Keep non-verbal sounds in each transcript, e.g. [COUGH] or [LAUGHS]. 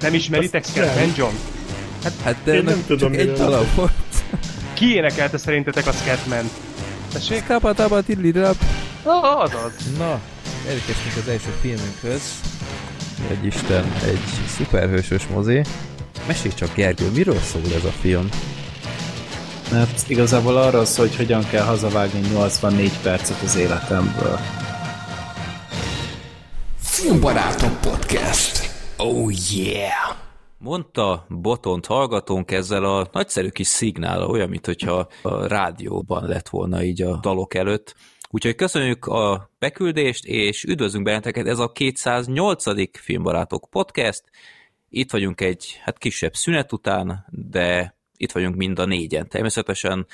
Nem ismeritek Scatman John? Hát de Én nem tudom, csak egy dala volt. Ki énekelte szerintetek a Scatman? Tessék? Kapa taba tidlidab. Ah, azaz. Na, elérkeztünk az első filmünkhöz. Egy Isten, egy szuperhősös mozi. Mesélj csak, Gergő, miről szól ez a film? Hát igazából arról szól, hogy hogyan kell hazavágni 84 percet az életemből. Filmbarátok Podcast. Oh yeah! Mondta Botont hallgatónk ezzel a nagyszerű kis szignála, olyan, mintha a rádióban lett volna így a dalok előtt. Úgyhogy köszönjük a beküldést, és üdvözlünk benneteket, ez a 208. Filmbarátok Podcast. Itt vagyunk egy hát kisebb szünet után, de itt vagyunk mind a négyen. Természetesen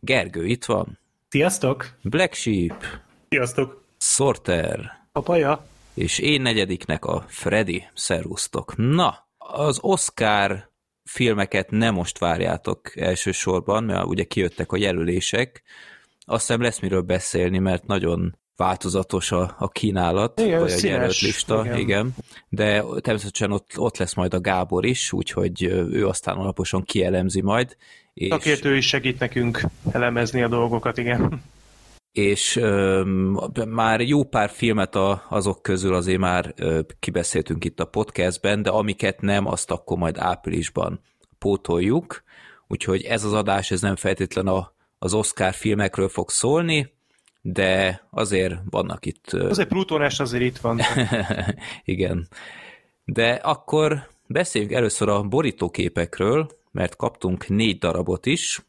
Gergő itt van, Sziasztok! Black Sheep, Sziasztok! Sorter, Papaja? És én negyediknek a Freddy. Szervusztok. Na, az Oscar filmeket nem most várjátok elsősorban, mert ugye kijöttek a jelölések. Azt hiszem lesz miről beszélni, mert nagyon változatos a, a kínálat, Igen, vagy a jelölt lista, igen. igen. igen. De természetesen ott, ott lesz majd a Gábor is, úgyhogy ő aztán alaposan kielemzi majd. És... Szakértő is segít nekünk elemezni a dolgokat, igen. És öm, már jó pár filmet a, azok közül azért már ö, kibeszéltünk itt a podcastben, de amiket nem, azt akkor majd áprilisban pótoljuk, úgyhogy ez az adás ez nem feltétlen a, az Oscar filmekről fog szólni, de azért vannak itt... ö, Azért Plutonás azért itt van. [LAUGHS] igen. De akkor beszéljünk először a borítóképekről, mert kaptunk négy darabot is.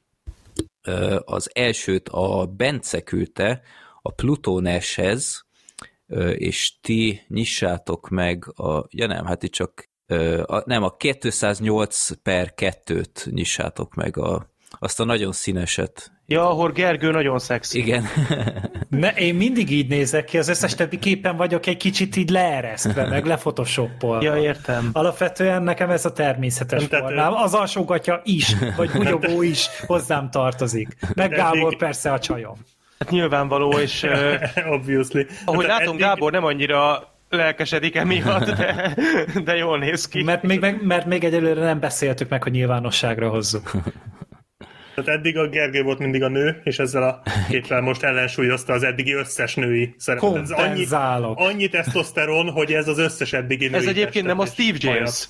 Az elsőt a Bence küldte a Plutóneshez, és ti nyissátok meg a... Ja nem, hát itt csak... A, nem, a 208 per 2-t nyissátok meg, a, azt a nagyon színeset. Ja, ahol Gergő nagyon szexi. Igen. [LAUGHS] Ne, én mindig így nézek ki, az összes többi képen vagyok egy kicsit így leeresztve, meg [LAUGHS] lefotosoppolva. Ja, értem. Alapvetően nekem ez a természetes tehát, formám. Az alsógatja is, vagy bugyogó [LAUGHS] is hozzám tartozik. Meg Gábor persze a csajom. Hát nyilvánvaló, és Obviously. ahogy látom, eddig- Gábor nem annyira lelkesedik emiatt, de, de jól néz ki. Mert még, meg, mert még egyelőre nem beszéltük meg, hogy nyilvánosságra hozzuk. Tehát eddig a Gergő volt mindig a nő, és ezzel a képpel most ellensúlyozta az eddigi összes női szerepet. Ez annyi, annyi tesztoszteron, hogy ez az összes eddigi női Ez egyébként nem a Steve James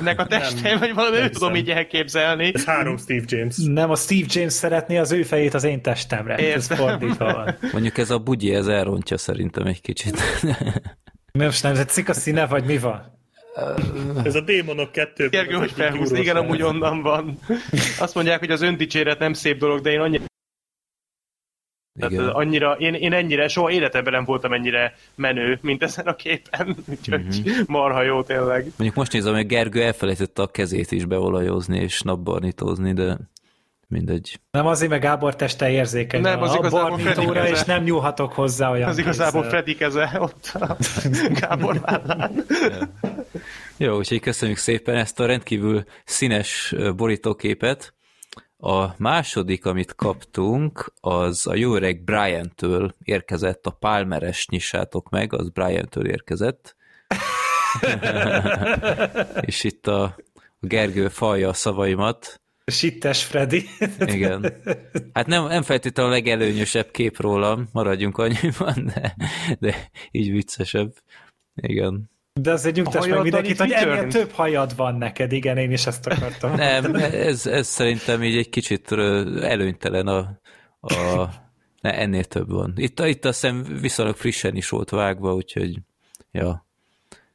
nek a teste, Nem, vagy valami, nem tudom hiszem. így elképzelni. Ez három Steve James. Nem, a Steve James szeretné az ő fejét az én testemre. Ez fordítva van. Mondjuk ez a bugyi, ez elrontja szerintem egy kicsit. Most nem tetszik a színe, vagy mi van? Ez a Démonok kettő. Gergő, hogy felhúzni, igen, amúgy onnan van. Azt mondják, hogy az öndicséret nem szép dolog, de én annyira, tehát Igen. annyira én, én ennyire, soha életemben nem voltam ennyire menő, mint ezen a képen, [LAUGHS] úgyhogy Mhm. marha jó tényleg. Mondjuk most nézem, hogy Gergő elfelejtette a kezét is beolajozni és napbarnitózni, de mindegy. Nem azért, mert Gábor teste érzékeny Nem, az a igazából barnitóra, Freddy és nem nyúlhatok hozzá olyan Az igazából. Freddy keze ott a [LAUGHS] Gábor vállán. Jó, úgyhogy köszönjük szépen ezt a rendkívül színes borítóképet. A második, amit kaptunk, az a jó öreg Brian-től érkezett, a Palmeres nyissátok meg, az Brian-től érkezett. [LAUGHS] És itt a, a Gergő falja a szavaimat. Sittes Freddy. Igen. Hát nem, nem feltétlenül a legelőnyösebb kép rólam, maradjunk annyiban, de, de így viccesebb. Igen. De azért nyugtass meg mindenkit, hogy mi ennél több hajad van neked. Igen, én is ezt akartam. Nem, ez, ez szerintem így egy kicsit előnytelen a, a ne, ennél több van. Itt, itt azt hiszem viszonylag frissen is volt vágva, úgyhogy ja.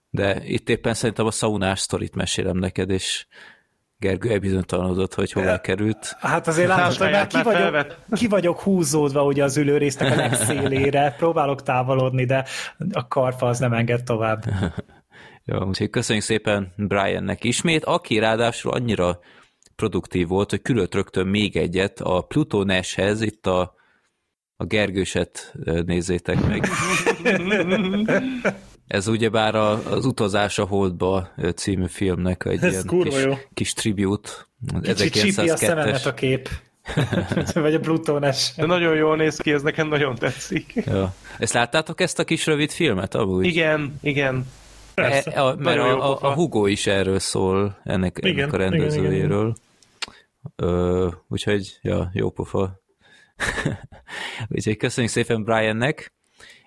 De itt éppen szerintem a szaunás sztorit mesélem neked, és Gergő elbizonytalanodott, hogy hova került. Hát azért látod, hogy már ki vagyok, felvett. ki vagyok húzódva ugye az ülőrésznek a legszélére, [LAUGHS] próbálok távolodni, de a karfa az nem enged tovább. [LAUGHS] Ja, úgyhogy köszönjük szépen Briannek ismét, aki ráadásul annyira produktív volt, hogy külött rögtön még egyet a Pluto Nash-hez, itt a, a Gergőset nézzétek meg. [LAUGHS] Ez ugyebár a, az Utazás a Holdba című filmnek egy Ez ilyen kis, jó. kis tribute. Az Kicsit csípi a szememet 1902-es. a kép. [LAUGHS] Vagy a Plutónes. De nagyon jól néz ki, ez nekem nagyon tetszik. Ja. Ezt láttátok ezt a kis rövid filmet amúgy? Igen, igen. Persze. E, a, mert a, a, a Hugo is erről szól, ennek, Igen, ennek a igen, rendezőjéről. Ö, úgyhogy, ja, jó pofa. [LAUGHS] úgyhogy köszönjük szépen Briannek.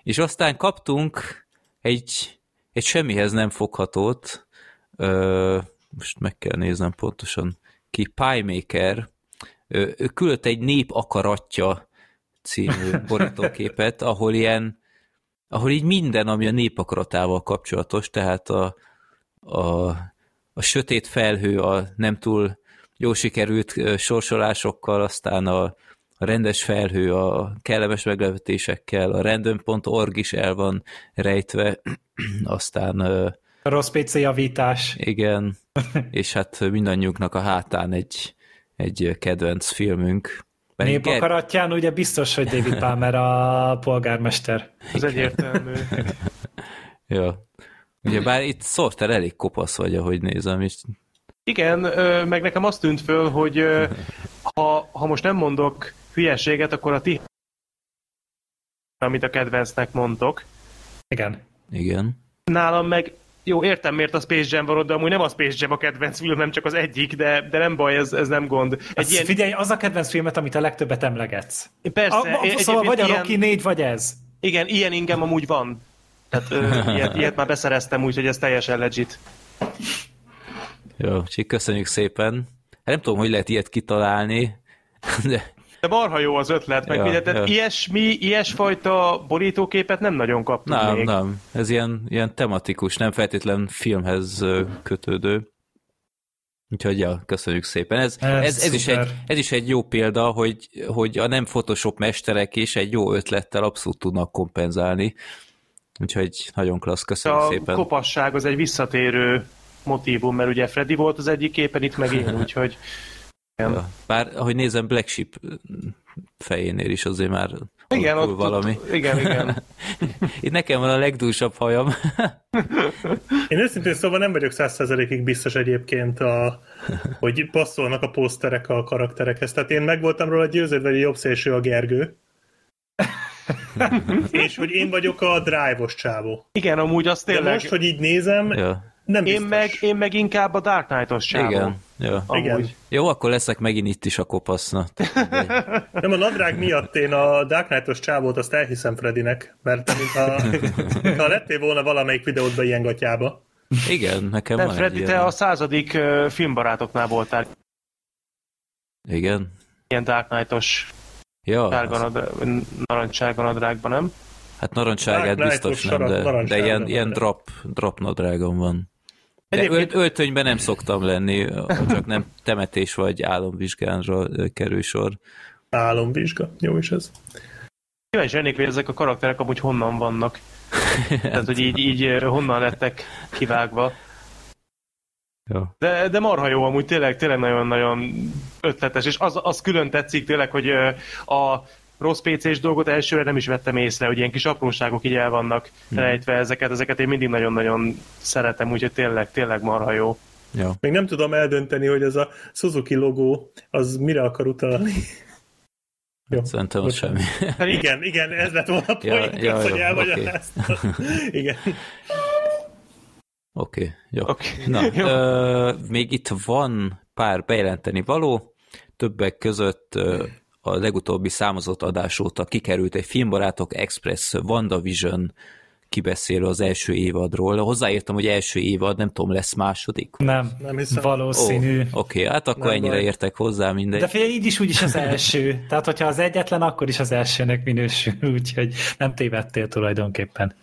És aztán kaptunk egy, egy semmihez nem foghatót, ö, most meg kell néznem pontosan ki, Piemaker, ö, ő küldött egy nép akaratja című [LAUGHS] borítóképet, ahol ilyen ahol így minden, ami a népakaratával kapcsolatos, tehát a, a, a sötét felhő, a nem túl jó sikerült sorsolásokkal, aztán a, a rendes felhő, a kellemes meglepetésekkel, a random.org is el van rejtve, [CLEARS THROAT] aztán A rossz PC javítás. igen, [LAUGHS] és hát mindannyiunknak a hátán egy, egy kedvenc filmünk. Pedig Nép Ger- akaratján ugye biztos, hogy David Palmer a polgármester. Ez egyértelmű. [LAUGHS] Ja. Ugye bár itt Sorter elég kopasz vagy, ahogy nézem, és Igen, meg nekem azt tűnt föl, hogy ha, ha most nem mondok hülyeséget, akkor a ti amit a kedvencnek mondtok. Igen. igen. Nálam meg, jó, értem miért a Space Jam van ott, de amúgy nem a Space Jam a kedvenc filmem, csak az egyik, de, de nem baj, ez, ez nem gond. Egy Egy ilyen, Figyelj, az a kedvenc filmet, amit a legtöbbet emlegetsz. persze, A, a, szóval vagy a ilyen- Rocky 4, vagy ez. Igen, ilyen ingem amúgy van. Tehát ö, [LAUGHS] ilyet, ilyet már beszereztem, úgyhogy ez teljesen legit. Jó, úgyhogy köszönjük szépen. Hát nem tudom, hogy lehet ilyet kitalálni, [LAUGHS] de De marha jó az ötlet, meg Ja, ja, minden, tehát ja. ilyesmi, ilyesfajta borítóképet nem nagyon kaptunk nem, még. nem. Ez ilyen, ilyen tematikus, nem feltétlen filmhez kötődő. Úgyhogy ja, köszönjük szépen. Ez, Ez ez, ez, is, egy, ez is egy jó példa, hogy, hogy a nem Photoshop mesterek is egy jó ötlettel abszolút tudnak kompenzálni. Úgyhogy nagyon klassz, köszönjük A szépen. kopasság az egy visszatérő motívum, mert ugye Freddy volt az egyik képen, itt meg én, [LAUGHS] úgyhogy Ja. Bár, ahogy nézem, Black Sheep fejénél is azért már igen, ott, valami. Ott, igen, igen. [LAUGHS] Itt nekem van a legdúsabb hajam. [LAUGHS] Én őszintén szóval nem vagyok száz százalékig biztos egyébként, a, hogy passzolnak a poszterek a karakterekhez. Tehát én meg voltam róla győződve, hogy jobb szélső a Gergő. [LAUGHS] és hogy én vagyok a drive-os csávó. Igen, amúgy az De tényleg... most, hogy így nézem, ja. Nem én, biztos. meg, én meg inkább a Dark Knight-os csávó. Igen. Ja. Amúgy. Igen. Jó, akkor leszek megint itt is a kopaszna. [LAUGHS] Nem a nadrág miatt én a Dark Knight-os csávót azt elhiszem Fredinek, mert mintha, ha lettél volna valamelyik videódban ilyen gatyába. Igen, nekem Nem, van Freddy, te ilyen. a századik filmbarátoknál voltál Igen. ilyen Dark Knight-os Ja, sárga az, nadra- narancssárga nadrágban, nem? hát narancságát biztos nem, de, de ilyen, ilyen drop, drop nadrágom van. De Egyébként- ölt, öltönyben nem szoktam lenni, csak nem temetés vagy álomvizsgánra kerül sor. Álomvizsga. Jó is ez. Kíváncsi lennék, hogy ezek a karakterek amúgy honnan vannak. [LAUGHS] Tehát, hogy így, így honnan lettek kivágva. Ja. De, de marha jó, amúgy tényleg, tényleg nagyon-nagyon ötletes, és az, az külön tetszik tényleg, hogy a rossz PC-s dolgot elsőre nem is vettem észre, hogy ilyen kis apróságok így el vannak rejtve ezeket, ezeket én mindig nagyon-nagyon szeretem, úgyhogy tényleg, tényleg marha jó. Ja. Még nem tudom eldönteni, hogy ez a Suzuki logó, az mire akar utalni. [LAUGHS] Jó. Szerintem az semmi. Igen, igen, ez lett volna a Ja, point, ja, az, hogy ja, elmagyaráztad. [LAUGHS] Igen. Oké, okay, jó. Oké. Na, [LAUGHS] Jó. ö, még itt van pár bejelenteni való, többek között ö, a legutóbbi számozott adás óta kikerült egy Filmbarátok Express WandaVision kibeszélő az első évadról. Hozzáértem, hogy első évad, nem tudom, lesz második. Nem, Nem hiszem. valószínű. Ó, Oké, hát akkor Nem ennyire baj. értek hozzá, mindegy. De figyelj, így is úgy is az első. Tehát, hogyha az egyetlen, akkor is az elsőnek minősül, [LAUGHS] úgyhogy nem tévedtél tulajdonképpen.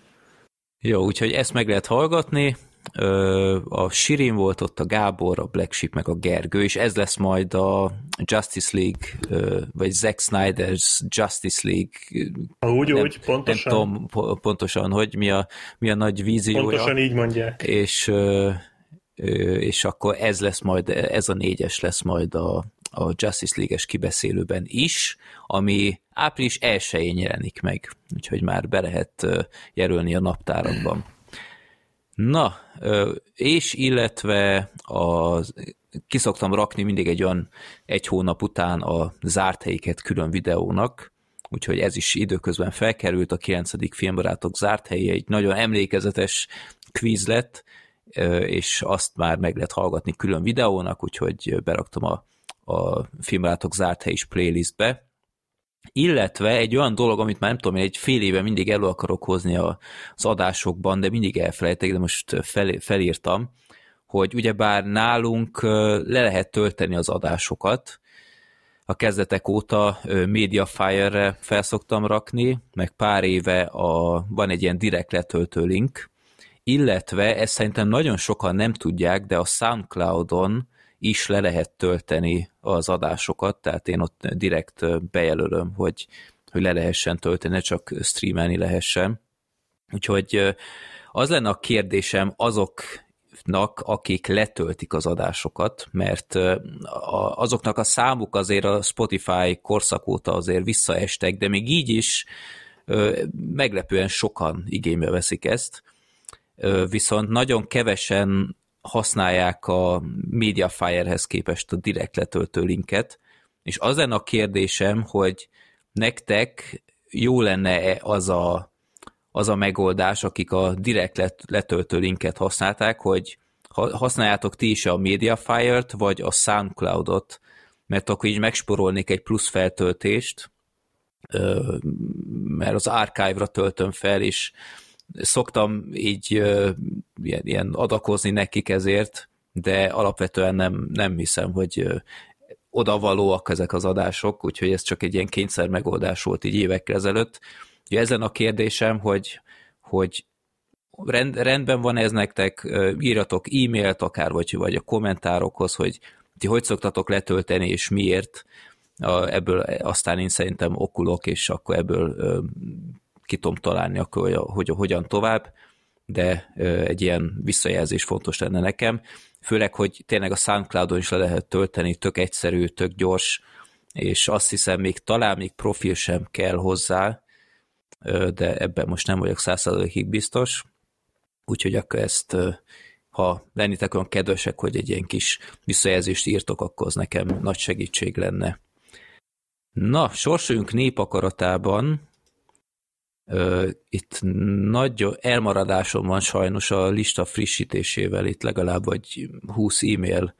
Jó, úgyhogy ezt meg lehet hallgatni. A Sirin volt ott, a Gábor, a Black Sheep, meg a Gergő, és ez lesz majd a Justice League, vagy Zack Snyder's Justice League, Ha úgy, nem, úgy, pontosan, nem tudom po- pontosan, hogy mi a, mi a nagy víziója. pontosan így mondják. és, és akkor ez lesz majd, ez a négyes lesz majd a, a Justice League-es kibeszélőben is, ami április 1-én jelenik meg, úgyhogy már be lehet jelölni a naptárakban. Na, és illetve a, kiszoktam rakni mindig egy olyan egy hónap után a zárt helyiket külön videónak, úgyhogy ez is időközben felkerült, a 9. filmbarátok zárt helyi, egy nagyon emlékezetes Quizlet, és azt már meg lehet hallgatni külön videónak, úgyhogy beraktam a, a filmrátok zárt hely is playlistbe. Illetve egy olyan dolog, amit már nem tudom, egy fél éve mindig elő akarok hozni az adásokban, de mindig elfelejtek, de most fel, felírtam, hogy ugyebár nálunk le lehet tölteni az adásokat, a kezdetek óta Mediafire-re felszoktam rakni, meg pár éve a, van egy ilyen direkt letöltő link, illetve ezt szerintem nagyon sokan nem tudják, de a Soundcloud-on is le lehet tölteni az adásokat, tehát én ott direkt bejelölöm, hogy, hogy le lehessen tölteni, ne csak streamelni lehessen. Úgyhogy az lenne a kérdésem azok azoknak, akik letöltik az adásokat, mert azoknak a számuk azért a Spotify korszak óta azért visszaestek, de még így is meglepően sokan igénybe veszik ezt, viszont nagyon kevesen használják a Mediafire-hez képest a direkt letöltő linket, és az lenne a kérdésem, hogy nektek jó lenne-e az a az a megoldás, akik a direkt letöltő linket használták, hogy használjátok ti is a Mediafire-t, vagy a SoundCloud-ot, mert akkor így megsporolnék egy plusz feltöltést, mert az archive-ra töltöm fel, és szoktam így ilyen, ilyen adakozni nekik ezért, de alapvetően nem, nem hiszem, hogy odavalóak ezek az adások, úgyhogy ez csak egy ilyen kényszer megoldás volt így évekkel ezelőtt, Ugye ezen a kérdésem, hogy, hogy rend, rendben van ez nektek, írjatok e-mailt akár, vagy, vagy a kommentárokhoz, hogy ti hogy szoktatok letölteni, és miért, a, ebből aztán én szerintem okulok, és akkor ebből ö, ki tudom találni, akkor, hogy, hogy hogyan tovább, de egy ilyen visszajelzés fontos lenne nekem, főleg, hogy tényleg a Soundcloudon is le lehet tölteni, tök egyszerű, tök gyors, és azt hiszem még talán még profil sem kell hozzá, de ebben most nem vagyok százszerzalékig biztos, úgyhogy akkor ezt, ha lennétek olyan kedvesek, hogy egy ilyen kis visszajelzést írtok, akkor az nekem nagy segítség lenne. Na, sorsoljunk népakaratában. Itt nagy elmaradásom van sajnos a lista frissítésével, itt legalább vagy 20 e-mail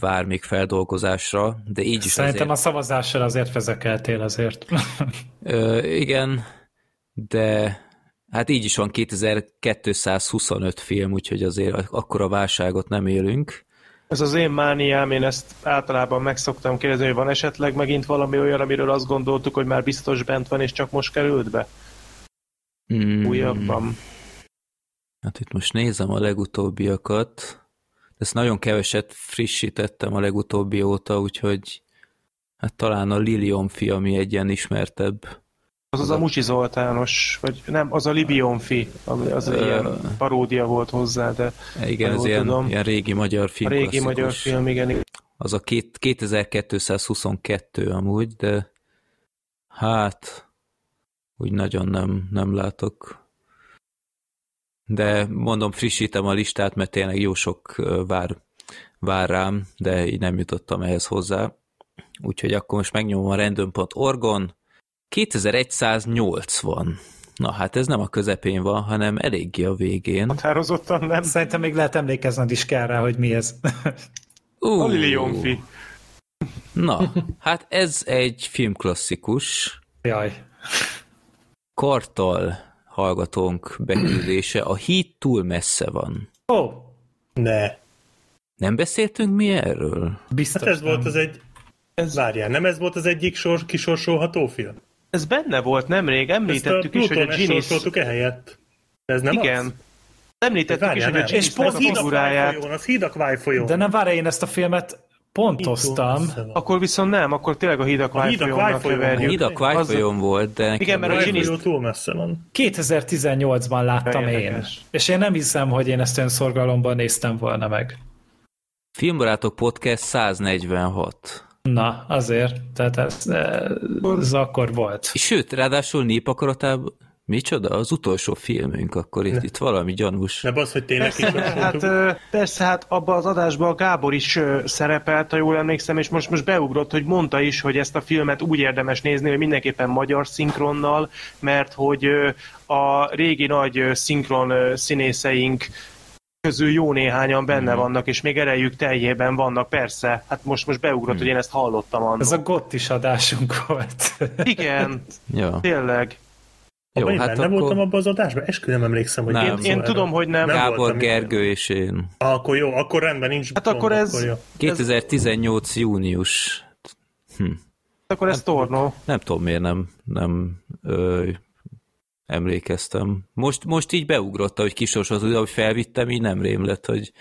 vár még feldolgozásra, de így is Szerintem azért... a szavazással azért vezekeltél azért. [LAUGHS] Ö, igen, de hát így is van 2225 film, úgyhogy azért akkora válságot nem élünk. Ez az én mániám, én ezt általában meg szoktam kérdezni, hogy van esetleg megint valami olyan, amiről azt gondoltuk, hogy már biztos bent van, és csak most került be? Mm. Újabban. Hát itt most nézem a legutóbbiakat. Ezt nagyon keveset frissítettem a legutóbbi óta, úgyhogy hát talán a Lilium fi, ami egy ilyen ismertebb. Az az a Mucsi Zoltános, vagy nem, az a Libionfi, ami az egy ilyen paródia volt hozzá, de Igen, ez ilyen, ilyen régi magyar film. A régi klasszikus. magyar film, igen. Az a két, 2222 amúgy, de hát úgy nagyon nem, nem látok de mondom, frissítem a listát, mert tényleg jó sok vár, vár rám, de így nem jutottam ehhez hozzá. Úgyhogy akkor most megnyomom a random.org-on. 2180. Na hát ez nem a közepén van, hanem eléggé a végén. Határozottan nem. Szerintem még lehet emlékezned is kell rá, hogy mi ez. Uh. A. Na, hát ez egy filmklasszikus. Jaj. Kartal hallgatónk beküldése. A híd túl messze van. Ó, oh, ne. Nem beszéltünk mi erről? Biztos hát ez nem. volt az egy... Ez... Várjál, nem ez volt az egyik sor, kisorsolható film? Ez benne volt nemrég, említettük is, hogy a Ginis... sorsoltuk ehelyett. Ez nem Igen. Az? Említettük is, hogy a Ginis és pont figuráját... Az Hídak folyón. De nem várj, én ezt a filmet Pontoztam. Akkor viszont nem, akkor tényleg a Hidak Vájfolyónak keverjük. A Hidak Vájfolyón volt, de... Igen, mert a Ginis... túl messze van. 2018-ban láttam én. És én nem hiszem, hogy én ezt önszorgalomban néztem volna meg. Filmbarátok Podcast 146. Na, azért. Tehát ez, ez akkor volt. Sőt, ráadásul népakaratában Micsoda? Az utolsó filmünk, akkor itt, itt valami gyanús. De az, hogy tényleg Persze, hát, persze, hát abban az adásban a Gábor is szerepelt, ha jól emlékszem, és most, most beugrott, hogy mondta is, hogy ezt a filmet úgy érdemes nézni, hogy mindenképpen magyar szinkronnal, mert hogy a régi nagy szinkron színészeink közül jó néhányan benne Mhm. vannak, és még erejük teljében vannak, persze. Hát most, most beugrott, hogy én ezt hallottam annól. Ez a Gottis adásunk volt. Igen, Ja. tényleg. Jó, Abban én hát benne akkor voltam abban az adásban? Eskü nem emlékszem, hogy Nem. én, Én, én tudom, hogy nem. Nem Gábor, voltam Gergő és én. Ah, akkor jó, akkor rendben, nincs Hát akkor ez- Akkor jó. 2018. június. Hm. Akkor ez tornó. Nem tudom, miért nem, nem ö, emlékeztem. Most, most így beugrott, hogy kisorsolt, hogy felvittem, így nem rém lett, hogy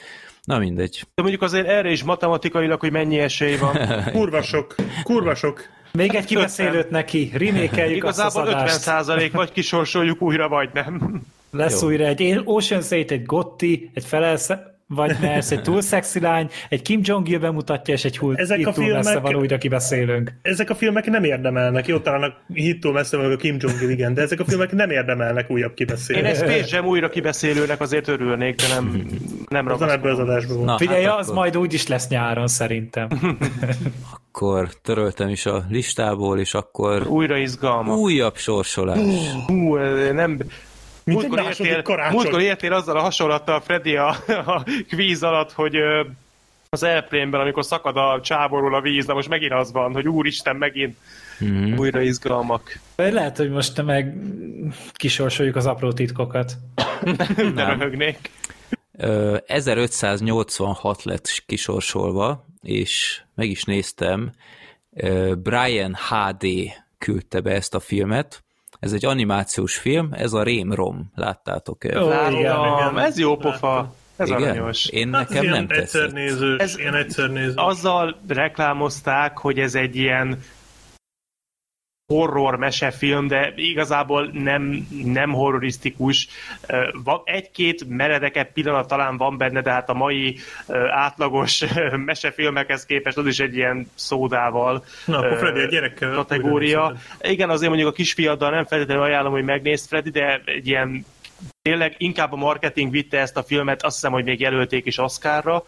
na mindegy. De mondjuk azért erre is matematikailag, hogy mennyi esély van. [LAUGHS] Kurva sok, kurva sok. Még egy kibeszélőt neki, remékeljük azt az Igazából adást. 50 vagy kisorsoljuk újra, vagy nem. Lesz Jó. újra egy Ocean's 8, egy Gotti, egy felelsze, vagy [LAUGHS] Mersz, egy túl szexi lány, egy Kim Jong-il bemutatja, és egy hull, Ezek itt a túl messze filmek- van újra kibeszélünk. Ezek a filmek nem érdemelnek, jó, talán a hittól messze van a Kim jong igen, de ezek a filmek nem érdemelnek újabb Én kibeszélni. egy Space újra kibeszélőnek azért örülnék, de nem, nem Az nem ebből az ragaszkodom. adásból. Na, Figyelj, hát az akkor, majd úgy is lesz nyáron szerintem. [LAUGHS] akkor töröltem is a listából, és akkor Újra izgalma. újabb sorsolás. Hú, nem... Mint Múltkor értél, karácsony. múltkor értél azzal a hasonlattal, Freddy, a, a kvíz alatt, hogy az airplane amikor szakad a csávorról a víz, de most megint az van, hogy úristen, megint Mhm. újra izgalmak. Lehet, hogy most meg kisorsoljuk az apró titkokat. [LAUGHS] Nem röhögnék. Ö, 1586 lett kisorsolva, és meg is néztem, Brian HD küldte be ezt a filmet. Ez egy animációs film, ez a Rémrom, láttátok-e? Ó, Láttam, igen. ez jó pofa. Láttam. Ez Igen? aranyos. Én Hát ez nekem ilyen nem egyszer tetszett. nézős, Ez- ilyen egyszer nézős. Azzal reklámozták, hogy ez egy ilyen horror mesefilm, de igazából nem, nem horrorisztikus. Egy-két meredekebb pillanat talán van benne, de hát a mai átlagos mesefilmekhez képest az is egy ilyen szódával Na, akkor Freddy, a gyerekkel kategória. Igen, azért mondjuk a kisfiaddal nem feltétlenül ajánlom, hogy megnézd Freddy, de egy ilyen tényleg inkább a marketing vitte ezt a filmet, azt hiszem, hogy még jelölték is Oscarra,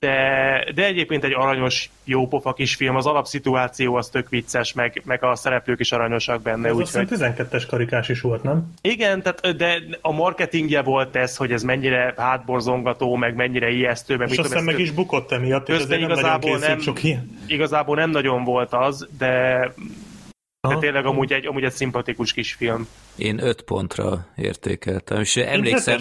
de, de egyébként egy aranyos, jópofa kis film, az alapszituáció az tök vicces, meg, meg a szereplők is aranyosak benne, Ez azt úgyhogy... hiszem 12-es karikás is volt, nem? Igen, tehát, de a marketingje volt ez, hogy ez mennyire hátborzongató, meg mennyire ijesztő, meg És mit azt tudom, meg is bukott emiatt, és igazából nem, sok ilyen. igazából nem nagyon volt az, de, de Aha. tényleg amúgy egy, amúgy egy szimpatikus kis film. Én öt pontra értékeltem, és emlékszem,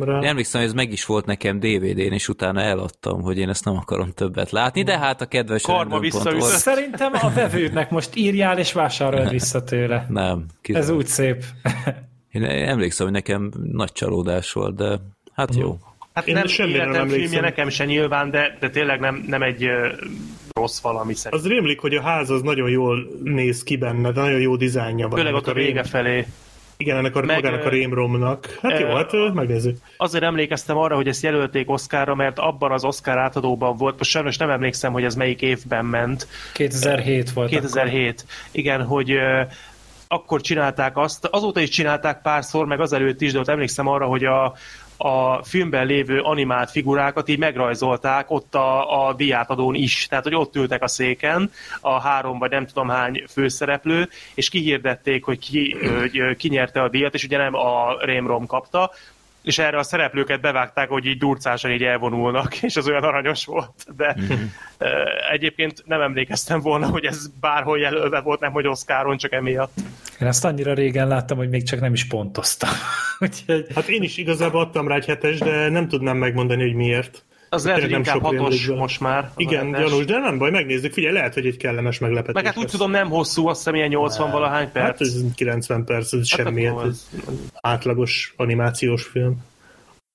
rá. emlékszem, hogy ez meg is volt nekem DVD-n, és utána eladtam, hogy én ezt nem akarom többet látni, de hát a kedves Karma volt. Szerintem a vevődnek most írjál és vásárold vissza tőle. [LAUGHS] Nem, Ez kizárt. úgy szép. Én emlékszem, hogy nekem nagy csalódás volt, de hát jó. Hát Én nem semmire nem filmje nekem se nyilván, de, de tényleg nem, nem egy rossz valami szerintem. Az rémlik, hogy a ház az nagyon jól néz ki benne, de nagyon jó dizájnja van. Főleg ott a rém- vége felé. Igen, ennek a, Meg, magának a rémromnak. Hát jó, ö, hát megnézzük. Azért emlékeztem arra, hogy ezt jelölték Oscarra, mert abban az Oscar átadóban volt, most sajnos nem emlékszem, hogy ez melyik évben ment, 2007 volt. 2007. Igen, hogy akkor csinálták azt, azóta is csinálták párszor, meg azelőtt is, de ott emlékszem arra, hogy a, a filmben lévő animált figurákat így megrajzolták ott a, a diátadón is. Tehát, hogy ott ültek a széken a három vagy nem tudom hány főszereplő, és kihirdették, hogy ki, hogy ki nyerte a díjat, és ugye nem a Rémrom kapta, és erre a szereplőket bevágták, hogy így durcásan így elvonulnak, [LAUGHS] és az olyan aranyos volt. De ö, egyébként nem emlékeztem volna, hogy ez bárhol jelölve volt, nem hogy Oscaron, csak emiatt. Én ezt annyira régen láttam, hogy még csak nem is pontoztam. [LAUGHS] Úgyhogy Hát én is igazából adtam rá egy hetes, de nem tudnám megmondani, hogy miért. Az lehet, hogy inkább hatos most már. Igen, gyanús, de nem baj, megnézzük. Figyelj, lehet, hogy egy kellemes meglepetés. Meg hát úgy lesz. tudom, nem hosszú, azt hiszem ilyen 80 valahány perc. Hát ez 90 perc, ez Hát semmi, ez átlagos animációs film.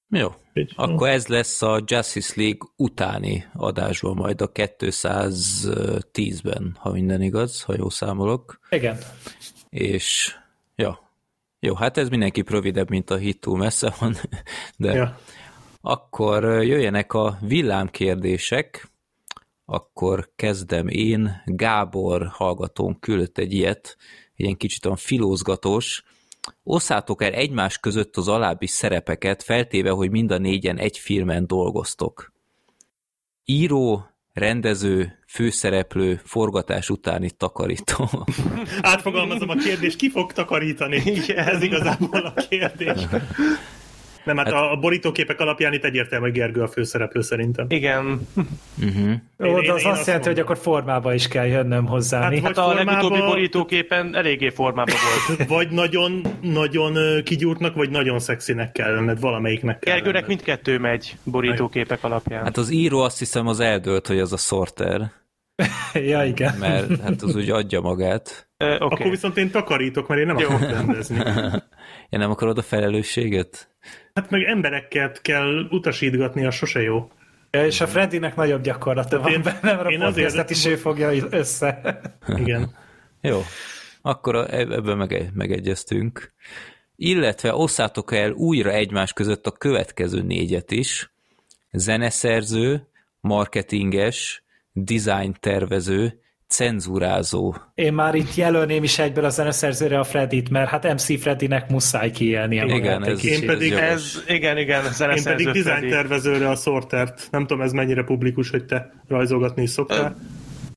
Jó. Így, Akkor ez lesz a Justice League utáni adásban, majd a 210-ben, ha minden igaz, ha jól számolok. igen. És ja, jó, hát ez mindenki rövidebb, mint a hit túl messze van, [LAUGHS] de Ja. Akkor jöjjenek a villámkérdések, akkor kezdem én. Gábor hallgatón küldött egy ilyet, ilyen kicsit olyan filózgatós. Osszátok el egymás között az alábbi szerepeket, feltéve, hogy mind a négyen egy filmen dolgoztok. Író, rendező, főszereplő, forgatás utáni takarító. [LAUGHS] Átfogalmazom a kérdést, ki fog takarítani? Igen. Ez igazából a kérdés. Nem, hát, a, a borítóképek alapján itt egyértelmű, hogy Gergő a főszereplő szerintem. Igen. Uh-huh. Ó, Én- de az én azt azt jelenti, mondom. hogy akkor formába is kell jönnöm hozzá. Hát Hát a Formába- legutóbbi borítóképen eléggé formában volt. [LAUGHS] Vagy nagyon, nagyon kigyúrtnak, vagy nagyon szexinek kell lenned, valamelyiknek kell Gergőnek lenned. mindkettő megy borítóképek alapján. Hát az író azt hiszem az eldőlt, hogy az a sorter, [LAUGHS] ja, igen. mert hát az úgy adja magát. Ö, Akkor viszont én takarítok, mert én nem akarok rendezni. [LAUGHS] Én nem akarod a felelősséget? Hát meg embereket kell utasítgatni, az sose jó. Ja, és a Freddynek nagyobb gyakorlata van én- benne, mert a én azért- podcastet is ő fogja össze. [LAUGHS] Igen. Jó. Akkor a- eb- ebben mege- megegyeztünk. Illetve osszátok el újra egymás között a következő négyet is. Zeneszerző, marketinges, design tervező, cenzúrázó. Én már itt jelölném is egyből a zeneszerzőre a Freddit, mert hát MC Freddynek muszáj kiélnie Igen, ez-. Én pedig- jogos. Ez, igen, igen, Én pedig zeneszerző design Freddy. tervezőre a sortert. Nem tudom, ez mennyire publikus, hogy te rajzolgatni is szoktál.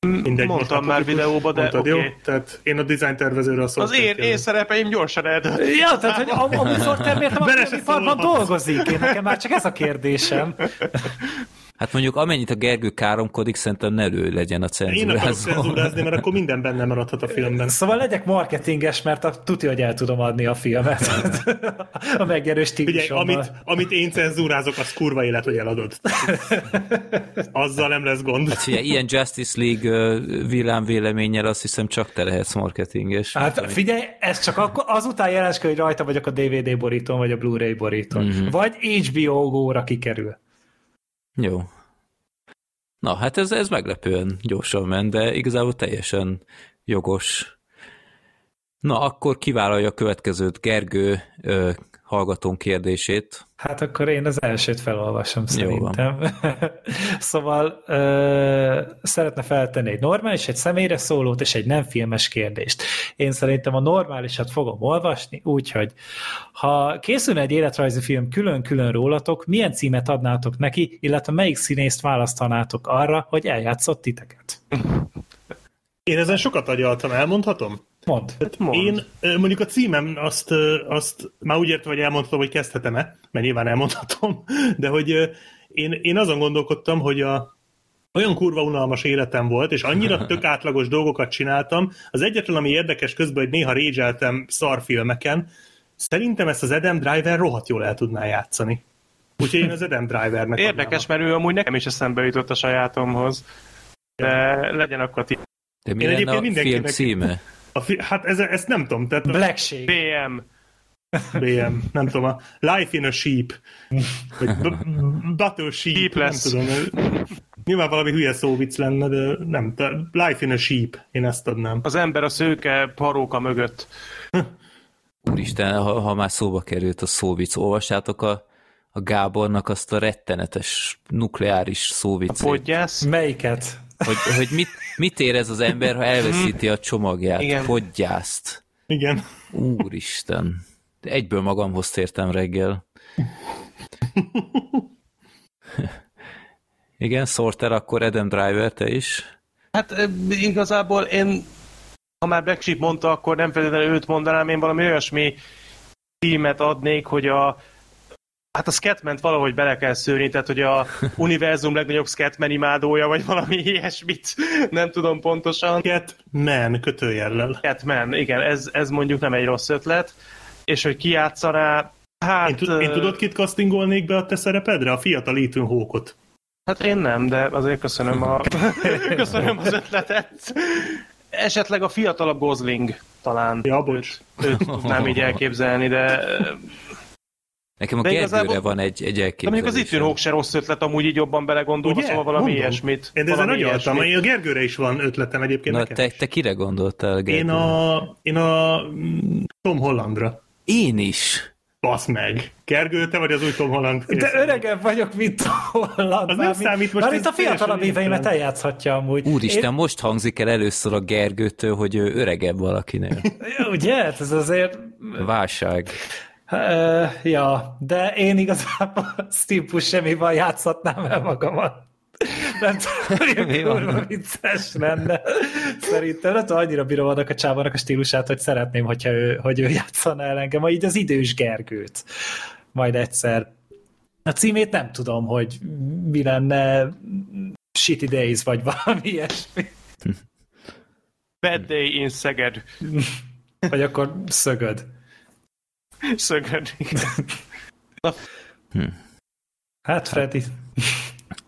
Mindegy, Mondtam már videóba, de Mondtad, oké. jó? Tehát én a design tervezőre a Az én, én szerepeim gyorsan eldölt. Ja, tehát, hogy a, a műsorter miért [LAUGHS] a dolgozik? Én nekem már csak ez a kérdésem. [LAUGHS] Hát mondjuk amennyit a Gergő káromkodik, szerintem ne ő legyen a Én akarok cenzúrázó. cenzúrázni, mert akkor minden benne maradhat a filmben. Szóval legyek marketinges, mert a, tudja, hogy el tudom adni a filmet. [LAUGHS] a megnyerő Ugye, stílusommal. amit, amit én cenzúrázok, az kurva élet, hogy eladod. Azzal nem lesz gond. Hát figyelj, ilyen Justice League ö, villámvéleménnyel azt hiszem csak te lehetsz marketinges. Hát figyelj, ez csak akkor, azután jelenskedő, hogy rajta vagyok a DVD borítón, vagy a Blu-ray borítón. Mhm. Mm-hmm. Vagy HBO Go-ra kikerül. Jó. Na, hát ez, ez meglepően gyorsan ment, de igazából teljesen jogos. Na, akkor kivállalja a következőt Gergő hallgatón kérdését. Hát akkor én az elsőt felolvasom szerintem. [LAUGHS] szóval ö, szeretne feltenni egy normális, egy személyre szólót és egy nem filmes kérdést. Én szerintem a normálisat fogom olvasni, úgyhogy ha készülne egy életrajzi film külön-külön rólatok, milyen címet adnátok neki, illetve melyik színészt választanátok arra, hogy eljátszott titeket? Én ezen sokat agyaltam, elmondhatom? Mond. Mondd. Én ö, mondjuk a címem azt, azt már úgy értem, hogy elmondhatom, hogy kezdhetem-e, mert nyilván elmondhatom, [LAUGHS] de hogy én, én azon gondolkodtam, hogy a, olyan kurva unalmas életem volt, és annyira [LAUGHS] tök átlagos dolgokat csináltam, az egyetlen, ami érdekes közben, hogy néha régyeltem szarfilmeken, szerintem ezt az Adam Driver rohadt jól el tudná játszani. Úgyhogy én az Adam Drivernek Érdekes, adnám. mert ő amúgy nekem is eszembe jutott a sajátomhoz. De legyen akkor ti. De mi Én lenne egyébként a film címe? A fi- hát ez, ezt nem tudom, tehát a Black Sheep. BM. BM, nem tudom, a Life in a Sheep, vagy b- Battle Sheep, Sheep nem lesz. tudom. Nyilván valami hülye szóvic lenne, de nem, de Life in a Sheep, én ezt adnám. Az ember a szőke paróka mögött. Úristen, ha, ha már szóba került a szóvic, olvassátok a, a Gábornak azt a rettenetes nukleáris A szóvicét, podgyász. Melyiket? hogy, hogy mit, mit érez az ember, ha elveszíti a csomagját, Igen. podgyászt. Igen. Úristen. De egyből magamhoz tértem reggel. Igen, Sorter, akkor Adam Driver, te is. Hát ö, igazából én, ha már Black Sheep mondta, akkor nem feltétlenül őt mondanám, én valami olyasmi címet adnék, hogy a Hát a Scatman valahogy bele kell szőrni, tehát hogy a [LAUGHS] univerzum legnagyobb Scatman imádója, vagy valami [LAUGHS] ilyesmit, nem tudom pontosan. Catman kötőjellel. Scatman, igen, ez, ez mondjuk nem egy rossz ötlet. És hogy ki játszaná, hát... Én, tud, én tudod, kit castingolnék be a te szerepedre? A fiatal Ethan Hawke-ot. Hát én nem, de azért köszönöm, a, [LAUGHS] köszönöm az ötletet. Esetleg a fiatalabb Gosling talán. Ja, bocs. Őt, őt tudnám így elképzelni, de, Nekem a De Gergőre igazából- van egy, egy de mondjuk az. Ethan Hawke se rossz ötlet, amúgy így jobban belegondolva, Ugye? szóval valami Mondom. ilyesmit. Én ezen agyaltam, a Gergőre is van ötletem egyébként Na, nekem te, is. te kire gondoltál, Gergő? Én a, én a mm, Tom Hollandra. Én is. Basz meg. Gergő, te vagy az új Tom Holland. De készen. öregebb vagyok, mint Holland. Az nem számít, most Már itt a fiatalabb éveimet eljátszhatja amúgy. Úristen, Én, most hangzik el először a Gergőtől, hogy ő öregebb valakinél. [LAUGHS] ugye? Hát Ez azért... Válság. Uh, ja, de én igazából [LAUGHS] Steve Buscemi-val játszhatnám el magamat. Nem tudom, [LAUGHS] hogy kurva vicces lenne. Szerintem, nem tudom, annyira bírom annak a csávának a stílusát, hogy szeretném, hogyha ő, hogy ő játszana el engem, így az idős Gergőt. Majd egyszer. A címét nem tudom, hogy mi lenne Shitty Days, vagy valami ilyesmi. Bad Day in Szeged. Vagy akkor szögöd. Szöged. Hát, Freddy.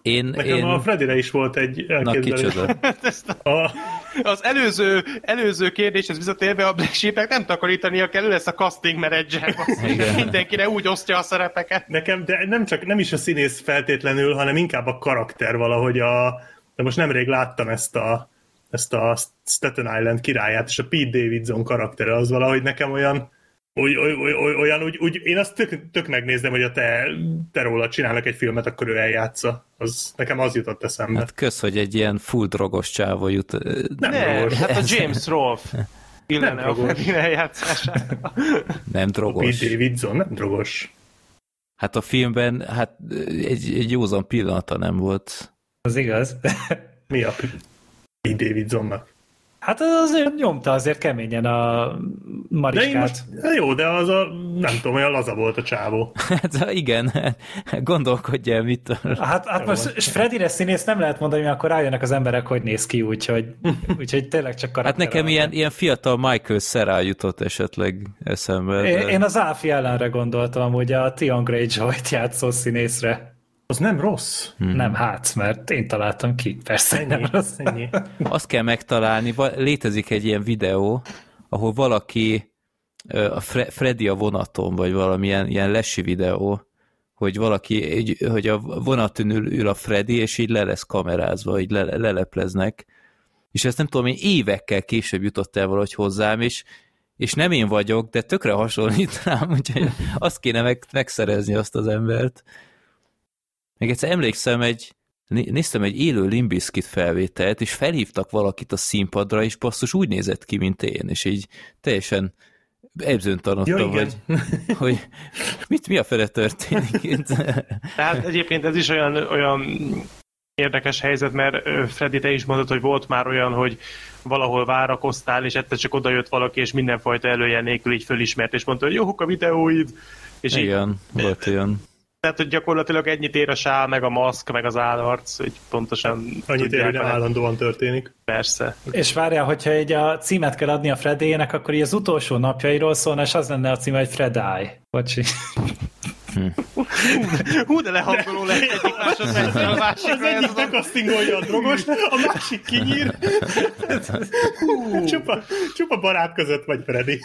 Én, Nekem én... a Freddyre is volt egy Na, elképzelés. kicsoda. [LAUGHS] A, [LAUGHS] Az előző, előző kérdéshez visszatérve a Black Sheep-nek nem takarítania kell, ő lesz a casting manager. [LAUGHS] Mindenkire úgy osztja a szerepeket. nekem, de nem csak nem is a színész feltétlenül, hanem inkább a karakter valahogy a... De most nemrég láttam ezt a ezt a Staten Island királyát, és a Pete Davidson karaktere az valahogy nekem olyan oly, oly, oly, oly, olyan, úgy, úgy, én azt tök, tök megnézem, hogy a te, te róla csinálnak egy filmet, akkor ő eljátsza. Az, nekem az jutott eszembe. Hát kösz, hogy egy ilyen full drogos csávó jut. nem Ne, drogos. hát a James Rolfe [LAUGHS] illene a drogos. Freddy eljátszására. Nem drogos. Pete Davidson, nem drogos. Hát a filmben hát egy, egy józan pillanata nem volt. Az igaz. Mi a Pete Davidsonnak? Hát az azért nyomta azért keményen a De én Mariskát. most, de jó, de az a, nem tudom, olyan laza volt a csávó. [LAUGHS] Hát igen, [LAUGHS] gondolkodj el, mit Hát, hát [LAUGHS] most és Freddyre színész nem lehet mondani, mert akkor rájönnek az emberek, hogy néz ki, úgyhogy, úgyhogy tényleg csak Hát karakter nekem alapján. ilyen, ilyen fiatal Michael Serra jutott esetleg eszembe. Én, De... én az Alfie ellenre gondoltam, amúgy a Tion Greyjoy-t játszó színészre. Az nem rossz. Hmm. Nem hát, mert én találtam ki. Persze, Ennyi, nem rossz. ennyi. Azt kell megtalálni, létezik egy ilyen videó, ahol valaki a Fre- Freddy a vonaton, vagy valamilyen ilyen lesi videó, hogy valaki, egy, hogy a vonaton ül, ül a Freddy, és így le lesz kamerázva, így le, lelepleznek, és ezt nem tudom, én évekkel később jutott el valahogy hozzám, és, és nem én vagyok, de tökre hasonlít rám, [LAUGHS] úgyhogy azt kéne meg, megszerezni azt az embert. Meg egyszer emlékszem, egy, né- néztem egy élő Limbiskit felvételt, és felhívtak valakit a színpadra, és basszus úgy nézett ki, mint én, és így teljesen elbzöntanodtam, Ja, hogy, hogy mit, mi a fele történik itt. Tehát egyébként ez is olyan, olyan érdekes helyzet, mert Freddy, te is mondod, hogy volt már olyan, hogy valahol várakoztál, és egyszer csak odajött valaki, és mindenfajta előjel nélkül így fölismert, és mondta, hogy jók a videóid, és így, Igen, volt olyan. Tehát, hogy gyakorlatilag ennyit ér a sál, meg a maszk, meg az állarc, hogy pontosan Annyit ér, hogy állandóan történik. Persze. És várjál, hogyha egy a címet kell adni a Fredének, akkor így az utolsó napjairól szólna, és az lenne a címe, hogy Freddy. Bocsi. Hú, de lehangoló lett egyik másodpercre a másikra. Ez egyik az a... bekasztingolja a drogos, a másik kinyír. csupa, csupa barát között vagy, Freddy.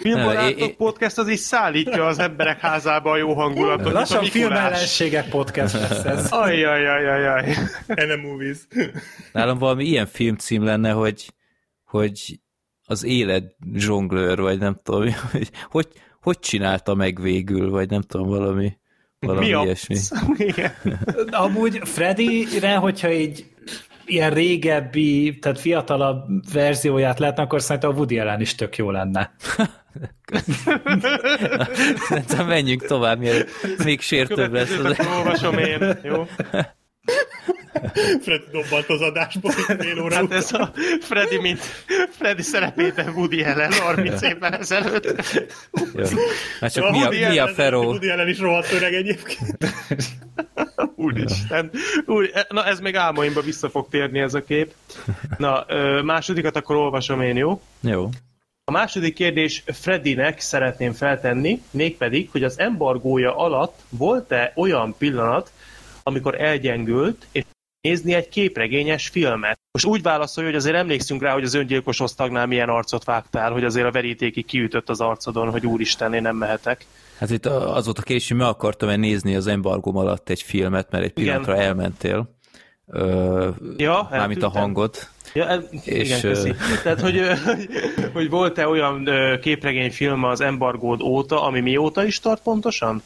Filmbarátok podcast az is szállítja az emberek házába a jó hangulatot. a Lassan filmellenségek podcast lesz ez. Ajjajajajaj. Ene Movies. Nálam valami ilyen filmcím lenne, hogy, hogy az élet zsonglőr, vagy nem tudom, hogy, hogy, hogy csinálta meg végül, vagy nem tudom, valami, valami Mi a... ilyesmi. [LAUGHS] Igen. Amúgy Freddyre, hogyha így ilyen régebbi, tehát fiatalabb verzióját lehetne, akkor szerintem a Woody Allen is tök jó lenne. [LAUGHS] Szerintem menjünk tovább, mielőtt még sértőbb lesz. Az... olvasom én. Jó? [LAUGHS] [LAUGHS] Freddy dobbant az adásból fél óra Hát után. ez a Freddy, mint Freddy szerepében Woody Allen 30 évvel ezelőtt. Jó. Hát csak A mi a, Woody mi a Feró? Woody Allen is rohadt öreg egyébként. [LAUGHS] Úristen. Úr, na ez még álmaimba vissza fog térni ez a kép. Na, másodikat akkor olvasom én, jó? Jó. A második kérdés Freddynek szeretném feltenni, mégpedig, hogy az embargója alatt volt-e olyan pillanat, amikor elgyengült, és nézni egy képregényes filmet. Most úgy válaszolja, hogy azért emlékszünk rá, hogy az öngyilkos osztagnál milyen arcot vágtál, hogy azért a verítéki kiütött az arcodon, hogy úristen, én nem mehetek. Hát itt az volt a hogy meg akartam-e nézni az embargóm alatt egy filmet, mert egy Igen. pillanatra elmentél. ö, Ja, mármint a hangot. Ja, el, És, igen, köszi. Tehát, hogy, [LAUGHS] hogy, volt-e olyan képregényfilm az embargód óta, ami mióta is tart pontosan?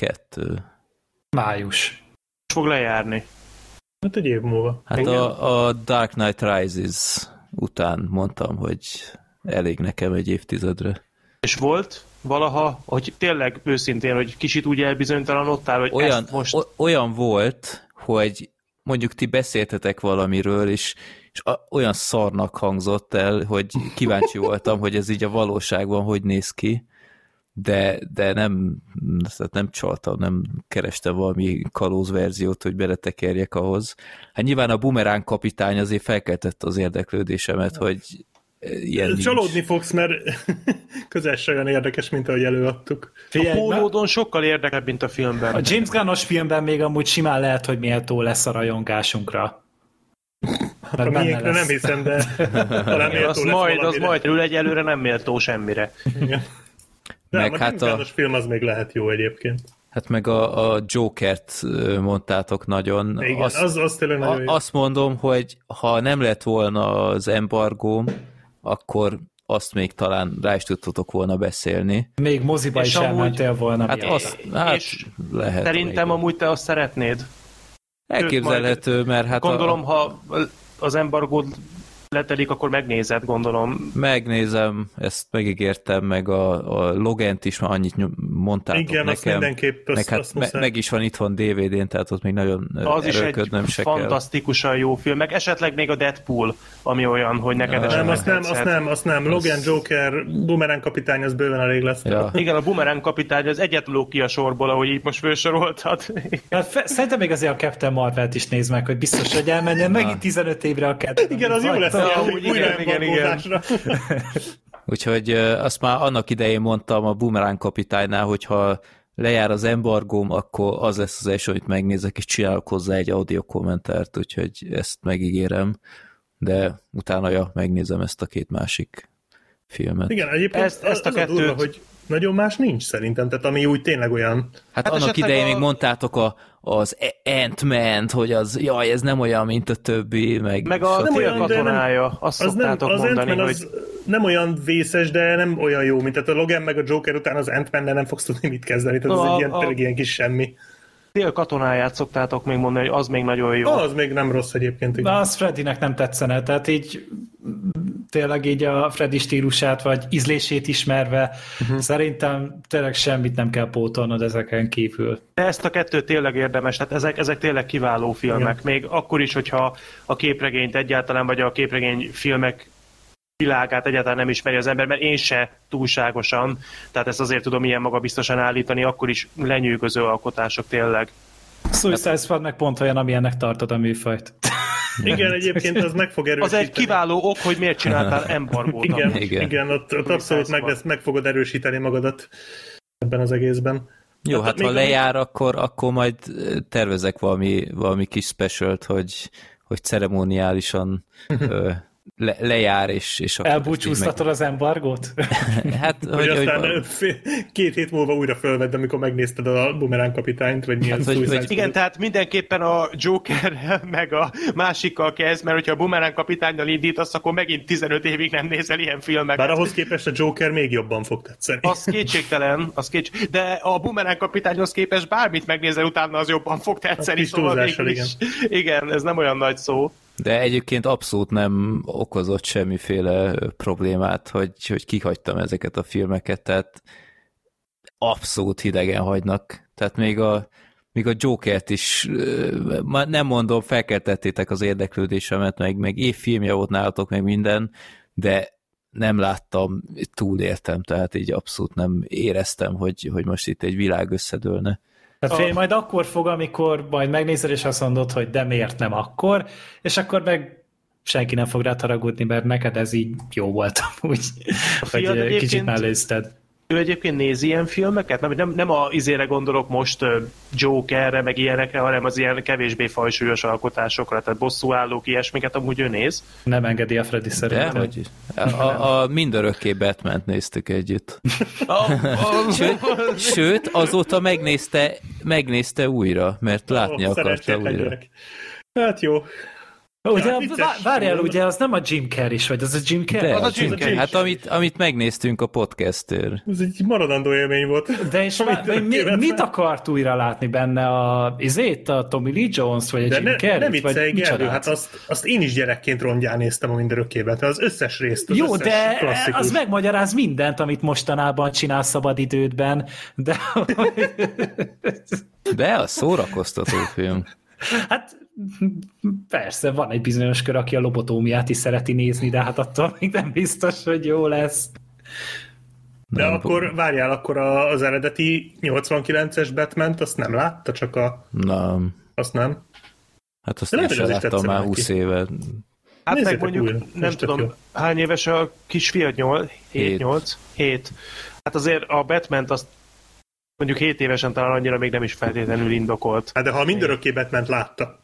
2012. Május. Fog lejárni. Hát egy év múlva. Hát a, a Dark Knight Rises után mondtam, hogy elég nekem egy évtizedre. És volt valaha, hogy tényleg őszintén, hogy kicsit úgy elbizonytalanodtál, hogy Olyan, ezt most... o- olyan volt, hogy mondjuk ti beszéltetek valamiről, és, és a, olyan szarnak hangzott el, hogy kíváncsi voltam, hogy ez így a valóságban hogy néz ki, de, de nem, tehát nem csaltam, nem kerestem valami kalóz verziót, hogy beletekerjek ahhoz. Hát nyilván a bumerán kapitány azért felkeltette az érdeklődésemet, hogy ilyen nincs. Csalódni fogsz, mert [LAUGHS] közel se olyan érdekes, mint ahogy előadtuk. A Figyelj, na- pólódon sokkal érdekebb, mint a filmben. a James Gunn-os filmben még amúgy simán lehet, hogy méltó lesz a rajongásunkra. [LAUGHS] Mert A miénkre lesz. nem hiszem, de talán [LAUGHS] méltó az lesz majd, az valamire. majd ül egyelőre nem méltó semmire. Igen. Nem, Meg a hát a- film az még lehet jó egyébként. Hát meg a, a Jokert mondtátok nagyon. Igen, azt, az, az tényleg nagyon a, jó. azt mondom, hogy ha nem lett volna az embargóm, akkor azt még talán rá is tudtatok volna beszélni. Még moziba És is amúgy- elmentél volna. Hát miatt. azt, hát És lehet. Szerintem még. amúgy te azt szeretnéd. Elképzelhető, mert hát Gondolom, a, ha az embargód letelik, akkor megnézed, gondolom. megnézem, ezt megígértem, meg a, a Logent is már annyit mondtátok Igen, azt nekem. mindenképp, azt, meg, hát azt me, muszáj. meg is van itthon DVD-n, tehát ott még nagyon Az is egy se kell. fantasztikusan jó film, meg esetleg még a Deadpool, ami olyan, hogy neked Ja. esetleg Nem, azt nem, azt nem, azt nem. Logan, Joker, Boomerang kapitány, az bőven elég lesz. Ja. Igen, a Boomerang kapitány az egyetlen ki a sorból, ahogy így most felsoroltad. [LAUGHS] Hát fe- Szerintem még azért a Captain Marvelt is néz meg, hogy biztos, hogy elmenjen megint 15 évre a Captain. Igen, az jó lesz, Ilyen amúgy újra igen, igen, igen. [LAUGHS] Úgyhogy azt már annak idején mondtam a Boomerang kapitánynál, hogyha lejár az embargóm, akkor az lesz az első, amit megnézek, és csinálok hozzá egy audio kommentárt, úgyhogy ezt megígérem, de utána ja, megnézem ezt a két másik filmet. Igen, egyébként Ezt- ezt a az durva, kettőt- hogy nagyon más nincs szerintem, tehát ami úgy tényleg olyan. Hát, Hát annak idején a- még mondtátok a, az ant man hogy az, jaj, ez nem olyan, mint a többi, meg... Meg a Nem olyan, de nem- katonája, azt Az nem, szoktátok az mondani, hogy az nem olyan vészes, de nem olyan jó, mint tehát a Logan meg a Joker után az ant man nem fogsz tudni mit kezdeni, tehát No, az a- egy ilyen, a- ilyen kis semmi. tél katonáját szoktátok még mondani, hogy az még nagyon jó. Az még nem rossz egyébként. igen. Na, az Freddynek nem tetszene, tehát így tényleg így a Freddy stílusát, vagy ízlését ismerve, uh-huh. szerintem tényleg semmit nem kell pótolnod ezeken kívül. De ezt a kettőt tényleg érdemes, tehát ezek, ezek tényleg kiváló filmek. Még akkor is, hogyha a képregényt egyáltalán, vagy a képregény filmek világát egyáltalán nem ismeri az ember, mert én se túlságosan, tehát ezt azért tudom ilyen magabiztosan állítani, akkor is lenyűgöző alkotások tényleg. Suicide Squad meg pont olyan, amilyennek tartod a műfajt. [LAUGHS] Igen, egyébként az meg fog Az erősíteni. egy kiváló ok, hogy miért csináltál embargót. Igen, Igen. igen, ott, ott abszolút meg, lesz, meg fogod erősíteni magadat ebben az egészben. Jó, Hát hát, ha a- lejár, akkor, akkor majd ö, tervezek valami, valami kis specialt, hogy, hogy ceremoniálisan ö, [LAUGHS] le, lejár, és, és Elbúcsúztatod az embargót? meg- [LAUGHS] Hát, Hogy, hogy, aztán hogy, fél, két hét múlva újra fölvedd, amikor megnézted a Boomerang kapitányt, vagy milyen Hát, hogy- hogy-. Igen, tehát mindenképpen a Joker meg a másikkal kezd, mert hogyha a Boomerang kapitánynal indítasz, akkor megint 15 évig nem nézel ilyen filmeket. Bár ahhoz képest a Joker még jobban fog tetszeni. Az kétségtelen, az kétség... de a Boomerang kapitányhoz képest bármit megnézel utána, az jobban fog tetszeni. kis túlzással, végül is- igen, ez nem olyan nagy szó. De egyébként abszolút nem okozott semmiféle problémát, hogy, hogy kihagytam ezeket a filmeket, tehát abszolút hidegen hagynak. Tehát még a, még a Jokert is, már nem mondom, felkeltettétek az érdeklődésemet, meg, meg évfilmje volt nálatok, meg minden, de nem láttam, túléltem, tehát így abszolút nem éreztem, hogy, hogy most itt egy világ összedőlne. Tehát fél, majd akkor fog, amikor majd megnézed, és azt mondod, hogy de miért nem akkor, és akkor meg senki nem fog rá haragudni, mert neked ez így jó volt amúgy, hogy kicsit mellőzted. Ő egyébként nézi ilyen filmeket? Nem, nem, nem a izére gondolok most Jokerre, meg ilyenekre, hanem az ilyen kevésbé fajsúlyos alkotásokra, tehát bosszúállók, ilyesmiket amúgy ő néz. Nem engedi a Freddy szerintem. hogy a, a, mindörökké batman néztük együtt. Sőt, sőt, azóta megnézte, megnézte újra, mert látni Ó, akarta újra. Hát jó. Ugye, Ja, várjál, ugye az nem a Jim Carrey is, vagy az a Jim Carrey? De, Az a Jim Jim Carrey. hát amit, amit megnéztünk a podcastért. Ez egy maradandó élmény volt. De és Amit má, mi, mit akart újra látni benne? A, izét, a Tommy Lee Jones, vagy a De Jim ne, Carrey? nem vagy Gergő, hát azt, azt én is gyerekként rongyán néztem a mindörökkébe, tehát az összes részt, az Jó, összes de klasszikus. az megmagyaráz mindent, amit mostanában csinál szabadidődben, de De a szórakoztató film. hát persze, van egy bizonyos kör, aki a lobotómiát is szereti nézni, de hát attól még nem biztos, hogy jó lesz. De Nem, akkor várjál, akkor a, az eredeti 89-es batman azt nem látta, csak a, Na, azt nem. hát azt lehet, sem láttam már tetszene 20 neki. éve. Hát Nézzétek meg mondjuk, újra, nem most tudom, jó. hány éves a kisfiad? 8? 7, Hét. 8? 7. Hát azért a batman azt mondjuk 7 évesen talán annyira még nem is feltétlenül indokolt. Hát de ha mindörökké batman látta,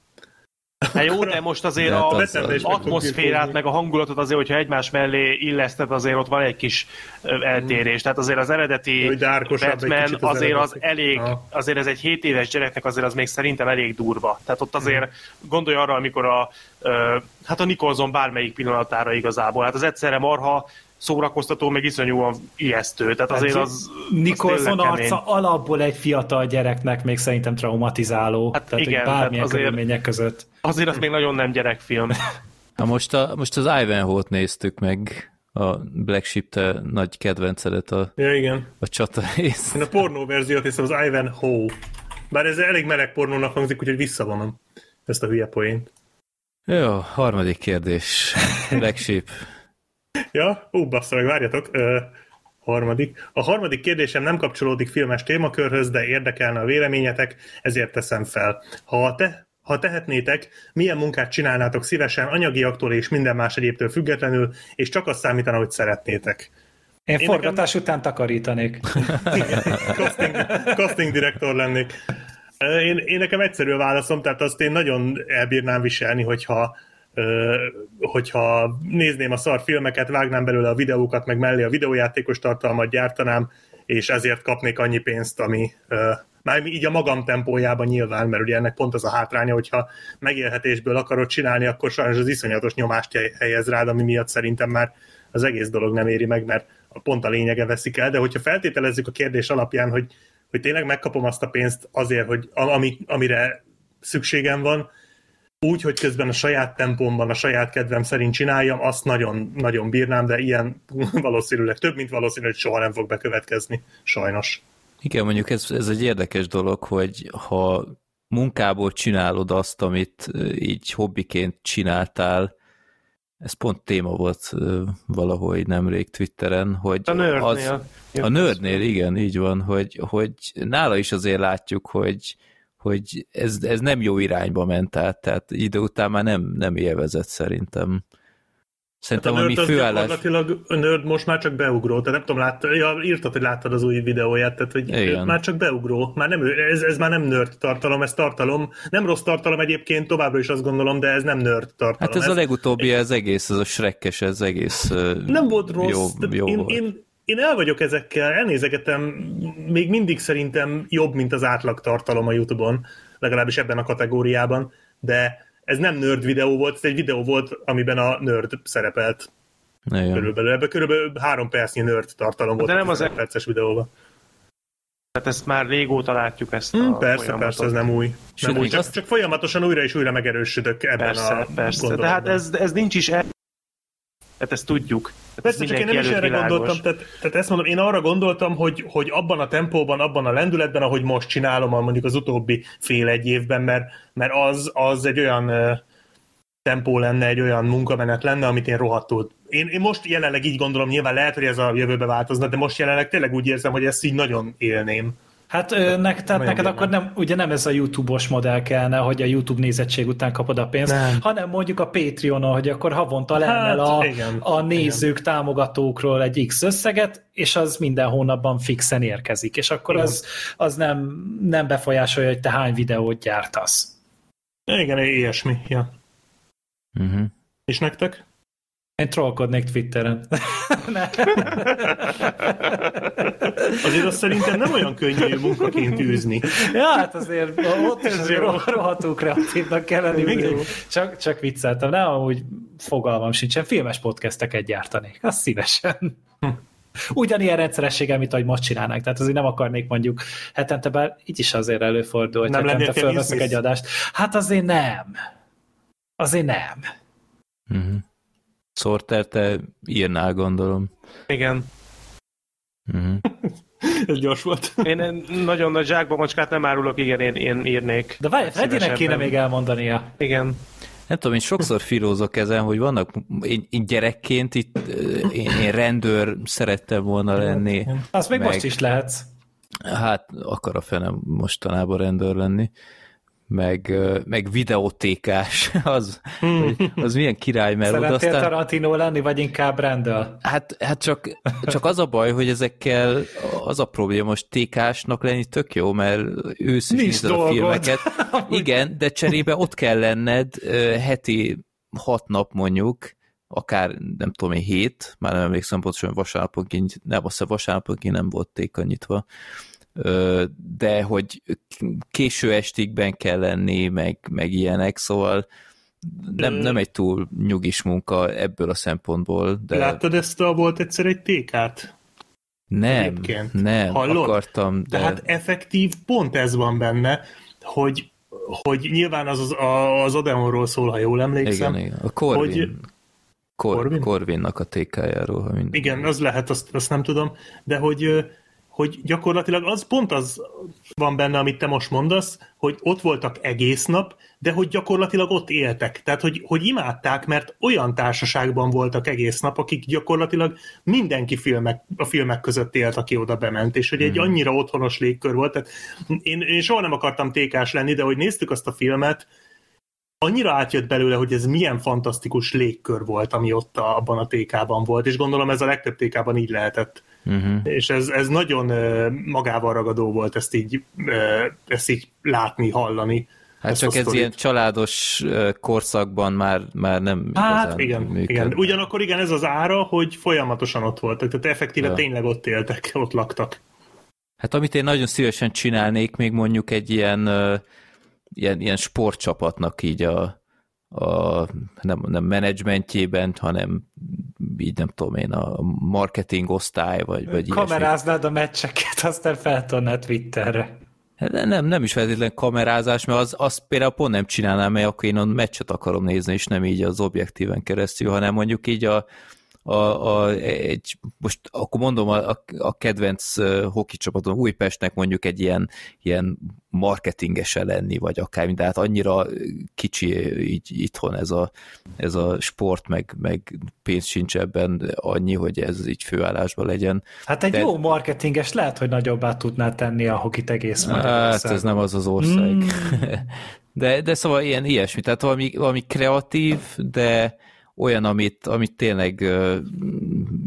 Hát jó, de most azért De a az- fog atmoszférát, meg a hangulatot azért, hogyha egymás mellé illeszted, azért ott van egy kis eltérés. Tehát azért az eredeti Batman az azért az elég, azért ez egy 7 éves gyereknek azért az még szerintem elég durva. Tehát ott azért gondolj arra, amikor a, hát a Nicholson bármelyik pillanatára igazából. Hát az egyszerre marha szórakoztató, meg iszonyúan ijesztő. Tehát azért az, az tényleg kemény. arca alapból egy fiatal gyereknek még szerintem traumatizáló. Hát tehát, igen, bármilyen tehát azért- körülmények között. Azért az még nagyon nem gyerekfilm. [LAUGHS] Na most, a, most az Ivanhoe-t néztük meg, a Black Sheep, te nagy kedvencedet a, Ja, igen. a csata rész. Én a pornó verziót hiszem az Ivan Ho. Bár ez elég meleg pornónak hangzik, úgyhogy visszavonom ezt a hülye poént. Jó, harmadik kérdés. Black Sheep. Ja, ú, bassza meg, várjatok. Ö, harmadik. A harmadik kérdésem nem kapcsolódik filmes témakörhöz, de érdekelne a véleményetek, ezért teszem fel. Ha te, ha tehetnétek, milyen munkát csinálnátok szívesen anyagiaktól és minden más egyébtől függetlenül, és csak azt számítana, hogy szeretnétek. Én, Én forgatás után takarítanék. [LAUGHS] casting, casting direktor lennék. Én, én nekem egyszerű a válaszom, tehát azt én nagyon elbírnám viselni, hogyha hogyha nézném a szar filmeket, vágnám belőle a videókat, meg mellé a videójátékos tartalmat gyártanám, és ezért kapnék annyi pénzt, ami már így a magam tempójában nyilván, mert ugye ennek pont az a hátránya, hogyha megélhetésből akarod csinálni, akkor sajnos az iszonyatos nyomást hely- helyez rád, ami miatt szerintem már az egész dolog nem éri meg, mert pont a lényege veszik el, de hogyha feltételezzük a kérdés alapján, hogy, hogy tényleg megkapom azt a pénzt azért, hogy ami, amire szükségem van, úgy, hogy közben a saját tempómban, a saját kedvem szerint csináljam, azt nagyon, nagyon bírnám, de ilyen [LAUGHS] valószínűleg több, mint valószínű, hogy soha nem fog bekövetkezni. Sajnos. Igen, mondjuk ez, ez egy érdekes dolog, hogy ha munkából csinálod azt, amit így hobbiként csináltál, ez pont téma volt így nemrég Twitteren, hogy A nerdnél. az, a nördnél, igen, így van, hogy, hogy nála is azért látjuk, hogy, hogy ez, ez nem jó irányba ment át, tehát idő után már nem, nem élvezett szerintem. Szerintem Hát a nerd az főállás... gyakorlatilag a nerd most már csak beugró, tehát nem tudom, látta, ja, írtad, hogy láttad az új videóját, tehát hogy Igen. már csak beugró, már nem, ez, ez már nem nerd tartalom, ez tartalom, nem rossz tartalom egyébként, továbbra is azt gondolom, de ez nem nerd tartalom. Hát ez a legutóbbi, ez egész, ez a Shrekkes, ez egész Nem volt rossz, jó, jó én, volt. én, én el vagyok ezekkel, elnézegetem, még mindig szerintem jobb, mint az átlag tartalom a Youtube-on, legalábbis ebben a kategóriában, de ez nem nerd videó volt, ez egy videó volt, amiben a nerd szerepelt Igen. körülbelül. Ebben körülbelül három percnyi nerd tartalom volt De nem a az 15 perces videóban. Tehát ezt már régóta látjuk ezt a Hmm, persze, folyamatot. persze, ez nem új. Sőt, Nem új csak, azt- csak folyamatosan újra és újra megerősödök ebben Persze, a persze. gondolatban. Tehát ez, ez nincs is el... Tehát ezt tudjuk. Ez Persze, csak én nem is erre előtt gondoltam, világos. tehát, tehát ezt mondom, én arra gondoltam, hogy, hogy abban a tempóban, abban a lendületben, ahogy most csinálom, mondjuk az utóbbi fél egy évben, mert, mert az, az egy olyan tempó lenne, egy olyan munkamenet lenne, amit én rohadtul. Én, én most jelenleg így gondolom, nyilván lehet, hogy ez a jövőbe változna, de most jelenleg tényleg úgy érzem, hogy ezt így nagyon élném. Hát ö, nek, tehát neked akkor nem, ugye nem ez a YouTube-os modell kellene, hogy a YouTube nézettség után kapod a pénzt, Nem. hanem mondjuk a Patreonon, hogy akkor havonta leemel Hát, a, igen, a nézők, támogatókról egy X összeget, és az minden hónapban fixen érkezik, és akkor az, az nem, nem befolyásolja, hogy te hány videót gyártasz. Igen, ilyesmi. Ja. Uh-huh. És nektek? Én trollkodnék Twitteren. [LAUGHS] [LAUGHS] Azért azt szerintem nem olyan könnyű munkaként űzni. Ja, hát azért ott is azért rohadtul kreatívnak kell lenni. Csak, csak vicceltem, nem, amúgy fogalmam sincsen. Filmes podcasteket gyártanék, azt szívesen. Ugyanilyen rendszerességgel, mint ahogy most csinálnánk. Tehát azért nem akarnék mondjuk hetente, bár így is azért előfordul, hogy Nem hetente fölveszek egy adást. Hát azért nem. Azért nem. Uh-huh. Sorter, te írnál, gondolom. Igen. Uh-huh. [LAUGHS] Ez gyors volt. Én nagyon nagy zsákba macskát nem árulok, igen, én, én írnék. De várj, Freddynek kéne még elmondania. Igen. Nem tudom, én sokszor filózok ezen, hogy vannak, én, én gyerekként itt, én, én rendőr szerettem volna lenni. Azt még Meg- most is lehetsz. Hát akar a fenem mostanában rendőr lenni. Meg, meg videótékás, [LAUGHS] az, az milyen király, mert oda Szeretnél aztán... Tarantino lenni, vagy inkább Randall? Hát, hát csak, csak az a baj, hogy ezekkel az a probléma, most tékásnak lenni tök jó, mert ősz is a filmeket. [LAUGHS] Igen, de cserébe ott kell lenned heti hat nap mondjuk, akár nem tudom én hét, már nem emlékszem pontosan, vasárnaponként, nem, azt hiszem vasárnaponként nem volt téka nyitva, de hogy késő estigben kell lenni, meg, meg ilyenek, szóval nem, nem egy túl nyugis munka ebből a szempontból, de Láttad ezt a volt egyszer egy tékát? nem, egyébként? nem, Hallod? akartam, De de, hát effektív pont ez van benne, hogy, hogy nyilván az az, az Odeonról szól, ha jól emlékszem. igen, igen, a Corvin, hogy- Cor, Corvin? Corvinnak a tékájáról, ha minden. Igen, az lehet, azt, azt nem tudom, de hogy, hogy gyakorlatilag az pont az van benne, amit te most mondasz, hogy ott voltak egész nap, de hogy gyakorlatilag ott éltek. Tehát, hogy, hogy imádták, mert olyan társaságban voltak egész nap, akik gyakorlatilag mindenki filmek, a filmek között élt, aki oda bement, és hogy egy annyira otthonos légkör volt. Tehát én, én soha nem akartam tékás lenni, de hogy néztük azt a filmet, annyira átjött belőle, hogy ez milyen fantasztikus légkör volt, ami ott a, abban a TK-ban volt, és gondolom ez a legtöbb TK-ban így lehetett. Uh-huh. És ez, ez nagyon magával ragadó volt ezt így, ezt így látni, hallani. Hát ezt csak ez sztorit. ilyen családos korszakban már, már nem Hát igen, működ. igen. Ugyanakkor igen, ez az ára, hogy folyamatosan ott voltak, tehát effektíve Ja. tényleg ott éltek, [LAUGHS] ott laktak. Hát amit én nagyon szívesen csinálnék, még mondjuk egy ilyen, ilyen, ilyen sportcsapatnak így a, a nem, nem menedzsmentjében, hanem így nem tudom én, a marketing osztály, vagy, vagy ilyesmi. Kameráznád a meccseket, aztán feltornád Twitterre. Hát Nem, nem is feltétlenül kamerázás, mert az, azt például pont nem csinálnám, mert akkor én a meccset akarom nézni, és nem így az objektíven keresztül, hanem mondjuk így a, a, a egy, most akkor mondom a, a, kedvenc hoki csapatom, Újpestnek mondjuk egy ilyen, ilyen marketingese lenni, vagy akármi, de hát annyira kicsi így itthon ez a, ez a sport, meg, meg pénz sincs ebben annyi, hogy ez így főállásban legyen. Hát egy De- jó marketinges lehet, hogy nagyobbá tudná tenni a hokit egész Hát ez nem az az ország. Mm. [LAUGHS] De, de szóval ilyen ilyesmi, tehát valami, valami kreatív, de olyan, amit, amit tényleg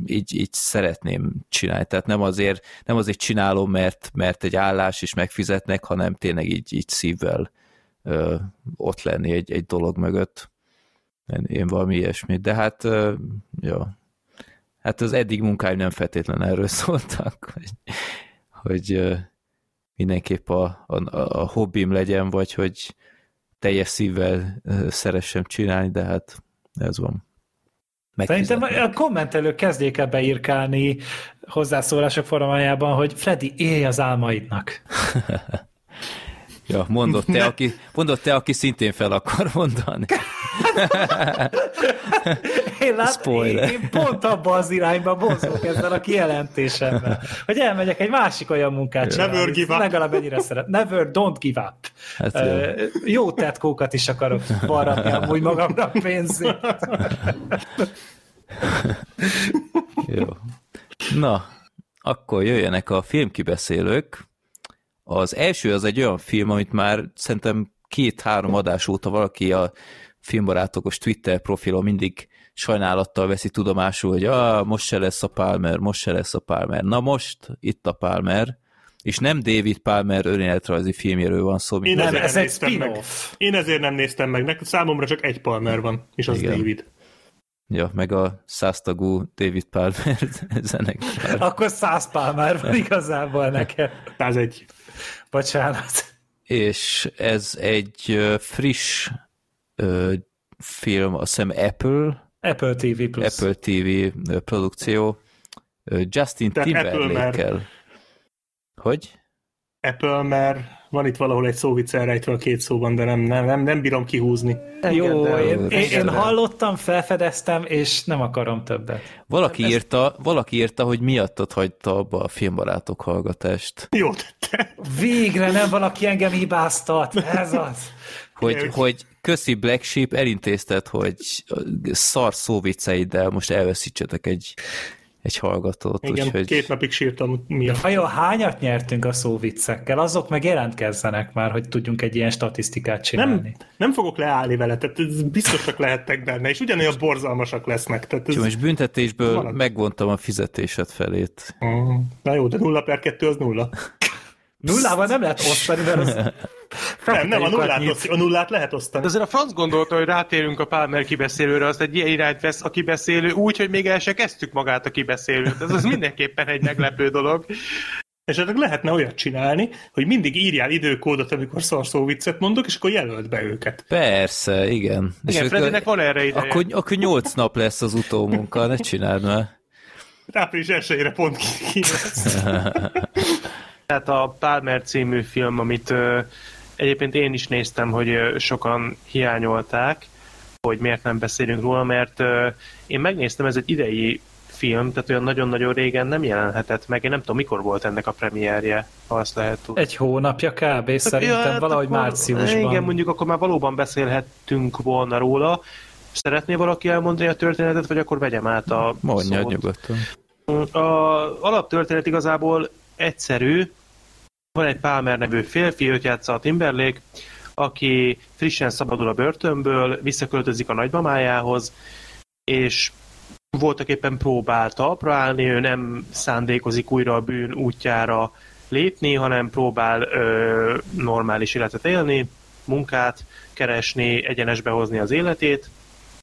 így, így szeretném csinálni. Tehát nem azért, nem azért csinálom, mert, mert egy állás is megfizetnek, hanem tényleg így, így szívvel ö, ott lenni egy, egy dolog mögött. Én, én valami ilyesmi. De hát, ö, jó. Hát az eddig munkáim nem feltétlenül erről [LAUGHS] szóltak, hogy, hogy ö, mindenképp a, a, a hobbim legyen, vagy hogy teljes szívvel szeressem csinálni, de hát ez van. Szerintem Megfizetnek. a kommentelők kezdjék el beírkálni hozzászólások formájában, hogy Freddy, élj az álmaidnak. [LAUGHS] Ja, mondott te, aki, mondott te, aki szintén fel akar mondani. Én, lát, én, Spoiler. én pont abba az irányba mozgok ezzel a kijelentésemmel, hogy elmegyek egy másik olyan munkát csinálni. Never give up. Legalább ennyire szeret. Never, don't give up. Hát jó. Ö, jó tetkókat is akarok varratni amúgy magamnak pénzét. Jó. Na, akkor jöjjenek a filmkibeszélők. Az első az egy olyan film, amit már szerintem két-három adás óta valaki a filmbarátokos Twitter profilon mindig sajnálattal veszi tudomásul, hogy ah, most se lesz a Palmer, most se lesz a Palmer. Na most, itt a Palmer, és nem David Palmer önéletrajzi filmjéről van szó. mint Én Nem, ez egy néztem meg. Én ezért nem néztem meg. Nekem számomra csak egy Palmer van, és az Igen. David. Ja, meg a száztagú David Palmer [LAUGHS] zenekar. Akkor száz pál már van [LAUGHS] igazából neked. 101. Bocsánat. És ez egy friss ö, film, azt hiszem Apple, Apple TV Plus. Apple TV produkció, Justin Timberlake-kel. Hogy? Apple, mert van itt valahol egy szóvic elrejtve a két szóban, de nem, nem, nem, nem bírom kihúzni. Jó, de- én, én, én hallottam, felfedeztem, és nem akarom többet. Valaki írta, valaki írta, hogy miattad hagyta abba a filmbarátok hallgatást. Jó tette. Végre nem valaki engem hibáztat, ez az. Hogy, hogy köszi Black Sheep, elintézted, hogy szar szóvicceiddel most elveszítsetek egy, egy hallgatót. Igen, úgyhogy... két napig sírtam miatt. Vajon hányat nyertünk a szóviccekkel? Azok meg jelentkezzenek már, hogy tudjunk egy ilyen statisztikát csinálni. Nem, nem fogok leállni vele, tehát ez biztosak lehettek benne, és ugyanolyan borzalmasak lesznek. Tehát ez... Úgyhogy most büntetésből Valami. megvontam a fizetésed felét. Mm. Na jó, de nulla per kettő az nulla. [LAUGHS] Nullával nem lehet osztani, mert az... Nem, nem, a nullát, nyit. a nullát lehet osztani. De azért a franc gondolta, hogy rátérünk a Palmer kibeszélőre, azt egy ilyen irányt vesz a kibeszélő, úgy, hogy még el se kezdtük magát a kibeszélőt. Ez az mindenképpen egy meglepő dolog. Esetleg lehetne olyat csinálni, hogy mindig írjál időkódot, amikor szarszó viccet mondok, és akkor jelölt be őket. Persze, igen. Igen, akkor- Fredinek van erre ideje. akkor, akkor nyolc nap lesz az utómunka, ne csináld már. Április 1 pont ki, ki lesz. [LAUGHS] Tehát a Palmer című film, amit ö, egyébként én is néztem, hogy ö, sokan hiányolták, hogy miért nem beszélünk róla, mert ö, én megnéztem, ez egy idei film, tehát olyan nagyon-nagyon régen nem jelenhetett meg. Én nem tudom, mikor volt ennek a premierje, ha azt lehet tudni. Egy hónapja kb. Szerintem hát valahogy akkor- márciusban. Igen, mondjuk akkor már valóban beszélhettünk volna róla. Szeretné valaki elmondani a történetet, vagy akkor vegyem át a Mondja szót? nyugodtan. A alaptörténet igazából egyszerű. Van egy Palmer nevű férfi, őt játsza a Timberlake, aki frissen szabadul a börtönből, visszaköltözik a nagymamájához, és voltak éppen próbál talpra állni, ő nem szándékozik újra a bűn útjára lépni, hanem próbál ö, normális életet élni, munkát keresni, egyenesbe hozni az életét.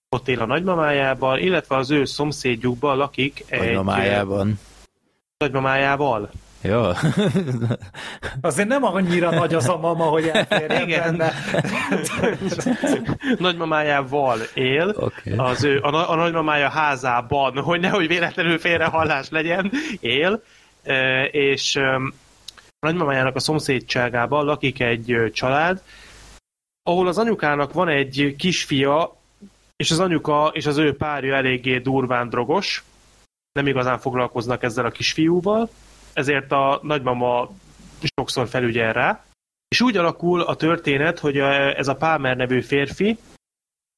Ott él a nagymamájával, illetve az ő szomszédjukban lakik egy... Nagymamájában. Nagymamájával. Ja. [LAUGHS] Azért nem annyira nagy az a mama, hogy elférjen Igen. benne. [LAUGHS] Nagymamájával él, Oké. az ő, a, a nagymamája házában, hogy nehogy véletlenül félrehallás legyen, él, és a nagymamájának a szomszédságában lakik egy család, ahol az anyukának van egy kisfia, és az anyuka és az ő párja eléggé durván drogos, nem igazán foglalkoznak ezzel a kisfiúval, ezért a nagymama sokszor felügyel rá, és úgy alakul a történet, hogy ez a Palmer nevű férfi,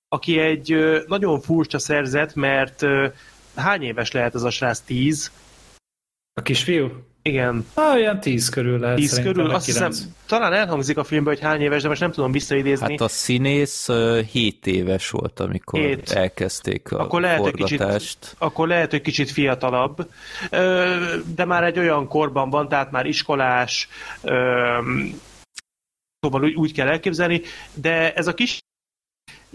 aki egy nagyon furcsa szerzet, mert hány éves lehet ez a srác? Tíz? A kisfiú? Igen, Ah, olyan tíz körül lehet tíz körül. Azt hiszem, talán elhangzik a filmben, hogy hány éves, de most nem tudom visszaidézni. Hát a színész 7 éves volt, amikor Hét. elkezdték a Akkor lehet, hogy kicsit- forgatást. akkor lehet, hogy kicsit fiatalabb, ö, de már egy olyan korban van, tehát már iskolás, ö, szóval úgy, úgy kell elképzelni, de ez a kis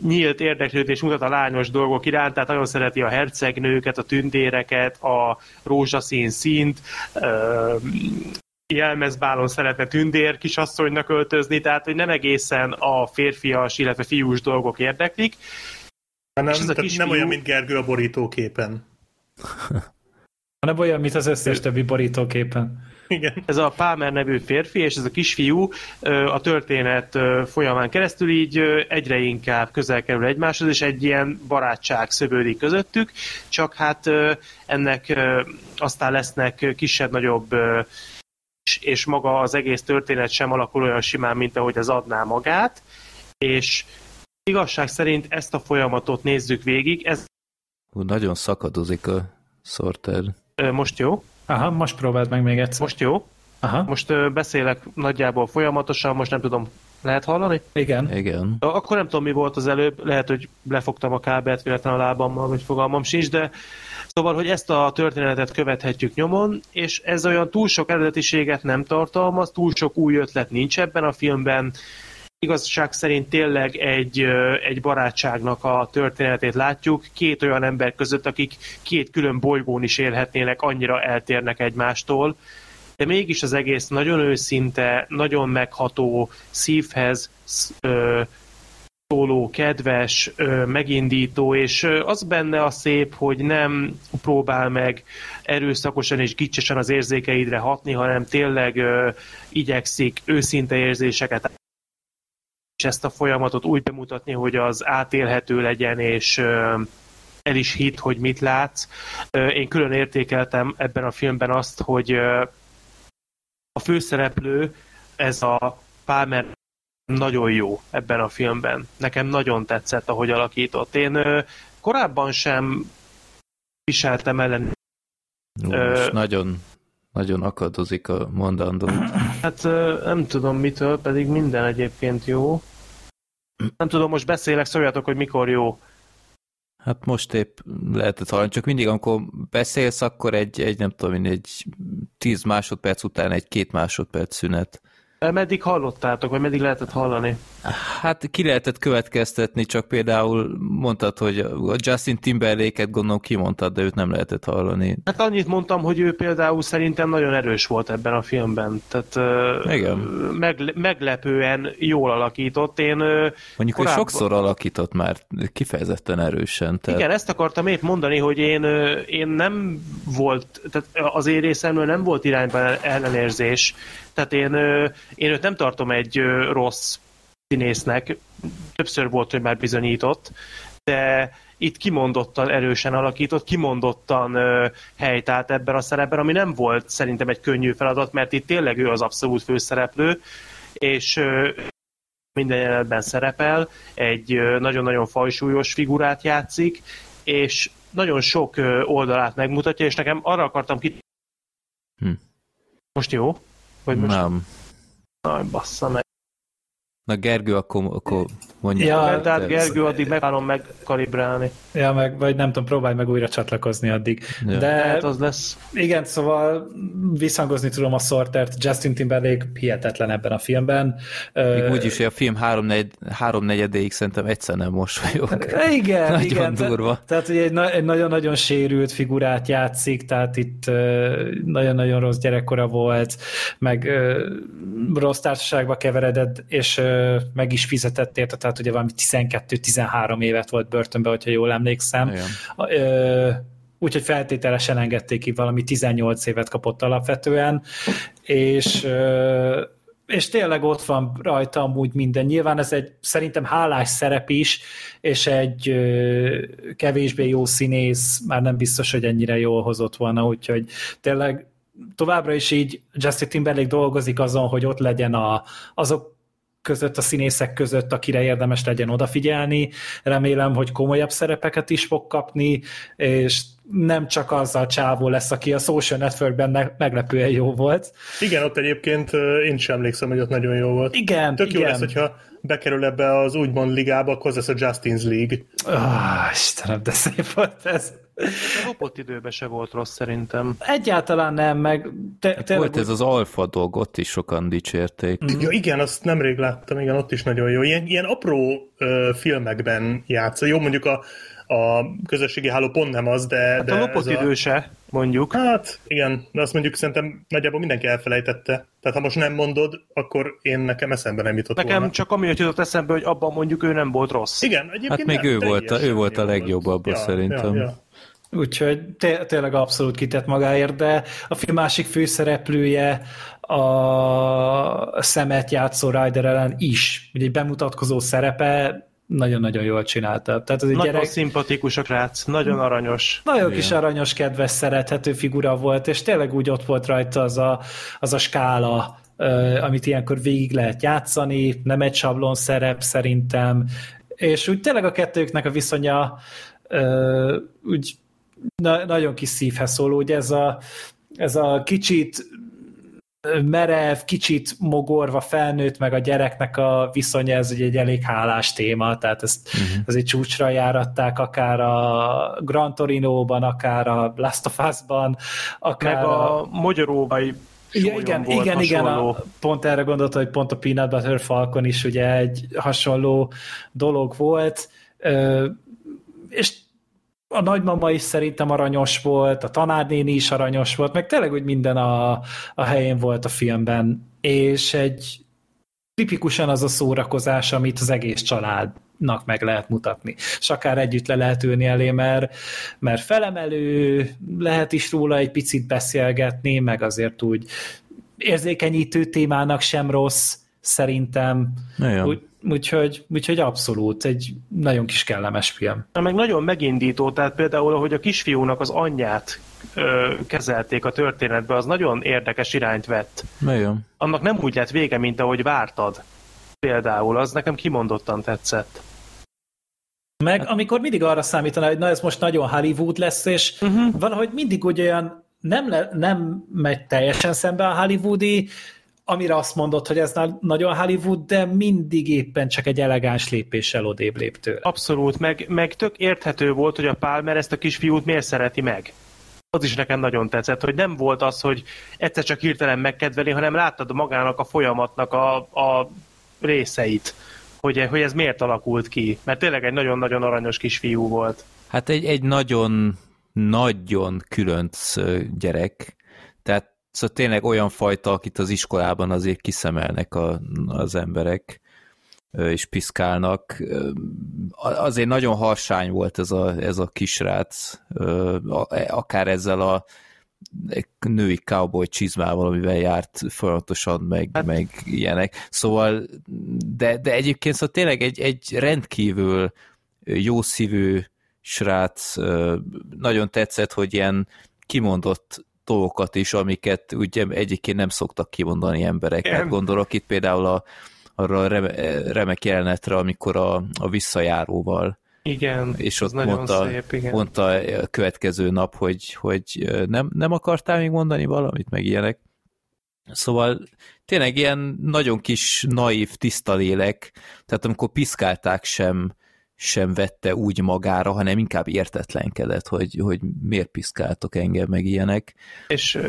nyílt érdeklődés mutat a lányos dolgok iránt, tehát nagyon szereti a hercegnőket, a tündéreket, a rózsaszín színt, jelmezbálon szeretne tündér kisasszonynak öltözni, tehát hogy nem egészen a férfias, illetve fiús dolgok érdeklik, Nem, És ez a kisfiú- nem olyan, mint Gergő a borítóképen. [LAUGHS] Hanem olyan, mint az összes többi borítóképen. Igen. ez a Palmer nevű férfi, és ez a kisfiú a történet folyamán keresztül így egyre inkább közel kerül egymáshoz, és egy ilyen barátság szövődik közöttük, csak hát ennek aztán lesznek kisebb-nagyobb és- maga az egész történet sem alakul olyan simán, mint ahogy az adná magát, és igazság szerint ezt a folyamatot nézzük végig, ez Hú, nagyon szakadozik a szorter. most jó? Aha, most próbáld meg még egyszer. Most jó? Aha, Most ö, beszélek nagyjából folyamatosan, most nem tudom, lehet hallani? igen. Igen. Akkor nem tudom, mi volt az előbb, lehet, hogy lefogtam a kábelt véletlenül a lábammal, vagy fogalmam sincs, de szóval, hogy ezt a történetet követhetjük nyomon, és ez olyan túl sok eredetiséget nem tartalmaz, túl sok új ötlet nincs ebben a filmben, igazság szerint tényleg egy, egy barátságnak a történetét látjuk, két olyan ember között, akik két külön bolygón is élhetnének, annyira eltérnek egymástól, de mégis az egész nagyon őszinte, nagyon megható, szívhez sz- ö, szóló, kedves, ö, megindító, és az benne a szép, hogy nem próbál meg erőszakosan és gicsesen az érzékeidre hatni, hanem tényleg ö, igyekszik őszinte érzéseket és ezt a folyamatot úgy bemutatni, hogy az átélhető legyen, és el is hit, hogy mit látsz. Én külön értékeltem ebben a filmben azt, hogy a főszereplő, ez a Palmer nagyon jó ebben a filmben. Nekem nagyon tetszett, ahogy alakított. Én korábban sem viseltem ellen. Jó, Ö- nagyon, nagyon akadozik a mondandó. Hát nem tudom mitől, pedig minden egyébként jó. Nem tudom, most beszélek, szóljatok, hogy mikor jó. Hát most épp lehetett hallani, csak mindig, amikor beszélsz, akkor egy, egy nem tudom én, egy 10 másodperc után egy két másodperc szünet. Meddig hallottátok, vagy meddig lehetett hallani? Hát ki lehetett következtetni, csak például mondtad, hogy a Justin Timberlake-et gondolom kimondtad, de őt nem lehetett hallani. Hát annyit mondtam, hogy ő például szerintem nagyon erős volt ebben a filmben. Tehát Igen. Megle- meglepően jól alakított. Én Mondjuk ő korábban- sokszor alakított már kifejezetten erősen. Tehát... Igen, ezt akartam épp mondani, hogy én, én nem volt, tehát az én részemről nem volt irányban ellenérzés. Tehát én, én őt nem tartom egy rossz színésznek. Többször volt, hogy már bizonyított, de itt kimondottan erősen alakított, kimondottan ö, helytált ebben a szerepben, ami nem volt szerintem egy könnyű feladat, mert itt tényleg ő az abszolút főszereplő, és ö, minden jelenetben szerepel, egy ö, nagyon-nagyon fajsúlyos figurát játszik, és nagyon sok ö, oldalát megmutatja, és nekem arra akartam ki... Hm. Most jó? Vagy most... Nem. Aj, bassza meg. Na Gergő, akkor, akkor mondja. Ja, tehát te- Gergő addig megpróbálom megkalibrálni. Ja, meg, vagy nem tudom, próbálj meg újra csatlakozni addig. Ja. De Hát az lesz. igen, szóval visszhangozni tudom a Sortert, Justin Timberlake hihetetlen ebben a filmben. Még Ö, úgyis, hogy a film háromnegyed, háromnegyedéig szerintem egyszer nem mosolyog. [LAUGHS] Igen, Nagyon igen. te- durva. Tehát ugye egy, egy nagyon-nagyon sérült figurát játszik, tehát itt nagyon-nagyon rossz gyerekkora volt, meg ö, rossz társaságba keveredett, és meg is fizetett érte, tehát ugye valami 12-13 évet volt börtönbe, hogyha jól emlékszem. Igen. Úgyhogy feltételesen engedték ki, valami 18 évet kapott alapvetően, és és tényleg ott van rajta amúgy minden. Nyilván ez egy szerintem hálás szerep is, és egy ö, kevésbé jó színész már nem biztos, hogy ennyire jól hozott volna, úgyhogy tényleg továbbra is így Justin Timberlake dolgozik azon, hogy ott legyen a, azok között, a színészek között, akire érdemes legyen odafigyelni. Remélem, hogy komolyabb szerepeket is fog kapni, és nem csak az a csávó lesz, aki a Social Networkben me- meglepően jó volt. Igen, ott egyébként én sem emlékszem, hogy ott nagyon jó volt. Igen, Tök jó igen. lesz, hogyha bekerül ebbe az úgymond ligába, akkor lesz a Justin's League. Ah, Istenem, de szép volt ez. A lopott időben se volt rossz szerintem. Egyáltalán nem, meg te, tényleg Volt ez az alfa dolg, ott is sokan dicsérték. Mm. Ja, igen, azt nemrég láttam, igen, ott is nagyon jó. Ilyen, ilyen apró ö, filmekben játsza. Jó, mondjuk a, a közösségi háló pont nem az, de... Hát de a lopott ez idő se, mondjuk. Hát, igen, de azt mondjuk szerintem nagyjából mindenki elfelejtette. Tehát ha most nem mondod, akkor én nekem eszembe nem jutott Nekem volna. csak ami jutott eszembe, hogy abban mondjuk ő nem volt rossz. Igen, egyébként Hát még nem, ő volt a- ő volt a legjobb abban szerintem. Úgyhogy té- tényleg abszolút kitett magáért, de a film másik főszereplője a szemet játszó Ryder ellen is, ugye egy bemutatkozó szerepe nagyon-nagyon jól csinálta. Tehát az egy Nagyon gyerek, szimpatikus a krác, nagyon aranyos. nagyon kis aranyos, kedves, szerethető figura volt, és tényleg úgy ott volt rajta az a, az a skála, amit ilyenkor végig lehet játszani, nem egy sablon szerep szerintem, és úgy tényleg a kettőknek a viszonya úgy na, nagyon kis szívhez szóló, ugye ez a, ez a kicsit merev, kicsit mogorva felnőtt, meg a gyereknek a viszonya, ez ugye egy elég hálás téma, tehát ezt uh-huh. azért csúcsra járatták, akár a Gran Torino-ban, akár a Last of Us-ban, akár Meg a magyaróbai Ja, igen, volt igen, igen, a, pont erre gondoltam, hogy pont a Peanut Butter Falcon is ugye egy hasonló dolog volt, Ö, és a nagymama is szerintem aranyos volt, a tanárnéni is aranyos volt, meg tényleg úgy minden a, a helyén volt a filmben, és egy tipikusan az a szórakozás, amit az egész családnak meg lehet mutatni. És akár együtt le lehet ülni elé, mert, mert felemelő, lehet is róla egy picit beszélgetni, meg azért úgy érzékenyítő témának sem rossz, szerintem. Nagyon. Úgy, úgyhogy, úgyhogy abszolút, egy nagyon kis kellemes film. Na, meg nagyon megindító, tehát például, hogy a kisfiúnak az anyját ö, kezelték a történetbe, az nagyon érdekes irányt vett. Nagyon. Annak nem úgy lett vége, mint ahogy vártad. Például, az nekem kimondottan tetszett. Meg amikor mindig arra számítaná, hogy na ez most nagyon Hollywood lesz, és uh-huh. valahogy mindig úgy olyan nem, le, nem megy teljesen szembe a hollywoodi, amire azt mondod, hogy ez na- nagyon Hollywood, de mindig éppen csak egy elegáns lépéssel odébb lép tőle. Abszolút, meg, meg tök érthető volt, hogy a Palmer ezt a kisfiút miért szereti meg. Az is nekem nagyon tetszett, hogy nem volt az, hogy egyszer csak hirtelen megkedveli, hanem láttad magának a folyamatnak a, a részeit, hogy, hogy ez miért alakult ki. Mert tényleg egy nagyon-nagyon aranyos kisfiú volt. Hát egy, egy nagyon, nagyon különc gyerek, tehát szóval tényleg olyan fajta, akit az iskolában azért kiszemelnek a, az emberek, és piszkálnak. Azért nagyon harsány volt ez a, ez a kisrác, akár ezzel a női cowboy csizmával, amivel járt folyamatosan, meg, hát, meg ilyenek. Szóval, de, de egyébként szóval tényleg egy, egy rendkívül jó szívű srác, nagyon tetszett, hogy ilyen kimondott dolgokat is, amiket ugye egyébként nem szoktak kimondani emberek. Igen. Hát gondolok itt például a, arra a reme, remek jelenetre, amikor a, a visszajáróval Igen, és ott nagyon mondta, szép, igen. mondta a következő nap, hogy, hogy nem, nem akartál még mondani valamit, meg ilyenek. Szóval tényleg ilyen nagyon kis, naív, tiszta lélek, tehát amikor piszkálták sem, sem vette úgy magára, hanem inkább értetlenkedett, hogy, hogy miért piszkáltok engem, meg ilyenek. És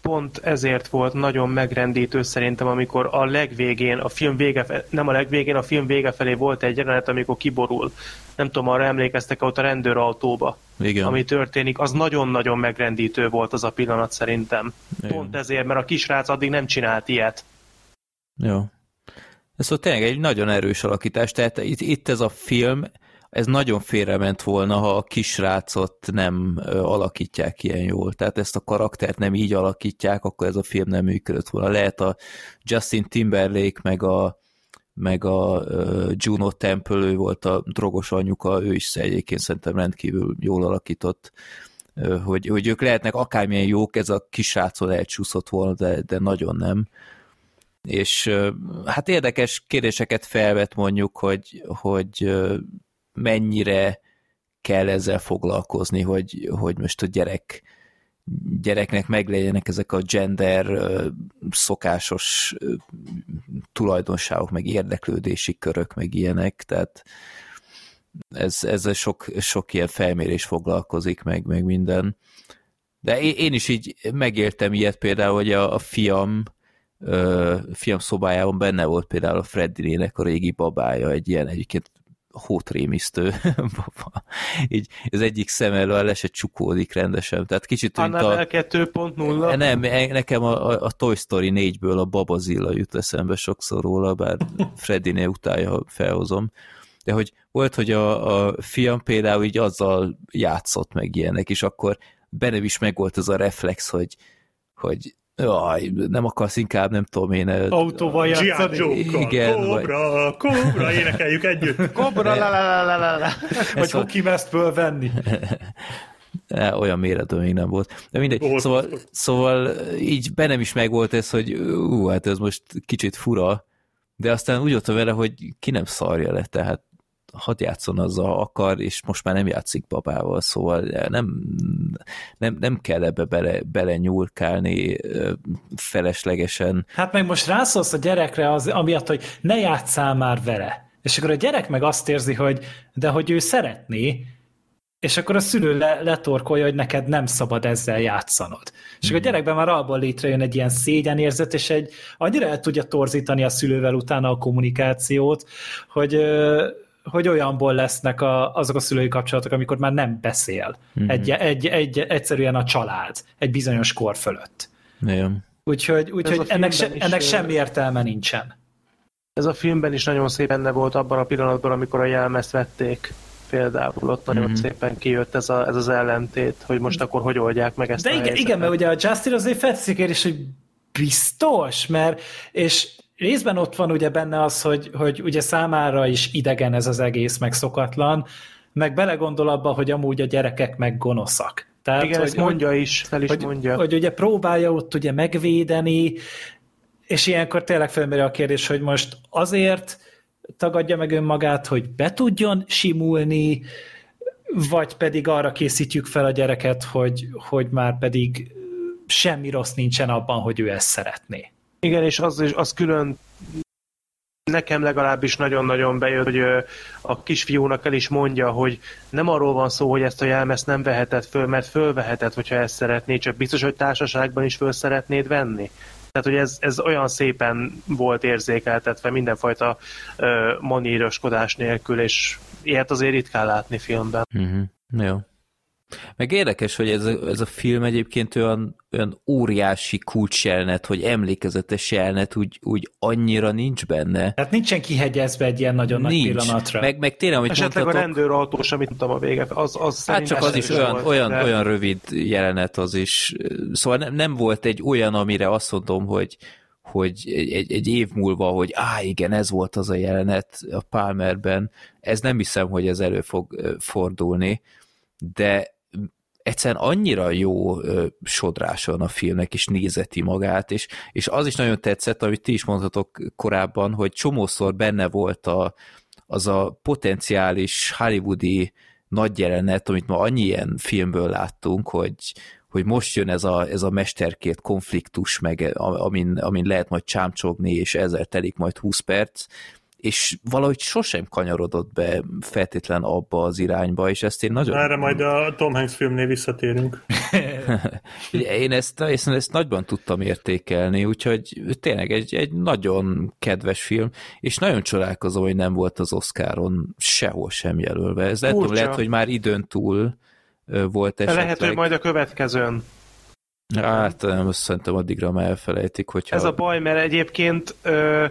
pont ezért volt nagyon megrendítő szerintem, amikor a legvégén, a film vége, nem a legvégén, a film vége felé volt egy jelenet, amikor kiborul. Nem tudom, arra emlékeztek ott a rendőrautóba, Igen. ami történik. Az nagyon-nagyon megrendítő volt az a pillanat szerintem. Igen. Pont ezért, mert a kisrác addig nem csinált ilyet. Jó. Ez szóval tényleg egy nagyon erős alakítás, tehát itt, itt ez a film, ez nagyon félrement volna, ha a kisrácot nem alakítják ilyen jól. Tehát ezt a karaktert nem így alakítják, akkor ez a film nem működött volna. Lehet a Justin Timberlake, meg a meg a Juno Temple, ő volt a drogos anyuka, ő is egyébként szerintem rendkívül jól alakított, hogy, hogy ők lehetnek akármilyen jók, ez a kisrácon elcsúszott volna, de, de nagyon nem és hát érdekes kérdéseket felvet mondjuk, hogy, hogy mennyire kell ezzel foglalkozni, hogy, hogy most a gyerek gyereknek meglegyenek ezek a gender szokásos tulajdonságok, meg érdeklődési körök, meg ilyenek, tehát ez, ezzel sok, sok ilyen felmérés foglalkozik, meg, meg minden. De én, is így megéltem ilyet például, hogy a, a fiam ö, fiam szobájában benne volt például a Freddinének a régi babája, egy ilyen egyébként hótrémisztő [LAUGHS] baba. Így az egyik szem elől le se csukódik rendesen. Tehát kicsit mint a... Annabelle 2.0. Nem, nekem a, a, a Toy Story 4-ből a Babazilla jut eszembe sokszor róla, bár Freddynél utálja, ha felhozom. De hogy volt, hogy a, a fiam például így azzal játszott meg ilyenek, és akkor bennem is megvolt az a reflex, hogy, hogy jaj, nem akarsz inkább, nem tudom én... Autóval G.I. játszani. Joe-kkal, Igen, Cobra, Cobra, énekeljük együtt. [LAUGHS] Kobra, la, la, la, la, la. Vagy hockey mesztből venni. [LAUGHS] Olyan méretben még nem volt. De mindegy. Volt, szóval, volt. szóval így bennem is megvolt ez, hogy ú, hát ez most kicsit fura, de aztán úgy voltam vele, hogy ki nem szarja le, tehát hadd játszon azzal, akar, és most már nem játszik babával, szóval nem, nem, nem kell ebbe bele, bele nyúlkálni feleslegesen. Hát meg most rászólsz a gyerekre az, amiatt, hogy ne játszál már vele. És akkor a gyerek meg azt érzi, hogy de hogy ő szeretné, és akkor a szülő le, letorkolja, hogy neked nem szabad ezzel játszanod. És akkor a gyerekben már abból létrejön egy ilyen szégyenérzet, és egy annyira el tudja torzítani a szülővel utána a kommunikációt, hogy, hogy olyanból lesznek a, azok a szülői kapcsolatok, amikor már nem beszél. Mm-hmm. Egy, egy, egy, egyszerűen a család, egy bizonyos kor fölött. Igen. Úgyhogy, úgyhogy ennek, se, ennek semmi értelme nincsen. Ez a filmben is nagyon szép benne volt abban a pillanatban, amikor a jelmezt vették például ott nagyon mm-hmm. szépen kijött ez, a, ez az ellentét, hogy most akkor hogy oldják meg ezt De a igen, igen, mert ugye a Justin azért fetszik és hogy biztos, mert és részben ott van ugye benne az, hogy, hogy ugye számára is idegen ez az egész, meg szokatlan, meg belegondol abba, hogy amúgy a gyerekek meg gonoszak. Tehát, Igen, hogy, ezt mondja is, fel is hogy, mondja. Hogy ugye próbálja ott ugye megvédeni, és ilyenkor tényleg felmerül a kérdés, hogy most azért tagadja meg önmagát, hogy be tudjon simulni, vagy pedig arra készítjük fel a gyereket, hogy, hogy már pedig semmi rossz nincsen abban, hogy ő ezt szeretné. Igen, és az, az külön nekem legalábbis nagyon-nagyon bejött, hogy a kisfiúnak el is mondja, hogy nem arról van szó, hogy ezt a jelmezt nem veheted föl, mert fölveheted, hogyha ezt szeretnéd, csak biztos, hogy társaságban is föl szeretnéd venni. Tehát, hogy ez, ez olyan szépen volt érzékeltetve mindenfajta uh, maníroskodás nélkül, és ilyet azért ritkán látni filmben. Uh-huh. Jó. Meg érdekes, hogy ez a, ez a film egyébként olyan, olyan óriási kulcsjelnet, hogy emlékezetes jelnet úgy, úgy annyira nincs benne. Tehát nincsen kihegyezve egy ilyen nagyon nincs. nagy pillanatra. Meg, meg tényleg, amit Esetleg mondhatok, a rendőrautós, amit tudtam a vége, az, az Hát csak az is olyan, volt, olyan, de... olyan rövid jelenet az is. Szóval nem, nem volt egy olyan, amire azt mondom, hogy, hogy egy, egy év múlva, hogy á, igen, ez volt az a jelenet a Palmerben, ez nem hiszem, hogy ez elő fog fordulni, de egyszerűen annyira jó ö, sodráson a filmnek, és nézeti magát, és, és az is nagyon tetszett, amit ti is mondhatok korábban, hogy csomószor benne volt a, az a potenciális hollywoodi nagy jelenet, amit ma annyi ilyen filmből láttunk, hogy, hogy most jön ez a, ez a mesterkét konfliktus, meg amin, amin lehet majd csámcsogni, és ezzel telik majd 20 perc, és valahogy sosem kanyarodott be feltétlen abba az irányba, és ezt én nagyon... Erre majd a Tom Hanks filmnél visszatérünk. [LAUGHS] én ezt, ezt, ezt nagyban tudtam értékelni, úgyhogy tényleg egy, egy nagyon kedves film, és nagyon csodálkozom, hogy nem volt az Oscaron sehol sem jelölve. Ez lehet, lehet, hogy már időn túl volt esetleg. Lehet, hogy majd a következőn. Hát nem, azt szerintem addigra már elfelejtik, hogyha... Ez a baj, mert egyébként ö,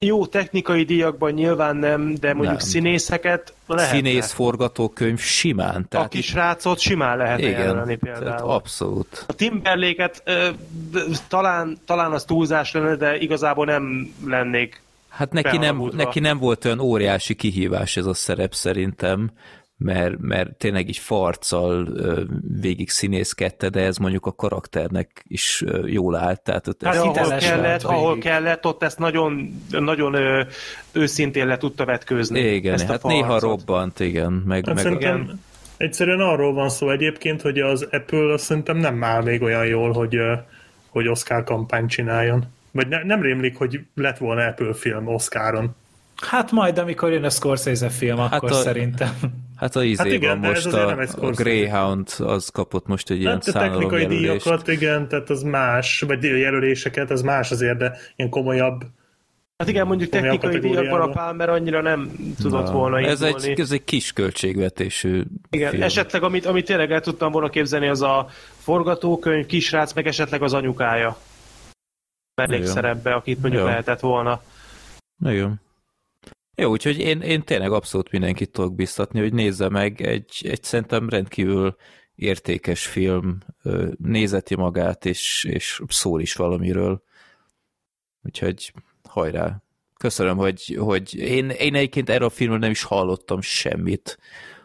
jó technikai díjakban nyilván nem, de mondjuk nem. színészeket lehet. Színész forgatókönyv simán. Tehát a kis rácot simán lehet jelölni például. Abszolút. A Timberléket talán, talán az túlzás lenne, de igazából nem lennék Hát neki nem, neki nem volt olyan óriási kihívás ez a szerep szerintem, mert, mert tényleg így farccal végig színészkedte, de ez mondjuk a karakternek is jól állt. Tehát ott hát ahol kellett, ahol kellett, ott ezt nagyon, nagyon őszintén le tudta vetkőzni. Igen, ezt hát néha robbant, igen. Meg, hát meg igen. Egyszerűen arról van szó egyébként, hogy az Apple azt szerintem nem áll még olyan jól, hogy, hogy Oscar kampányt csináljon. Vagy ne, nem rémlik, hogy lett volna Apple film Oscaron. Hát majd, amikor jön a Scorsese film, hát akkor a, szerintem. Hát a izé hát igen, most a, a Greyhound az kapott most egy hát ilyen a technikai díjakat, igen, tehát az más, vagy jelöléseket, az más azért, de ilyen komolyabb Hát igen, mondjuk technikai díjakban a Palmer annyira nem tudott Na, volna ez egy, ez egy kis költségvetésű Igen, film. esetleg amit, amit tényleg el tudtam volna képzelni, az a forgatókönyv, kisrác, meg esetleg az anyukája mellékszerepbe, akit mondjuk Jó. lehetett volna. Igen. Jó, úgyhogy én, én tényleg abszolút mindenkit tudok biztatni, hogy nézze meg egy, egy szerintem rendkívül értékes film, nézeti magát, és, és szól is valamiről. Úgyhogy hajrá! Köszönöm, hogy, hogy én, én egyébként erről a filmről nem is hallottam semmit,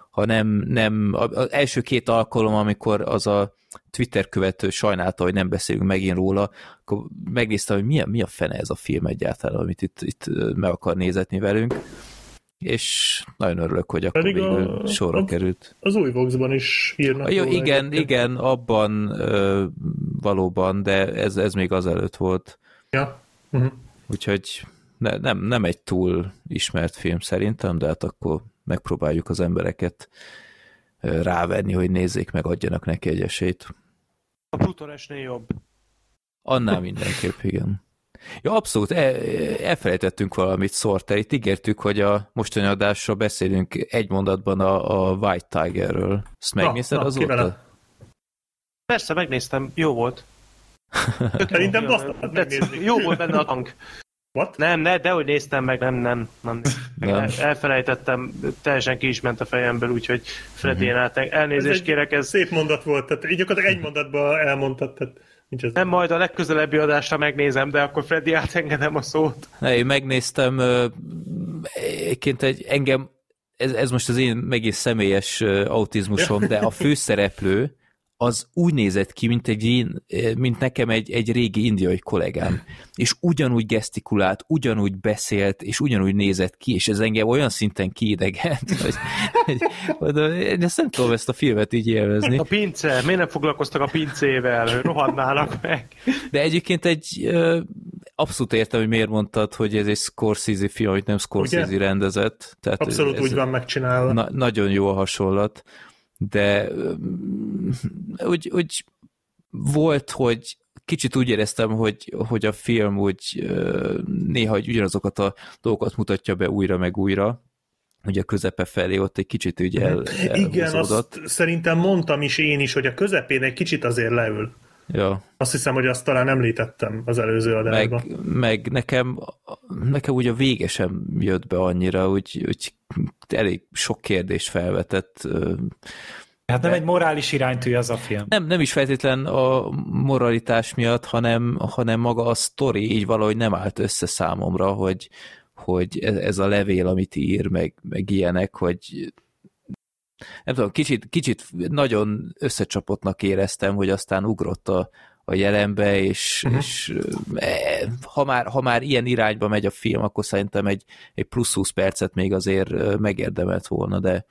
hanem nem, az első két alkalom, amikor az a Twitter követő sajnálta, hogy nem beszélünk megint róla, akkor megnéztem, hogy mi a, mi a fene ez a film egyáltalán, amit itt, itt meg akar nézetni velünk. és nagyon örülök, hogy akkor Pedig a- végül sorra a- került. Az új Voxban is írnak. Jó, igen, egyébként. igen, abban ö, valóban, de ez, ez még azelőtt volt. Ja. Uh-huh. Úgyhogy ne, nem, nem egy túl ismert film szerintem, de hát akkor megpróbáljuk az embereket rávenni, hogy nézzék meg, adjanak neki egy esélyt. A Plutonesnél jobb. Annál mindenképp, igen. Ja, abszolút, el, elfelejtettünk valamit Sorter. Itt ígértük, hogy a mostani adásra beszélünk egy mondatban a, a White Tigerről. Ezt megnézted na, azóta? kivele? Persze, megnéztem, jó volt. [LAUGHS] Szerintem Tetsz- megnézni. Jó volt benne a tank. What? Nem, ne, de hogy néztem meg, nem, nem. nem. Nem. El, elfelejtettem, teljesen ki is ment a fejemből, úgyhogy Freddy, én át, Ez elnézést egy kérek, ez Szép mondat volt, tehát így gyakorlatilag egy mondatban elmondtad, tehát nincs ez. nem majd a legközelebbi adásra megnézem, de akkor Freddy átengedem a szót. Ne, én megnéztem, egyébként egy, engem, ez, ez most az én megint személyes autizmusom, de a főszereplő az úgy nézett ki, mint, egy én, mint nekem egy, egy régi indiai kollégám. És ugyanúgy gesztikulált, ugyanúgy beszélt, és ugyanúgy nézett ki, és ez engem olyan szinten kiidegent, [LAUGHS] hogy, hogy mondom, én ezt nem tudom ezt a filmet így élvezni. A pince, miért nem foglalkoztak a pincével? Rohadnának meg. De egyébként egy abszolút értem, hogy miért mondtad, hogy ez egy Scorsese film, hogy nem Scorsese Ugye? rendezett. Tehát Abszolút ez, úgy van megcsinálva. Na, nagyon jó a hasonlat, de úgy, úgy volt, hogy kicsit úgy éreztem, hogy, hogy a film úgy néha hogy ugyanazokat a dolgokat mutatja be újra meg újra, hogy a közepe felé ott egy kicsit úgy el. Igen, azt szerintem mondtam is én is, hogy a közepén egy kicsit azért leül. Ja. Azt hiszem, hogy azt talán említettem az előző adásban. meg, meg nekem, nekem úgy a vége sem jött be annyira, úgy, úgy elég sok kérdést felvetett. Hát nem egy morális iránytű az a film. Nem, nem is feltétlen a moralitás miatt, hanem, hanem maga a sztori így valahogy nem állt össze számomra, hogy, hogy ez, ez a levél, amit ír, meg, meg ilyenek, hogy nem tudom, kicsit, kicsit nagyon összecsapottnak éreztem, hogy aztán ugrott a, a jelenbe, és, uh-huh. és eh, ha, már, ha már ilyen irányba megy a film, akkor szerintem egy, egy plusz 20 percet még azért megérdemelt volna, de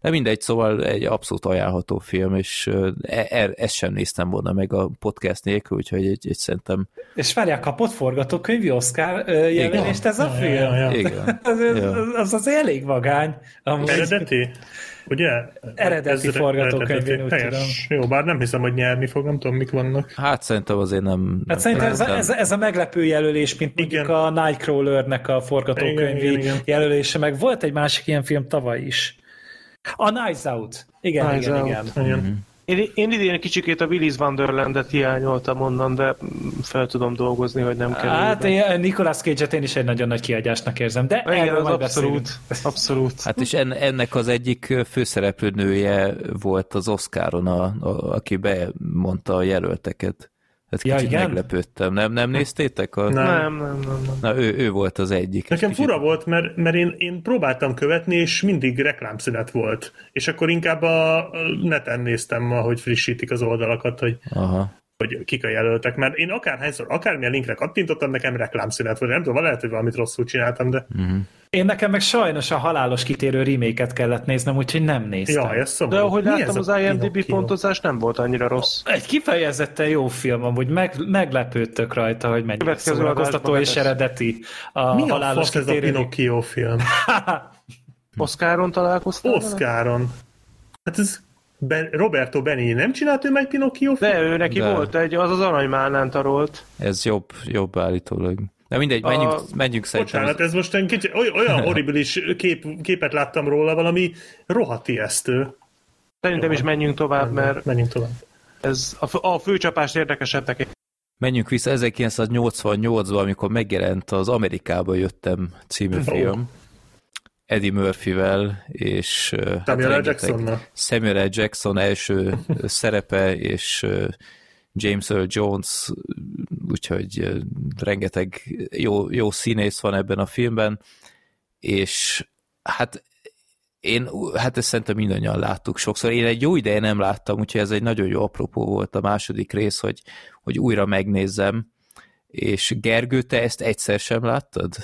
de mindegy, szóval egy abszolút ajánlható film, és e, e, ezt sem néztem volna meg a podcast nélkül, úgyhogy egy, egy szerintem És várják, kapott forgatókönyvi Oscar ö, jelölést ez a Ja, film? ja, ja. igen. [LAUGHS] Az, Ja. az, az azért elég vagány. Amúgy. Eredeti? Ugye? Eredeti forgatókönyvén, úgy Helyes. Jó, bár nem hiszem, hogy nyerni fog, nem tudom, mik vannak. Hát szerintem azért nem... nem Hát szerintem ez, ez, ez a meglepő jelölés, mint mondjuk Igen. a Nightcrawlernek a forgatókönyvi Igen, igen, igen. jelölése, meg volt egy másik ilyen film tavaly is. A Knives Out. Igen, Knives igen, Out. igen. Igen. Én, én idén kicsikét a Willis Wonderlandet hiányoltam onnan, de fel tudom dolgozni, hogy nem kell. Hát én Nicolas Cage-et én is egy nagyon nagy kiagyásnak érzem, de Igen, erről az majd abszolút. beszélünk. Abszolút. Hát és en, ennek az egyik főszereplő nője volt az Oscaron, a, a, aki bemondta a jelölteket. Hát Ja, kicsit igen? meglepődtem. Nem, nem néztétek? A... Nem. Nem, nem, nem, nem. Na, ő, ő volt az egyik. Nekem Kicsit- fura volt, mert, mert én, én próbáltam követni, és mindig reklámszünet volt. És akkor inkább a neten néztem, ahogy frissítik az oldalakat, hogy, Aha. Hogy kik a jelöltek. Mert én akárhányszor, akármilyen linkre kattintottam, nekem reklámszünet volt. Nem tudom, lehet, hogy valamit rosszul csináltam, de Én nekem meg sajnos a halálos kitérő reméket néznem, úgyhogy nem néztem. jaj, ez szomorú. De ahogy Mi láttam, ez az a IMDb Pinocchio? pontozás nem volt annyira rossz. Egy kifejezetten jó film, amúgy meg, meglepődtök rajta, hogy mennyire szórakoztató és eredeti a Mi a halálos fasz ez a kitérő. Pinocchio film? [LAUGHS] Oscaron találkoztál? Oscaron. Hát ez ben, Roberto Benigni nem csinált ő meg Pinocchio film? De ő neki De. volt egy, az az aranymálnán tarolt. Ez jobb, jobb állítólag. De mindegy, A- menjünk, menjünk szerintem. Bocsánat, ez most egy kicsit oly- olyan [LAUGHS] horribilis kép, képet láttam róla, valami rohadt ijesztő. Szerintem is menjünk tovább, mert Menjünk tovább. ez a, fő- a főcsapást érdekesebbnek. Menjünk vissza 1988-ban, amikor megjelent az Amerikába jöttem című film. Eddie Murphyvel, és hát Samuel rengeteg- Jacksonnal. Samuel L. Jackson első szerepe, és James Earl Jones, úgyhogy rengeteg jó, jó színész van ebben a filmben, és hát én, hát ezt szerintem mindannyian láttuk sokszor. Én egy jó ideje nem láttam, úgyhogy ez egy nagyon jó apropó volt a második rész, hogy, hogy újra megnézzem. És Gergő, te ezt egyszer sem láttad?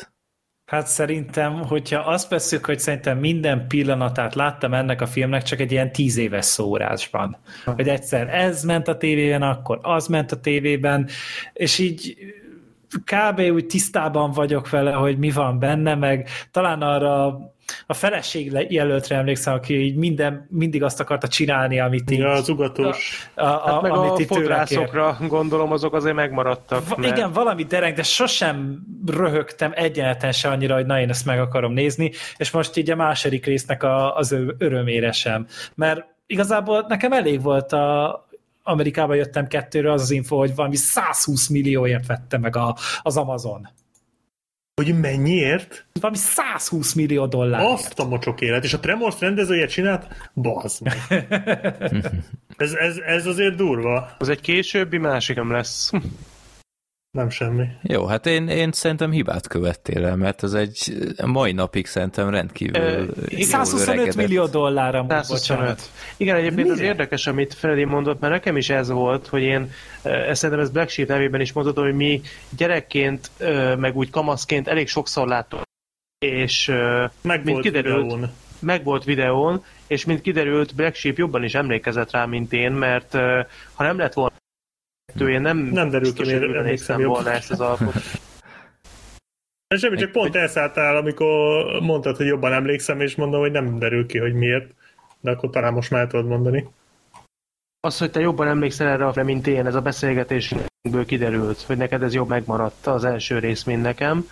Hát szerintem, hogyha azt veszük, hogy szerintem minden pillanatát láttam ennek a filmnek csak egy ilyen tíz éves szórásban. Hogy egyszer ez ment a tévében, akkor az ment a tévében, és így kb. úgy tisztában vagyok vele, hogy mi van benne, meg talán arra a feleség jelöltre emlékszem, aki így minden, mindig azt akarta csinálni, amit így... Ja, az ugatós. A, a, Hát meg amit a fodrászokra gondolom, azok azért megmaradtak. Va- mert- Igen, valami dereng, de sosem röhögtem egyenleten se annyira, hogy na én ezt meg akarom nézni, és most így a második résznek a, az örömére sem. Mert igazából nekem elég volt a Amerikába jöttem kettőre az az info, hogy valami 120 millióért vette meg a, az Amazon. Hogy mennyiért? Valami 120 millió dollár. Azt a mocsok élet. És a Tremors rendezője csinált? Bazd [LAUGHS] ez, ez, ez azért durva. Az egy későbbi másik nem lesz. Nem semmi. Jó, hát én, én szerintem hibát követtél el, mert ez egy mai napig szerintem rendkívül Ö, jól 125 öregedett. millió dollár amúgy, 125. bocsánat. Igen, egyébként az Mire? érdekes, amit Freddy mondott, mert nekem is ez volt, hogy én ezt szerintem ez Black Sheep nevében is mondhatom, hogy mi gyerekként, meg úgy kamaszként elég sokszor láttuk, és Meg mint volt kiderült, videón. meg volt videón, és mint kiderült, Black Sheep jobban is emlékezett rá, mint én, mert ha nem lett volna én nem, Nem derül ki, miért emlékszem volna ezt az alkot. Ez semmi, csak pont elszálltál, amikor mondtad, hogy jobban emlékszem, és mondom, hogy nem derül ki, hogy miért. De akkor talán most már tudod mondani. Az, hogy te jobban emlékszel erre, a mint én, ez a beszélgetésből kiderült, hogy neked ez jobb megmaradt az első rész, mint nekem.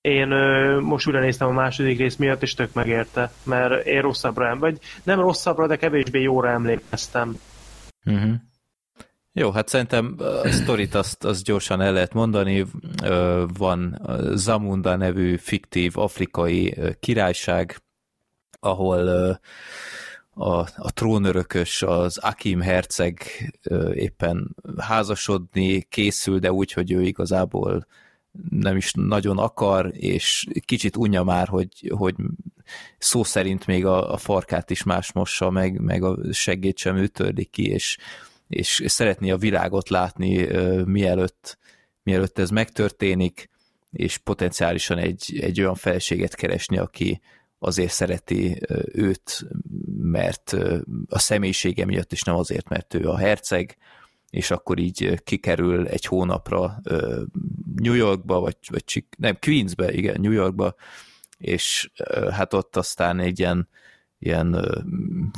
Én ö, most újra néztem a második rész miatt, és tök megérte, mert én rosszabbra vagy nem rosszabbra, de kevésbé jóra emlékeztem. Uh-huh. Jó, hát szerintem a sztorit azt, azt gyorsan el lehet mondani. Van Zamunda nevű fiktív afrikai királyság, ahol a, a trónörökös, az Akim herceg éppen házasodni készül, de úgy, hogy ő igazából nem is nagyon akar, és kicsit unja már, hogy, hogy szó szerint még a, a farkát is más mossa, meg, meg a seggét sem ő ki, és, és szeretné a világot látni, mielőtt, mielőtt ez megtörténik, és potenciálisan egy, egy olyan feleséget keresni, aki azért szereti őt, mert a személyisége miatt, és nem azért, mert ő a herceg, és akkor így kikerül egy hónapra New Yorkba, vagy, vagy nem, Queensbe, igen, New Yorkba, és hát ott aztán egy ilyen, ilyen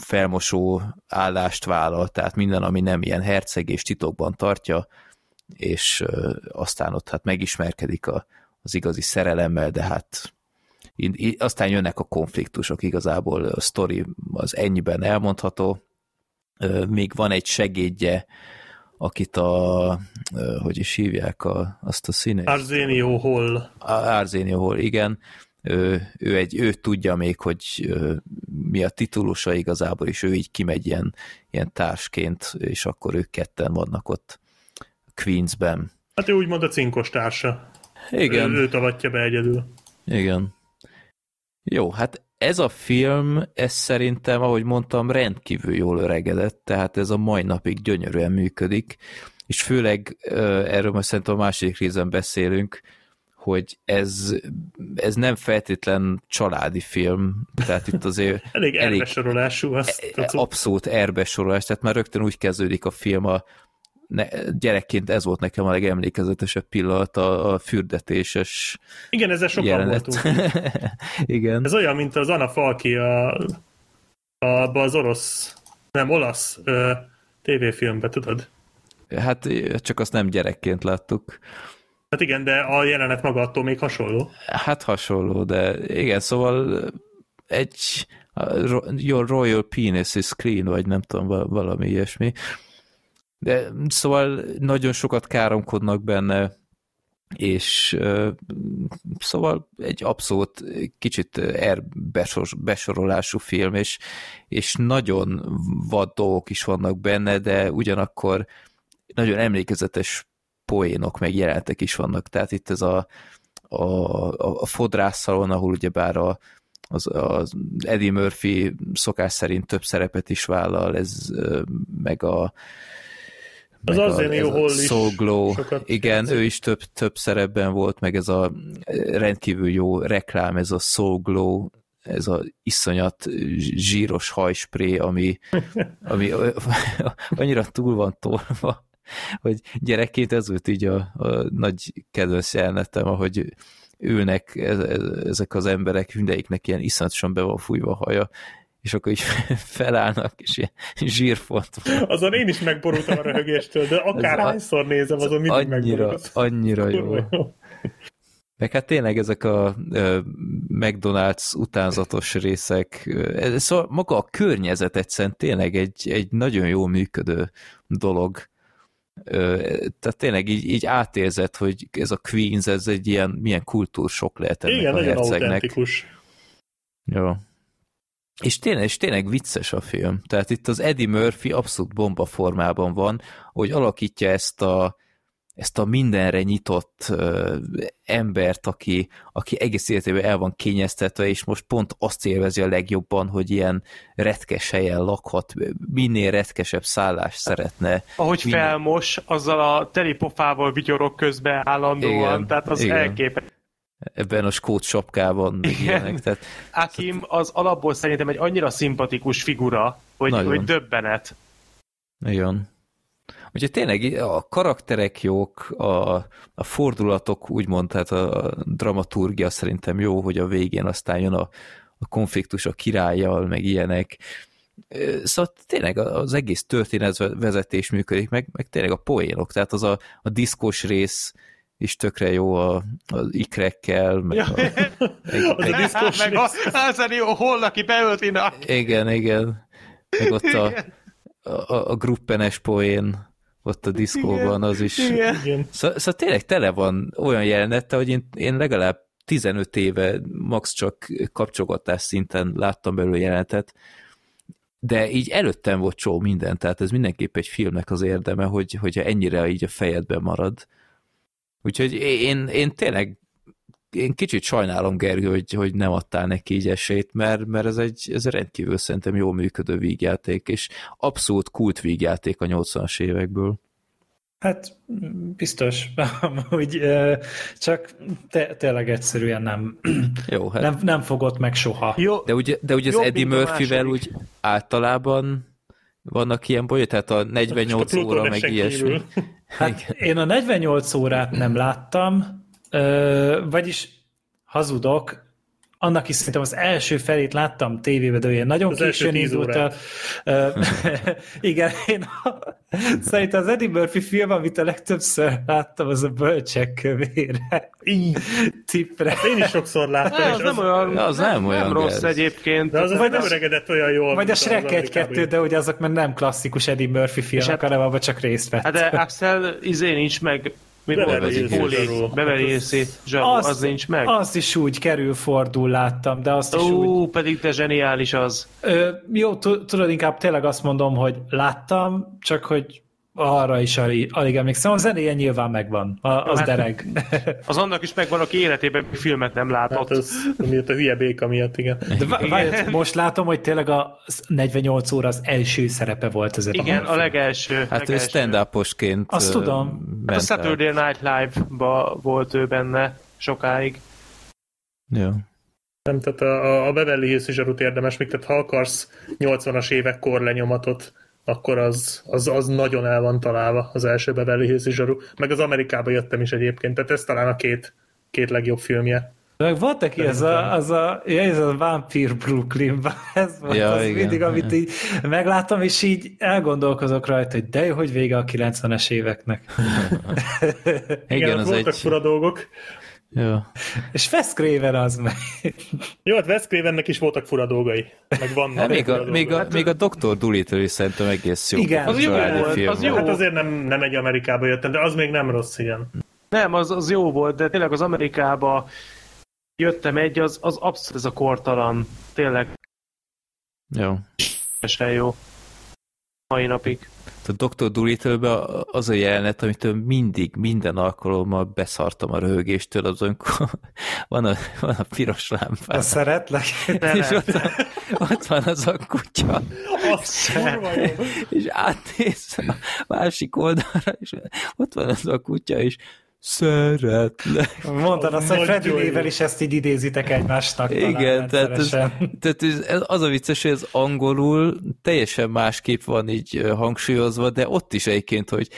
felmosó állást vállal, tehát minden, ami nem ilyen herceg és titokban tartja, és aztán ott hát megismerkedik a, az igazi szerelemmel, de hát aztán jönnek a konfliktusok, igazából a sztori az ennyiben elmondható. Még van egy segédje, akit a, hogy is hívják a, azt a színes? Arzenio Hall. Árzénia hol, igen. Ő, ő, egy, ő tudja még, hogy mi a titulusa igazából, és ő így kimegy ilyen, ilyen társként, és akkor ők ketten vannak ott Queensben. Hát ő úgymond a cinkos társa. Igen. Ő, őt avatja be egyedül. Igen. Jó, hát ez a film, ez szerintem, ahogy mondtam, rendkívül jól öregedett, tehát ez a mai napig gyönyörűen működik, és főleg erről most szerintem a második részben beszélünk, hogy ez, ez nem feltétlen családi film, tehát itt azért [LAUGHS] Elég, elbesorolású. Azt, azt, abszolút erbesorolás, tehát már rögtön úgy kezdődik a film, a, ne, gyerekként ez volt nekem a legemlékezetesebb pillanat, a, a fürdetéses igen, ezzel sokan jelenet. voltunk. [LAUGHS] Igen. Ez olyan, mint az Anna Falki a, a, az orosz, nem olasz ö, tévéfilmbe, tudod? Hát csak azt nem gyerekként láttuk. Hát igen, de a jelenet maga attól még hasonló. Hát hasonló, de igen, szóval egy Your Royal Penis is clean, vagy nem tudom, val- valami ilyesmi. De szóval nagyon sokat káromkodnak benne, és szóval egy abszolút kicsit erbesorolású film, és, és nagyon vad dolgok is vannak benne, de ugyanakkor nagyon emlékezetes poénok, meg jelenetek is vannak. Tehát itt ez a, a, a, a fodrászszalon, ahol ugyebár a, az, az Eddie Murphy szokás szerint több szerepet is vállal, ez meg a Az meg azért jó, hol is Glow. Igen, ő is több, több szerepben volt, meg ez a rendkívül jó reklám, ez a Soul Glow, ez a iszonyat zsíros hajspré, ami, ami [LAUGHS] annyira túl van tolva, hogy gyerekként ez volt így a, a nagy kedvenc jelenetem, ahogy ülnek ez, ez, ezek az emberek, mindegyiknek ilyen iszonyatosan be van fújva a haja, és akkor így [LAUGHS] felállnak, és ilyen zsírfolt van. Azon én is megborultam a röhögéstől, de akárhányszor nézem, azon mindig Annyira, megborulok. annyira jó. Jó. Meg hát tényleg ezek a McDonald's utánzatos részek, szóval maga a környezet egyszerűen tényleg egy, egy nagyon jól működő dolog. Tehát tényleg így, így átérzed, hogy ez a Queens, ez egy ilyen, milyen kultúrsok lehet ennek Igen, a nagyon hercegnek. autentikus. Jó. És tényleg, és tényleg vicces a film. Tehát itt az Eddie Murphy abszolút bomba formában van, hogy alakítja ezt a, ezt a mindenre nyitott ö, embert, aki, aki egész életében el van kényeztetve, és most pont azt élvezi a legjobban, hogy ilyen retkes helyen lakhat, minél retkesebb szállást szeretne. Ahogy Minden- felmos, azzal a teli pofával vigyorok közben állandóan, Igen, tehát az igen. elképesztő. Ebben a skót sapkában, Igen. Tehát Akim az alapból szerintem egy annyira szimpatikus figura, hogy, Nagyon. hogy döbbenet. Nagyon. Úgyhogy tényleg a karakterek jók, a, a fordulatok úgymond, tehát a dramaturgia szerintem jó, hogy a végén aztán jön a, a konfliktus a királlyal, meg ilyenek. Szóval tényleg az egész történetvezetés működik, meg, meg tényleg a poénok, tehát az a, a diszkos rész is tökre jó a, az ikrekkel, meg Ja. a, [LAUGHS] a meg, diszkos Meg a, a jó, holnaki beöltinak. igen, igen, meg ott a, a, a gruppenes poén ott a diszkóban, az is Igen. Igen. Szóval, szóval tényleg tele van olyan jelenete, hogy én, én legalább 15 éve max csak kapcsolgatás szinten láttam belőle jelenetet, de így előttem volt csó minden, tehát ez mindenképp egy filmnek az érdeme, hogy, hogyha ennyire így a fejedben marad. Úgyhogy én, én tényleg én kicsit sajnálom, Gergő, hogy, hogy nem adtál neki így esélyt, mert, mert ez egy ez rendkívül szerintem jól működő vígjáték, és abszolút kult vígjáték a 80-as évekből. Hát biztos, [LAUGHS] hogy csak te, tényleg egyszerűen nem, Jó, [CLEARS THROAT] hát nem, nem fogott meg soha. Jó, De ugye, de ugye az Eddie a Murphy-vel úgy általában vannak ilyen bajok, tehát a 48 Pluton óra, meg ilyesmi. [LAUGHS] Hát én a 48 órát nem láttam, ö, vagyis hazudok, annak is szerintem az első felét láttam tévébe, de olyan nagyon Az későn indult el. igen, én a, szerintem az Eddie Murphy film, amit a legtöbbször láttam, az a bölcsek kövére. Így. Tippre. Én is sokszor láttam, Ne, és az, nem az, olyan, az nem olyan nem rossz gáz. egyébként. de az, az Vagy nem öregedett olyan jól. Vagy a Shrek Amerikában 1-2, de ugye azok már nem klasszikus Eddie Murphy filmek, hát- hanem abban csak részt vett. Hát de Axel izé nincs meg, mi Beverly volt az Hát Hills Zsaru, az, nincs meg. Azt is úgy kerül, fordul láttam, de azt is úgy... Ó, pedig de zseniális az. Ö, jó, tu- tudod, inkább tényleg azt mondom, hogy láttam, csak hogy arra is alig, alig emlékszem. A zenéje nyilván megvan, a, az hát- dereg. Az annak is megvan, aki életében filmet nem látott. Hát az miatt a hülye béka miatt, igen. De vá- várj, most látom, hogy tényleg a 48 óra az első szerepe volt ez Igen, a legelső. Hát ő legelső. stand-uposként Azt tudom. Hát a Saturday Night Live-ba volt ő benne sokáig. Jó. Nem, tehát a, a Beverly Hills zsarut érdemes, még tehát ha akarsz 80-as évek kor lenyomatot, akkor az, az, az nagyon el van találva az első Beverly Hills zsaru. Meg az Amerikába jöttem is egyébként, tehát ez talán a két, két legjobb filmje. Meg volt neki ez a, az a, ja, ez a Vampire Brooklynban, [LAUGHS] ez volt Ja, az igen. mindig, amit így meglátom, és így elgondolkozok rajta, hogy de jó, hogy vége a 90-es éveknek. [LAUGHS] Igen, Igen, az voltak egy... fura dolgok. Jó. és Wes Craven az meg. Jó, hát Wes Cravennek is voltak fura dolgai. Meg vannak Hát még, a, még, a, dolgai. még a Dr. Dolittle is szerintem egész jó. Igen. Az jó volt, film az jó. volt. Hát azért nem, nem egy Amerikába jöttem, de az még nem rossz, igen. Nem, az, az jó volt, de tényleg az Amerikába jöttem egy, az, az abszolút ez a kortalan. Tényleg Jó. teljesen jó. Mai napig. A Dr. dolittle az a jelenet, amitől mindig, minden alkalommal beszartam a röhögéstől, az amikor van a, van a piros lámpán. A szeretlek. És ott, ott van az a kutya. Az jó. És átnéz a másik oldalra, és ott van az a kutya, és szeretlek. Mondtad azt, hogy Freddy nével is ezt így idézitek egymásnak. Igen, tehát, ez, tehát ez, az a vicces, hogy ez angolul teljesen másképp van így hangsúlyozva, de ott is egyébként, hogy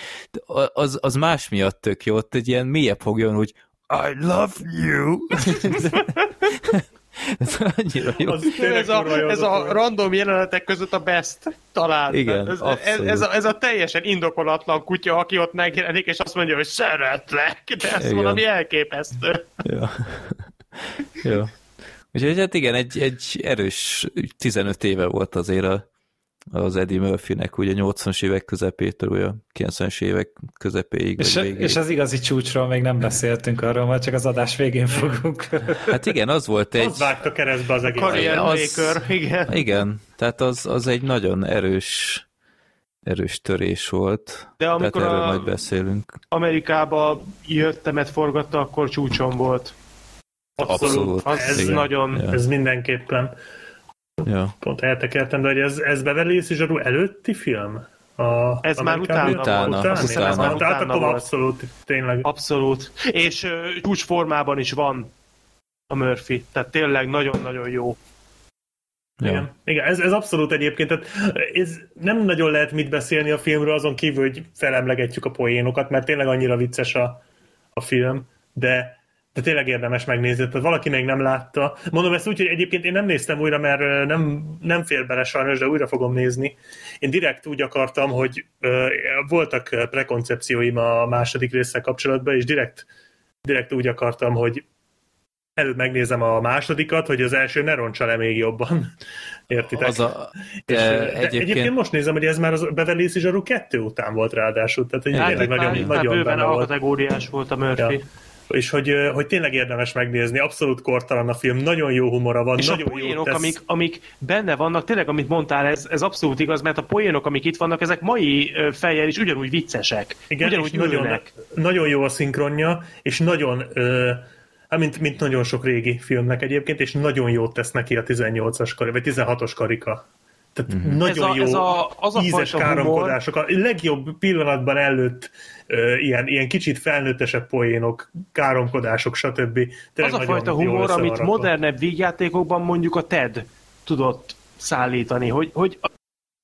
az, az más miatt tök jó, ott egy ilyen mélyebb hangjon, hogy I love you. [LAUGHS] [LAUGHS] ez annyira jó. Az Ez a, jó, ez a random jelenetek között a best talán. Igen, ez, ez, ez, a, ez a teljesen indokolatlan kutya, aki ott megjelenik, és azt mondja, hogy szeretlek, de ez Igen. valami elképesztő. Ja. ja. Úgyhogy hát igen, egy, egy erős 15 éve volt azért a, az Eddie Murphynek, ugye 80-as évek közepétől, ugye 90-es évek közepéig, És, végéig. és az igazi csúcsról még nem beszéltünk arról, majd csak az adás végén fogunk. Hát igen, az volt egy... Az vágta keresztbe az egész. Career az- Maker, igen. Igen, tehát az, az egy nagyon erős erős törés volt. De amikor tehát erről a- majd beszélünk. Amerikába jöttemet forgatta, akkor csúcson volt. Abszolút. Az Ez igen. nagyon... Ja. Ez mindenképpen. Ja. Pont eltekertem, de hogy ez, ez Beverly Hills Zsaru előtti film? A Ez már utána Utána, volt. Utána? Hiszem, ez már utána. Utána akkor volt. abszolút, tényleg. Abszolút. És uh, csúcs formában is van a Murphy. Tehát tényleg nagyon-nagyon jó. Ja. Igen, Igen ez, ez abszolút egyébként, tehát ez nem nagyon lehet mit beszélni a filmről, azon kívül, hogy felemlegetjük a poénokat, mert tényleg annyira vicces a, a film, de, de tényleg érdemes megnézni. Tehát valaki még nem látta. Mondom ezt úgy, hogy egyébként én nem néztem újra, mert nem, nem fér bele sajnos, de újra fogom nézni. Én direkt úgy akartam, hogy ö, voltak prekoncepcióim a második résszel kapcsolatban, és direkt, direkt úgy akartam, hogy előbb megnézem a másodikat, hogy az első ne roncsa le még jobban. [LAUGHS] Értitek? Az a, És, de, de egyébként... egyébként most nézem, hogy ez már az Beverly Hills Zsaru 2 után volt ráadásul, tehát Hát már, nagyon, már nagyon bőven benne volt. alkategóriás volt a Murphy. Ja. És hogy, hogy tényleg érdemes megnézni, abszolút kortalan a film, nagyon jó humora van, És nagyon a jó poénok, tesz. amik, amik benne vannak, tényleg, amit mondtál, ez, ez abszolút igaz, mert a poénok, amik itt vannak, ezek mai fejjel is ugyanúgy viccesek. Igen, ugyanúgy nagyon, nagyon jó a szinkronja, és nagyon, ö, hát mint, mint nagyon sok régi filmnek egyébként, és nagyon jót tesz neki a 18-as karika, vagy 16-os karika. Tehát mm-hmm. nagyon Ez a- jó ez a- az a ízes káromkodások. A legjobb pillanatban előtt ö, ilyen, ilyen kicsit felnőttesebb poénok, káromkodások, stb. Tényleg Az a fajta humor, amit modernebb vígjátékokban mondjuk a TED tudott szállítani, hogy, hogy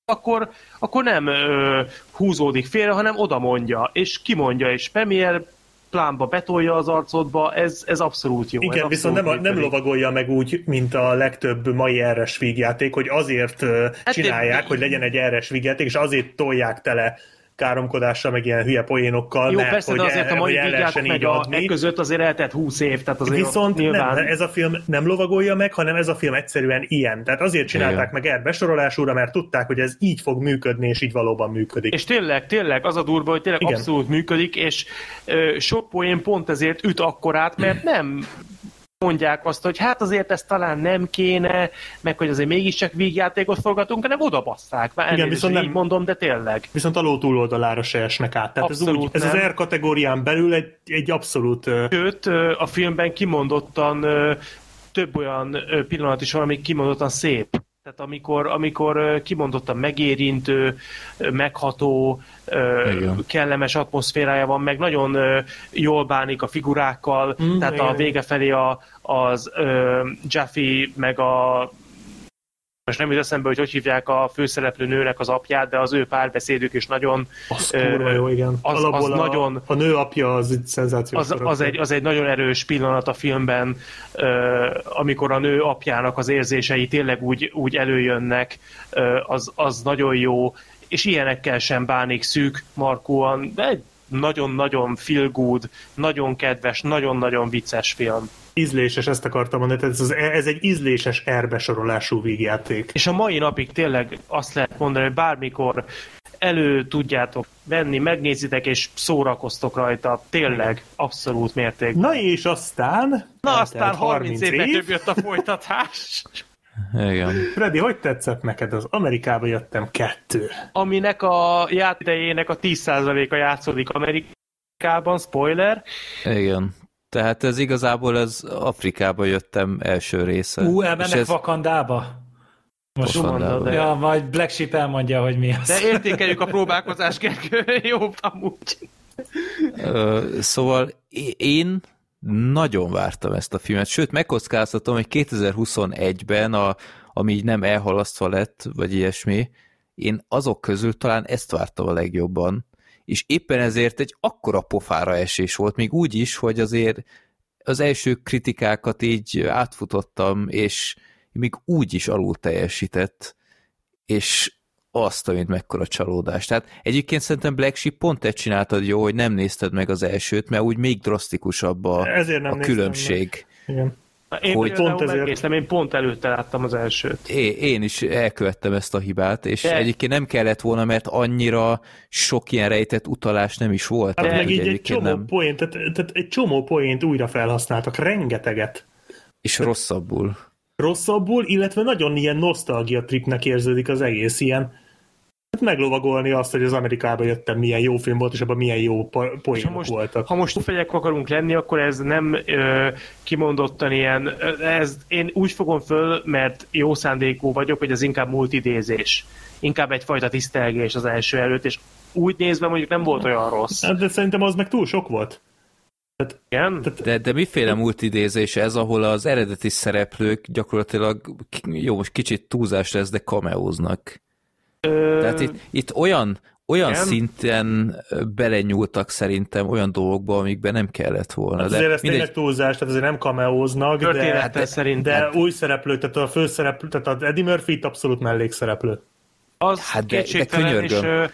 akkor, akkor nem ö, húzódik félre, hanem oda mondja, és kimondja, és Premier plánba betolja az arcodba, ez, ez abszolút jó. Igen, ez viszont nem, abszolút nem működik. lovagolja meg úgy, mint a legtöbb mai RS vígjáték, hogy azért Hát csinálják, én- hogy legyen egy RS vígjáték, és azért tolják tele káromkodással, meg ilyen hülye poénokkal, Jó, mert persze, hogy, de azért el, a mai lehessen meg a, adni. e között azért eltelt 20 év, tehát azért Viszont nyilván... nem, ez a film nem lovagolja meg, hanem ez a film egyszerűen ilyen. Tehát azért csinálták Igen. meg er besorolásúra, mert tudták, hogy ez így fog működni, és így valóban működik. És tényleg, tényleg az a durva, hogy tényleg Igen. abszolút működik, és ö, sok poén pont ezért üt akkorát, mert nem mondják azt, hogy hát azért ez talán nem kéne, meg hogy azért mégiscsak vígjátékot forgatunk, hanem oda basszák. Már Igen, viszont nem- mondom, de tényleg. Viszont a ló túloldalára se esnek át. Tehát ez, úgy, Abszolút ez az. R kategórián belül egy, egy abszolút Sőt, a filmben kimondottan több olyan pillanat is van, ami kimondottan szép. Tehát amikor, amikor kimondottan megérintő, megható, Igen. kellemes atmoszférája van, meg nagyon jól bánik a figurákkal, Mm, tehát a igen. vége felé a, az ö, Jaffe, meg a most nem jut eszembe, hogy hogy hívják a főszereplő nőnek az apját, de az ő párbeszédük is nagyon az Ö, kurva jó, igen. az- az a, nagyon- a nő apja az egy szenzációs az, az, egy, az egy nagyon erős pillanat a filmben, ö, amikor a nő apjának az érzései tényleg úgy, úgy előjönnek, ö, az, az nagyon jó, és ilyenekkel sem bánik szűk, markóan, de egy nagyon-nagyon feel good, nagyon kedves, nagyon-nagyon vicces film. ízléses, ezt akartam mondani, tehát ez, az, ez egy ízléses R besorolású vígjáték. És a mai napig tényleg azt lehet mondani, hogy bármikor elő tudjátok venni, megnézitek és szórakoztok rajta, tényleg, abszolút mértékben. Na és aztán... Na aztán 30 évvel több jött a folytatás. [LAUGHS] Igen. Freddy, hogy tetszett neked az Amerikába jöttem kettő? Aminek a játékidejének a 10%-a játszódik Amerikában, spoiler. Igen. Tehát ez igazából ez Afrikába jöttem első része. Ú, elmennek ez Vakandába? Most Vakandába. de- Ja, majd Black Sheep elmondja, hogy mi az. De értékeljük a próbálkozást, Gergő, [LAUGHS] jó, amúgy. Ö, szóval én nagyon vártam ezt a filmet, sőt megkockáztatom, hogy 2021-ben, a, ami így nem elhalasztva lett, vagy ilyesmi, én azok közül talán ezt vártam a legjobban, és éppen ezért egy akkora pofára esés volt, még úgy is, hogy azért az első kritikákat így átfutottam, és még úgy is alul teljesített, és azt, amit mekkora csalódás. Tehát egyébként szerintem Black Sheep pont ezt csináltad jó, hogy nem nézted meg az elsőt, mert úgy még drasztikusabb a, Ezért nem a különbség. Igen. Én Hogy pont ezért- én pont előtte láttam az elsőt. É, én is elkövettem ezt a hibát, és De- egyébként nem kellett volna, mert annyira sok ilyen rejtett utalás nem is volt. Hát meg így egy csomó point, tehát, tehát egy csomó point újra felhasználtak, rengeteget. És rosszabbul. Rosszabbul, illetve nagyon ilyen nosztalgia tripnek érződik az egész ilyen. Hát meglovagolni azt, hogy az Amerikába jöttem, milyen jó film volt, és abban milyen jó poénok most, voltak. ha most fejek akarunk lenni, akkor ez nem ö, kimondottan ilyen, ez, én úgy fogom föl, mert jó szándékú vagyok, hogy ez inkább multidézés. Inkább egyfajta tisztelgés az első előtt, és úgy nézve mondjuk nem volt olyan rossz. Hát, De szerintem az meg túl sok volt. Igen? De, de miféle multidézés ez, ahol az eredeti szereplők gyakorlatilag, jó, most kicsit túlzás lesz, de kameóznak. Ö, Tehát itt, itt olyan, olyan Igen. szinten belenyúltak szerintem olyan dolgokba, amikben nem kellett volna. Hát azért ez mindegy, tényleg túlzás, tehát azért nem kameóznak, de, történettel szerintem. de új szereplők, tehát a főszereplő, tehát az Eddie Murphy abszolút mellékszereplő. az hát de- de kétségtelen, és könyörgöm. ö,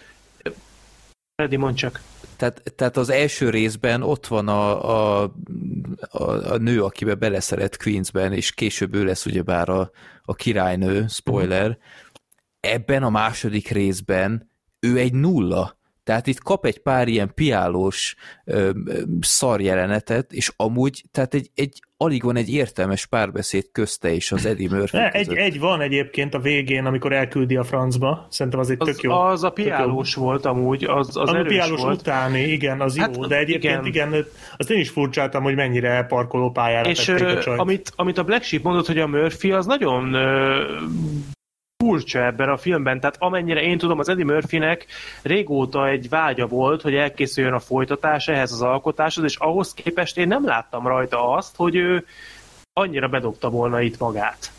Freddy, mondd csak. Tehát, tehát az első részben ott van a, a, a, a nő, akibe beleszeret Queensben, és később ő lesz ugyebár a, a királynő, spoiler. Ebben a második részben ő egy nulla. Tehát itt kap egy pár ilyen piálós ö, ö, szar jelenetet, és amúgy, tehát egy, egy alig van egy értelmes párbeszéd közte és az Eddie Murphy Ne, egy, egy van egyébként a végén, amikor elküldi a francba. Szerintem az egy Az, tök jó. az a jó. piálós volt amúgy, az, az Az a erős piálós volt. utáni, igen, az jó, Hát, de egyébként igen. igen. azt én is furcsáltam, hogy mennyire parkoló pályára És tették a csajt. amit, amit a Black Sheep mondott, hogy a Murphy az nagyon ö, furcsa ebben a filmben, tehát amennyire én tudom, az Eddie Murphynek régóta egy vágya volt, hogy elkészüljön a folytatás ehhez az alkotáshoz, és ahhoz képest én nem láttam rajta azt, hogy ő annyira bedobta volna itt magát.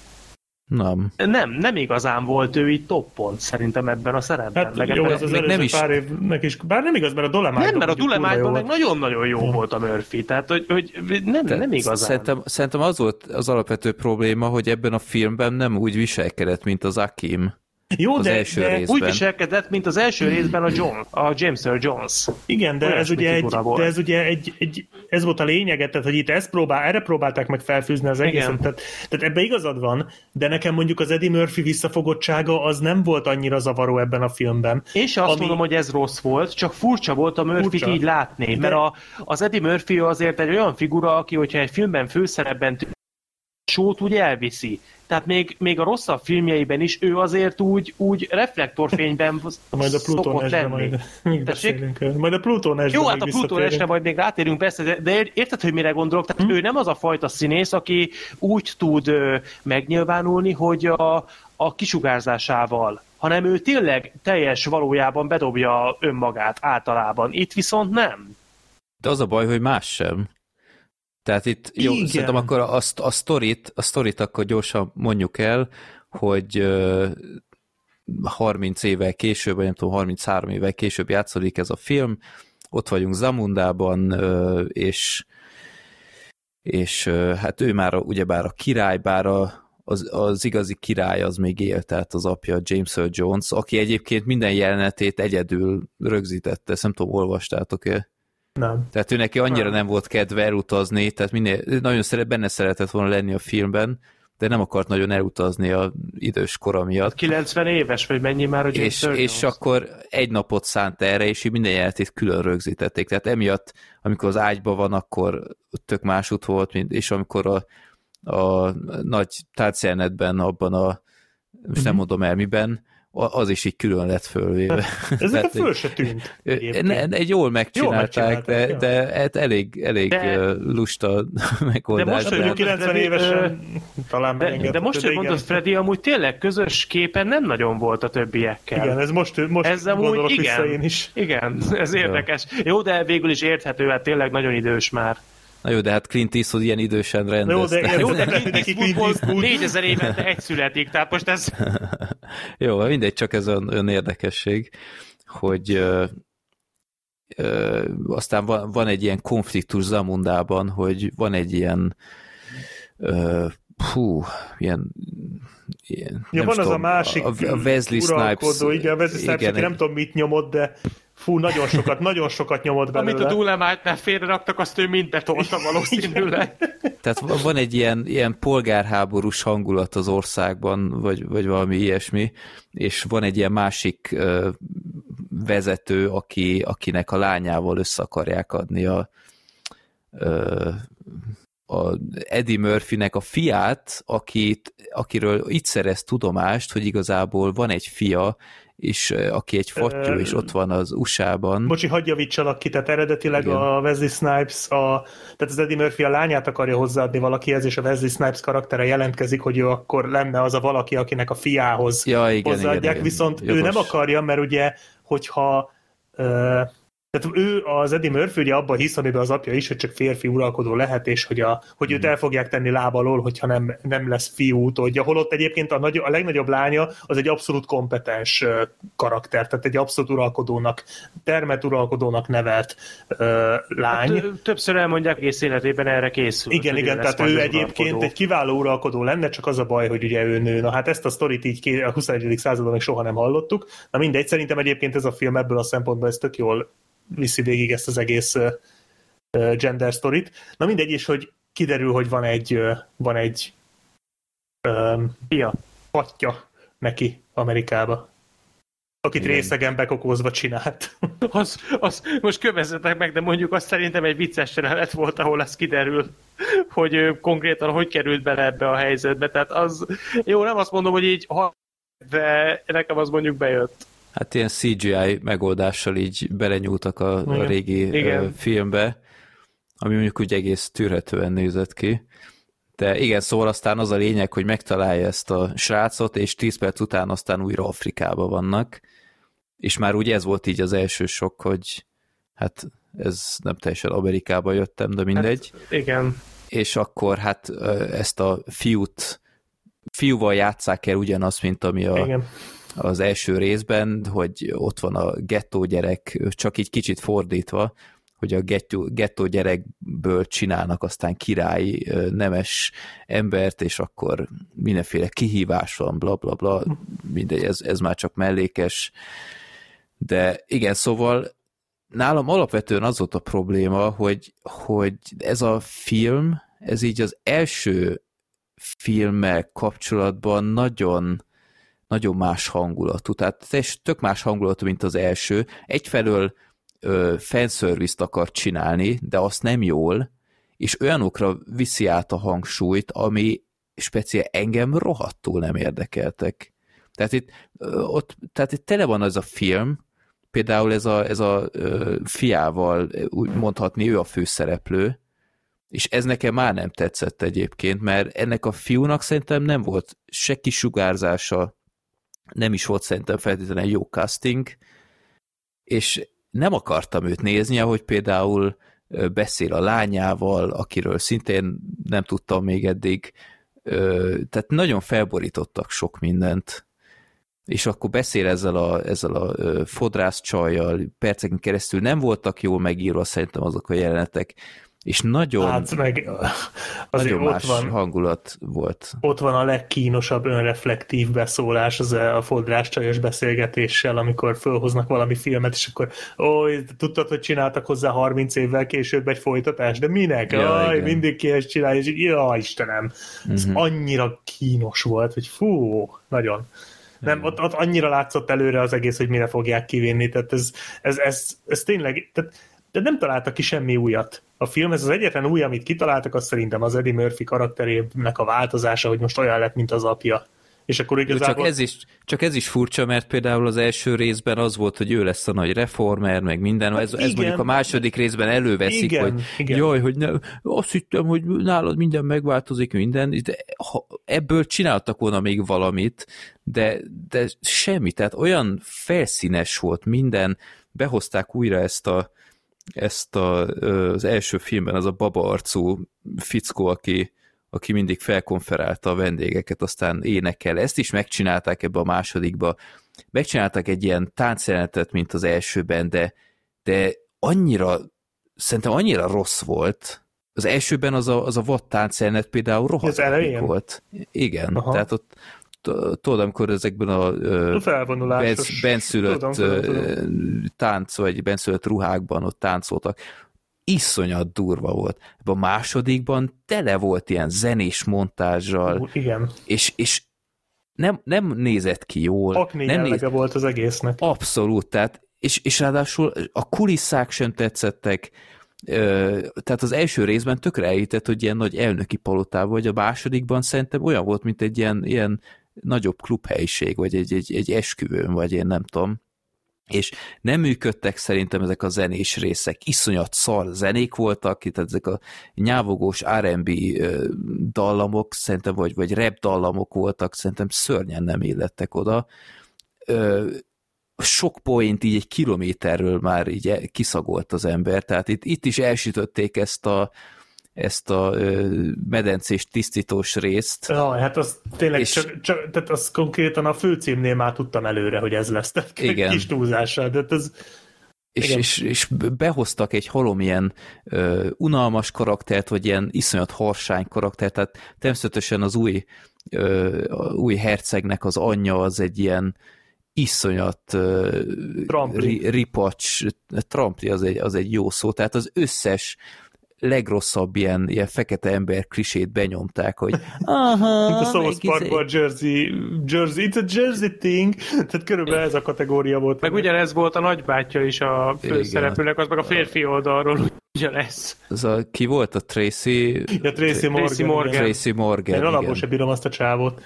Nem. Nem, nem igazán volt ő itt toppont szerintem ebben a szerepben. Hát jó, ez az előző nem is- pár évnek is, bár nem igaz, mert a Dolemite nem, mert a Dulemite-ban meg nagyon-nagyon jó volt a Murphy, tehát hogy, hogy nem, Te- nem igazán. Szerintem, szerintem az volt az alapvető probléma, hogy ebben a filmben nem úgy viselkedett, mint az Akim. Jó, az de, első de. Úgy viselkedett, mint az első részben a John, a James Earl Jones. igen, de ez, ugye egy, volt. de ez ugye egy, egy, ez volt a lényege, tehát hogy itt ezt próbál, erre próbálták meg felfűzni az egészet, Igen. tehát, tehát ebbe igazad van, de nekem mondjuk az Eddie Murphy visszafogottsága az nem volt annyira zavaró ebben a filmben. Én se azt Ami- mondom, hogy ez rossz volt, csak furcsa volt a Furcsa. így látni, De- mert a, az Eddie Murphy azért egy olyan figura, aki, hogyha egy filmben főszerepben tűnik, sót úgy elviszi. Tehát még, még a rosszabb filmjeiben is ő azért úgy, úgy reflektorfényben [LAUGHS] Majd a Pluton szokott esre lenni. majd [LAUGHS] még beszélünk. Majd a Pluton esre Jó, hát a Pluton esre majd még rátérünk persze, de, de érted, hogy mire gondolok? Tehát ő nem az a fajta színész, aki úgy tud ö, megnyilvánulni, hogy a, a kisugárzásával, hanem ő tényleg teljes valójában bedobja önmagát általában. Itt viszont nem. De az a baj, hogy más sem. Tehát itt, jó, Igen. szerintem akkor a, a, sztorit, a sztorit akkor gyorsan mondjuk el, hogy ö, 30 évvel később, vagy nem tudom, 33 évvel később játszódik ez a film, ott vagyunk Zamundában, és és hát ő már a, ugyebár a király, bár a, az, az igazi király az még él, tehát az apja James Earl Jones, aki egyébként minden jelenetét egyedül rögzítette, ezt nem tudom, olvastátok-e? Nem. Tehát ő neki annyira Nem. nem volt kedve elutazni, tehát minél, nagyon szeret, benne szeretett volna lenni a filmben, de nem akart nagyon elutazni a idős kora miatt. 90 éves, vagy mennyi már a James És, és akkor egy napot szánt erre, és így minden jelenetét külön rögzítették. Tehát emiatt, amikor az ágyba van, akkor tök másút volt, mint, és amikor a, a nagy tárcjelnetben, abban a, most nem mondom el miben, az is így külön lett fölvéve. Ez nekem egy- föl se tűnt. Ne, egy jól megcsinálták, megcsinálták, de, de hát elég, elég De- de, lusta [LAUGHS] megoldás. most, hogy Ő mondod, 90 Freddy, évesen talán De, de most, hogy mondod, Freddy, amúgy tényleg közös képen nem nagyon volt a többiekkel. Igen, ez most, most Ez amúgy gondolok igen. vissza én is. Igen, ez érdekes. Jó, de végül is érthető, hát tényleg nagyon idős már. Na jó, de hát Clint Eastwood ilyen idősen Jó, rendezte. de, Jó, de Clint Eastwoodból Eastwood. 4000 évente egy születik, tehát most ez... [LAUGHS] Jó, mindegy, csak ez ön, ön érdekesség, hogy ö, ö, aztán van, van egy ilyen konfliktus Zamundában, hogy van egy ilyen ö, hú, ilyen, ilyen Ja, nem van az a tudom, másik a, a Wesley uralkodó, Snipes, igen, a Wesley Snipes, igen, aki nem tudom mit nyomott, de fú, nagyon sokat, nagyon sokat nyomott belőle. Amit a Dulemite-nál félreraktak, azt ő mind betolta valószínűleg. Tehát van- van egy ilyen, ilyen polgárháborús hangulat az országban, vagy, vagy valami ilyesmi, és van egy ilyen másik ö, vezető, aki, akinek a lányával össze akarják adni a, ö, a Eddie Murphynek a fiát, akit, akiről itt szerez tudomást, hogy igazából van egy fia, és aki egy fattyú, és ott van az USA-ban. Bocsi, hagyj javítsalak ki, tehát eredetileg Igen. a Wesley Snipes, a, tehát az Eddie Murphy a lányát akarja hozzáadni valakihez, és a Wesley Snipes karaktere jelentkezik, hogy ő akkor lenne az a valaki, akinek a fiához Ja, igen, hozzáadják, igen, igen. viszont ő Jogos. nem akarja, mert ugye, hogyha ö, tehát ő, az Eddie Murphy ugye abban hisz, amiben az apja is, hogy csak férfi uralkodó lehet, és hogy, a, hogy Mhm. őt el fogják tenni láb alól, hogyha nem, nem lesz fiú utódja. Holott egyébként a, nagy, a legnagyobb lánya az egy abszolút kompetens karakter, tehát egy abszolút uralkodónak, termet uralkodónak nevelt ö, lány. Tö- Többször elmondják, egész életében erre készül. Igen, igen, tehát ő egyébként egy kiváló uralkodó lenne, csak az a baj, hogy ugye ő nő. Na hát ezt a sztorit így a 21. században még soha nem hallottuk. Na mindegy, szerintem egyébként ez a film ebből a szempontból ez tök jól viszi végig ezt az egész gender sztorit. Na mindegy, és hogy kiderül, hogy van egy, van egy um, Fia. patja neki Amerikába, akit Igen. részegen bekokózva csinált. [LAUGHS] Az, az, most kövezzetek meg, de mondjuk azt szerintem egy vicces jelenet volt, ahol ez kiderül, hogy ő konkrétan hogy került bele ebbe a helyzetbe. Tehát az, jó, nem azt mondom, hogy így, ha, de nekem az mondjuk bejött. Hát ilyen CGI megoldással így belenyúltak a, a régi Igen. filmbe, ami mondjuk úgy egész tűrhetően nézett ki. De igen, szóval aztán az a lényeg, hogy megtalálja ezt a srácot, és 10 perc után aztán újra Afrikába vannak, és már úgy ez volt így az első sok, hogy hát ez nem teljesen Amerikába jöttem, de mindegy. Hát, Igen. és akkor hát ezt a fiút fiúval játsszák el ugyanazt, mint ami a, Igen. Az első részben, hogy ott van a gettó gyerek, csak így kicsit fordítva, hogy a gettó, gettó gyerekből csinálnak aztán király nemes embert, és akkor mindenféle kihívás van, bla bla bla, mindegy, ez, ez már csak mellékes. De igen, szóval nálam alapvetően az volt a probléma, hogy, hogy ez a film, ez így az első filmmel kapcsolatban nagyon nagyon más hangulatú, tehát teljesen tök más hangulatú, mint az első. Egyfelől ö, fanservice-t akar csinálni, de azt nem jól, és olyanokra viszi át a hangsúlyt, ami speciál engem rohadtul nem érdekeltek. Tehát itt, ott, tehát itt tele van ez a film, például ez a, ez a ö, fiával, úgy mondhatni, ő a főszereplő, és ez nekem már nem tetszett egyébként, mert ennek a fiúnak szerintem nem volt se kisugárzása, nem is volt szerintem feltétlenül jó casting, és nem akartam őt nézni, ahogy például beszél a lányával, akiről szintén nem tudtam még eddig, tehát nagyon felborítottak sok mindent, és akkor beszél ezzel a, ezzel a fodrász csajjal, perceken keresztül nem voltak jól megírva szerintem azok a jelenetek, és nagyon, Hát meg azért nagyon más van, hangulat volt. ott van a legkínosabb önreflektív beszólás az a fodrás csajos beszélgetéssel, amikor fölhoznak valami filmet, és akkor ó, tudtad, hogy csináltak hozzá 30 évvel később egy folytatást, de minek? Ja, Aj, igen. mindig ki ezt csinálja, és ja, Istenem, ez Mhm. annyira kínos volt, hogy fú, nagyon. Nem, ott, ott annyira látszott előre az egész, hogy mire fogják kivinni, tehát ez, ez, ez, ez tényleg, tehát de nem találtak ki semmi újat. A film, ez az egyetlen új, amit kitaláltak, az szerintem az Eddie Murphy karakterének a változása, hogy most olyan lett, mint az apja. És akkor igazából... csak, ez is, csak ez is furcsa, mert például az első részben az volt, hogy ő lesz a nagy reformer, meg minden. Ez, ez Hát igen. mondjuk a második részben előveszik, Igen, hogy igen. jaj, hogy ne, azt hittem, hogy nálad minden megváltozik, minden, de ha ebből csináltak volna még valamit, de, de semmi, tehát olyan felszínes volt minden, behozták újra ezt a ezt a, az első filmben az a baba arcú fickó, aki, aki mindig felkonferálta a vendégeket, aztán énekel. Ezt is megcsinálták ebbe a másodikba. Megcsináltak egy ilyen táncjelenetet, mint az elsőben, de, de annyira, szerintem annyira rossz volt. Az elsőben az a, az a vad táncjelenet például rohadt volt. Igen, Aha. tehát ott tudod, amikor ezekben a bensz, benszülött Tudom, tudom, tudom. ö, tánc, vagy benszülött ruhákban ott táncoltak. Iszonyat durva volt. Ebben a másodikban tele volt ilyen zenés montázsal, Igen. és, és nem, nem nézett ki jól. Akné nem jellege volt az egésznek. Abszolút, tehát, és, és ráadásul a kulisszák sem tetszettek, tehát az első részben tökre elhitett, hogy ilyen nagy elnöki palotában, vagy a másodikban szerintem olyan volt, mint egy ilyen, ilyen nagyobb klubhelyiség, vagy egy, egy, egy esküvőn, vagy én nem tudom. És nem működtek szerintem ezek a zenés részek, iszonyat szar zenék voltak, tehát ezek a nyávogós R&B dallamok, szerintem, vagy, vagy rap dallamok voltak, szerintem szörnyen nem illettek oda. Sok point így egy kilométerről már így e- kiszagolt az ember, tehát itt, itt is elsütötték ezt a, ezt a ö, medencés tisztítós részt. Ja, hát az tényleg És- csak, csak, tehát az konkrétan a főcímnél már tudtam előre, hogy ez lesz. Tehát Igen. Kis túlzással, de hát ez És, Igen. és, és behoztak egy halom ilyen ö, unalmas karaktert, vagy ilyen iszonyat harsány karaktert, tehát természetesen az új, ö, új hercegnek az anyja az egy ilyen iszonyat Trampli. ri, ripacs, trampli az egy, az egy jó szó, tehát az összes legrosszabb ilyen, ilyen fekete ember klisét benyomták, hogy [LAUGHS] aha, mint a South izé- Parkban a Jersey, Jersey, it's a Jersey thing, tehát körülbelül ez a kategória volt. Meg ugyanez volt a nagybátyja is a főszereplőnek, az meg a férfi oldalról [LAUGHS] ugyanez. az a, ki volt a Tracy? Ja, Tracy Morgan. Tracy Morgan. Tracy Morgan, Én alapból sem bírom azt a csávot.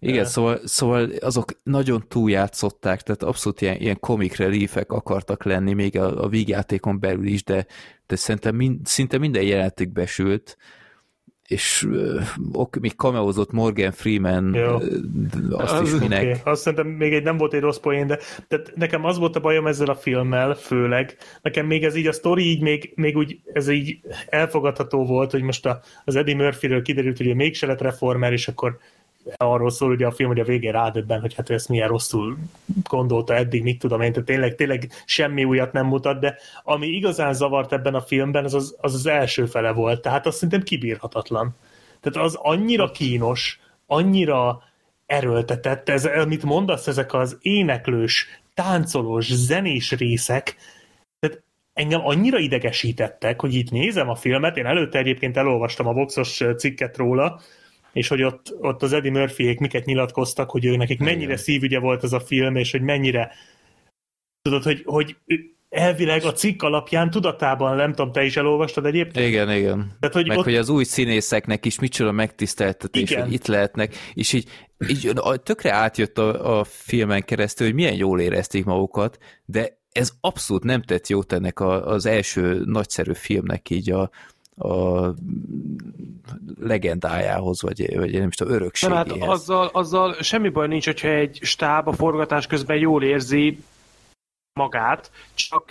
Igen, szóval, szóval azok nagyon túljátszották, tehát abszolút ilyen, ilyen comic reliefek akartak lenni, még a, a vígjátékon belül is, de, de szerintem mind, szinte minden jelenetük besült, és uh, ok, még cameózott Morgan Freeman, Jó. ö, azt Az is minek. Okay. Azt szerintem még egy nem volt egy rossz poén, de tehát nekem az volt a bajom ezzel a filmmel, főleg. Nekem még ez így a sztori így még, még úgy, ez így elfogadható volt, hogy most a, az Eddie Murphyről kiderült, hogy ő mégse lett reformer, és akkor arról szól ugye a film, hogy a végén rádöbben, hogy hát ő ezt milyen rosszul gondolta eddig, mit tudom én, tehát tényleg, tényleg semmi újat nem mutat, de ami igazán zavart ebben a filmben, az az, az, az első fele volt, tehát azt szerintem kibírhatatlan. Tehát az annyira kínos, annyira erőltetett, ez, amit mondasz, ezek az éneklős, táncolós, zenés részek, tehát engem annyira idegesítettek, hogy itt nézem a filmet, én előtte egyébként elolvastam a Voxos cikket róla, és hogy ott, ott az Eddie Murphyék miket nyilatkoztak, hogy ő nekik mennyire Igen. szívügye volt ez a film, és hogy mennyire tudod, hogy, hogy elvileg a cikk alapján tudatában, nem tudom, te is elolvastad egyébként? Igen, igen. Tehát, hogy Meg ott, hogy az új színészeknek is micsoda megtiszteltetés, Igen. hogy itt lehetnek, és így, így tökre átjött a, a filmen keresztül, hogy milyen jól érezték magukat, de ez abszolút nem tett jót ennek a, az első nagyszerű filmnek így a, a legendájához, vagy, vagy nem is tudom, Nem, örökségéhez. hát azzal, azzal semmi baj nincs, hogyha egy stáb a forgatás közben jól érzi magát, csak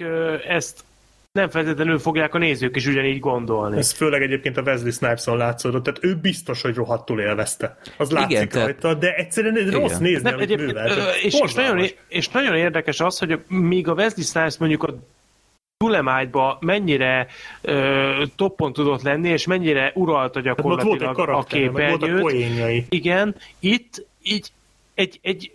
ezt nem feltétlenül fogják a nézők is ugyanígy gondolni. Ez főleg egyébként a Wesley Snipeson látszódott, tehát ő biztos, hogy rohadtul élvezte. Az látszik Igen, tehát- rajta, de egyszerűen ez Igen. rossz nézni, Nem, amit egyébként, művel. és, és, nagyon, és nagyon érdekes az, hogy míg a Wesley Snipes mondjuk a Dulemite-ba mennyire ö, toppon tudott lenni, és mennyire uralta Hát gyakorlatilag a meg voltak képernyőt. Igen, itt így egy, egy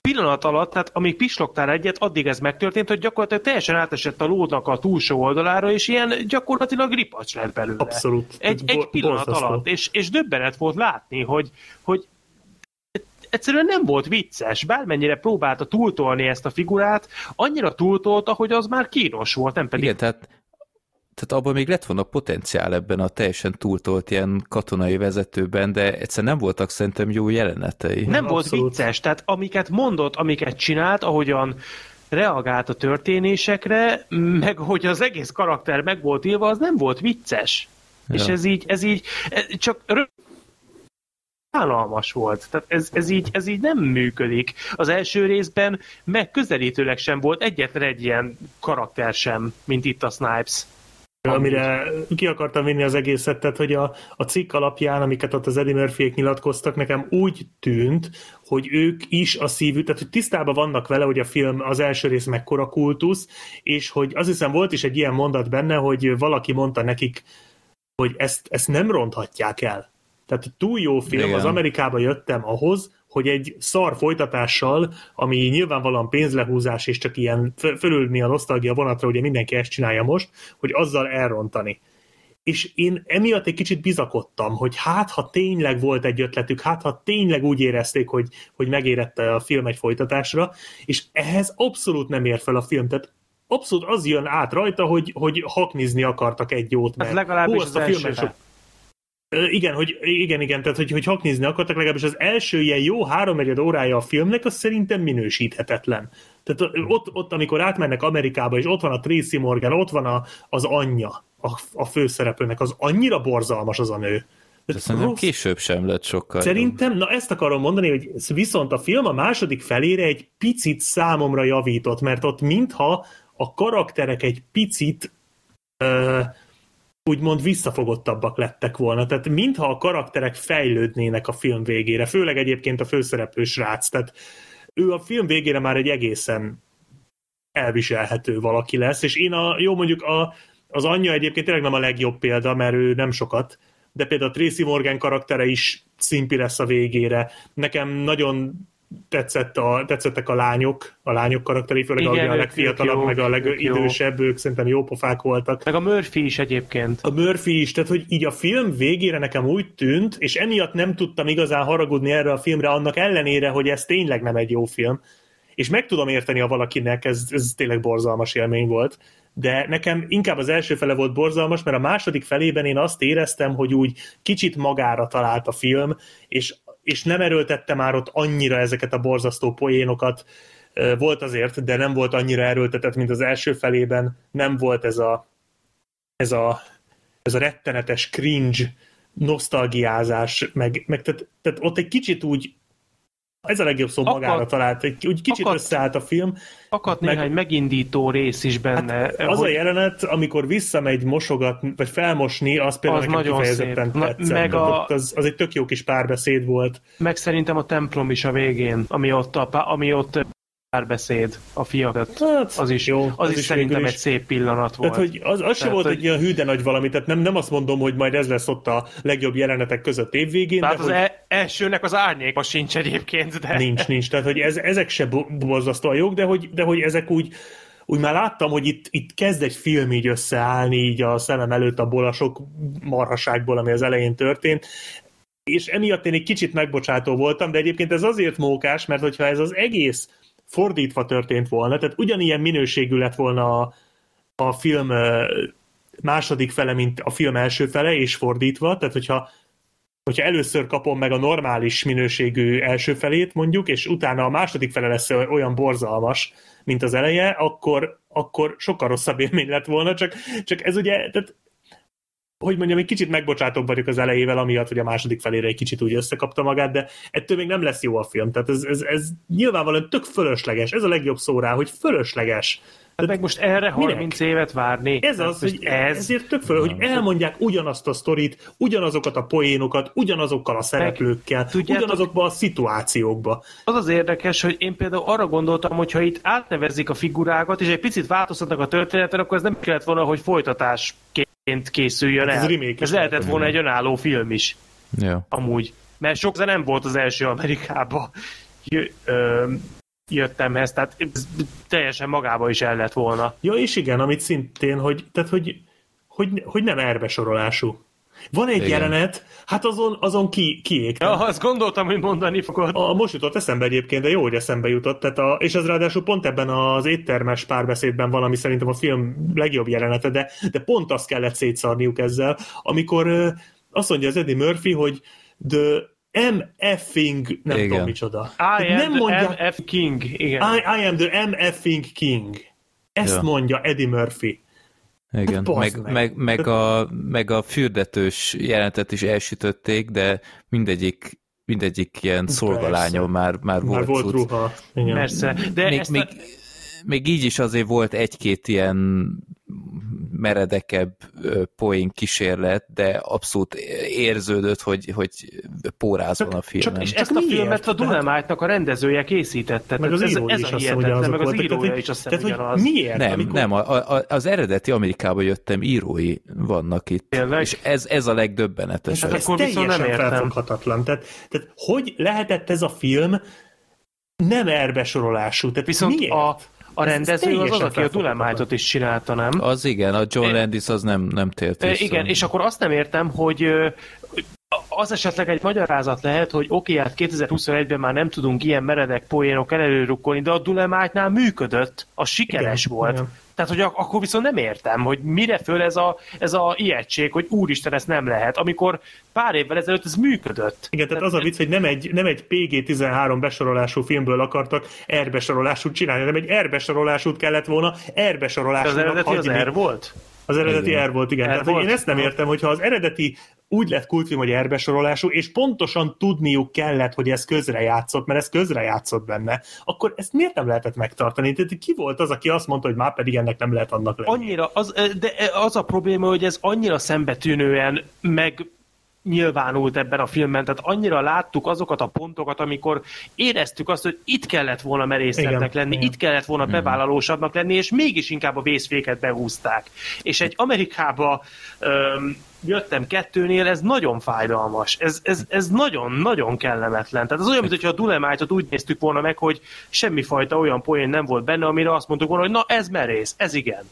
pillanat alatt, tehát amíg pislogtál egyet, addig ez megtörtént, hogy gyakorlatilag teljesen átesett a lódnak a túlsó oldalára, és ilyen gyakorlatilag ripacs lett belőle. Abszolút. Egy, egy Bo- pillanat borzasztó. alatt, és, és döbbenet volt látni, hogy, hogy egyszerűen nem volt vicces. Bármennyire próbálta túltolni ezt a figurát, annyira túltolta, hogy az már kínos volt, nem pedig Igen, tehát, tehát abban még lett volna potenciál ebben a teljesen túltolt ilyen katonai vezetőben, de egyszer nem voltak szerintem jó jelenetei. Nem volt Abszolút. vicces, tehát amiket mondott, amiket csinált, ahogyan reagált a történésekre, meg hogy az egész karakter meg volt írva, az nem volt vicces. Ja. És ez így, ez így, ez csak állalmas volt. Tehát ez, ez, így, ez így nem működik. Az első részben megközelítőleg sem volt egyetlen egy ilyen karakter sem, mint itt a Snipes. amire ki akartam vinni az egészet, tehát hogy a, a cikk alapján, amiket ott az Eddie murphy nyilatkoztak, nekem úgy tűnt, hogy ők is a szívük, tehát hogy tisztában vannak vele, hogy a film az első rész mekkora kultusz, és hogy azt hiszem volt is egy ilyen mondat benne, hogy valaki mondta nekik, hogy ezt, ezt nem ronthatják el. Tehát túl jó film, Igen. az Amerikába jöttem ahhoz, hogy egy szar folytatással, ami nyilvánvalóan pénzlehúzás, és csak ilyen föl- fölülni a nosztalgia vonatra, ugye mindenki ezt csinálja most, hogy azzal elrontani. És én emiatt egy kicsit bizakodtam, hogy hát, ha tényleg volt egy ötletük, hát, ha tényleg úgy érezték, hogy, hogy megérette a film egy folytatásra, és ehhez abszolút nem ér fel a film. Tehát abszolút az jön át rajta, hogy, hogy haknizni akartak egy jót, mert Hát legalábbis hú, az azt a filmben elsőben. sok, Ö, Igen, hogy, igen, igen, tehát hogy, hogy haknizni akartak, legalábbis az első ilyen jó háromnegyed órája a filmnek, az szerintem minősíthetetlen. Tehát ö, ott, ott, amikor átmennek Amerikába, és ott van a Tracy Morgan, ott van a, az anyja a, a főszereplőnek, az annyira borzalmas az a nő. De szerintem rossz- később sem lett sokkal. jobb. Szerintem, na ezt akarom mondani, hogy viszont a film a második felére egy picit számomra javított, mert ott mintha a karakterek egy picit ö, úgymond visszafogottabbak lettek volna. Tehát mintha a karakterek fejlődnének a film végére, főleg egyébként a főszereplő srác. Tehát ő a film végére már egy egészen elviselhető valaki lesz, és én a, jó mondjuk a, az anyja egyébként tényleg nem a legjobb példa, mert ő nem sokat, de például a Tracy Morgan karaktere is szimpi lesz a végére. Nekem nagyon tetszett a, tetszettek a lányok, a lányok karakterei, főleg Igen, a legfiatalabb, meg a legidősebb, ők szerintem jó pofák voltak. Meg a Murphy is egyébként. A Murphy is, tehát hogy így a film végére nekem úgy tűnt, és emiatt nem tudtam igazán haragudni erre a filmre, annak ellenére, hogy ez tényleg nem egy jó film. És meg tudom érteni, ha valakinek ez, ez tényleg borzalmas élmény volt, de nekem inkább az első fele volt borzalmas, mert a második felében én azt éreztem, hogy úgy kicsit magára talált a film, és, és nem erőltette már ott annyira ezeket a borzasztó poénokat, volt azért, de nem volt annyira erőltetett, mint az első felében, nem volt ez a, ez a, ez a rettenetes cringe nosztalgiázás, meg, meg tehát, tehát ott egy kicsit úgy ez a legjobb szó magára talált, egy, úgy kicsit akadt- összeállt a film. Akadt Meg- néhány megindító rész is benne. Hát az a hogy jelenet, amikor visszamegy mosogat, vagy felmosni, az például Az nekem kifejezetten szép. Na, tetszett. meg a- Az, az egy tök jó kis párbeszéd volt. meg szerintem a templom is a végén, ami ott, a, ami ott párbeszéd a fiak között. Hát, Az is, jó, az, az is, szerintem végül egy szép pillanat volt. Tehát, hogy az, az se Tehát, volt hogy- egy ilyen hű, de nagy valami, tehát nem, nem azt mondom, hogy majd ez lesz ott a legjobb jelenetek között évvégén, Tehát de az hogy e- elsőnek az árnyéka sincs egyébként, de... nincs, nincs. Tehát, hogy ez, ezek se bo- borzasztóan jók, de hogy, de hogy ezek úgy, úgy már láttam, hogy itt, itt kezd egy film így összeállni így a szemem előtt abból a sok marhaságból, ami az elején történt, és emiatt én egy kicsit megbocsátó voltam, de egyébként ez azért mókás, mert hogyha ez az egész fordítva történt volna, tehát ugyanilyen minőségű lett volna a, a film második fele, mint a film első fele, és fordítva, tehát hogyha hogyha először kapom meg a normális minőségű első felét mondjuk, és utána a második fele lesz olyan borzalmas, mint az eleje, akkor, akkor sokkal rosszabb élmény lett volna, csak, csak ez ugye, tehát hogy mondjam, egy kicsit megbocsátóbb vagyok az elejével, amiatt, hogy a második felére egy kicsit úgy összekapta magát, de ettől még nem lesz jó a film. Tehát ez, ez, ez nyilvánvalóan tök fölösleges. Ez a legjobb szó rá, hogy fölösleges. Hát meg most erre 30 évet várni. Ez Tehát az, hogy ez... ezért tök föl, hogy elmondják ugyanazt a sztorit, ugyanazokat a poénokat, ugyanazokkal a szereplőkkel, tudjátok- ugyanazokba a szituációkba. Az az érdekes, hogy én például arra gondoltam, hogy ha itt átnevezik a figurákat, és egy picit változtatnak a történeten, akkor ez nem kellett volna, hogy folytatásként készüljön Hát ez el. remake is ez lehetett lehetett volna egy önálló film is, Ja. amúgy. Mert sok nem volt az első Amerikába jö, ö, jöttemhez, tehát ez teljesen magába is el lett volna. Ja, és igen, amit szintén, hogy, tehát, hogy, hogy, hogy nem erbesorolású. Van egy Igen. jelenet, hát azon, azon ki, kiégtem. Ja, azt gondoltam, hogy mondani fogod. A, most jutott eszembe egyébként, de jó, hogy eszembe jutott. Tehát a, és ez ráadásul pont ebben az éttermes párbeszédben van, ami szerintem a film legjobb jelenete, de, de pont azt kellett szétszarniuk ezzel, amikor azt mondja az Eddie Murphy, hogy the MFing, nem Igen. tudom micsoda. I am nem the mondja, MF King. Igen. I, I am the MFing King. Ezt Ja. mondja Eddie Murphy. Igen, Hát meg, meg. meg, meg, a, meg a fürdetős jelentet is elsütötték, de mindegyik, mindegyik ilyen szolgalányon már, már volt, Már volt cucc. ruha. Igen. Persze. De még, ezt még, a... még így is azért volt egy-két ilyen meredekebb poén kísérlet, de abszolút érződött, hogy, hogy pórázon a filmen. És Csak ezt a miért? filmet a Dunamite-nak a rendezője készítette. Meg az Tehát ez, írói ez is a azt hiszem, hogy hihetetlen, meg az írója Tehát, is azt tehát, hiszem hogy ugyanaz. miért? Nem, Amikor- nem, a, a, az eredeti Amerikába jöttem, írói vannak itt. Tényleg? És ez, ez a legdöbbenetesebb. Hát Ez akkor viszont teljesen nem értem. felfoghatatlan. Tehát, tehát hogy lehetett ez a film nem erbesorolású? Tehát Viszont miért? a, a Ez- ez rendező az az, aki a. Dunamite-ot is csinálta, nem? Az igen, a John Landis az nem, nem tért vissza. Igen, és akkor azt nem értem, hogy az esetleg egy magyarázat lehet, hogy oké, hát 2021-ben már nem tudunk ilyen meredek poénok előrukkolni, de a Dulemite-nál működött, az sikeres Igen, volt. igen. Tehát, hogy ak- akkor viszont nem értem, hogy mire föl ez a, ez a ijegység, hogy úristen, ez nem lehet, amikor pár évvel ezelőtt ez működött. Igen, tehát az a vicc, hogy nem egy, nem egy PG-13 besorolású filmből akartak R-besorolásút csinálni, hanem egy R-besorolásút kellett volna De R-besorolásúnak az eredeti az. R volt? Az eredeti Igen. R volt, igen. R Tehát, volt? én ezt nem értem, hogyha az eredeti úgy lett kultfilm, hogy R besorolású, és pontosan tudniuk kellett, hogy ez közrejátszott, mert ez közrejátszott benne, akkor ezt miért nem lehetett megtartani? Tehát ki volt az, aki azt mondta, hogy már pedig ennek nem lehet annak lenni? Annyira, az, de az a probléma, hogy ez annyira szembetűnően meg nyilvánult ebben a filmben, tehát annyira láttuk azokat a pontokat, amikor éreztük azt, hogy itt kellett volna merészebbnek lenni, igen. itt kellett volna bevállalósabbnak lenni, és mégis inkább a vészféket behúzták. És egy Amerikába öm, jöttem kettőnél, ez nagyon fájdalmas. Ez, ez, ez nagyon-nagyon kellemetlen. Tehát ez olyan, mintha a Dulemite-ot úgy néztük volna meg, hogy semmifajta olyan poén nem volt benne, amire azt mondtuk volna, hogy na ez merész, ez igen.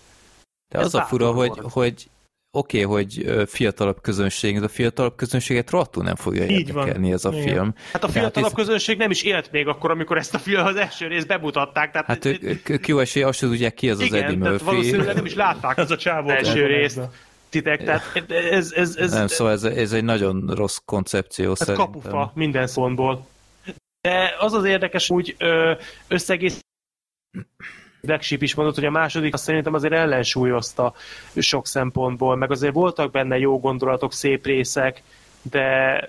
De ez az a fura, hogy, volt. hogy oké, okay, hogy fiatalabb közönség, de a fiatalabb közönséget rohadtul nem fogja Így van. érdekelni ez a Igen. film. Hát a Tehát fiatalabb ez- közönség nem is élt még akkor, amikor ezt a film az első részt bemutatták. Tehát, Hát ők ők jó esély, azt tudják ki az az Eddie tehát Murphy. valószínűleg nem is látták [LAUGHS] Az a csávó első részt titek, tehát ez, ez, ez, Nem, szóval ez, ez egy nagyon rossz koncepció ez szerintem. kapufa minden szempontból. De az az érdekes, ö, összegész Black Sheep is mondott, hogy a második azt szerintem azért ellensúlyozta sok szempontból, meg azért voltak benne jó gondolatok, szép részek, de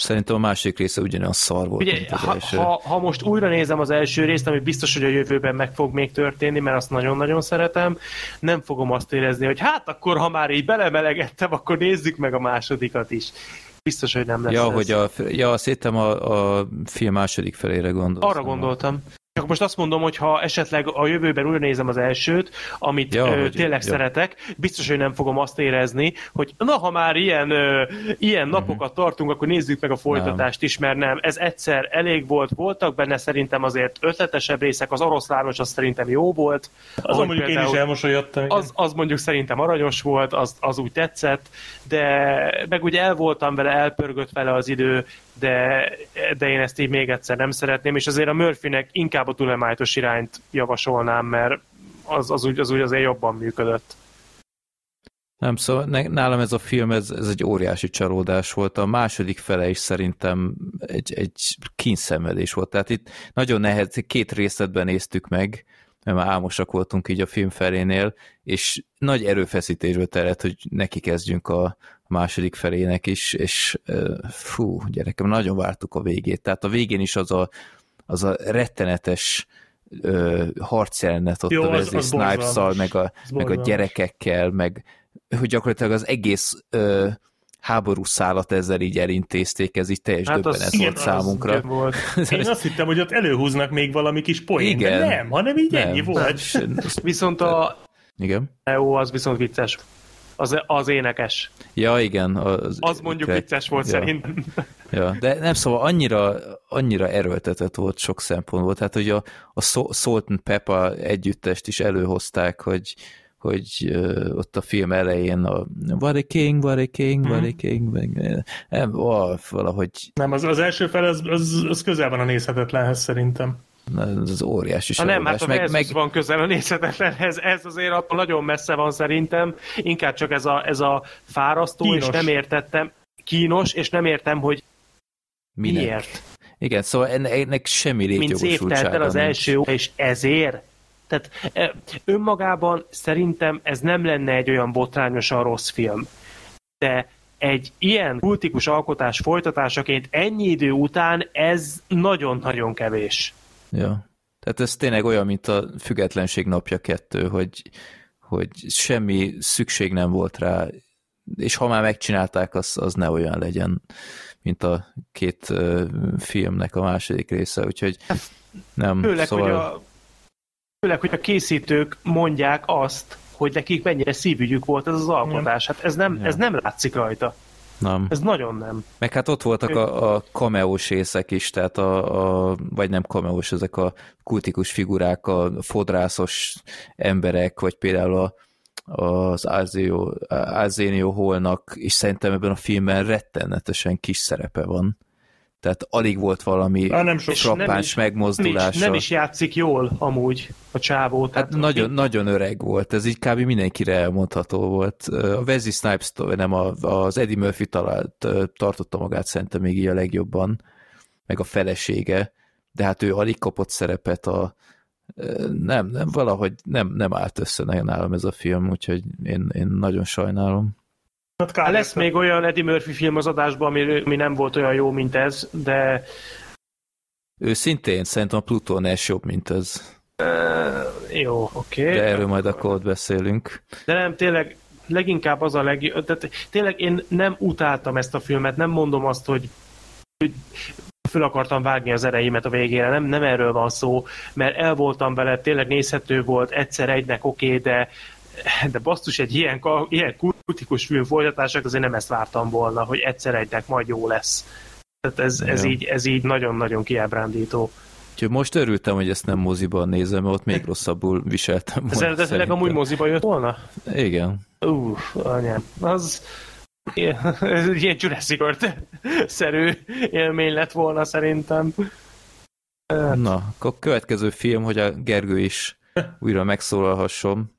Szerintem a másik része ugyanolyan szar volt, Ugye, ha, első. ha, ha most újra nézem az első részt, ami biztos, hogy a jövőben meg fog még történni, mert azt nagyon-nagyon szeretem, nem fogom azt érezni, hogy hát akkor, ha már így belemelegettem, akkor nézzük meg a másodikat is. Biztos, hogy nem lesz Ja, ez. hogy a, ja, azt hittem a, a film második felére gondolsz. Arra gondoltam. Csak most azt mondom, hogy ha esetleg a jövőben újra nézem az elsőt, amit Ja, ö, tényleg ja. szeretek, biztos, hogy nem fogom azt érezni, hogy na, ha már ilyen, ö, ilyen napokat tartunk, akkor nézzük meg a folytatást is, mert nem. Ez egyszer elég volt, voltak benne szerintem azért ötletesebb részek, az oroszlános az szerintem jó volt. Ahogy mondjuk én is például- elmosolyodtam. igen. az, az mondjuk szerintem aranyos volt, az, az úgy tetszett, de meg ugye el voltam vele, elpörgött vele az idő, de, de én ezt így még egyszer nem szeretném, és azért a Murphynek inkább a Dulemite-os irányt javasolnám, mert az, az, úgy, az úgy azért jobban működött. Nem, szóval nálam ez a film, ez, ez egy óriási csalódás volt. A második fele is szerintem egy, egy kínszenvedés volt. Tehát itt nagyon nehéz, két részletben néztük meg, mert már álmosak voltunk így a film felénél, és nagy erőfeszítésből terett, hogy neki kezdjünk a második felének is, és fú, gyerekem, nagyon vártuk a végét. Tehát a végén is az a, az a rettenetes ö, harcjelenet ott Jó, a Wesley borzalmas. meg a, meg a gyerekekkel, meg hogy gyakorlatilag az egész ö, háború szállat ezzel így elintézték, ez így teljes hát döbbenet igen, volt az számunkra. igen volt. [LAUGHS] Én azt hittem, hogy ott előhúznak még valami kis poén, de Igen. nem, hanem így ennyi Nem, volt. Viszont a Igen. EO az viszont vicces. Az, az énekes. Ja, igen. Az, Az mondjuk ikre- vicces volt ja, szerintem. Ja, de nem szóval annyira, annyira erőltetett volt sok szempontból. Tehát, hogy a, a Sa- Salt and Pepper együttest is előhozták, hogy, hogy uh, ott a film elején a What a king, what a king, what a king, meg, nem, oh, valahogy Nem, az, az első fel, az, az, az közel van a nézhetetlenhez szerintem. az, az óriási Ha nem, hát a meg, meg... van közel a nézhetetlenhez, ez azért attól nagyon messze van szerintem, inkább csak ez a, ez a fárasztó, Kínos. és nem értettem, kínos, és nem értem, hogy minek. miért. Igen, szóval ennek, ennek semmi Mint szép létjogosultsága az nincs. első és ezért? Tehát e, önmagában szerintem ez nem lenne egy olyan botrányosan rossz film. De egy ilyen kultikus alkotás folytatásaként ennyi idő után ez nagyon-nagyon kevés. Ja. Tehát ez tényleg olyan, mint a Függetlenség napja kettő, hogy, hogy semmi szükség nem volt rá, és ha már megcsinálták, az, az ne olyan legyen, mint a két filmnek a második része, úgyhogy nem, Főleg, szóval... hogy a, főleg, hogy a készítők mondják azt, hogy nekik mennyire szívügyük volt ez az alkotás. Hát ez nem, ez nem látszik rajta. nem. Ez nagyon nem. Meg hát ott voltak a, a cameós részek is, tehát a, a, vagy nem cameós, ezek a kultikus figurák, a fodrászos emberek, vagy például a, az Azenio Holnak is szerintem ebben a filmben rettenetesen kis szerepe van. Tehát alig volt valami Á, nem frappáns is- Nem is, nem is játszik jól amúgy a csávó. Hát Tehát nagyon, nagyon öreg volt, ez így kb. mindenkire elmondható volt. A Wesley Snipes, nem, az Eddie Murphy talált, tartotta magát szerintem még így a legjobban, meg a felesége, de hát ő alig kapott szerepet a nem, nem, valahogy nem, nem állt össze nagyon nálam ez a film, úgyhogy én, én nagyon sajnálom. Hát lesz még olyan Eddie Murphy film az adásban, ami, ami nem volt olyan jó, mint ez, de Őszintén szerintem a Pluton S jobb, mint ez. jó, oké. De Okay. erről majd akkor ott beszélünk. De nem, tényleg leginkább az a legjobb, tehát tényleg én nem utáltam ezt a filmet, nem mondom azt, hogy, hogy föl akartam vágni az ereimet a végére, nem, nem erről van szó, mert el voltam vele, tényleg nézhető volt, egyszer egynek oké, okay, de de basszus, egy ilyen, ilyen kultikus film folytatását azért nem ezt vártam volna, hogy egyszer egynek majd jó lesz. Tehát ez, ez, Ja. így, ez így nagyon-nagyon kiábrándító. Úgyhogy most örültem, hogy ezt nem moziban nézem, mert ott még rosszabbul viseltem Ez volna, eredetileg szerintem. amúgy moziba jött volna? Igen. Uff, anyám, az ez egy ilyen Jurassic World-szerű élmény lett volna szerintem. Na, akkor a következő film, hogy a Gergő is újra megszólalhasson.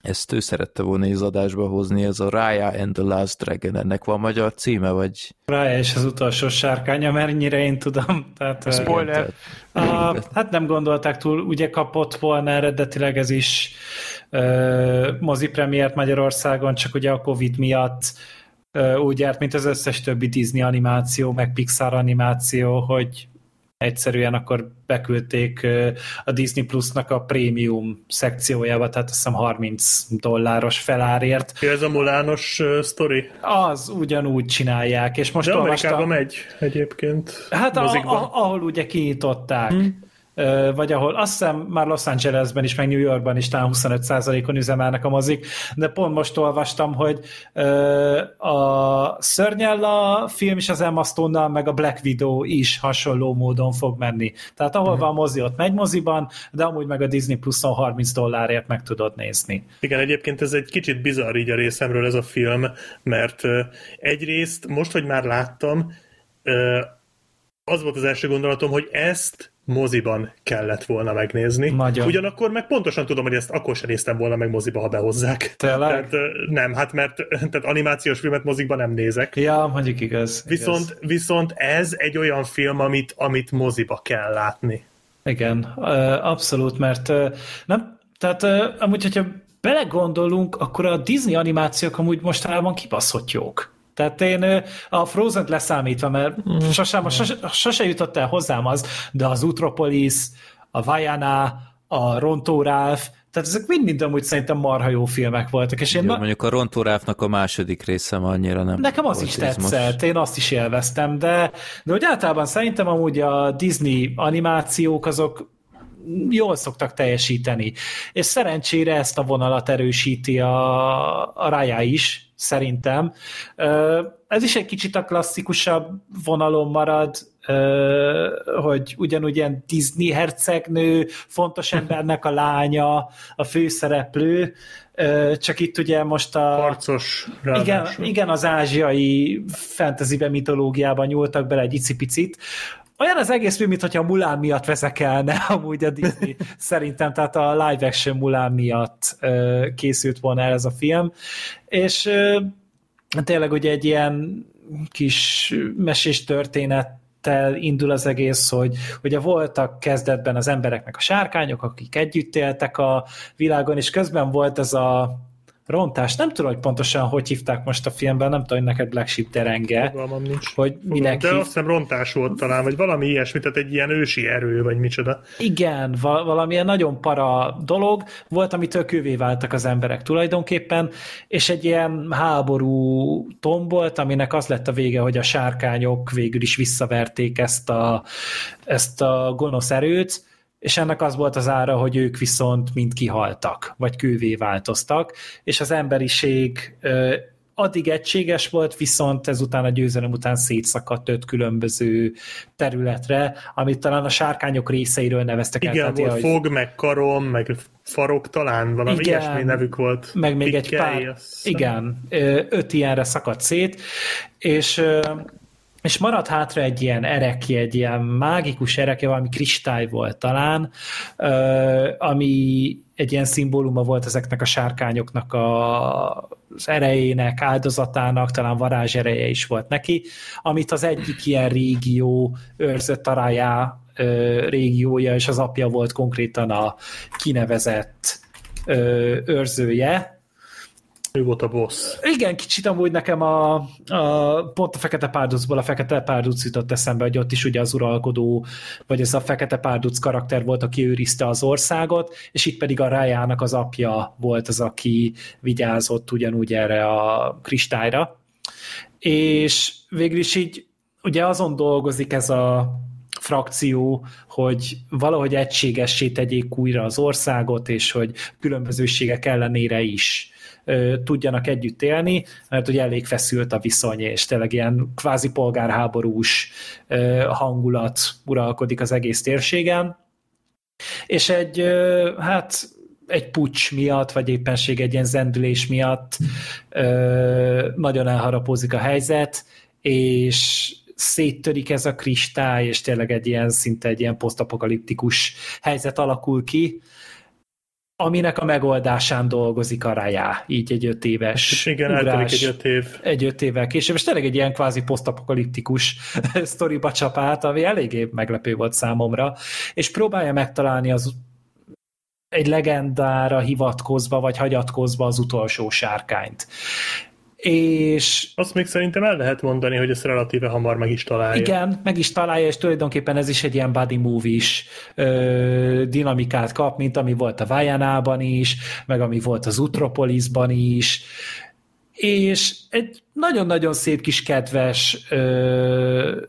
Ezt ő szerette volna az adásba hozni, ez a Raya and the Last Dragon. Ennek van magyar címe, vagy... Raya és az utolsó sárkánya, mert ennyire én tudom. Tehát, Spoiler. A, hát nem gondolták túl, ugye kapott volna eredetileg ez is ö, mozi premiért Magyarországon, csak ugye a Covid miatt ö, úgy járt, mint az összes többi Disney animáció, meg Pixar animáció, hogy egyszerűen akkor beküldték a Disney Plusnak a prémium szekciójába, tehát azt hiszem 30 dolláros felárért. Ez a Molános uh, sztori. Az ugyanúgy csinálják, és most De olvastam... Amerikában megy egyébként. Hát a, a, ahol ugye kinyitották, hmm. Vagy ahol azt hiszem már Los Angelesben is, meg New Yorkban is talán 25%-on üzemelnek a mozik, de pont most olvastam, hogy a Szörnyella film is az Emma stone meg a Black Widow is hasonló módon fog menni. Tehát ahol van mozi, ott megy moziban, de amúgy meg a Disney Plus-on 30 dollárért meg tudod nézni. Igen, egyébként ez egy kicsit bizarr így a részemről ez a film, mert egyrészt, most, hogy már láttam, az volt az első gondolatom, hogy ezt moziban kellett volna megnézni. Nagyon. Ugyanakkor meg pontosan tudom, hogy ezt akkor sem néztem volna meg moziba, ha behozzák. Tényleg? Tehát, nem, hát mert tehát animációs filmet mozikban nem nézek. Ja, mondjuk igaz. Viszont, igaz. viszont ez egy olyan film, amit, amit moziba kell látni. Igen, abszolút, mert nem, tehát amúgy, hogyha belegondolunk, akkor a Disney animációk amúgy mostanában kibaszott jók. Tehát én a frozen leszámítva, mert sosem, sose, sose jutott el hozzám az, de az Utropolis, a Vajana, a Rontó Ralph, tehát ezek mind-mind amúgy szerintem marha jó filmek voltak, és én Jó, na- mondjuk a Rontóráfnak a második része annyira nem Nekem az is tetszett, én azt is élveztem, de, de hogy általában szerintem amúgy a Disney animációk azok jól szoktak teljesíteni. És szerencsére ezt a vonalat erősíti a, a Raya is, szerintem. Ez is egy kicsit a klasszikusabb vonalon marad, hogy ugyanúgy ilyen Disney hercegnő, fontos embernek a lánya, a főszereplő, csak itt ugye most a... Harcos Igen, igen, az ázsiai fantasybe, mitológiában nyúltak bele egy icipicit. Olyan az egész film, mintha Mulán miatt vezekelne [LAUGHS] amúgy a Disney, szerintem, tehát a live action Mulán miatt ö, készült volna el ez a film, és ö, tényleg ugye egy ilyen kis mesés történettel indul az egész, hogy ugye voltak kezdetben az embereknek a sárkányok, akik együtt éltek a világon, és közben volt ez a rontás, nem tudom, hogy pontosan hogy hívták most a filmben, nem tudom, hogy neked Black Sheep Fogalmam nincs. hogy minek De hív... azt hiszem rontás volt talán, vagy valami ilyesmi, tehát egy ilyen ősi erő, vagy micsoda. Igen, va- valamilyen nagyon para dolog volt, amitől kővé váltak az emberek tulajdonképpen, és egy ilyen háború tombolt, aminek az lett a vége, hogy a sárkányok végül is visszaverték ezt a, ezt a gonosz erőt, és ennek az volt az ára, hogy ők viszont mind kihaltak, vagy kővé változtak, és az emberiség addig egységes volt, viszont ezután a győzelem után szétszakadt öt különböző területre, amit talán a sárkányok részeiről neveztek el. Igen, volt hogy- fog, meg karom, meg farok talán, valami Igen. ilyesmi nevük volt. meg még egy Pikkely, pár, azt hiszem. igen, öt ilyenre szakadt szét, és és maradt hátra egy ilyen erekje, egy ilyen mágikus erekje, valami kristály volt talán, ami egy ilyen szimbóluma volt ezeknek a sárkányoknak a, az erejének, áldozatának, talán varázs ereje is volt neki, amit az egyik ilyen régió őrzött a rájá ö, régiója, és az apja volt konkrétan a kinevezett őrzője. Ő volt a boss. Igen, kicsit amúgy nekem a, a pont a Fekete Párducból a Fekete Párduc jutott eszembe, hogy ott is ugye az uralkodó, vagy ez a Fekete Párduc karakter volt, aki őrizte az országot, és itt pedig a Rájának az apja volt az, aki vigyázott ugyanúgy erre a kristályra. És végül is így ugye azon dolgozik ez a frakció, hogy valahogy egységessé tegyék újra az országot, és hogy különbözőségek ellenére is tudjanak együtt élni, mert ugye elég feszült a viszony, és tényleg ilyen kvázi polgárháborús hangulat uralkodik az egész térségen. És egy, hát egy pucs miatt, vagy éppenség egy ilyen zendülés miatt ö, nagyon elharapózik a helyzet, és széttörik ez a kristály, és tényleg egy ilyen szinte egy ilyen posztapokaliptikus helyzet alakul ki, aminek a megoldásán dolgozik a Raya, így egy öt éves És igen, eltelik egy öt év. egy öt évvel később, és tényleg egy ilyen kvázi posztapokaliptikus [LAUGHS] sztoriba csap át, ami eléggé meglepő volt számomra, és próbálja megtalálni az egy legendára hivatkozva, vagy hagyatkozva az utolsó sárkányt. És Azt még szerintem el lehet mondani, hogy ezt relatíve hamar meg is találja. igen, meg is találja, és tulajdonképpen ez is egy ilyen body movie-s ö, dinamikát kap, mint ami volt a Vajanában is, meg ami volt az Utropolisban is, és egy nagyon-nagyon szép kis kedves ö,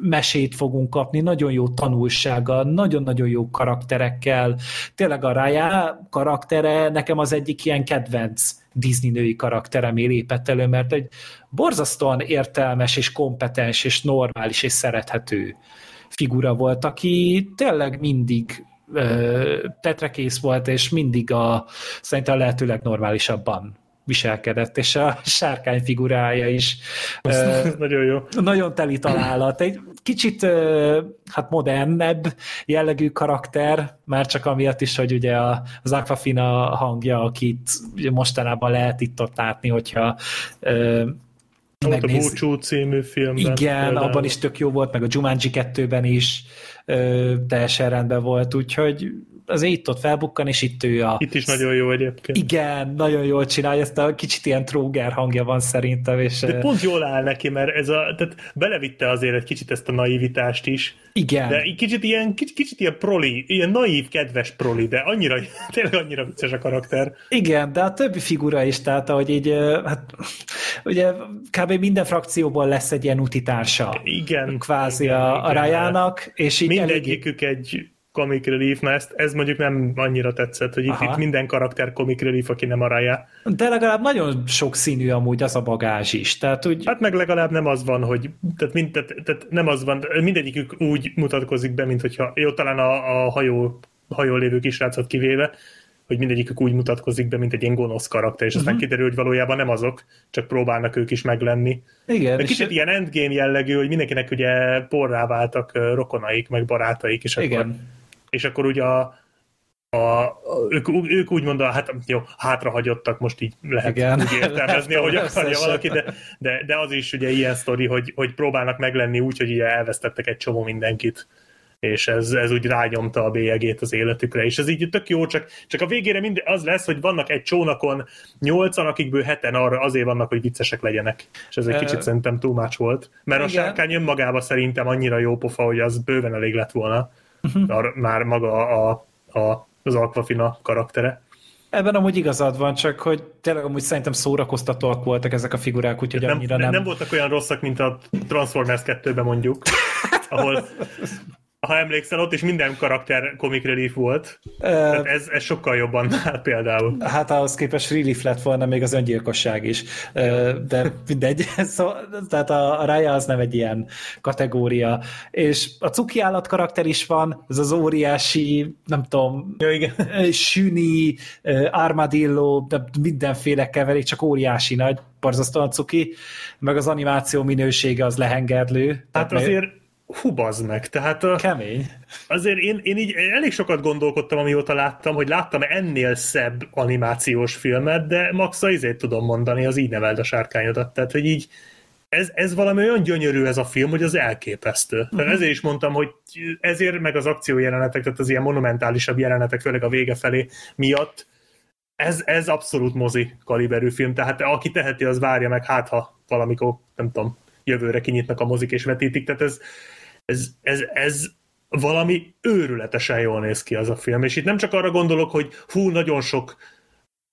mesét fogunk kapni, nagyon jó tanulsággal, nagyon-nagyon jó karakterekkel. Tényleg a Raya karaktere nekem az egyik ilyen kedvenc Disney női karakteremé lépett elő, mert egy borzasztóan értelmes és kompetens és normális és szerethető figura volt, aki tényleg mindig tetrekész volt, és mindig a szerintem a lehetőleg normálisabban viselkedett, és a sárkány figurája is Ez [LAUGHS] nagyon jó. nagyon teli találat. Egy kicsit ö, hát modernebb jellegű karakter, már csak amiatt is, hogy ugye a- az Aquafina hangja, akit mostanában lehet itt ott látni, hogyha ö, Volt a megnéz- Búcsú című filmben. igen, például. abban is tök jó volt, meg a Jumanji 2-ben is ö, teljesen rendben volt, úgyhogy azért itt ott felbukkan, és itt ő a... Itt is nagyon jó egyébként. Igen, nagyon jól csinálja, ezt a kicsit ilyen tróger hangja van szerintem, és De pont jól áll neki, mert ez a, tehát belevitte azért egy kicsit ezt a naivitást is, igen. de kicsit ilyen, kicsit, kicsit ilyen proli, ilyen naív, kedves proli, de annyira, [LAUGHS] tényleg annyira vicces a karakter. Igen, de a többi figura is, tehát ahogy így, hát ugye kb. minden frakcióból lesz egy ilyen utitársa, Igen. kvázi igen, a, a igen. Rájának, és így Mindegyikük egy comic relief, na ezt, ez mondjuk nem annyira tetszett, hogy itt, itt minden karakter comic relief, aki nem a Raya. De legalább nagyon sok színű amúgy az a bagázs is. Tehát úgy, Hát meg legalább nem az van, hogy tehát, mind, tehát, tehát nem az van, mindegyikük úgy mutatkozik be, mint hogyha, jó, talán a, a hajó, hajón lévő kisrácot kivéve, hogy mindegyikük úgy mutatkozik be, mint egy ilyen gonosz karakter, és aztán Mhm. kiderül, hogy valójában nem azok, csak próbálnak ők is meglenni. igen, De és- kicsit ilyen endgame jellegű, hogy mindenkinek ugye porrá váltak rokonaik, meg barátaik, és akkor, igen. És akkor ugye a, a, a, ők, ők úgymond a, hát jó, hátrahagyottak, most így lehet Igen. úgy értelmezni, ahogy [LAUGHS] akarja valaki, de, de, de az is ugye ilyen sztori, hogy, hogy próbálnak meglenni úgy, hogy ugye elvesztettek egy csomó mindenkit és ez, ez úgy rányomta a bélyegét az életükre, és ez így tök jó, csak, csak a végére mind az lesz, hogy vannak egy csónakon nyolcan, akikből heten arra azért vannak, hogy viccesek legyenek. És ez egy Ö, kicsit szerintem túl much volt. Mert a igen. sárkány önmagában szerintem annyira jó pofa, hogy az bőven elég lett volna. Mhm. Ar- már maga a, a, az Aquafina karaktere. Ebben amúgy igazad van, csak hogy tényleg amúgy szerintem szórakoztatóak voltak ezek a figurák, úgyhogy Nem, annyira nem... nem voltak olyan rosszak, mint a Transformers 2-ben mondjuk, ahol [LAUGHS] ha emlékszel, ott is minden karakter comic relief volt. Ö, Tehát ez, ez sokkal jobban [LAUGHS] áll például. Hát ahhoz képest relief lett volna még az öngyilkosság is. De mindegy. [LAUGHS] Szóval, tehát a, a Raya az nem egy ilyen kategória. És a cuki állat karakter is van, ez az óriási, nem tudom, Ja, igen. süni, armadillo, de mindenféle keverék, csak óriási nagy, borzasztóan cuki, meg az animáció minősége az lehengerlő. Hát azért bazd meg. Tehát a, Kemény. azért én, én így elég sokat gondolkodtam, amióta láttam, hogy láttam ennél szebb animációs filmet, de max izét tudom mondani, az így neveld a sárkányodat. Tehát, hogy így ez, ez valami olyan gyönyörű ez a film, hogy az elképesztő. Uh-huh. Tehát ezért is mondtam, hogy ezért meg az akciójelenetek, tehát az ilyen monumentálisabb jelenetek, főleg a vége felé miatt, ez, ez abszolút mozi kaliberű film, tehát aki teheti, az várja meg, hát ha valamikor, nem tudom, jövőre kinyitnak a mozik és vetítik, tehát ez, ez, ez, ez valami őrületesen jól néz ki az a film, és itt nem csak arra gondolok, hogy hú, nagyon sok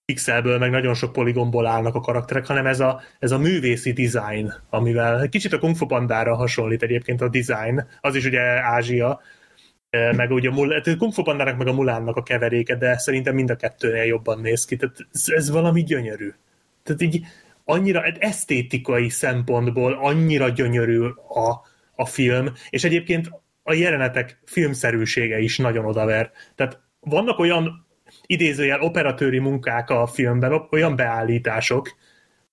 pixelből, meg nagyon sok poligomból állnak a karakterek, hanem ez a, ez a művészi design, amivel kicsit a Kung Fu Pandára hasonlít egyébként a design, az is ugye Ázsia, eh, meg ugye tehát a Kung Fu Pandának meg a Mulánnak a keveréke, de szerintem mind a kettőnél jobban néz ki, tehát ez, ez valami gyönyörű. Tehát így annyira egy esztétikai szempontból annyira gyönyörű a, a film, és egyébként a jelenetek filmszerűsége is nagyon odaver. Tehát vannak olyan idézőjel operatőri munkák a filmben, olyan beállítások,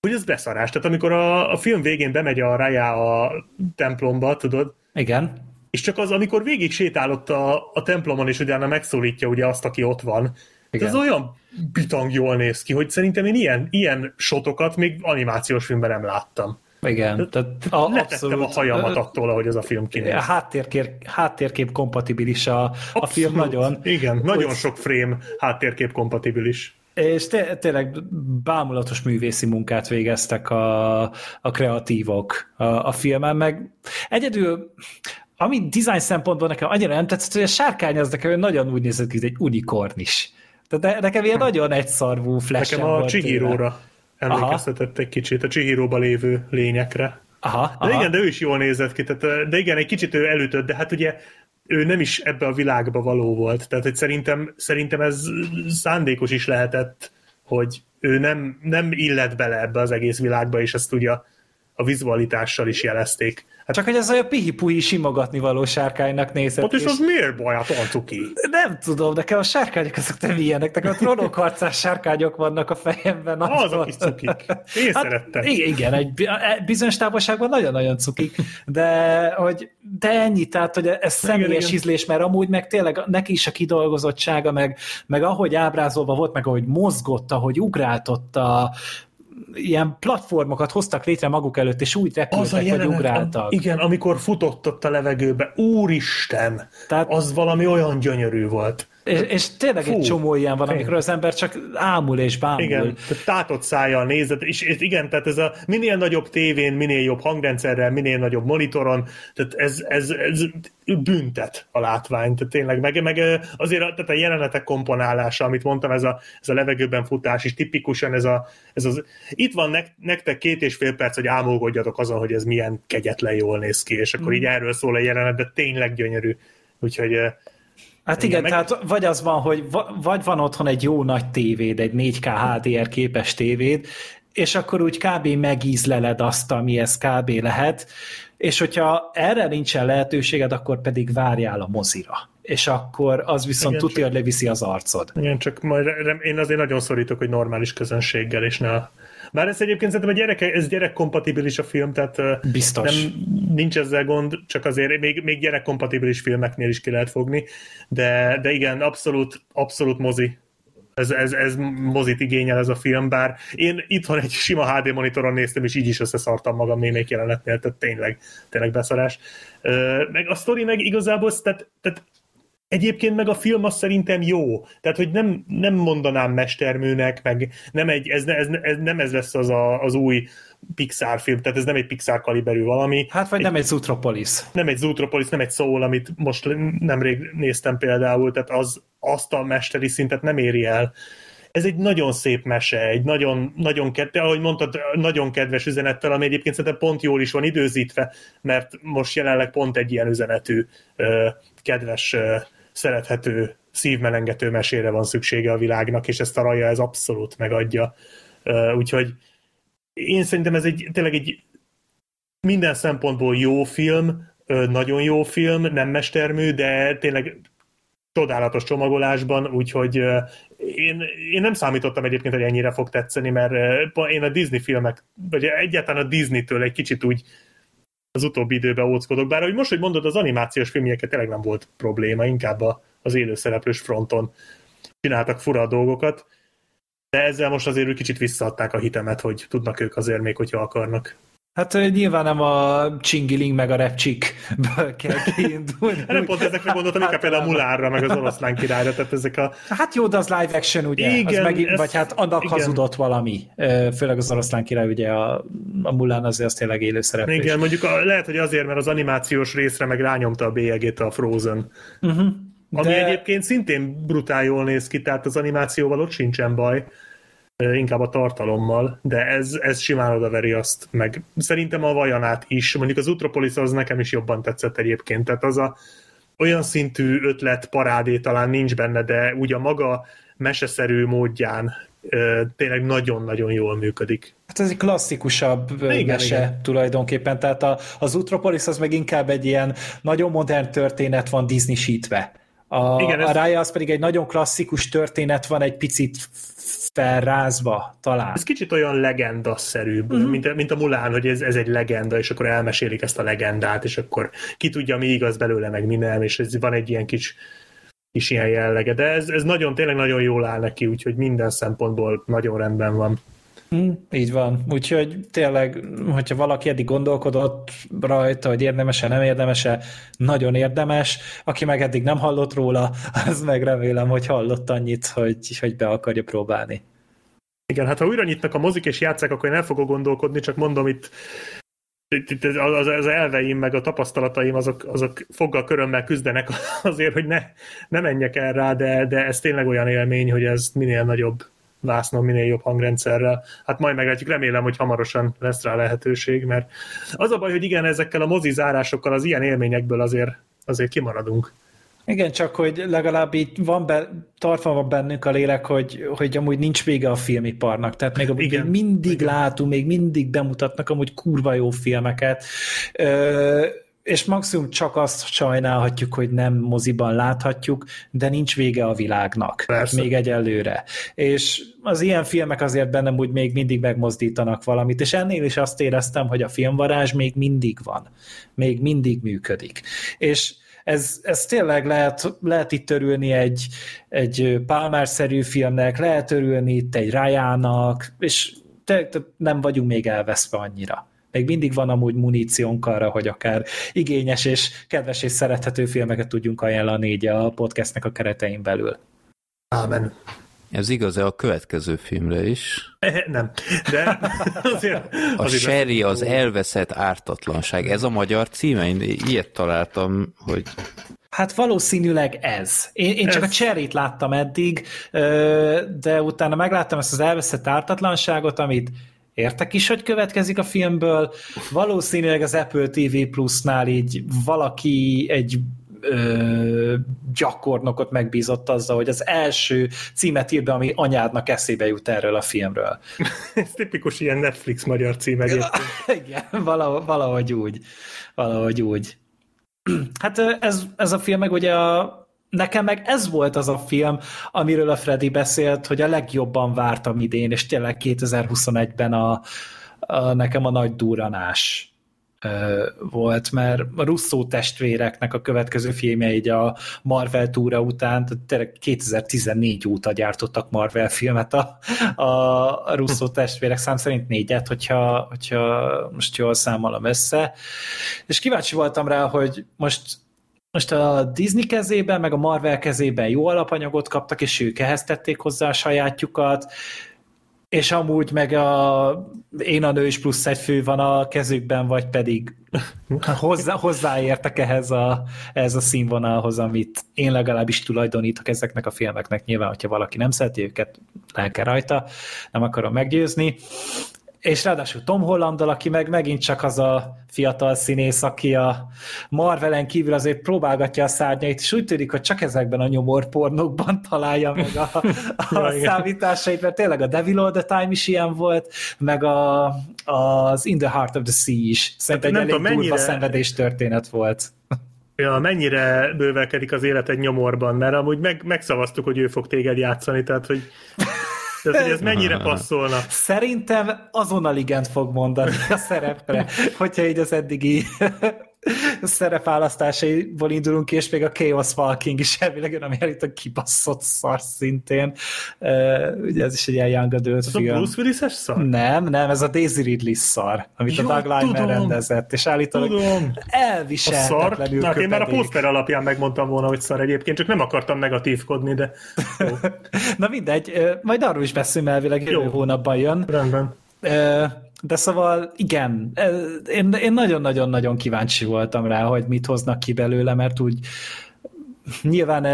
hogy ez beszarás. Tehát amikor a, a film végén bemegy a Raya a templomba, tudod, Igen. és csak az, amikor végig sétálott a, a templomon, és utána megszólítja ugye azt, aki ott van, Igen. ez olyan bitang jól néz ki, hogy szerintem én ilyen, ilyen sotokat még animációs filmben nem láttam. Igen. Tehát a, Letettem a hajamat attól, ahogy ez a film kinéz. A háttérkép, háttérkép kompatibilis a, a film nagyon. Igen, nagyon Hogy- sok frame háttérkép kompatibilis. És té- tényleg bámulatos művészi munkát végeztek a, a kreatívok a, a filmen, meg egyedül ami design szempontból nekem annyira nem tetszett, hogy a sárkány az nekem nagyon úgy nézett ki, mint egy unikorn is. Tehát ne- nekem ilyen nagyon egyszarvú flash Nekem a Chihiro-ra emlékeztetett egy kicsit, a Chihiro-ba lévő lényekre. Aha, De aha. igen, de ő is jól nézett ki, tehát, de igen, egy kicsit ő elütött, de hát ugye ő nem is ebbe a világba való volt. Tehát hogy szerintem, szerintem ez szándékos is lehetett, hogy ő nem, nem illet bele ebbe az egész világba, és ezt ugye a vizualitással is jelezték. Hát Csak hogy ez olyan pihi-puhi simogatni való sárkánynak nézett. ott is és- az miért baj? Hát cuki. Nem tudom, nekem a sárkányok azok nem ilyenek, nekem a trónokharcás sárkányok vannak a fejemben. Azok is cukik. Én Hát, szerettem. Igen, igen, egy e- bizonyos távolságban nagyon-nagyon cukik, de, hogy, de ennyi, tehát hogy ez személyes igen. ízlés, mert amúgy meg tényleg neki is a kidolgozottsága, meg, meg ahogy ábrázolva volt, meg ahogy mozgott, ahogy ugráltott a ilyen platformokat hoztak létre maguk előtt, és úgy repültek, jelenet, ugráltak. am- igen, amikor futott ott a levegőbe, úristen, Tehát- az valami olyan gyönyörű volt. És, és tényleg Fú, egy csomó ilyen van, amikor az ember csak ámul és bámul. Igen, tehát tátott szájjal nézed, és, és igen, tehát ez a minél nagyobb tévén, minél jobb hangrendszerrel, minél nagyobb monitoron, tehát ez, ez, ez büntet a látvány, tehát tényleg, meg, meg azért a, tehát a jelenetek komponálása, amit mondtam, ez a, ez a levegőben futás is tipikusan ez, a, ez az, itt van nek, nektek két és fél perc, hogy ámulgodjatok azon, hogy ez milyen kegyetlen jól néz ki, és akkor így erről szól a jelenet, de tényleg gyönyörű. Úgyhogy Hát igen, meg... tehát vagy az van, hogy vagy van otthon egy jó nagy tévéd, egy 4K HDR képes tévéd, és akkor úgy kb. megízleled azt, ami ez kb. lehet, és hogyha erre nincsen lehetőséged, akkor pedig várjál a mozira. És akkor az viszont igen, tudja, hogy leviszi az arcod. Igen, csak majd én azért nagyon szorítok, hogy normális közönséggel, és ne bár ez egyébként szerintem a gyereke, ez gyerekkompatibilis a film, tehát Biztos. Nem, nincs ezzel gond, csak azért még, még gyerekkompatibilis filmeknél is ki lehet fogni, de, de igen, abszolút, abszolút mozi ez, ez, ez mozit igényel ez a film, bár én itthon egy sima HD monitoron néztem, és így is összeszartam magam némelyik jelenetnél, tehát tényleg, tényleg beszarás. Meg a sztori meg igazából, tehát, tehát Egyébként meg a film az szerintem jó. Tehát, hogy nem, nem mondanám mesterműnek, meg nem, egy, ez, ez, ez, nem ez lesz az a, az új Pixar film, tehát ez nem egy Pixar kaliberű valami. Hát vagy egy, nem egy Zootropolis. Nem egy Zootropolis, nem egy Soul, amit most nemrég néztem például, tehát az, azt a mesteri szintet nem éri el. Ez egy nagyon szép mese, egy nagyon, nagyon kedves, ahogy mondtad, nagyon kedves üzenettel, ami egyébként szerintem pont jól is van időzítve, mert most jelenleg pont egy ilyen üzenetű, kedves szerethető, szívmelengető mesére van szüksége a világnak, és ezt a raja ez abszolút megadja. Úgyhogy én szerintem ez egy tényleg egy minden szempontból jó film, nagyon jó film, nem mestermű, de tényleg csodálatos csomagolásban, úgyhogy én, én nem számítottam egyébként, hogy ennyire fog tetszeni, mert én a Disney filmek, vagy egyáltalán a Disney-től egy kicsit úgy az utóbbi időben óckodok, bár hogy most, hogy mondod, az animációs filmjeket tényleg nem volt probléma, inkább az élőszereplős fronton csináltak fura dolgokat, de ezzel most azért kicsit visszaadták a hitemet, hogy tudnak ők azért még, hogyha akarnak. Hát nyilván nem a Csingiling meg a Repcsik [LAUGHS] kell kiindulni. Hát nem pont ezekre gondoltam, inkább például a Mulárra, meg az oroszlán királyra, tehát ezek a... Hát jó, de az live action, ugye? Igen, az megint, ez, vagy hát annak igen. hazudott valami. Főleg az oroszlán király, ugye a, a Mulán azért az tényleg élő szereplés. Igen, mondjuk a, lehet, hogy azért, mert az animációs részre meg rányomta a bélyegét a Frozen. Uh-huh. Ami de... egyébként szintén brutál jól néz ki, tehát az animációval ott sincsen baj inkább a tartalommal, de ez, ez simán odaveri azt, meg szerintem a Vajanát is, mondjuk az Utropolis az nekem is jobban tetszett egyébként, tehát az a olyan szintű ötlet parádé talán nincs benne, de úgy a maga meseszerű módján tényleg nagyon-nagyon jól működik. Hát ez egy klasszikusabb igen, mese igen. tulajdonképpen, tehát a, az Utropolis az meg inkább egy ilyen nagyon modern történet van Disney-sítve. A, igen, ez... a Raya az pedig egy nagyon klasszikus történet van, egy picit felrázva talán. Ez kicsit olyan legenda-szerűbb, uh-huh. mint, mint a Mulán, hogy ez, ez egy legenda, és akkor elmesélik ezt a legendát, és akkor ki tudja, mi igaz belőle, meg mi nem, és ez van egy ilyen kis, kis ilyen jellege. De ez, ez nagyon, tényleg nagyon jól áll neki, úgyhogy minden szempontból nagyon rendben van. Mm, így van. Úgyhogy tényleg, hogyha valaki eddig gondolkodott rajta, hogy érdemese, nem érdemese, nagyon érdemes. Aki meg eddig nem hallott róla, az meg remélem, hogy hallott annyit, hogy, hogy be akarja próbálni. Igen, hát ha újra nyitnak a mozik és játszák, akkor én el fogok gondolkodni, csak mondom itt az, az elveim, meg a tapasztalataim, azok, azok foggal körömmel küzdenek [LAUGHS] azért, hogy ne, ne menjek el rá, de, de ez tényleg olyan élmény, hogy ez minél nagyobb vásznon minél jobb hangrendszerrel. Hát majd meglátjuk, remélem, hogy hamarosan lesz rá lehetőség, mert az a baj, hogy igen, ezekkel a mozi zárásokkal az ilyen élményekből azért, azért kimaradunk. Igen, csak hogy legalább így van be, tartva van bennünk a lélek, hogy, hogy amúgy nincs vége a filmiparnak. Tehát még, amúgy még mindig igen. látunk, még mindig bemutatnak amúgy kurva jó filmeket. Ö, és maximum csak azt sajnálhatjuk, hogy nem moziban láthatjuk, de nincs vége a világnak. Persze. Még egyelőre. És az ilyen filmek azért bennem úgy még mindig megmozdítanak valamit, és ennél is azt éreztem, hogy a filmvarázs még mindig van. Még mindig működik. És ez, ez tényleg lehet, lehet itt örülni egy, egy Palmer-szerű filmnek, lehet örülni itt egy Rájának, és te, te nem vagyunk még elveszve annyira még mindig van amúgy muníciónk arra, hogy akár igényes és kedves és szerethető filmeket tudjunk ajánlani így a podcastnek a keretein belül. Ámen. Ez igaz-e a következő filmre is? Nem, de [LAUGHS] azért... A azért Sherry az elveszett ártatlanság. Ez a magyar címe? Én ilyet találtam, hogy... Hát valószínűleg ez. Én, én csak ez. a Cherry-t láttam eddig, de utána megláttam ezt az elveszett ártatlanságot, amit értek is, hogy következik a filmből. Valószínűleg az Apple TV Plus-nál így valaki egy ö, gyakornokot megbízott azzal, hogy az első címet ír be, ami anyádnak eszébe jut erről a filmről. [LAUGHS] Ez tipikus ilyen Netflix magyar cím egyébként. [LAUGHS] Igen, valahogy, valahogy úgy. Valahogy úgy. [CLEARS THROAT] Hát ez, ez a film meg ugye a, nekem meg ez volt az a film, amiről a Freddy beszélt, hogy a legjobban vártam idén, és tényleg 2021-ben a, a, nekem a nagy duranás volt, mert a Russo testvéreknek a következő filmje így a Marvel túra után, tényleg 2014 óta gyártottak Marvel filmet a, a Russo testvérek, szám szerint négyet, hogyha, hogyha most jól számolom össze. És kíváncsi voltam rá, hogy most most a Disney kezében, meg a Marvel kezében jó alapanyagot kaptak, és ők ehhez tették hozzá a sajátjukat, és amúgy meg a én a nő is plusz egy fő van a kezükben, vagy pedig [LAUGHS] hozzá, hozzáértek ehhez a, ehhez a színvonalhoz, amit én legalábbis tulajdonítok ezeknek a filmeknek. Nyilván, hogyha valaki nem szereti őket, lelke rajta, nem akarom meggyőzni és ráadásul Tom Hollandal, aki meg megint csak az a fiatal színész, aki a Marvelen kívül azért próbálgatja a szárnyait, és úgy tűnik, hogy csak ezekben a nyomorpornokban [LAUGHS] találja meg a, [LAUGHS] a számításait, mert tényleg a Devil All the Time is ilyen volt, meg a, az In the Heart of the Sea is. Szerintem hát egy elég tudom, mennyire... szenvedés történet volt. Ja, mennyire bővelkedik az élet egy nyomorban, mert amúgy meg, megszavaztuk, hogy ő fog téged játszani, tehát hogy tehát, hogy ez mennyire passzolna? Szerintem azonnal igent fog mondani a szerepre, hogyha így az eddigi szerepválasztásaiból indulunk ki, és még a Chaos Walking is elvileg ami elít a kibasszott szar szintén. Uh, ugye ez is egy ilyen Young Adult ez film. a Bruce willis szar? Nem, nem, ez a Daisy Ridley szar, amit Jó, a Doug Liman rendezett, és állítólag elviselhetetlenül Na, én már a poszter alapján megmondtam volna, hogy szar egyébként, csak nem akartam negatívkodni, de [LAUGHS] Na mindegy, majd arról is beszélünk, elvileg jövő hónapban jön. Rendben. De szóval igen, én, én nagyon-nagyon-nagyon kíváncsi voltam rá, hogy mit hoznak ki belőle, mert úgy nyilván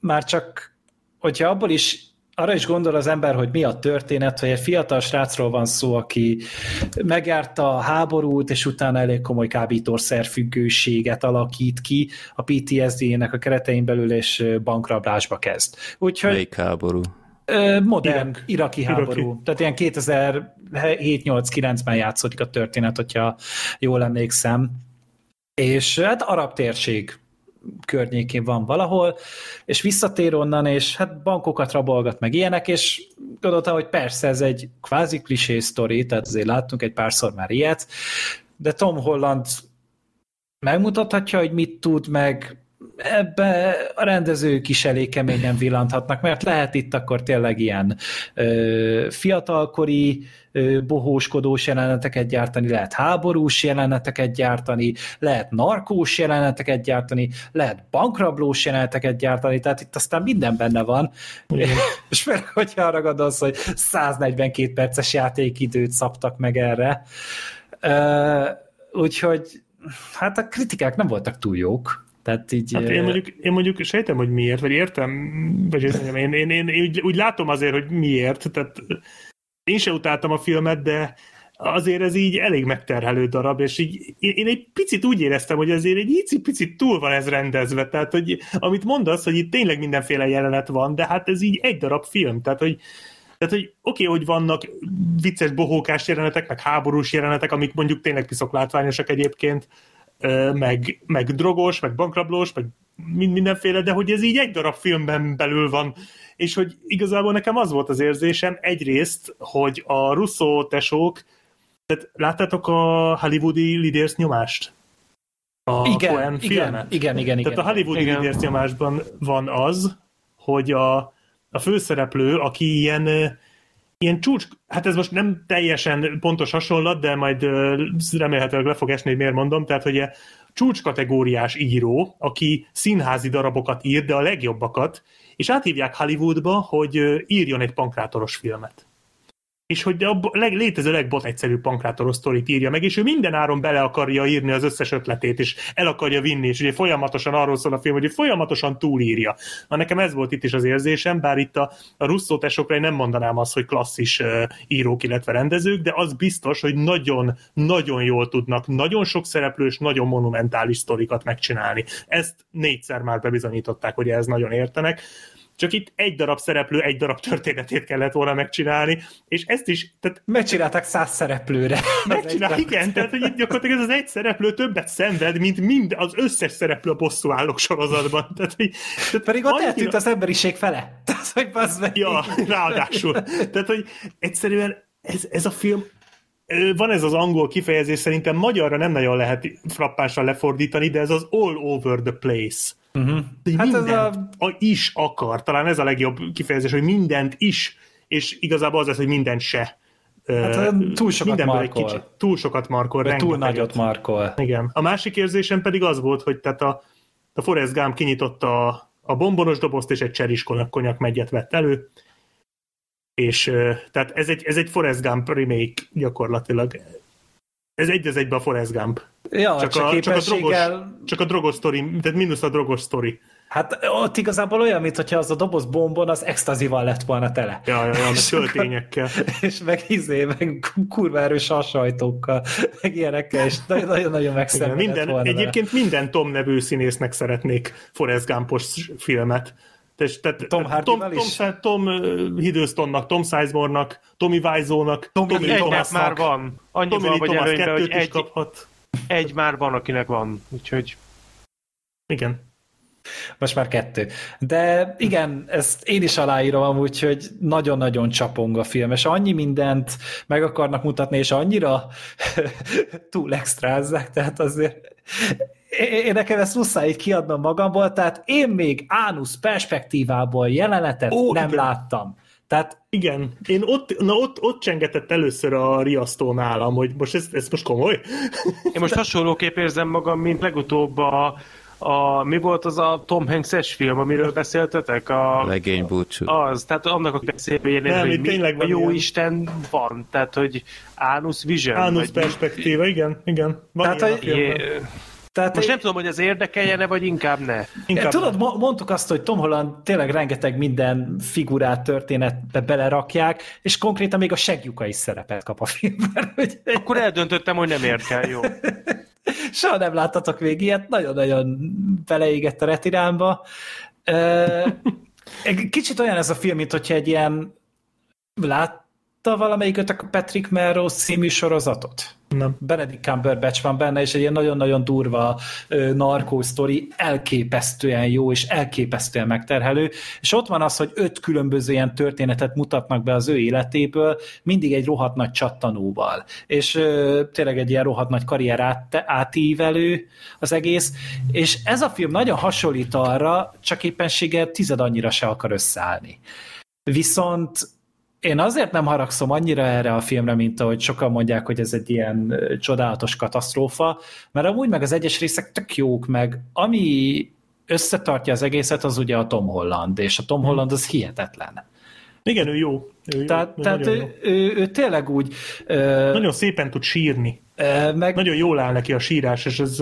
már csak, hogyha abból is arra is gondol az ember, hogy mi a történet, hogy egy fiatal srácról van szó, aki megjárta a háborút, és utána elég komoly kábítószerfüggőséget alakít ki a PTSD-nek a keretein belül, és bankrablásba kezd. Úgyhogy, Melyik háború? Modern Irak. iraki háború. Iraki. Tehát ilyen 2007-8-9-ben játszódik a történet, hogyha jól emlékszem. És hát arab térség környékén van valahol, és visszatér onnan, és hát bankokat rabolgat meg ilyenek, és gondoltam, hogy persze ez egy kvázi klisé sztori, tehát azért láttunk egy párszor már ilyet, de Tom Holland megmutathatja, hogy mit tud, meg ebbe a rendezők is elég keményen villanthatnak, mert lehet itt akkor tényleg ilyen ö, fiatalkori ö, bohóskodós jeleneteket gyártani, lehet háborús jeleneteket gyártani, lehet narkós jeleneteket gyártani, lehet bankrablós jeleneteket gyártani, tehát itt aztán minden benne van. [LAUGHS] És főleg, hogyha arra gondolsz, hogy 142 perces játékidőt szabtak meg erre. Ö, úgyhogy hát a kritikák nem voltak túl jók tehát így... Hát én, mondjuk, én mondjuk sejtem, hogy miért, vagy értem, vagy én, én, én, én úgy, úgy látom azért, hogy miért, tehát én se utáltam a filmet, de azért ez így elég megterhelő darab, és így én egy picit úgy éreztem, hogy azért egy picit túl van ez rendezve, tehát hogy amit mondasz, hogy itt tényleg mindenféle jelenet van, de hát ez így egy darab film, tehát hogy tehát, hogy oké, okay, hogy vannak vicces bohókás jelenetek, meg háborús jelenetek, amik mondjuk tényleg piszok látványosak egyébként, meg, meg drogos, meg bankrablós, meg mind, mindenféle, de hogy ez így egy darab filmben belül van, és hogy igazából nekem az volt az érzésem egyrészt, hogy a Russo tesók, tehát láttátok a hollywoodi Leaders nyomást? A igen, Coen igen, igen, igen, Tehát a hollywoodi igen. Leaders nyomásban van az, hogy a, a főszereplő, aki ilyen ilyen csúcs, hát ez most nem teljesen pontos hasonlat, de majd remélhetőleg le fog esni, hogy miért mondom, tehát hogy csúcs kategóriás író, aki színházi darabokat ír, de a legjobbakat, és áthívják Hollywoodba, hogy írjon egy pankrátoros filmet. És hogy a leg, létező legbot egyszerű pankrátoros sztorit írja meg, és ő minden áron bele akarja írni az összes ötletét, és el akarja vinni, és ugye folyamatosan arról szól a film, hogy ő folyamatosan túlírja. Na nekem ez volt itt is az érzésem, bár itt a, a Russo tesókra én nem mondanám azt, hogy klasszis uh, írók, illetve rendezők, de az biztos, hogy nagyon-nagyon jól tudnak nagyon sok szereplős, nagyon monumentális sztorikat megcsinálni. Ezt négyszer már bebizonyították, hogy ez nagyon értenek csak itt egy darab szereplő, egy darab történetét kellett volna megcsinálni, és ezt is... Tehát, Megcsinálták száz szereplőre. [LAUGHS] megcsinál, igen, tehát hogy itt gyakorlatilag ez az egy szereplő többet szenved, mint mind az összes szereplő a bosszú állók sorozatban. Tehát, hogy, tehát Pedig ott annyira- eltűnt az emberiség fele. [LAUGHS] Tehát, hogy meg. Ja, ráadásul. Tehát, hogy egyszerűen ez, ez a film van ez az angol kifejezés, szerintem magyarra nem nagyon lehet frappással lefordítani, de ez az all over the place. Uh-huh. Hát ez a- a... is akar. Talán ez a legjobb kifejezés, hogy mindent is, és igazából az lesz, hogy mindent se. Hát, túl sokat mindenből markol. Egy kicsit, túl sokat markol. Vagy túl nagyot markol. Igen. A másik érzésem pedig az volt, hogy tehát a, a Forrest Gump kinyitotta a, a bombonos dobozt, és egy cseris konyak, megyet vett elő, és tehát ez egy, ez egy Forrest Gump remake gyakorlatilag. Ez egy az egybe a Forrest Gump. Ja, Csak, csak, a, csak, a drogos, csak a drogos sztori, tehát mínusz a drogos sztori. Hát ott igazából olyan, mintha az a doboz bombon az extazival lett volna tele. Ja, ja, ja, És töltényekkel. [LAUGHS] És meg izé, meg kurva erős hasajtókkal, meg ilyenekkel, és nagyon-nagyon megszenvedett minden, volna. egyébként minden Tom nevű színésznek szeretnék Forrest Gumpos filmet. Tehát, tehát, Tom Hardy-val Tom, is? Tom, Tom Hiddlestonnak, Tom Sizemore-nak, Tommy Wiseau-nak, Tommy Tommy Lee Thomasnak. már van. Annyi Tommy van, Lee hogy Thomas előnyben, hogy kettőt is egy, kaphat. egy már van, akinek van. Úgyhogy Igen. Most már kettő. De igen, ezt én is aláírom amúgy, hogy nagyon-nagyon csapong a film, és annyi mindent meg akarnak mutatni, és annyira [LAUGHS] túl extrázzák, tehát azért én én nekem ezt muszáj így kiadnom magamból, tehát én még ánusz perspektívából jelenetet Ó, nem igen. láttam. Tehát Igen. Én ott, na ott, ott csengetett először a riasztó nálam, hogy most ez, ez most komoly? én most hasonlóképp érzem magam, mint legutóbb a, a mi volt az a Tom Hanks-es film, amiről beszéltetek? A, Legény búcsú. Az, tehát annak a beszélőjén, Nem, hogy mi a jó ilyen. Isten van, tehát hogy Anus Vision. Mi- perspektíva, igen, igen. Van Tehát, ilyen a hogy- Tehát Most nem tudom, hogy ez érdekeljen-e, vagy inkább ne. Inkább Tudod, mo- mondtuk azt, hogy Tom Holland tényleg rengeteg minden figurát, történetbe belerakják, és konkrétan még a segjuka is szerepet kap a filmben. [LAUGHS] Hogy Akkor eldöntöttem, hogy nem érkel, jó. [LAUGHS] soha nem láttatok még ilyet, nagyon-nagyon beleégett a egy Kicsit olyan ez a film, mint hogyha egy ilyen látta valamelyik a Patrick Melrose című sorozatot? Nem. Benedict Cumberbatch van benne, és egy ilyen nagyon-nagyon durva ö, narkó sztori, elképesztően jó, és elképesztően megterhelő, és ott van az, hogy öt különböző ilyen történetet mutatnak be az ő életéből, mindig egy rohadt nagy csattanóval, és ö, tényleg egy ilyen rohadt nagy karrier át, átívelő az egész, és ez a film nagyon hasonlít arra, csak éppenséggel tized annyira se akar összeállni. Viszont én azért nem haragszom annyira erre a filmre, mint ahogy sokan mondják, hogy ez egy ilyen csodálatos katasztrófa, mert amúgy meg az egyes részek tök jók, meg ami összetartja az egészet, az ugye a Tom Holland, és a Tom Holland az hihetetlen. Igen, ő jó. Ő jó. Tehát, Ő tehát ő, jó. ő, ő tényleg úgy, ö, nagyon szépen tud sírni. ö, meg, Nagyon jól áll neki a sírás, és ez...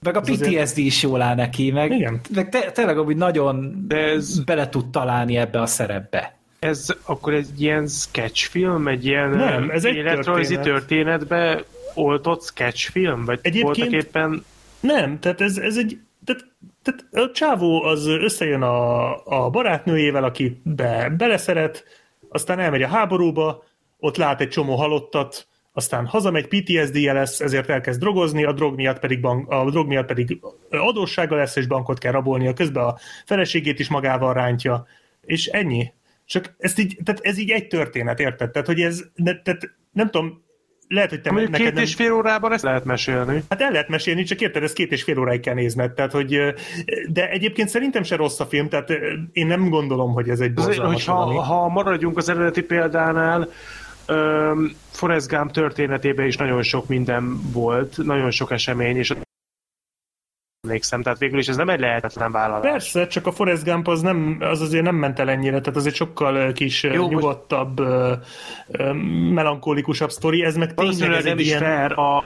meg a ez azért- PTSD is jól áll neki, meg, Igen. meg te, tényleg úgy nagyon De ez- bele tud találni ebbe a szerepbe. Ez akkor egy ilyen sketchfilm, egy ilyen Nem, ez egy életrajzi történet. történetbe oltott sketchfilm? Vagy Egyébként- éppen... Nem, tehát ez, ez egy... Tehát, tehát a csávó az összejön a, a barátnőjével, aki be, beleszeret, aztán elmegy a háborúba, ott lát egy csomó halottat, aztán hazamegy, PTSD-je lesz, ezért elkezd drogozni, a drog miatt pedig, bank, a drog miatt pedig adóssága lesz, és bankot kell rabolnia, közben a feleségét is magával rántja, és ennyi. Csak ezt így, tehát ez így egy történet, érted? Tehát, hogy ez, ne, tehát nem tudom, lehet, hogy te Mondjuk neked két nem... és fél órában ezt lehet mesélni. Hát el lehet mesélni, csak érted, ez két és fél óráig kell nézned, tehát hogy, de egyébként szerintem se rossz a film, tehát én nem gondolom, hogy ez egy borzalmas valami. ha maradjunk az eredeti példánál, um, Forrest Gump történetében is nagyon sok minden volt, nagyon sok esemény, és emlékszem, tehát végül is ez nem egy lehetetlen vállalás. Persze, csak a Forrest Gump az, nem, az azért nem ment el ennyire, tehát az egy sokkal kis Jó, nyugodtabb, ö, melankolikusabb sztori, ez meg tényleg ez nem egy is ilyen... fair a,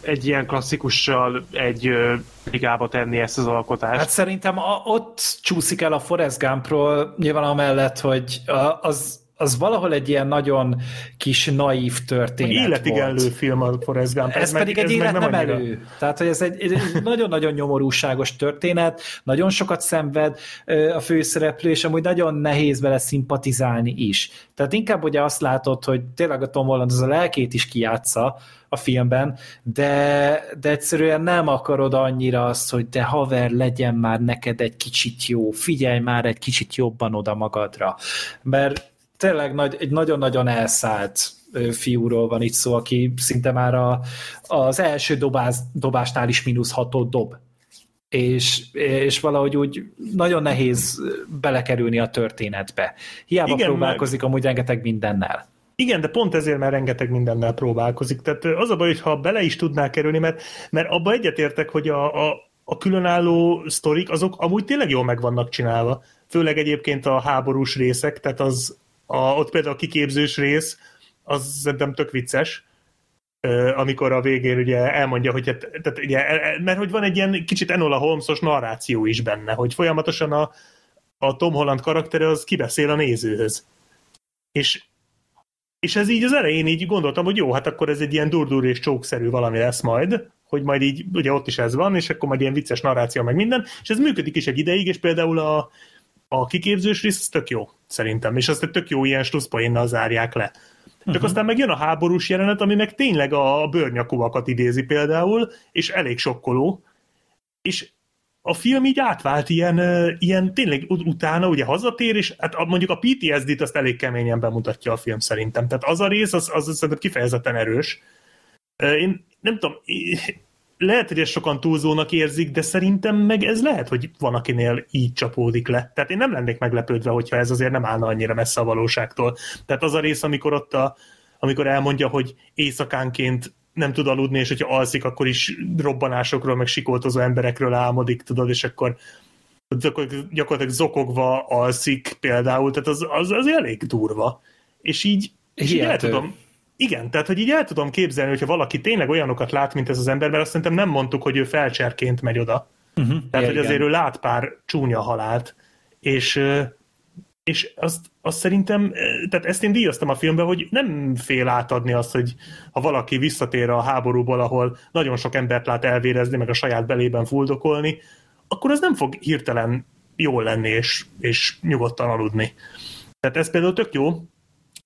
egy ilyen klasszikussal egy ö, ligába tenni ezt az alkotást. Hát szerintem a, ott csúszik el a Forrest Gumpról, nyilván amellett, hogy a- az, az valahol egy ilyen nagyon kis naív történet Életigenlő volt. film a Forrest Gump. Ez, meg- pedig egy meg élet nem, annyira. elő. Tehát, hogy ez egy, egy nagyon-nagyon nyomorúságos történet, nagyon sokat szenved a főszereplő, és amúgy nagyon nehéz vele szimpatizálni is. Tehát inkább ugye azt látod, hogy tényleg a Tom Holland az a lelkét is kijátsza a filmben, de, de egyszerűen nem akarod annyira azt, hogy de haver, legyen már neked egy kicsit jó, figyelj már egy kicsit jobban oda magadra. Mert tényleg nagy, egy nagyon-nagyon elszállt fiúról van itt szó, aki szinte már a, az első dobás, dobásnál is mínusz hatot dob. És, és valahogy úgy nagyon nehéz belekerülni a történetbe. Hiába Igen, próbálkozik amúgy rengeteg mindennel. Igen, de pont ezért már rengeteg mindennel próbálkozik. Tehát az a baj, hogy ha bele is tudná kerülni, mert, mert abba egyetértek, hogy a, a, a különálló sztorik, azok amúgy tényleg jól meg vannak csinálva. Főleg egyébként a háborús részek, tehát az, a, ott például a kiképzős rész, az szerintem tök vicces, amikor a végén ugye elmondja, hogy hát, tehát ugye, e- e- mert hogy van egy ilyen kicsit Enola Holmesos narráció is benne, hogy folyamatosan a, a Tom Holland karaktere az kibeszél a nézőhöz. És és ez így az elején így gondoltam, hogy jó, hát akkor ez egy ilyen durdur és csókszerű valami lesz majd, hogy majd így, ugye ott is ez van, és akkor majd ilyen vicces narráció meg minden, és ez működik is egy ideig, és például a, a kiképzős rész az tök jó, szerintem, és azt egy tök jó ilyen slusszpoénnal zárják le. Csak uh-huh. aztán meg jön a háborús jelenet, ami meg tényleg a bőrnyakúakat idézi például, és elég sokkoló, és a film így átvált ilyen, ilyen tényleg ut- utána ugye hazatér, és hát a- mondjuk a PTSD-t azt elég keményen bemutatja a film szerintem. Tehát az a rész, az, az szerintem kifejezetten erős. Én nem tudom, lehet, hogy ezt sokan túlzónak érzik, de szerintem meg ez lehet, hogy van, akinél így csapódik le. Tehát én nem lennék meglepődve, hogyha ez azért nem állna annyira messze a valóságtól. Tehát az a rész, amikor ott a, amikor elmondja, hogy éjszakánként nem tud aludni, és hogyha alszik, akkor is robbanásokról, meg sikoltozó emberekről álmodik, tudod, és akkor gyakor- gyakorlatilag zokogva alszik például, tehát az, az, az elég durva. És így, és így el tudom, igen, tehát hogy így el tudom képzelni, hogyha valaki tényleg olyanokat lát, mint ez az ember, mert azt szerintem nem mondtuk, hogy ő felcserként megy oda. Uh-huh. Tehát, ja, hogy igen. azért ő lát pár csúnya halált, és, és azt, azt szerintem, tehát ezt én díjaztam a filmben, hogy nem fél átadni azt, hogy ha valaki visszatér a háborúból, ahol nagyon sok embert lát elvérezni, meg a saját belében fuldokolni, akkor az nem fog hirtelen jól lenni, és, és nyugodtan aludni. Tehát ez például tök jó,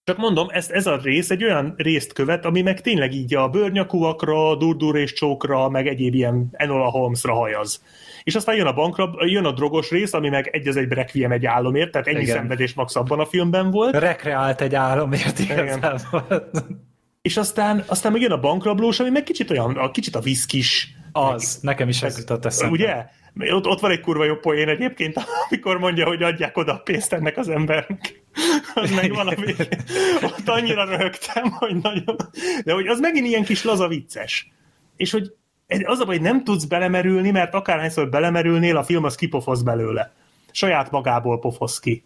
csak mondom, ez, ez a rész egy olyan részt követ, ami meg tényleg így a bőrnyakúakra, durdur és csókra, meg egyéb ilyen Enola Holmesra hajaz. És aztán jön a bankra, jön a drogos rész, ami meg egy az egybe requiem egy álomért, tehát ennyi Igen. szenvedés max abban a filmben volt. Rekreált egy álomért igazából. És aztán, aztán meg jön a bankrablós, ami meg kicsit olyan, a, kicsit a viszkis. Az, nekem is ez jutott eszembe. Ugye? Ott, ott van egy kurva jó poén egyébként, amikor mondja, hogy adják oda a pénzt ennek az embernek. Az meg van végén. Ott annyira röhögtem, hogy nagyon... De hogy az megint ilyen kis laza vicces. És hogy az a baj, hogy nem tudsz belemerülni, mert akárhányszor belemerülnél, a film az kipofoz belőle. Saját magából pofoz ki.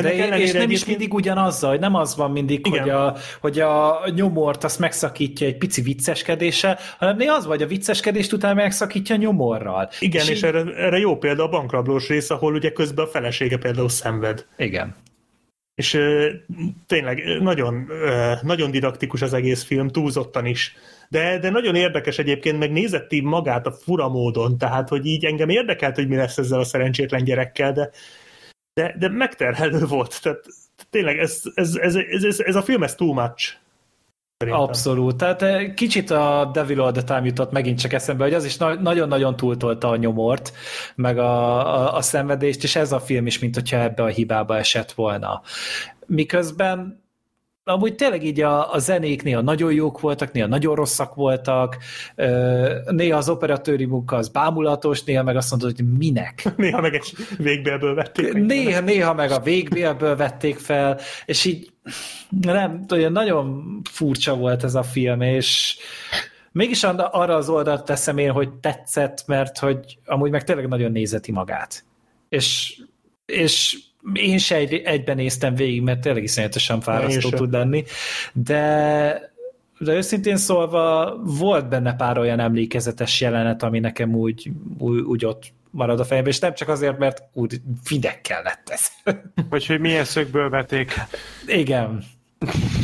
De Ennek és nem is mindig ugyanazzal, hogy nem az van mindig, Igen. hogy a, hogy a nyomort azt megszakítja egy pici vicceskedéssel, hanem néha az vagy a vicceskedést után megszakítja nyomorral. Igen, és, így- és erre, erre jó példa a bankrablós rész, ahol ugye közben a felesége például szenved. Igen. És ö, tényleg nagyon, ö, nagyon didaktikus az egész film, túlzottan is. De, de nagyon érdekes egyébként, meg nézetti magát a fura módon, tehát hogy így engem érdekelt, hogy mi lesz ezzel a szerencsétlen gyerekkel, de, de, de megterhelő volt. Tehát tényleg ez, ez, ez, ez, ez, ez a film, ez too much. Szerintem. Abszolút. Tehát eh, kicsit a Devil All the Time jutott megint csak eszembe, hogy az is na- nagyon-nagyon túltolta a nyomort, meg a, a, a szenvedést, és ez a film is, mint hogyha ebbe a hibába esett volna. Miközben amúgy tényleg így a, a zenék néha nagyon jók voltak, néha nagyon rosszak voltak, néha az operatőri munka az bámulatos, néha meg azt mondod, hogy minek. [LAUGHS] Néha meg egy végbélből vették. Néha, néha meg a végbélből vették fel, és így nem, olyan nagyon furcsa volt ez a film, és mégis arra az oldalt teszem én, hogy tetszett, mert hogy amúgy meg tényleg nagyon nézeti magát. És, és én se egy, egyben néztem végig, mert tényleg iszonyatosan fárasztó tud lenni, de de őszintén szólva volt benne pár olyan emlékezetes jelenet, ami nekem úgy, úgy, úgy ott marad a fejemben, és nem csak azért, mert úgy videkkel lett ez. [LAUGHS] Vagy hogy milyen szögből vették. Igen.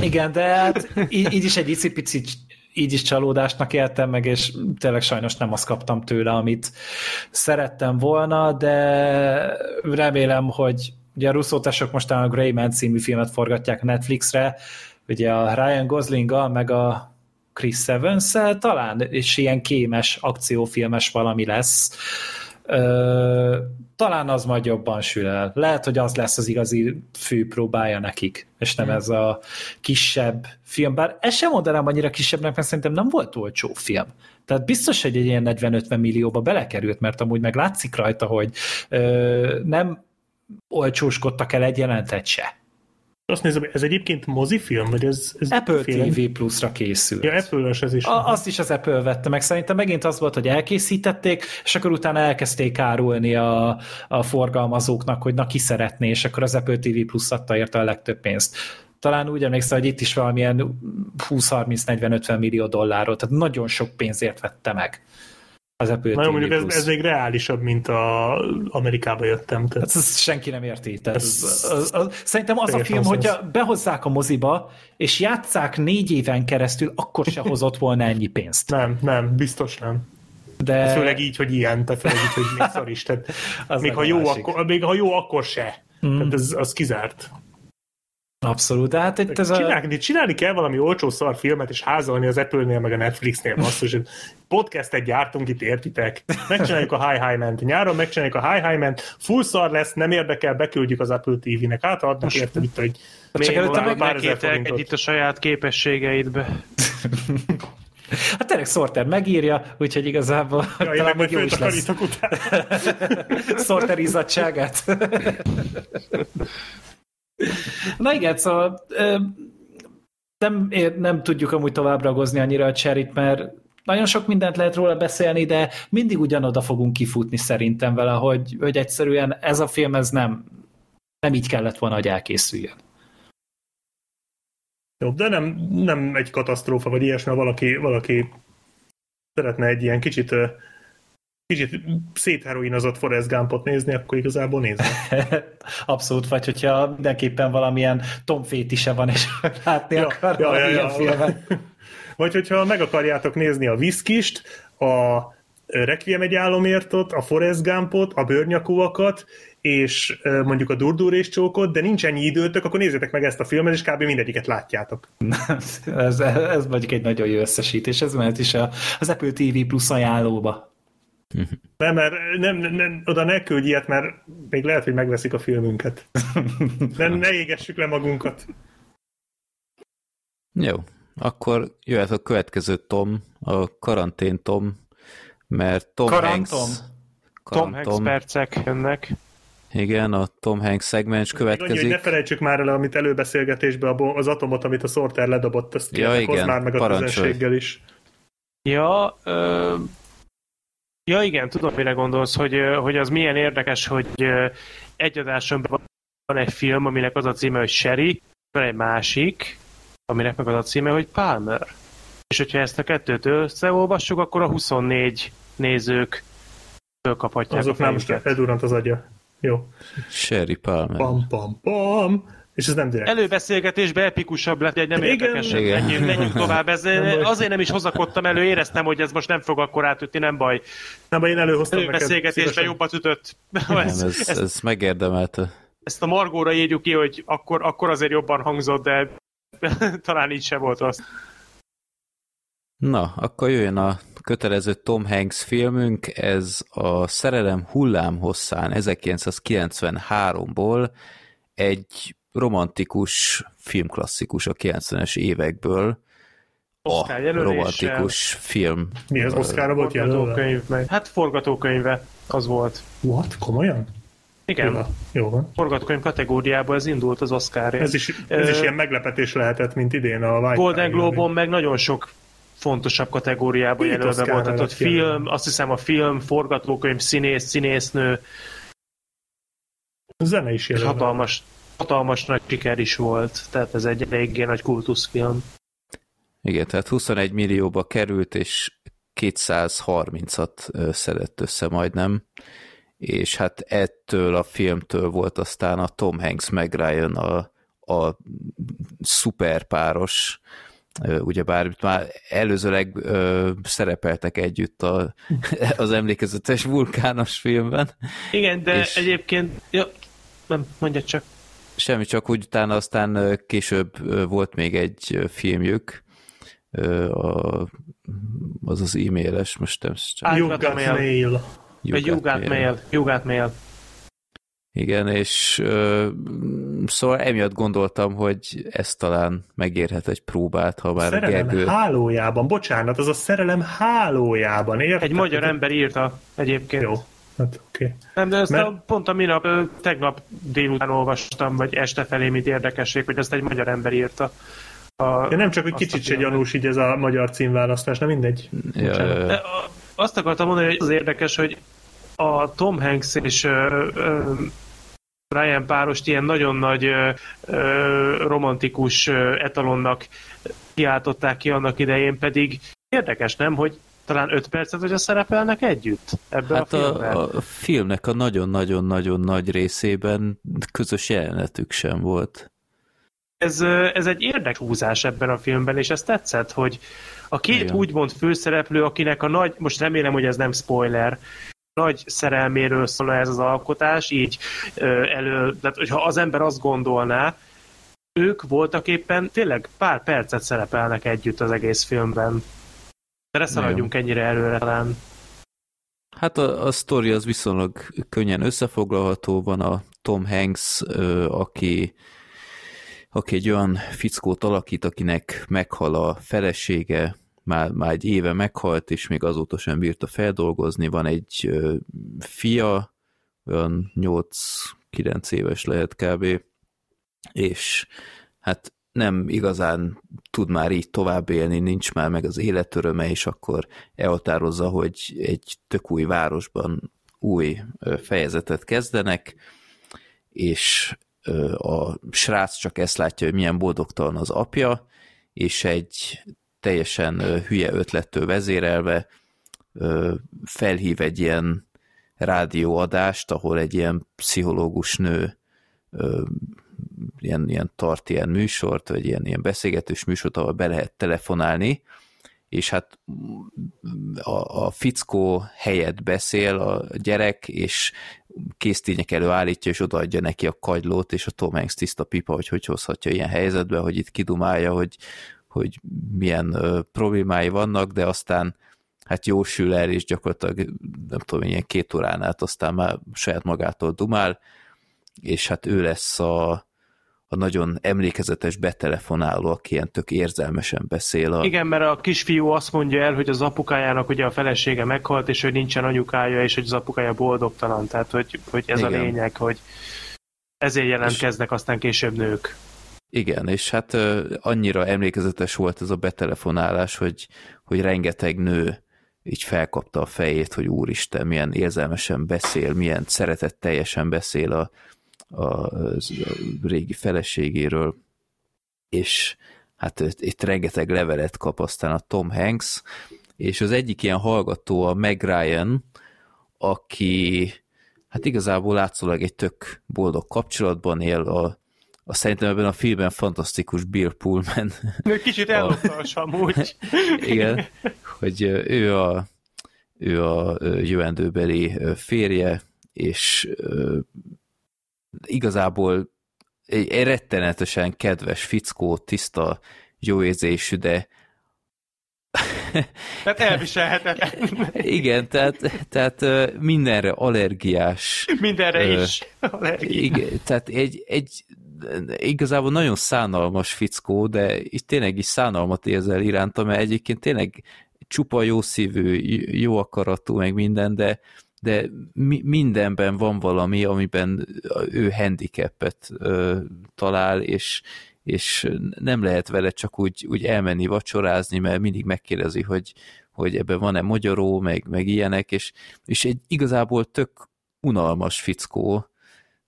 Igen, de hát így, így is egy icipici így is csalódásnak éltem meg, és tényleg sajnos nem azt kaptam tőle, amit szerettem volna, de remélem, hogy ugye a Russo tesok mostan a Greyman című filmet forgatják Netflixre, ugye a Ryan gosling meg a Chris evans talán, és ilyen kémes, akciófilmes valami lesz. Ö, talán az majd jobban sül el. Lehet, hogy az lesz az igazi fő próbája nekik, és nem mm. ez a kisebb film. Bár ezt sem mondanám annyira kisebbnek, mert szerintem nem volt olcsó film. Tehát biztos, hogy egy ilyen 40-50 millióba belekerült, mert amúgy meg látszik rajta, hogy ö, nem olcsóskodtak el egy jelentet se. Azt nézem, ez egyébként mozifilm, vagy ez... ez Apple film? TV Plus-ra készült. Ja, apple ez is. A, azt is az Apple vette meg. Szerintem megint az volt, hogy elkészítették, és akkor utána elkezdték árulni a, a forgalmazóknak, hogy na ki szeretné, és akkor az Apple TV Plus adta érte a legtöbb pénzt. Talán úgy emlékszem, hogy itt is valamilyen 20-30-40-50 millió dollárot, tehát nagyon sok pénzért vette meg az Apple Na jó, mondjuk ez, ez még reálisabb, mint a Amerikába jöttem. Tehát... Hát ezt senki nem érti. Tehát ez, az, az, az, szerintem az a film, hogyha behozzák a moziba, és játszák négy éven keresztül, akkor se hozott volna ennyi pénzt. [LAUGHS] Nem, nem, biztos nem. De... Főleg így, hogy ilyen, tehát főleg így, hogy még szar is. Tehát [LAUGHS] még, ha jó, akkor, még ha jó, akkor se. Mm. Tehát ez, az kizárt. Abszolút, de hát itt ez csinálni, a... csinálni kell valami olcsó szar filmet, és házalni az Apple-nél, meg a Netflixnél basszus. Podcastet gyártunk itt, értitek? Megcsináljuk a High High Ment. Nyáron megcsináljuk a High High Ment. Full szar lesz, nem érdekel, beküldjük az Apple TV-nek. Hát adnak érted itt, hogy csak előtte meg megképtelkedj itt a saját képességeidbe. [LAUGHS] Hát tényleg Sorter megírja, úgyhogy igazából ja, talán még jó is lesz. [LAUGHS] Sorter izzadságát. [LAUGHS] Na igen, szóval nem, nem tudjuk amúgy tovább ragozni annyira a cserit, mert nagyon sok mindent lehet róla beszélni, de mindig ugyanoda fogunk kifutni szerintem vele, hogy, hogy egyszerűen ez a film ez nem, nem így kellett volna, hogy elkészüljön. Jó, de nem, nem egy katasztrófa, vagy ilyesmi, valaki, valaki szeretne egy ilyen kicsit kicsit szétheroinozott Forrest Gumpot nézni, akkor igazából nézni. [LAUGHS] Abszolút, vagy hogyha mindenképpen valamilyen Tom fétise van, és [LAUGHS] látni ja, akar ja, ja, ja, filmet. [LAUGHS] Vagy hogyha meg akarjátok nézni a Viszkist, a Requiem egy álomértot, a Forrest Gumpot, a bőrnyakúakat, és mondjuk a durdurés csókot, de nincs ennyi időtök, akkor nézzétek meg ezt a filmet, és kb. mindegyiket látjátok. ez, ez mondjuk egy nagyon jó összesítés, ez mehet is a, az Apple TV Plus ajánlóba. Nem, mert nem, nem, nem, oda ne küldj ilyet, mert még lehet, hogy megveszik a filmünket. nem, ne égessük le magunkat. Jó, akkor jöhet a következő Tom, a karantén Tom, mert Tom Karantom. Hanks... Tom Hanks percek jönnek. Igen, a Tom Hanks szegmens következik. Annyi, hogy ne felejtsük már el, amit előbeszélgetésben az atomot, amit a Sorter ledobott, ezt ja, igen, már meg a közönséggel is. Ja, ö, Ja igen, tudom, mire gondolsz, hogy, hogy az milyen érdekes, hogy egy adásomban van egy film, aminek az a címe, hogy Sherry, van egy másik, aminek meg az a címe, hogy Palmer. És hogyha ezt a kettőt összeolvassuk, akkor a 24 nézők fölkaphatják Azok nem most eldurrant az agya. Jó. Sherry Palmer. Pam, pam, pam. És ez nem direkt. Előbeszélgetésbe epikusabb lett, egy nem érdekes. Menjünk, menjünk tovább. Ez, nem azért nem is hozakodtam elő, éreztem, hogy ez most nem fog akkor átütni, nem baj. Nem baj, én előhoztam Előbeszélgetésbe jobbat ütött. Nem, ez, ez, ez, ez megérdemelte. Ezt a Margóra írjuk ki, hogy akkor, akkor azért jobban hangzott, de [LAUGHS] talán így se volt az. Na, akkor jöjjön a kötelező Tom Hanks filmünk, ez a Szerelem hullám hosszán 1993-ból egy romantikus filmklasszikus a 90-es évekből. A romantikus film. Mi az Oscarra volt jelölve? Hát forgatókönyve az volt. What? Komolyan? Igen. Jó, jó van. Forgatókönyv kategóriában ez indult az Oscar. Ez is, ez is ilyen meglepetés lehetett, mint idén a White Golden Globe-on meg nagyon sok legfontosabb kategóriába Két jelölve volt. Tehát ott film, azt hiszem a film, forgatókönyv, színész, színésznő, A zene is jelölve. hatalmas, hatalmas nagy siker is volt. Tehát ez egy eléggé nagy kultuszfilm. Igen, tehát 21 millióba került, és 230-at ö, szedett össze majdnem, és hát ettől a filmtől volt aztán a Tom Hanks meg Ryan a, a szuperpáros, ugyebár már előzőleg ö, szerepeltek együtt a, [LAUGHS] az emlékezetes vulkános filmben, Igen, de És- egyébként, ja, nem, mondja csak. Semmi, csak úgy utána aztán később volt még egy filmjük, a, az az e-mailes, most nem got mail. You Got Mail. You Got Mail. Igen, és ö, szóval emiatt gondoltam, hogy ez talán megérhet egy próbát, ha már Szerelem Gergő... hálójában, bocsánat, az a szerelem hálójában, érted? Egy magyar ember írta egyébként. Jó, hát oké. Okay. Nem, de ezt Mert- a, pont a minap, tegnap délután olvastam, vagy este felé, mint érdekesség, hogy ezt egy magyar ember írta. A, Ja, nem csak, hogy kicsit se gyanús így ez a magyar címválasztás, nem mindegy. Ja, ja, De ja. azt akartam mondani, hogy az érdekes, hogy a Tom Hanks és ö, ö, Ryan párost ilyen nagyon nagy ö, ö, romantikus ö, etalonnak kiáltották ki annak idején, pedig érdekes, nem, hogy talán öt percet, hogy a szerepelnek együtt ebben Hát a filmben. a, a filmnek a nagyon-nagyon-nagyon nagy részében közös jelenetük sem volt. Ez, ez egy érdekhúzás ebben a filmben, és ez tetszett, hogy a két Igen. úgymond főszereplő, akinek a nagy, most remélem, hogy ez nem spoiler, nagy szerelméről szól ez az alkotás, így elő, tehát hogyha az ember azt gondolná, ők voltak éppen tényleg pár percet szerepelnek együtt az egész filmben. De ne szaladjunk ennyire előre talán. Hát a, a sztori az viszonylag könnyen összefoglalható, van a Tom Hanks, ö, aki, aki egy olyan fickót alakít, akinek meghal a felesége, már, már egy éve meghalt, és még azóta sem bírta feldolgozni. Van egy ö, fia, olyan 8-9 éves lehet kb. És hát nem igazán tud már így tovább élni, nincs már meg az életöröme, és akkor elhatározza, hogy egy tök új városban új fejezetet kezdenek, és a srác csak ezt látja, hogy milyen boldogtalan az apja, és egy teljesen hülye ötlettől vezérelve felhív egy ilyen rádióadást, ahol egy ilyen pszichológus nő ilyen, ilyen tart ilyen műsort, vagy ilyen, ilyen beszélgetős műsort, ahol be lehet telefonálni, és hát a, a fickó helyett beszél a gyerek, és késztények elő állítja, és odaadja neki a kagylót, és a Tom Hanks tiszta pipa, hogy hogy hozhatja ilyen helyzetbe, hogy itt kidumálja, hogy, hogy milyen ö, problémái vannak, de aztán hát jósül el, és gyakorlatilag nem tudom, ilyen két órán át aztán már saját magától dumál, és hát ő lesz a, a nagyon emlékezetes betelefonáló, aki ilyen tök érzelmesen beszél. A, Igen, mert a kisfiú azt mondja el, hogy az apukájának ugye a felesége meghalt, és hogy nincsen anyukája, és hogy az apukája boldogtalan. Tehát, hogy, hogy ez Igen. a lényeg, hogy ezért jelentkeznek aztán később nők. Igen, és hát annyira emlékezetes volt ez a betelefonálás, hogy, hogy rengeteg nő így felkapta a fejét, hogy úristen, milyen érzelmesen beszél, milyen szeretetteljesen beszél a, a, a régi feleségéről, és hát itt- rengeteg levelet kap aztán a Tom Hanks, és az egyik ilyen hallgató a Meg Ryan, aki hát igazából látszólag egy tök boldog kapcsolatban él, a, a szerintem ebben a filmben fantasztikus Bill Pullman, Kicsit elloptas [LAUGHS] amúgy. igen, hogy ő a, ő a jövendőbeli férje, és igazából egy, rettenetesen kedves fickó, tiszta, jó érzésű, de [LAUGHS] Tehát elviselhetetlen. [LAUGHS] igen, tehát, tehát mindenre allergiás, Mindenre Ö, is. Igen, tehát egy, egy igazából nagyon szánalmas fickó, de itt tényleg is szánalmat érzel iránta, mert egyébként tényleg csupa jó szívű, jó akaratú, meg minden, de, de mi, mindenben van valami, amiben ő handicapet ö, talál, és, és nem lehet vele csak úgy, úgy elmenni vacsorázni, mert mindig megkérdezi, hogy, hogy ebben van-e magyaró, meg, meg ilyenek, és, és egy igazából tök unalmas fickó,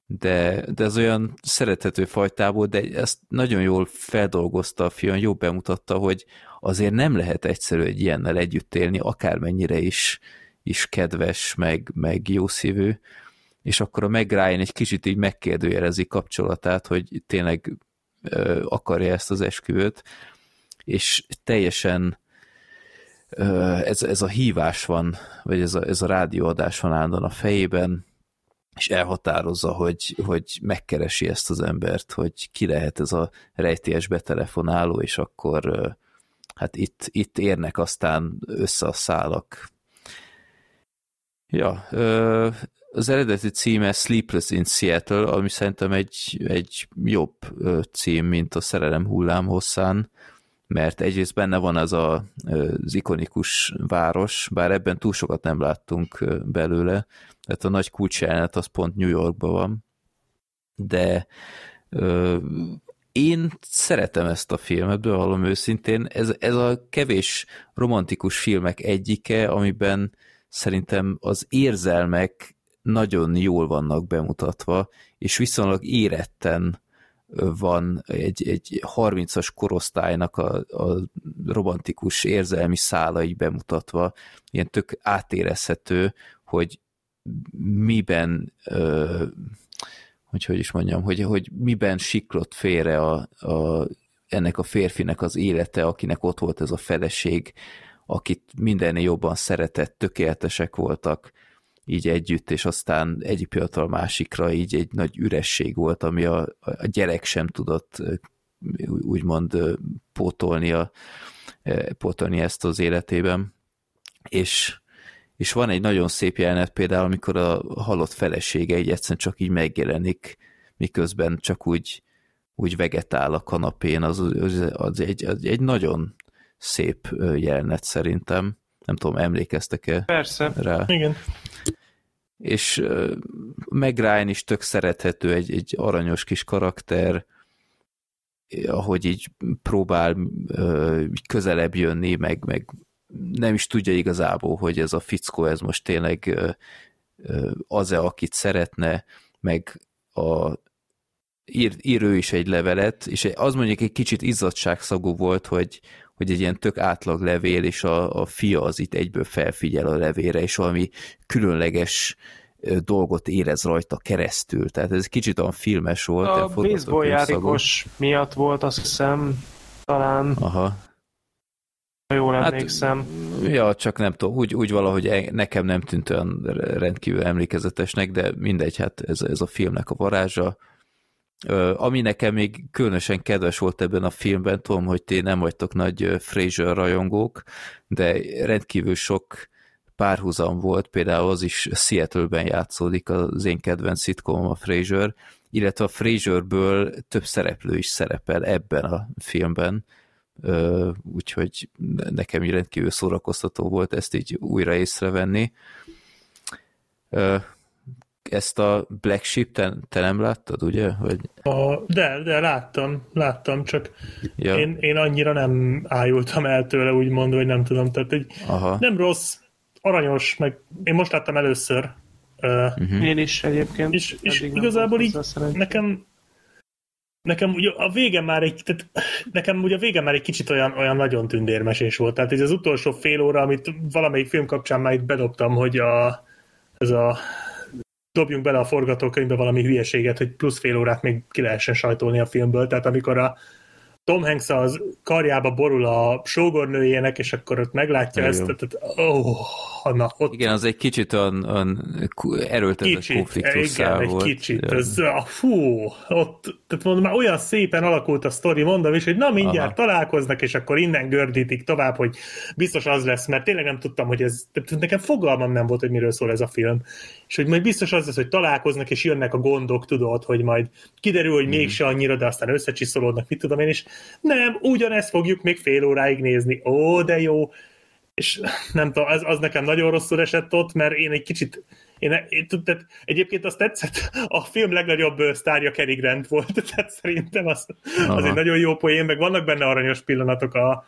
de, de ez olyan szerethető fajtából, de ezt nagyon jól feldolgozta a film, jó bemutatta, hogy azért nem lehet egyszerű egy ilyennel együtt élni, akármennyire is, is kedves, meg, meg jó szívű, és akkor a Meg Ryan egy kicsit így megkérdőjelezi kapcsolatát, hogy tényleg ö, akarja ezt az esküvőt, és teljesen ö, ez, ez a hívás van, vagy ez a, ez a rádióadás van állandóan a fejében, és elhatározza, hogy, hogy megkeresi ezt az embert, hogy ki lehet ez a rejtélyes betelefonáló, és akkor hát itt, itt érnek aztán össze a szálak. Ja, az eredeti címe Sleepless in Seattle, ami szerintem egy, egy jobb cím, mint a Szerelem hullám hosszán, mert egyrészt benne van az a, az ikonikus város, bár ebben túl sokat nem láttunk belőle, tehát a nagy kulcsjelenet az pont New Yorkban van, de ö, én szeretem ezt a filmet, bevallom őszintén, ez, ez a kevés romantikus filmek egyike, amiben szerintem az érzelmek nagyon jól vannak bemutatva, és viszonylag éretten van egy, egy 30-as korosztálynak a, a romantikus érzelmi szálai bemutatva, ilyen tök átérezhető, hogy miben hogy hogy is mondjam, hogy, hogy miben siklott félre a, a, ennek a férfinek az élete, akinek ott volt ez a feleség, akit mindennél jobban szeretett, tökéletesek voltak így együtt, és aztán egyik pillanatról másikra így egy nagy üresség volt, ami a, a gyerek sem tudott úgymond pótolni, a, pótolni ezt az életében. És és van egy nagyon szép jelenet például, amikor a halott felesége egy egyszerűen csak így megjelenik, miközben csak úgy, úgy vegetál a kanapén, az, az, az, egy, az egy nagyon szép jelenet szerintem. Nem tudom, emlékeztek-e Persze. rá? Igen. És meg Ryan is tök szerethető, egy, egy aranyos kis karakter, ahogy így próbál közelebb jönni, meg, meg nem is tudja igazából, hogy ez a fickó, ez most tényleg az-e, akit szeretne, meg a ír, ír ő is egy levelet, és az mondjuk egy kicsit izzadságszagú volt, hogy, hogy egy ilyen tök átlag levél, és a, a fia az itt egyből felfigyel a levére, és valami különleges dolgot érez rajta keresztül. Tehát ez kicsit olyan filmes volt. A baseball játékos miatt volt, azt hiszem, talán. Aha ha jól hát, emlékszem. Ja, csak nem tudom, úgy, úgy valahogy e- nekem nem tűnt olyan rendkívül emlékezetesnek, de mindegy, hát ez, ez a filmnek a varázsa. Ami nekem még különösen kedves volt ebben a filmben, tudom, hogy ti nem vagytok nagy Fraser rajongók, de rendkívül sok párhuzam volt, például az is Seattle-ben játszódik, az én kedvenc szitkom a Fraser, illetve a Fraserből több szereplő is szerepel ebben a filmben, úgyhogy nekem rendkívül szórakoztató volt ezt így újra észrevenni. Ezt a Black Sheep te, te nem láttad, ugye? Vagy... A, de, de láttam, láttam, csak ja. én, én annyira nem ájultam el tőle, úgymond, hogy nem tudom, tehát egy Aha. nem rossz, aranyos, meg én most láttam először. Uh-huh. Én is egyébként. És, és igazából így nekem Nekem ugye a vége már egy, tehát nekem ugye a vége már egy kicsit olyan, olyan nagyon tündérmesés volt. Tehát ez az utolsó fél óra, amit valamelyik film kapcsán már itt bedobtam, hogy a, ez a dobjunk bele a forgatókönyvbe valami hülyeséget, hogy plusz fél órát még ki lehessen sajtolni a filmből. Tehát amikor a Tom Hanks az karjába borul a sógornőjének, és akkor ott meglátja Jó. ezt, tehát, oh, na, ott... Igen, az egy kicsit olyan, olyan erőltetett kicsit, konfliktus igen, egy volt. kicsit, ja. ez, ah, fú, ott, tehát mondom, már olyan szépen alakult a sztori, mondom is, hogy na mindjárt Aha. találkoznak, és akkor innen gördítik tovább, hogy biztos az lesz, mert tényleg nem tudtam, hogy ez, tehát nekem fogalmam nem volt, hogy miről szól ez a film. És hogy majd biztos az lesz, hogy találkoznak, és jönnek a gondok, tudod, hogy majd kiderül, hogy mm. mégse annyira, de aztán összecsiszolódnak, mit tudom én, és nem, ugyanezt fogjuk még fél óráig nézni. Ó, de jó. És nem tudom, az, az nekem nagyon rosszul esett ott, mert én egy kicsit Én, én, tehát egyébként azt tetszett, a film legnagyobb sztárja Cary Grant volt, [LAUGHS] tehát szerintem az, az egy nagyon jó poén, meg vannak benne aranyos pillanatok a,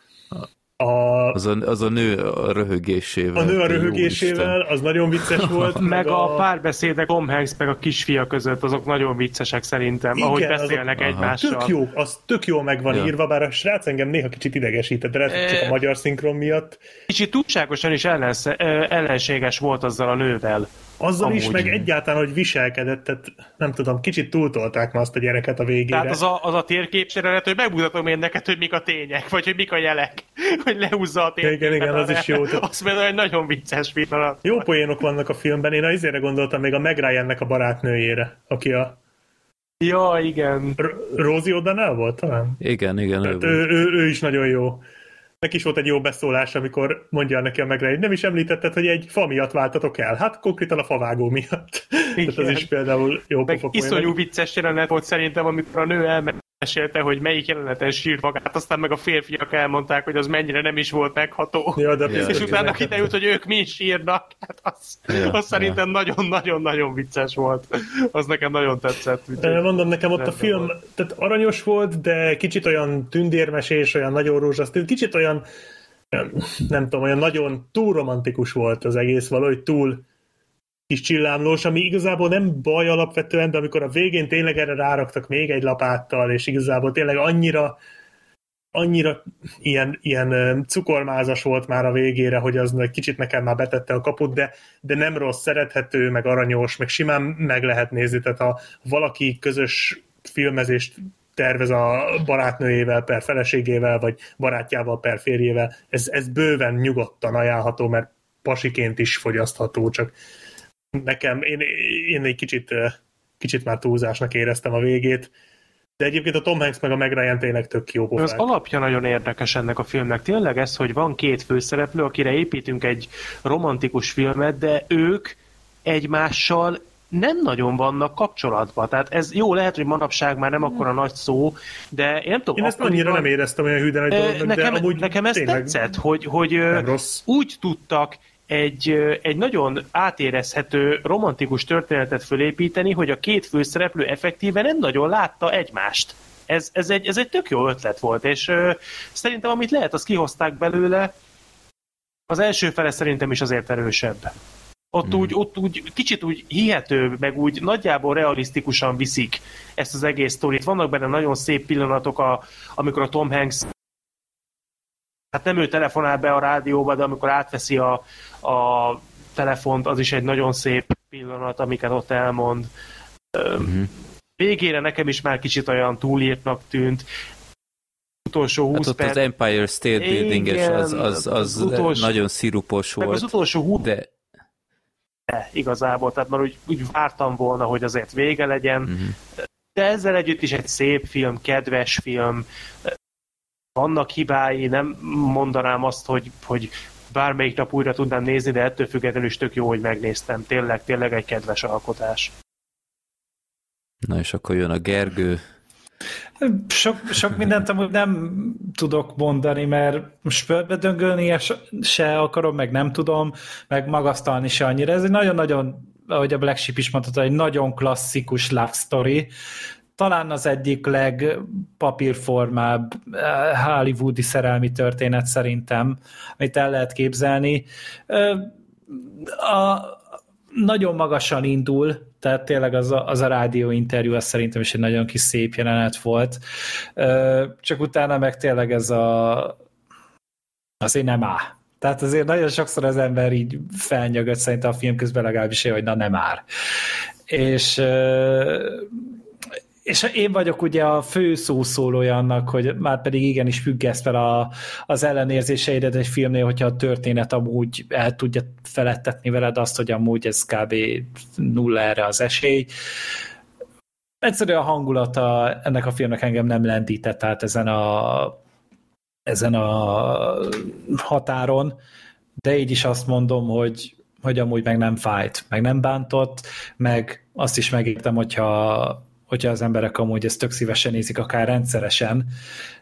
a, Az a, az a nő a röhögésével. a nő a röhögésével, az nagyon vicces [LAUGHS] volt. Meg a párbeszédek Tom Hanks meg a kisfia között, azok nagyon viccesek szerintem, Igen, ahogy azok- beszélnek Aha. egymással. Tök jó, az tök jó meg van Ja. írva, bár a srác engem néha kicsit idegesített, de hogy csak a magyar szinkron miatt. Kicsit túlságosan is ellensze, ö, ellenséges volt azzal a nővel. Azzal is, Amúgy. meg egyáltalán, hogy viselkedett, tehát nem tudom, kicsit túltolták ma azt a gyereket a végére. Tehát az a, az a térképsorolat, hogy megmutatom én neked, hogy mik a tények, vagy hogy mik a jelek, [LAUGHS] hogy lehúzza a térképet. Igen, igen, az is jó. Az például egy nagyon vicces pillanat. Jó poénok vannak a filmben, én azért gondoltam még a Meg Ryan-nek a barátnőjére, aki a Ja, igen. R- Rosie O'Donnell volt talán? Igen, igen, ő Hát volt. ő, ő, ő, is nagyon jó. Neki is volt egy jó beszólás, amikor mondja neki a Meg Ryan, nem is említetted, hogy egy fa miatt váltatok el. Hát konkrétan a favágó miatt. Tehát az is például jó Meg iszonyú vicces jelenet volt szerintem, amikor a nő elmesélte, hogy melyik jeleneten sírt magát, aztán meg a férfiak elmondták, hogy az mennyire nem is volt megható. Ja, de Ja. és utána kiderült, hogy ők mi is sírnak. Hát az, Ja, az szerintem nagyon-nagyon-nagyon vicces volt. Az nekem nagyon tetszett. Úgyhogy- Mondom, nekem ott a film volt. tehát aranyos volt, de kicsit olyan tündérmesés, olyan nagyon rózsaszín, kicsit olyan olyan, nem tudom, olyan nagyon túl romantikus volt az egész, valahogy túl kis csillámlós, ami igazából nem baj alapvetően, de amikor a végén tényleg erre ráraktak még egy lapáttal, és igazából tényleg annyira annyira ilyen, ilyen cukormázas volt már a végére, hogy az egy kicsit nekem már betette a kaput, de, de nem rossz, szerethető, meg aranyos, meg simán meg lehet nézni, tehát ha valaki közös filmezést tervez a barátnőjével per feleségével, vagy barátjával per férjével, ez, ez bőven nyugodtan ajánlható, mert pasiként is fogyasztható, csak nekem, én, én egy kicsit, kicsit már túlzásnak éreztem a végét, de egyébként a Tom Hanks meg a Meg Ryan tényleg tök jó Az pofák. alapja nagyon érdekes ennek a filmnek. Tényleg ez, hogy van két főszereplő, akire építünk egy romantikus filmet, de ők egymással nem nagyon vannak kapcsolatban. Tehát ez jó, lehet, hogy manapság már nem akkora nagy szó, de én nem tudom. Én ezt annyira akkoriban- nem éreztem olyan hűden dolognak, nekem, de amúgy nekem ez tényleg tetszett, hogy, hogy ö, nem rossz. úgy tudtak egy, egy nagyon átérezhető romantikus történetet fölépíteni, hogy a két főszereplő effektíven nem nagyon látta egymást. Ez, ez, egy, ez egy tök jó ötlet volt, és ö, szerintem amit lehet, azt kihozták belőle. Az első fele szerintem is azért erősebb. Ott, Mhm. úgy, ott úgy kicsit úgy hihető, meg úgy nagyjából realisztikusan viszik ezt az egész sztorit. Vannak benne nagyon szép pillanatok, a, amikor a Tom Hanks hát nem ő telefonál be a rádióba, de amikor átveszi a, a telefont, az is egy nagyon szép pillanat, amiket ott elmond. Ö, Mhm. Végére nekem is már kicsit olyan túlírtnak tűnt. Utolsó 20 Hát ott perc, az Empire State Building az, az, az az utolsó- nagyon szirupos meg az volt, utolsó 20 de igazából, tehát már úgy, úgy vártam volna, hogy azért vége legyen, Mhm. de ezzel együtt is egy szép film, kedves film, vannak hibái, nem mondanám azt, hogy, hogy bármelyik nap újra tudnám nézni, de ettől függetlenül is tök jó, hogy megnéztem. Tényleg, tényleg egy kedves alkotás. na és akkor jön a Gergő. Sok, sok mindent amúgy nem tudok mondani, mert most bedöngölni se, se akarom, meg nem tudom, meg magasztalni se annyira. Ez egy nagyon-nagyon, ahogy a Black Sheep is mondta, egy nagyon klasszikus love story. Talán az egyik legpapírformább eh, hollywoodi szerelmi történet szerintem, amit el lehet képzelni. Ö, A, nagyon magasan indul, tehát tényleg az a, az a rádió interjú, az szerintem is egy nagyon kis szép jelenet volt. Ö, Csak utána meg tényleg ez a azért nem áll. Tehát azért nagyon sokszor az ember így felnyögött szerintem a film közben legalábbis, hogy na nem már. És és én vagyok ugye a fő szószólója annak, hogy már pedig igenis függesz fel a, az ellenérzéseidet egy filmnél, hogyha a történet amúgy el tudja felettetni veled azt, hogy amúgy ez kb. nulla erre az esély. Egyszerűen a hangulata ennek a filmnek engem nem lendített át ezen a ezen a határon, de így is azt mondom, hogy, hogy amúgy meg nem fájt, meg nem bántott, meg azt is megértem, hogyha hogyha az emberek amúgy ezt tök szívesen nézik, akár rendszeresen,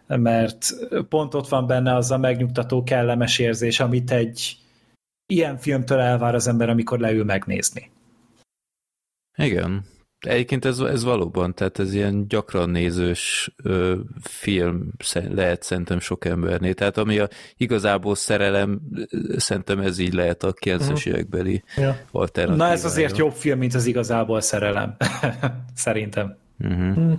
mert pont ott van benne az a megnyugtató, kellemes érzés, amit egy ilyen filmtől elvár az ember, amikor leül megnézni. Igen. Egyébként ez, ez valóban, tehát ez ilyen gyakran nézős ö, film lehet szerintem sok embernél. Tehát ami a igazából szerelem, szerintem ez így lehet a 90-es évekbeli Ja. alternatívája. Na ez azért jobb film, mint az igazából szerelem. [LAUGHS] Szerintem. Uh-huh.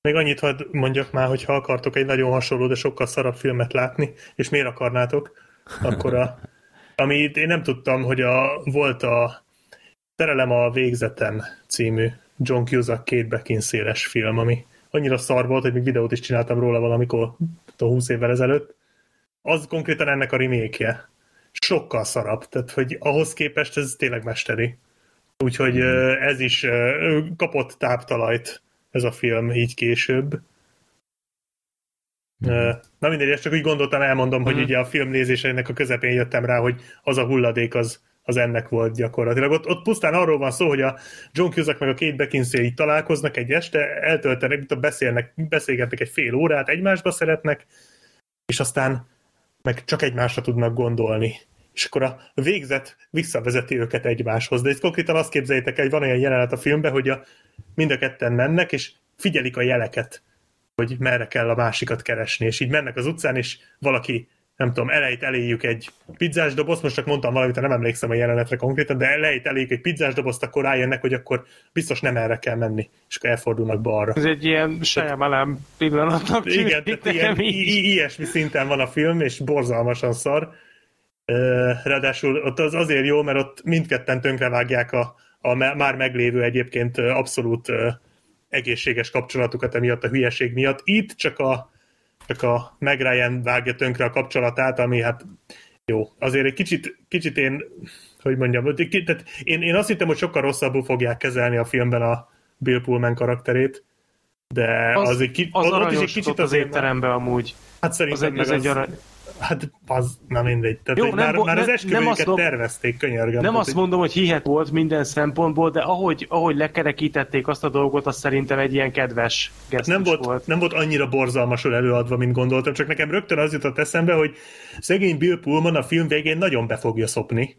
Még annyit hadd mondjak már, hogy ha akartok egy nagyon hasonló, de sokkal szarabb filmet látni, és miért akarnátok, akkor a, [LAUGHS] amit én nem tudtam, hogy a, volt a Terelem a végzetem című John Cusack két Beckinsale-es film, ami annyira szar volt, hogy még videót is csináltam róla valamikor, tudom, 20 évvel ezelőtt. Az konkrétan ennek a remake Sokkal szarabb, tehát hogy ahhoz képest ez tényleg mesteri. Úgyhogy ö, ez is kapott táptalajt ez a film így később. Ö, Na mindegy, ezt csak úgy gondoltam, elmondom, hogy ugye a film nézéseinek a közepén jöttem rá, hogy az a hulladék az, az ennek volt gyakorlatilag. Ott, ott pusztán arról van szó, hogy a John Cusack meg a Kate Beckinsale találkoznak egy este, eltöltenek, itt beszélnek, beszélgetnek egy fél órát, egymásba szeretnek, és aztán meg csak egymásra tudnak gondolni. És akkor a végzet visszavezeti őket egymáshoz. De itt konkrétan azt képzeljétek el, hogy van olyan jelenet a filmben, hogy a, mind a ketten mennek, és figyelik a jeleket, hogy merre kell a másikat keresni, és így mennek az utcán, és valaki, nem tudom, elejét eléjük egy pizzás dobozt, most csak mondtam valamit, nem emlékszem a jelenetre konkrétan, de elejét eléjük egy pizzás dobozt, akkor rájönnek, hogy akkor biztos nem erre kell menni, és akkor elfordulnak balra. Ez egy ilyen Shyamalan pillanatnak Igen, tehát ilyen, i- ilyesmi szinten van a film, és borzalmasan szar. Ráadásul ott az azért jó, mert ott mindketten tönkrevágják a, a már meglévő egyébként abszolút egészséges kapcsolatukat emiatt a hülyeség miatt. Itt csak a, csak a Meg Ryan vágja tönkre a kapcsolatát, ami hát jó. Azért egy kicsit, kicsit én, hogy mondjam, tehát én, én azt hittem, hogy sokkal rosszabbul fogják kezelni a filmben a Bill Pullman karakterét, de az, az, egy, ki, az ott is egy kicsit az azért étteremben amúgy. Hát Az szerintem egy, meg az egy arany... Hát az, na mindegy. Tehát, Jó, nem már, vo- már az nem- esküvőjüket nem tervezték, könyörgöm. Nem azt mondom, hogy hihet volt minden szempontból, de ahogy, ahogy lekerekítették azt a dolgot, az szerintem egy ilyen kedves gesztus nem volt, volt. nem volt annyira borzalmasul előadva, mint gondoltam, csak nekem rögtön az jutott eszembe, hogy szegény Bill Pullman a film végén nagyon be fogja szopni.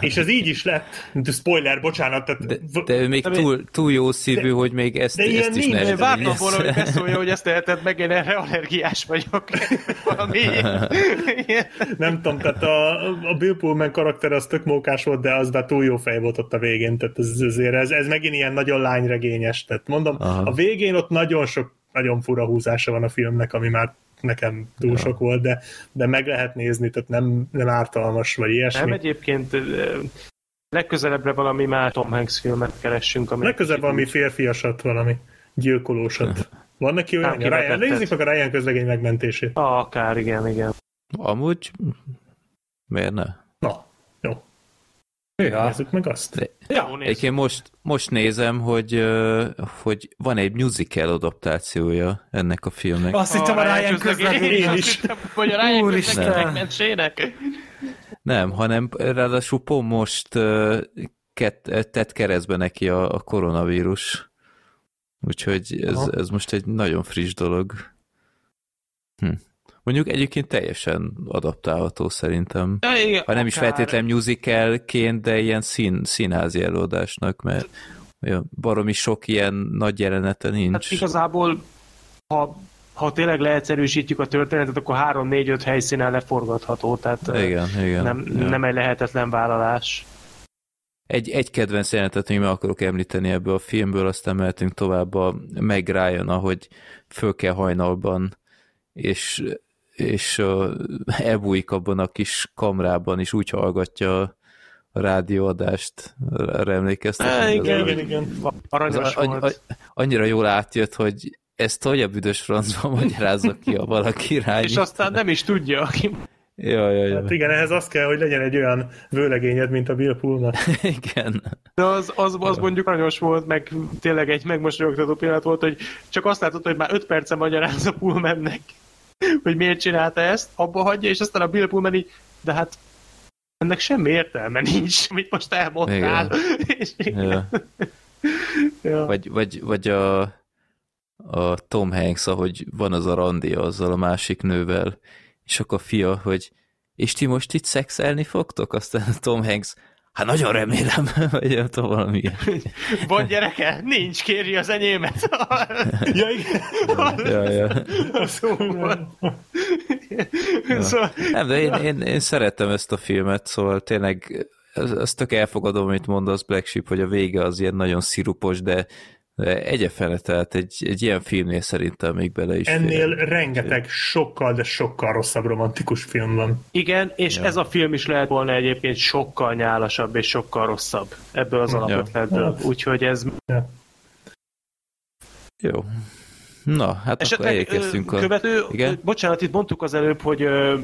És ez így is lett. De spoiler, bocsánat. Tehát, De, de ő még túl, túl jó szívű, hogy még ezt, de ilyen ezt is nincs. vártam volna, hogy beszólja, hogy ezt teheted meg, én erre allergiás vagyok. [LAUGHS] Valami ilyen. nem tudom, tehát a, a Bill Pullman karakter az tök mókás volt, de az már túl jó fej volt ott a végén, tehát ez, azért, ez, ez megint ilyen nagyon lányregényes, tehát mondom, Aha. a végén ott nagyon sok, nagyon fura húzása van a filmnek, ami már nekem túl Ja. sok volt, de, de meg lehet nézni, tehát nem, nem ártalmas, vagy ilyesmi. Nem egyébként legközelebbre valami már Tom Hanks filmet keressünk. Ami Legközelebb valami férfiasat, valami gyilkolósat. Van neki olyan? Ryan, nézzük meg a Ryan közlegény megmentését. Ah, akár, igen, igen. Amúgy miért ne? Na, jó, Ja. nézzük meg azt. ja. Jó, nézzük. Egyébként most, most nézem, hogy, hogy van egy musical adaptációja ennek a filmnek. Azt hittem a Ryan közlegény. Én is. Hogy a Ryan Úristen. közlegény megmentsének. Nem, hanem ráadásul pont most ket, tett keresztbe neki a, a koronavírus. Úgyhogy ez, Aha. ez most egy nagyon friss dolog. Hm. Mondjuk egyébként teljesen adaptálható szerintem. Ja, igen, Ha nem is akár. feltétlen musicalként, de ilyen szín, színházi előadásnak, mert olyan baromi sok ilyen nagy jelenete nincs. Hát igazából, ha, ha tényleg leegyszerűsítjük a történetet, akkor 3-4-5 helyszínen leforgatható, tehát igen, igen. nem, ja. nem egy lehetetlen vállalás. Egy, egy kedvenc jelenetet még meg akarok említeni ebből a filmből, aztán mehetünk tovább a Meg Ryan, ahogy föl kell hajnalban, és, és [LAUGHS] elbújik abban a kis kamrában, és úgy hallgatja a rádióadást. Erre emlékeztek? Á, még az Igen, igen, igen. Aranyos Az volt. annyira jól átjött, hogy ezt hogy a büdös francban [LAUGHS] magyarázza ki a valaki irányi. És aztán nem is tudja, aki... Ja, ja, ja. Hát igen, ehhez az kell, hogy legyen egy olyan vőlegényed, mint a Bill Pullman. [LAUGHS] Igen. De az, az, az mondjuk aranyos volt, meg tényleg egy megmosolyogtató pillanat volt, hogy csak azt látod, hogy már 5 perce magyaráz a Pullmannek, [LAUGHS] hogy miért csinálta ezt, abba hagyja, és aztán a Bill Pullman így, de hát ennek semmi értelme nincs, amit most elmondtál. [LAUGHS] És, Ja. [LAUGHS] ja. Vagy, vagy, vagy a, a Tom Hanks, ahogy van az a randi azzal a másik nővel, és akkor a fia, hogy és ti most itt szexelni fogtok? Aztán a Tom Hanks, Hát nagyon remélem, hogy nem tudom, valami. [LAUGHS] Van gyereke? Nincs, kéri az enyémet. [LAUGHS] Ja, igen. Ja, ja. Szóval. Szóval, Nem, de én, én, én szeretem ezt a filmet, szóval tényleg ez- ezt tök elfogadom, amit mondasz Black Sheep, hogy a vége az ilyen nagyon szirupos, de egyefele, tehát egy, egy ilyen filmnél szerintem még bele is Ennél fér. rengeteg sokkal, de sokkal rosszabb romantikus film van. igen, és Ja. ez a film is lehet volna egyébként sokkal nyálasabb és sokkal rosszabb ebből az alapötletből. Hát. Úgyhogy ez Jó. Na, hát akkor Esetleg elérkeztünk ö, a... követő, Igen? bocsánat, itt mondtuk az előbb, hogy ö,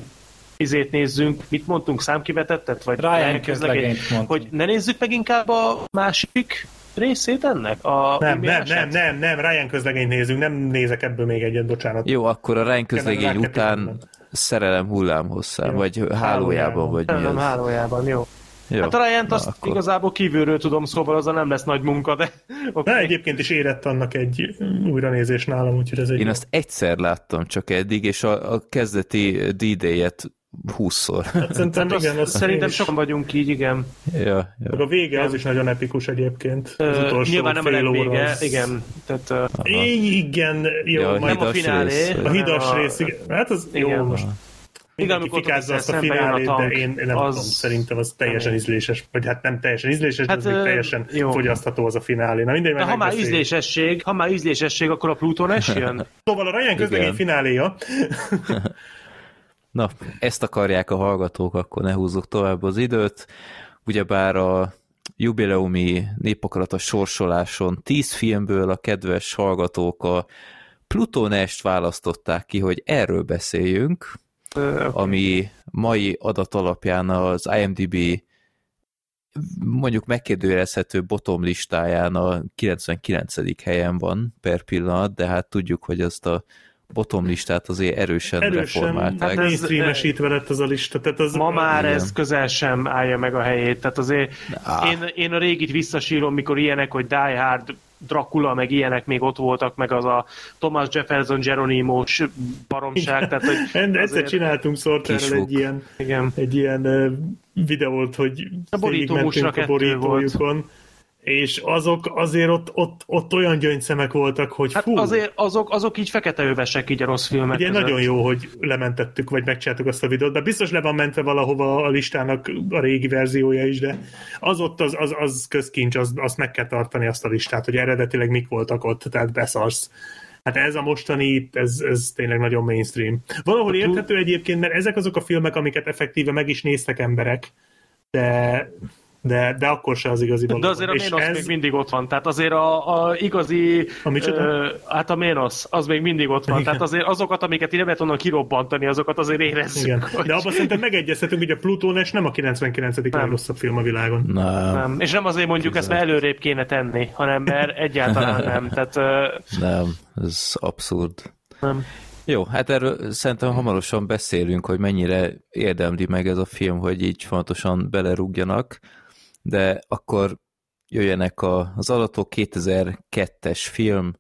izét nézzünk, mit mondtunk, számkivetettet? Vagy Ryan közlegényt? Hogy ne nézzük meg inkább a másik részét ennek? A Nem, nem, nem, nem, nem, Ryan közlegényt nézünk, nem nézek ebből még egyet, bocsánat. Jó, akkor a Ryan közlegény után szerelem hullámhosszán, Jó. vagy hálójában, vagy mi Nem, az. hálójában, jó. Jó. Hát a ryan Na, azt akkor- igazából kívülről tudom, szóval az nem lesz nagy munka, de [LAUGHS] De egyébként is érett annak egy újranézés nálam, úgyhogy ez egy Én jó. azt egyszer láttam csak eddig, és a, a kezdeti D-Day-et húszszor. Hát szerintem Hát igen, az szerintem is. sokan vagyunk így, igen. ja, ja. Meg a vége az is nagyon epikus egyébként. Az Ö, utolsó Nyilván nem a fél óra legvége, az- igen. Tehát, Így, igen, jó, Ja, a majd nem a hidas finálé. rész. a hidas a- rész, igen. Hát az jó, Igen. most Igen, amikor fikázza azt a jön a finálét, de én, én nem az- tudom, szerintem az teljesen ízléses, vagy hát nem teljesen ízléses, Hát, de az még teljesen jó. fogyasztható az a finálé. Na mindegy, de ha már ízlésesség, ha már ízlésesség, akkor a Pluton es jön? Szóval a Ryan közlegény fináléja, [LAUGHS] Na, ezt akarják a hallgatók, akkor ne húzzuk tovább az időt. Ugyebár a jubileumi népakarata sorsoláson 10 filmből a kedves hallgatók a Plutonest választották ki, hogy erről beszéljünk, Ö, ami mai adat alapján az IMDb mondjuk megkérdőjelezhető bottom listáján a 99. helyen van per pillanat, de hát tudjuk, hogy ezt a bottom listát azért erősen, erősen reformálták. Hát ez- mainstreamesítve lett az a lista. Tehát az, Ma már Igen. ez közel sem állja meg a helyét. Tehát azért én, én a régit visszasírom, mikor ilyenek, hogy Die Hard, Dracula, meg ilyenek még ott voltak, meg az a Thomas Jefferson Geronimo-s baromság. Tehát, hogy [LAUGHS] En- Egyszer azért- csináltunk Sorterrel egy ilyen, Igen. egy ilyen videót, hogy A borító a borítójukon, és azok azért ott, ott, ott olyan gyöngyszemek voltak, hogy Hát fú, azért azok, azok így fekete övesek így a rossz filmek ugye között. nagyon jó, hogy lementettük, vagy megcsináltuk azt a videót, de biztos le van mentve valahova a listának a régi verziója is, de az ott az, az, az közkincs, az, azt meg kell tartani azt a listát, hogy eredetileg mik voltak ott, tehát beszarsz. Hát ez a mostani, ez, ez tényleg nagyon mainstream. Valahol érthető egyébként, mert ezek azok a filmek, amiket effektíve meg is néztek emberek, de, de, de akkor se az igazi dolog. De azért a És Ménosz ez- még mindig ott van. Tehát azért a, a igazi... A ö, hát a Ménosz, az még mindig ott van. Tehát azért azokat, amiket így nem lehet onnan kirobbantani, azokat azért érezzük. Igen. Hogy... De abban szerintem megegyezhetünk, hogy a Plutónes nem a 99. legrosszabb film a világon. Nem, Nem. És nem azért mondjuk ezt, mert előrébb kéne tenni, hanem mert egyáltalán nem. Tehát ö, nem, ez abszurd. nem. Jó, hát erről szerintem hamarosan beszélünk, hogy mennyire érdemli meg ez a film, hogy így fontosan belerúgjanak, de akkor jöjjenek a, az adatok 2002-es film,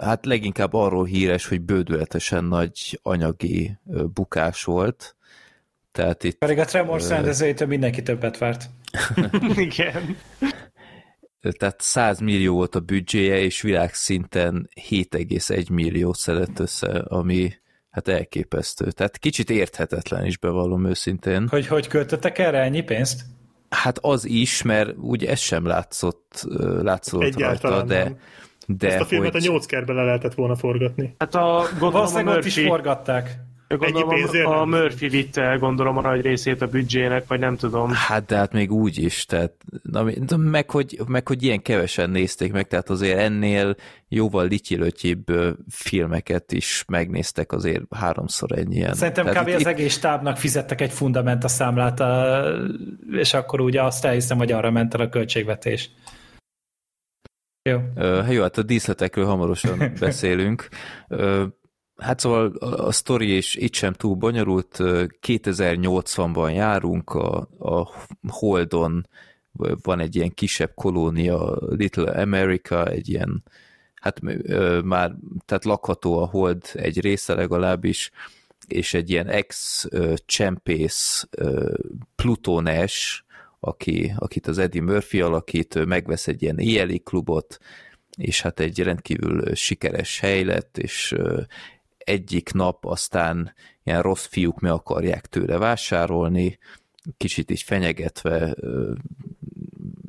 hát leginkább arról híres, hogy bődületesen nagy anyagi bukás volt, tehát itt Pedig a Tremors rendezőjétől mindenki többet várt. [LAUGHS] Igen. tehát 100 millió volt a büdzséje, és világszinten 7,1 milliót szedett össze, ami hát elképesztő. Tehát kicsit érthetetlen is bevallom őszintén. Hogy hogy költöttek erre ennyi pénzt? Hát az is, mert úgy ez sem látszott, látszott Egyáltalán rajta, de, nem. de Ezt a filmet hogy, a 8 kertbe le lehetett volna forgatni. Hát a, gondolom a Valószínűleg ott is forgatták. Gondolom pénzért a, a. Murphy vitte el, gondolom a nagy részét a büdzsének, vagy nem tudom. Hát de hát még úgy is, tehát na, de meg, hogy, meg hogy ilyen kevesen nézték meg, tehát azért ennél jóval lityilötyibb filmeket is megnéztek azért háromszor ennyien. Szerintem tehát kb. itt- az egész stábnak fizettek egy fundamenta számlát, a- és akkor ugye azt elhiszem, hogy arra ment el a költségvetés. Jó. Ö, jó, hát a díszletekről hamarosan [LAUGHS] beszélünk. Ö, Hát szóval a, a sztori is itt sem túl bonyolult. Ö, 2080-ban járunk, a, a Holdon van egy ilyen kisebb kolónia, Little America, egy ilyen, hát ö, már, tehát lakható a Hold egy része legalábbis, és egy ilyen ex-csempész Plutónes, aki, akit az Eddie Murphy alakít, megvesz egy ilyen éjjeli klubot, és hát egy rendkívül sikeres hely lett, és egyik nap aztán ilyen rossz fiúk meg akarják tőle vásárolni, kicsit így fenyegetve,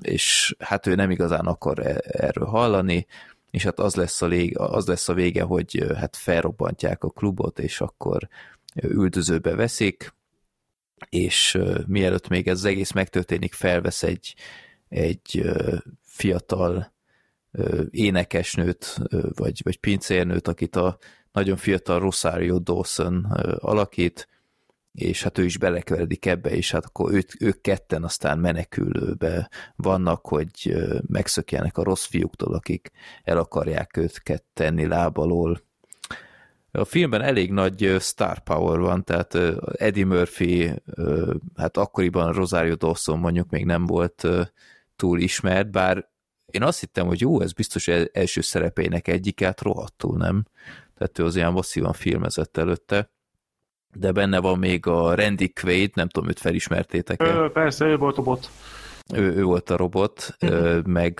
és hát ő nem igazán akar e- erről hallani, és hát az lesz a, lég, az lesz a vége, hogy hát felrobbantják a klubot, és akkor üldözőbe veszik, és mielőtt még ez az egész megtörténik, felvesz egy, egy fiatal énekesnőt, vagy, vagy pincérnőt, akit a nagyon fiatal Rosario Dawson alakít, és hát ő is belekeveredik ebbe, és hát akkor őt, ők ketten aztán menekülőbe vannak, hogy megszökjenek a rossz fiúktól, akik el akarják őket tenni lábalól. A filmben elég nagy star power van, tehát Eddie Murphy, hát akkoriban Rosario Dawson mondjuk még nem volt túl ismert, bár én azt hittem, hogy jó, ez biztos el- első szerepeinek egyikát rohadtul nem. Tehát ő az ilyen masszívan filmezett előtte. De benne van még a Randy Quaid, nem tudom, őt felismertétek-e? Ö, persze, ő volt a bot. Ő, ő volt a robot, ö, meg,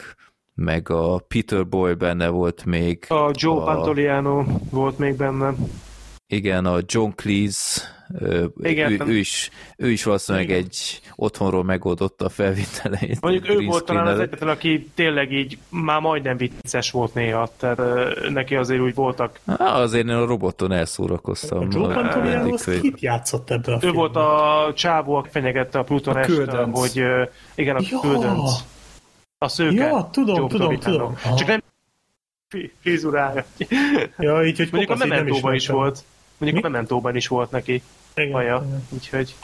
meg a Peter Boy benne volt még. A Joe a, Pantoliano volt még benne. Igen, a John Cleese, Igen. ő, ő, is, ő is valószínűleg Igen. egy otthonról megoldotta a felvételeit. Mondjuk ő volt talán az egyetlen, aki tényleg így már majdnem vicces volt néha, tehát neki azért úgy voltak. Á, azért én a roboton elszórakoztam. A Joe Pantoliano Randy azt Quaid. kit játszott ebbe a Ő filmben? volt a csávó, aki fenyegette a Pluton A Est, küldönc. hogy igen, a Ja. küldönc. A szőke. Ja, tudom, Joe tudom, tudom. Csak nem frizurája. Ja, így, hogy Mondjuk a Mementóban is ismertem. volt. Mondjuk Mi? a Mementóban is volt neki Igen, haja, igen. úgyhogy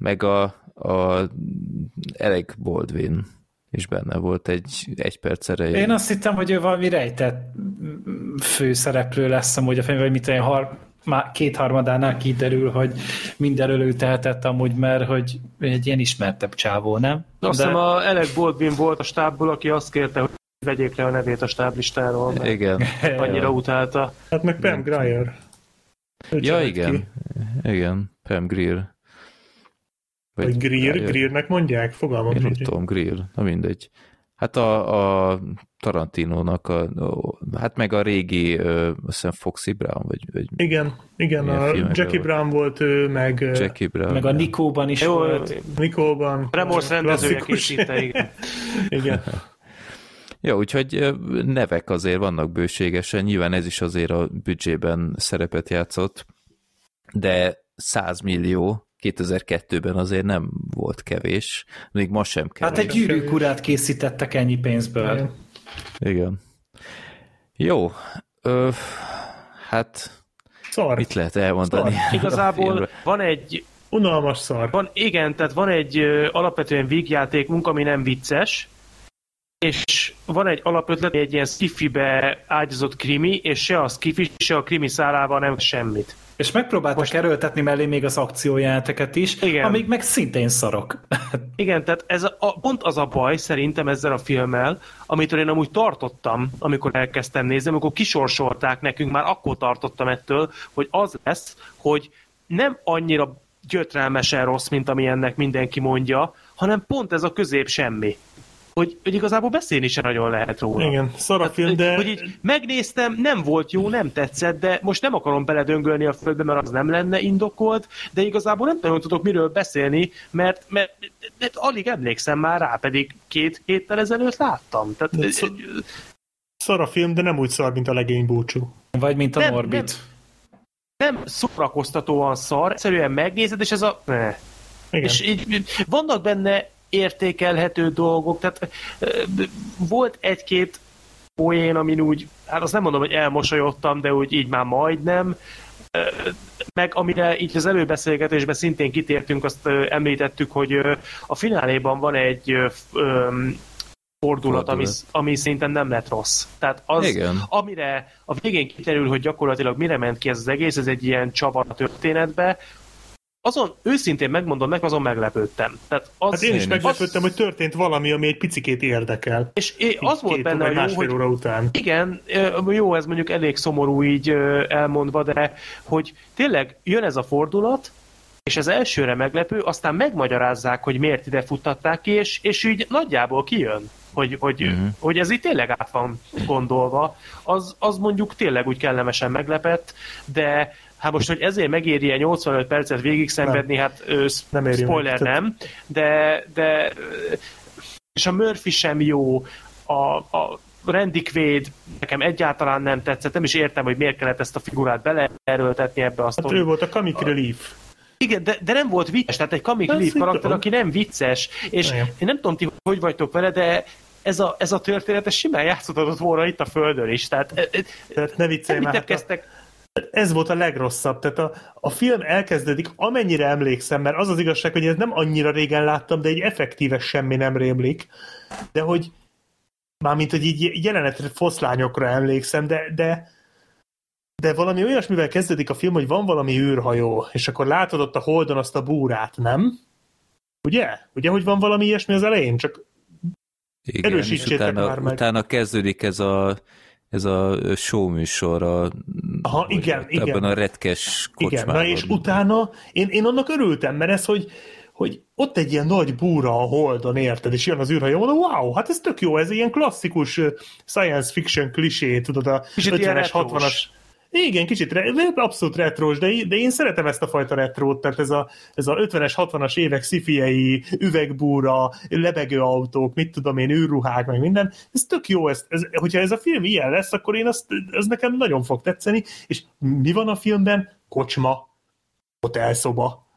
meg a, a Alec Baldwin is benne volt egy, egy perc erejéig. Én azt hittem, hogy ő valami rejtett főszereplő lesz amúgy a filmben, vagy mit olyan har, már kétharmadánál kiderül, hogy mindenről ő tehetett amúgy, mert hogy egy ilyen ismertebb csávó, nem? De azt hiszem a Alec Baldwin volt a stábból, aki azt kérte, hogy vegyék le a nevét a stáblistáról, Igen. annyira utálta. Hát meg Pam Grier. Ő Ja, igen. ki. Igen, Pam Greer. Vagy Greer, Grier. Greernek mondják? Fogalmam Én nem sincs. tudom, Greer, na mindegy. Hát a, a Tarantinónak, a, a, hát meg a régi, ö, azt hiszem Foxy Brown, vagy, vagy Igen, igen, a Jackie? Brown volt ő, meg Jackie. Brown. Meg a Nikóban is Jó, volt. Nikóban. Remorse rendezője készítette, igen. [LAUGHS] igen. [LAUGHS] Ja, úgyhogy nevek azért vannak bőségesen, nyilván ez is azért a büdzsében szerepet játszott, de 100 millió 2002-ben azért nem volt kevés, még ma sem kevés. Hát egy gyűrűk urát készítettek ennyi pénzből. Igen. Igen. Jó, ö, hát Szar. mit lehet elmondani? Szar. Igazából [LAUGHS] van egy, Unalmas szar. van, igen, tehát van egy ö, alapvetően vígjátékunk, ami nem vicces, és van egy alapötlet, egy ilyen skifibe ágyazott krimi, és se a skifi, se a krimi szálával nem semmit. És megpróbáltak Most... erőltetni mellé még az akciójáteket is, Igen. amik meg szintén szarok. [LAUGHS] Igen, tehát ez a, pont az a baj szerintem ezzel a filmmel, amitől én amúgy tartottam, amikor elkezdtem nézni, amikor kisorsolták nekünk, már akkor tartottam ettől, hogy az lesz, hogy nem annyira gyötrelmesen rossz, mint ami ennek mindenki mondja, hanem pont ez a közép semmi. Hogy, hogy igazából beszélni se nagyon lehet róla. Igen, szar a film, de... Hogy így megnéztem, nem volt jó, nem tetszett, de most nem akarom beledöngölni a földbe, mert az nem lenne indokolt, de igazából nem nagyon tudok miről beszélni, mert, mert, mert alig emlékszem már rá, pedig két héttel ezelőtt láttam. Tehát, De szó- Szar a film, de nem úgy szar, mint a legény búcsú. Vagy mint a Nem, Norbit. nem szórakoztatóan szar, egyszerűen megnézed, és ez a... Ne. Igen. És így, vannak benne értékelhető dolgok, tehát volt egy-két poén, amin úgy, hát azt nem mondom, hogy elmosolyodtam, de úgy így már majdnem, meg amire így az előbeszélgetésben szintén kitértünk, azt említettük, hogy a fináléban van egy fordulat, ami, ami szerintem nem lett rossz. Tehát az, Igen. amire a végén kiterül, hogy gyakorlatilag mire ment ki ez az egész, ez egy ilyen csavar a történetbe, azon őszintén megmondom meg, azon meglepődtem. Tehát az, Hát én is Én meglepődtem, hogy történt valami, ami egy picikét érdekel. És é- az volt benne a jó, másfél hogy óra után. igen, jó, ez mondjuk elég szomorú így elmondva, de hogy tényleg jön ez a fordulat, és ez elsőre meglepő, aztán megmagyarázzák, hogy miért ide futtatták ki, és, és így nagyjából kijön, hogy, hogy, uh-huh. hogy ez itt tényleg át van gondolva, az, az mondjuk tényleg úgy kellemesen meglepett, de hát most, hogy ezért megéri 85 percet végig szenvedni, hát ö, Nem éri meg. spoiler Tehát- nem, de, de és a Murphy sem jó, a, a Randy Quaid nekem egyáltalán nem tetszett, nem is értem, hogy miért kellett ezt a figurát beleerőltetni ebbe a Hát ő sztoriba. volt a comic relief. Igen, de, de nem volt vicces, tehát egy comic relief karakter, tudom. aki nem vicces, és Igen. én nem tudom, ti hogy vagytok vele, de ez a, ez a történet ez simán játszódhatott volna itt a Földön is, tehát e, e, Tehát ne viccelj már. hát a- ez volt a legrosszabb. Tehát a, a film elkezdődik, amennyire emlékszem, mert az az igazság, hogy ez nem annyira régen láttam, de egy effektíve semmi nem rémlik. De hogy mármint, hogy így jelenetre foszlányokra emlékszem, de, de de valami olyasmivel kezdődik a film, hogy van valami űrhajó, és akkor látod ott a holdon azt a búrát, nem? Ugye? Ugye, hogy van valami ilyesmi az elején? Csak Igen, Erősítsétek utána, már meg. utána kezdődik ez a, ez a show műsor a, Aha, igen, igen. Ebben a retkes Igen, kocsmában. na és utána én, én annak örültem, mert ez, hogy, hogy ott egy ilyen nagy búra a holdon, érted, és jön az űrhajó, mondom, wow, hát ez tök jó, ez ilyen klasszikus science fiction klisé, tudod, a Kicsit ilyen 50-es, retrós. 60-as. Igen, kicsit, re- abszolút retrós, de, de én szeretem ezt a fajta retrót, tehát ez a, ez a 50-es, 60-as évek szifiei, üvegbúra, lebegő autók, mit tudom én, űrruhák, meg minden, ez tök jó, ez, ez, hogyha ez a film ilyen lesz, akkor én azt, ez nekem nagyon fog tetszeni, és mi van a filmben? Kocsma, hotelszoba,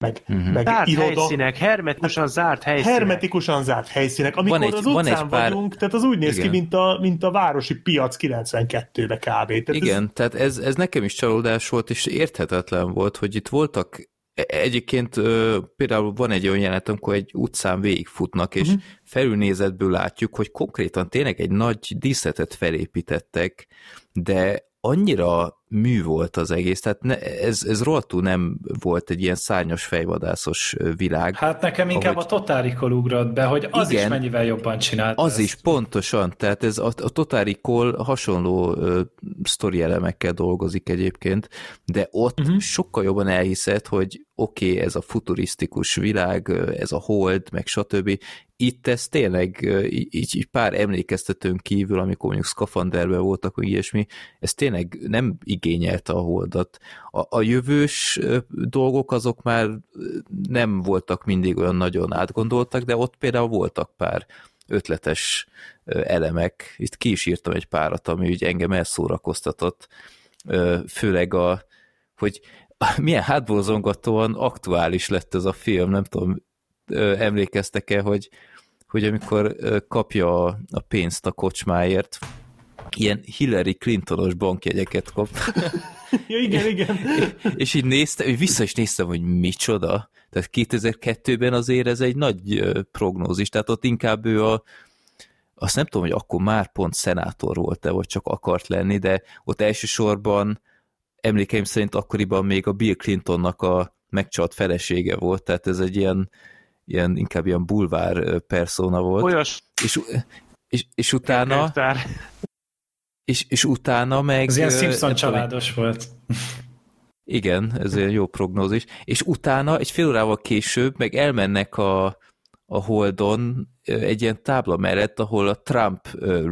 meg, uh-huh. meg zárt iroda. helyszínek, hermetikusan zárt helyszínek. Hermetikusan zárt helyszínek. Amikor Van egy- az van utcán egy pár- vagyunk, tehát az úgy néz Igen. ki, mint a, mint a városi piac 92-be kb. Tehát Igen, Ez, tehát ez, ez nekem is csalódás volt, és érthetetlen volt, hogy itt voltak e- Egyébként ö, például van egy olyan jelenet, amikor egy utcán végigfutnak, és uh-huh. felülnézetből látjuk, hogy konkrétan tényleg egy nagy díszletet felépítettek, de annyira mű volt az egész, tehát ne, ez, ez rohadtul nem volt egy ilyen szárnyas fejvadászos világ. Hát nekem inkább Ahogy- a Recall ugrott be, hogy az Igen. is mennyivel jobban csinált. Az ezt. is, pontosan, tehát ez a, a Recall hasonló ö, sztori elemekkel dolgozik egyébként, de ott uh-huh. sokkal jobban elhiszed, hogy oké, okay, ez a futurisztikus világ, ez a hold, meg stb. Itt ez tényleg így, így pár emlékeztetőn kívül, amikor mondjuk szkafanderben voltak, vagy ilyesmi, ez tényleg nem igényelte a holdat. A, a jövős dolgok azok már nem voltak mindig olyan nagyon átgondoltak, de ott például voltak pár ötletes elemek. Itt ki is írtam egy párat, ami úgy engem elszórakoztatott, főleg a, hogy milyen hátborzongatóan aktuális lett ez a film, nem tudom, emlékeztek-e, hogy, hogy amikor kapja a pénzt a kocsmáért, ilyen Hillary Clintonos bankjegyeket kap, ja, igen, igen. [LAUGHS] és így néztem, vissza is néztem, hogy micsoda. Tehát 2002-ben azért ez egy nagy prognózis, tehát ott inkább ő a, azt nem tudom, hogy akkor már pont szenátor volt-e, vagy csak akart lenni, de ott elsősorban emlékeim szerint akkoriban még a Bill Clintonnak a megcsalt felesége volt, tehát ez egy ilyen, ilyen inkább ilyen bulvár persona volt. Olyas És, és, és utána. És, és utána meg... Ez ilyen Simpson nem tudom, családos volt. Igen, ez egy jó prognózis. És utána, egy fél órával később, meg elmennek a, a Holdon egy ilyen tábla mellett, ahol a Trump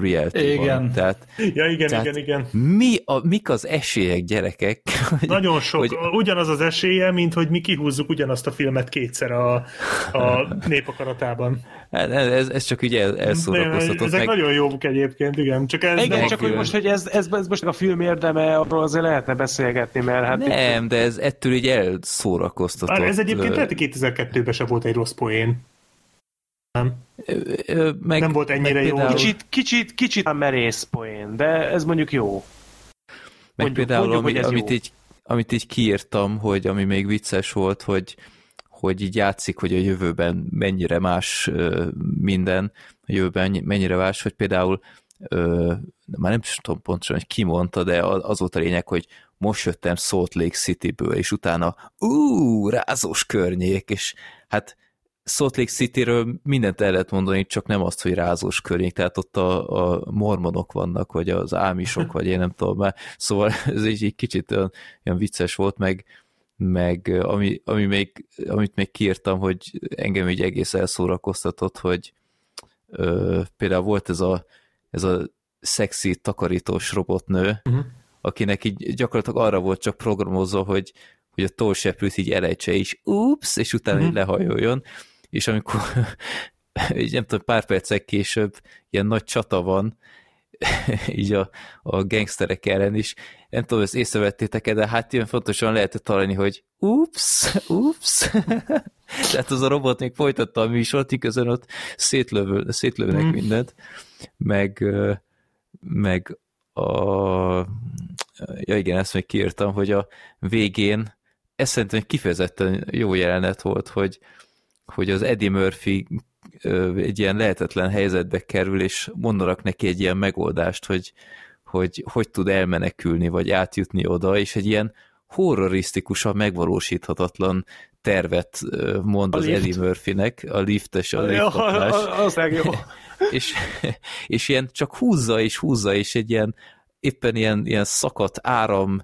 reality Igen. van. Tehát Ja, igen, Tehát- igen, igen. mi a, mik az esélyek, gyerekek? hogy- Nagyon sok. hogy- Ugyanaz az esélye, mint hogy mi kihúzzuk ugyanazt a filmet kétszer a, a [LAUGHS] népakaratában. Hát ez, ez csak így el, elszórakoztatott. Ezek Meg, nagyon jók egyébként, igen. Csak ez Igen, nem csak hogy most, hogy ez, ez, ez most a film érdeme, arról azért lehetne beszélgetni, mert hát... nem, de ez ettől így elszórakoztatott. Bár ez egyébként lehet, hogy 2002-ben se volt egy rossz poén. Nem. ö, meg, Nem volt ennyire meg jó. például- Kicsit, kicsit, kicsit a merész poén, de ez mondjuk jó. Meg Mondjuk- például, mondjuk, ami, hogy ez amit, jó. így, amit így kiírtam, hogy ami még vicces volt, hogy, hogy így játszik, hogy a jövőben mennyire más ö, minden, a jövőben mennyire más, hogy például ö, már nem is tudom pontosan, hogy ki mondta, de az az volt a lényeg, hogy most jöttem Salt Lake Cityből, és utána ú, rázós környék, és hát Salt Lake Cityről mindent el lehet mondani, csak nem azt, hogy rázós környék, tehát ott a, a mormonok vannak, vagy az ámisok, vagy én nem tudom már. Szóval [LAUGHS] ez így egy kicsit olyan, olyan vicces volt, meg, meg ami, ami még, amit még kiírtam, hogy engem így egész elszórakoztatott, hogy ö, például volt ez a, ez a szexi takarítós robotnő, uh-huh. akinek így gyakorlatilag arra volt csak programozva, hogy, hogy a tollseprőt így elejtse, és ups, és utána uh-huh. így lehajoljon, és amikor [LAUGHS] így nem tudom, pár percek később ilyen nagy csata van, [LAUGHS] így a, a gangsterek ellen is. Nem tudom, ezt észrevettétek-e, de hát ilyen fontosan lehetett találni, hogy ups, ups. [LAUGHS] Tehát az a robot még folytatta a műsort, közön ott szétlövő, szétlövnek mm. mindent, meg, meg a... Ja igen, ezt még kiírtam, hogy a végén ez szerintem kifejezetten jó jelenet volt, hogy, hogy az Eddie Murphy egy ilyen lehetetlen helyzetbe kerül, és mondanak neki egy ilyen megoldást, hogy hogy, hogy tud elmenekülni, vagy átjutni oda, és egy ilyen horrorisztikusan megvalósíthatatlan tervet mond a az lift. Eddie Murphynek, a liftes, a liftoplás. Ja, az jó. [LAUGHS] és, és ilyen csak húzza és húzza, és egy ilyen éppen ilyen, ilyen szakadt áram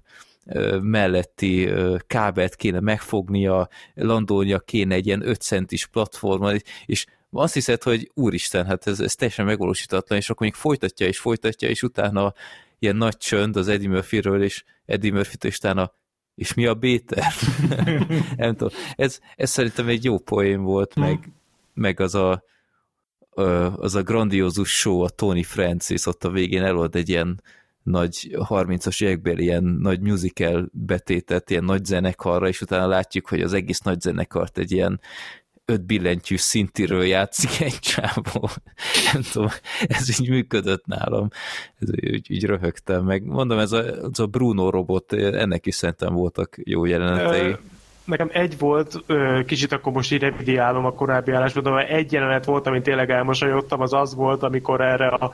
melletti kábelt kéne megfognia, landolnia kéne egy ilyen 5 centis platformon, és azt hiszed, hogy úristen, hát ez, ez teljesen megvalósítatlan, és akkor még folytatja és folytatja, és utána ilyen nagy csönd az Eddie Murphy-ről, és Eddie Murphy-től, és utána és mi a Béter? [LAUGHS] nem tudom. Ez, ez szerintem egy jó poén volt, meg, hmm. meg az a az a grandiózus show, a Tony Francis ott a végén elold egy ilyen nagy 30-as évekbeli ilyen nagy musical betétet, ilyen nagy zenekarra, és utána látjuk, hogy az egész nagy zenekart egy ilyen öt billentyű szintiről játszik [LAUGHS] egy csávó. Nem tudom, ez így működött nálam. Ez, úgy, úgy röhögtem meg. Mondom, ez a, ez a Bruno robot, ennek is szerintem voltak jó jelenetei. Nekem egy volt, kicsit akkor most így revidiálom a korábbi de egy jelenet volt, amit tényleg elmosolyodtam, az az volt, amikor erre a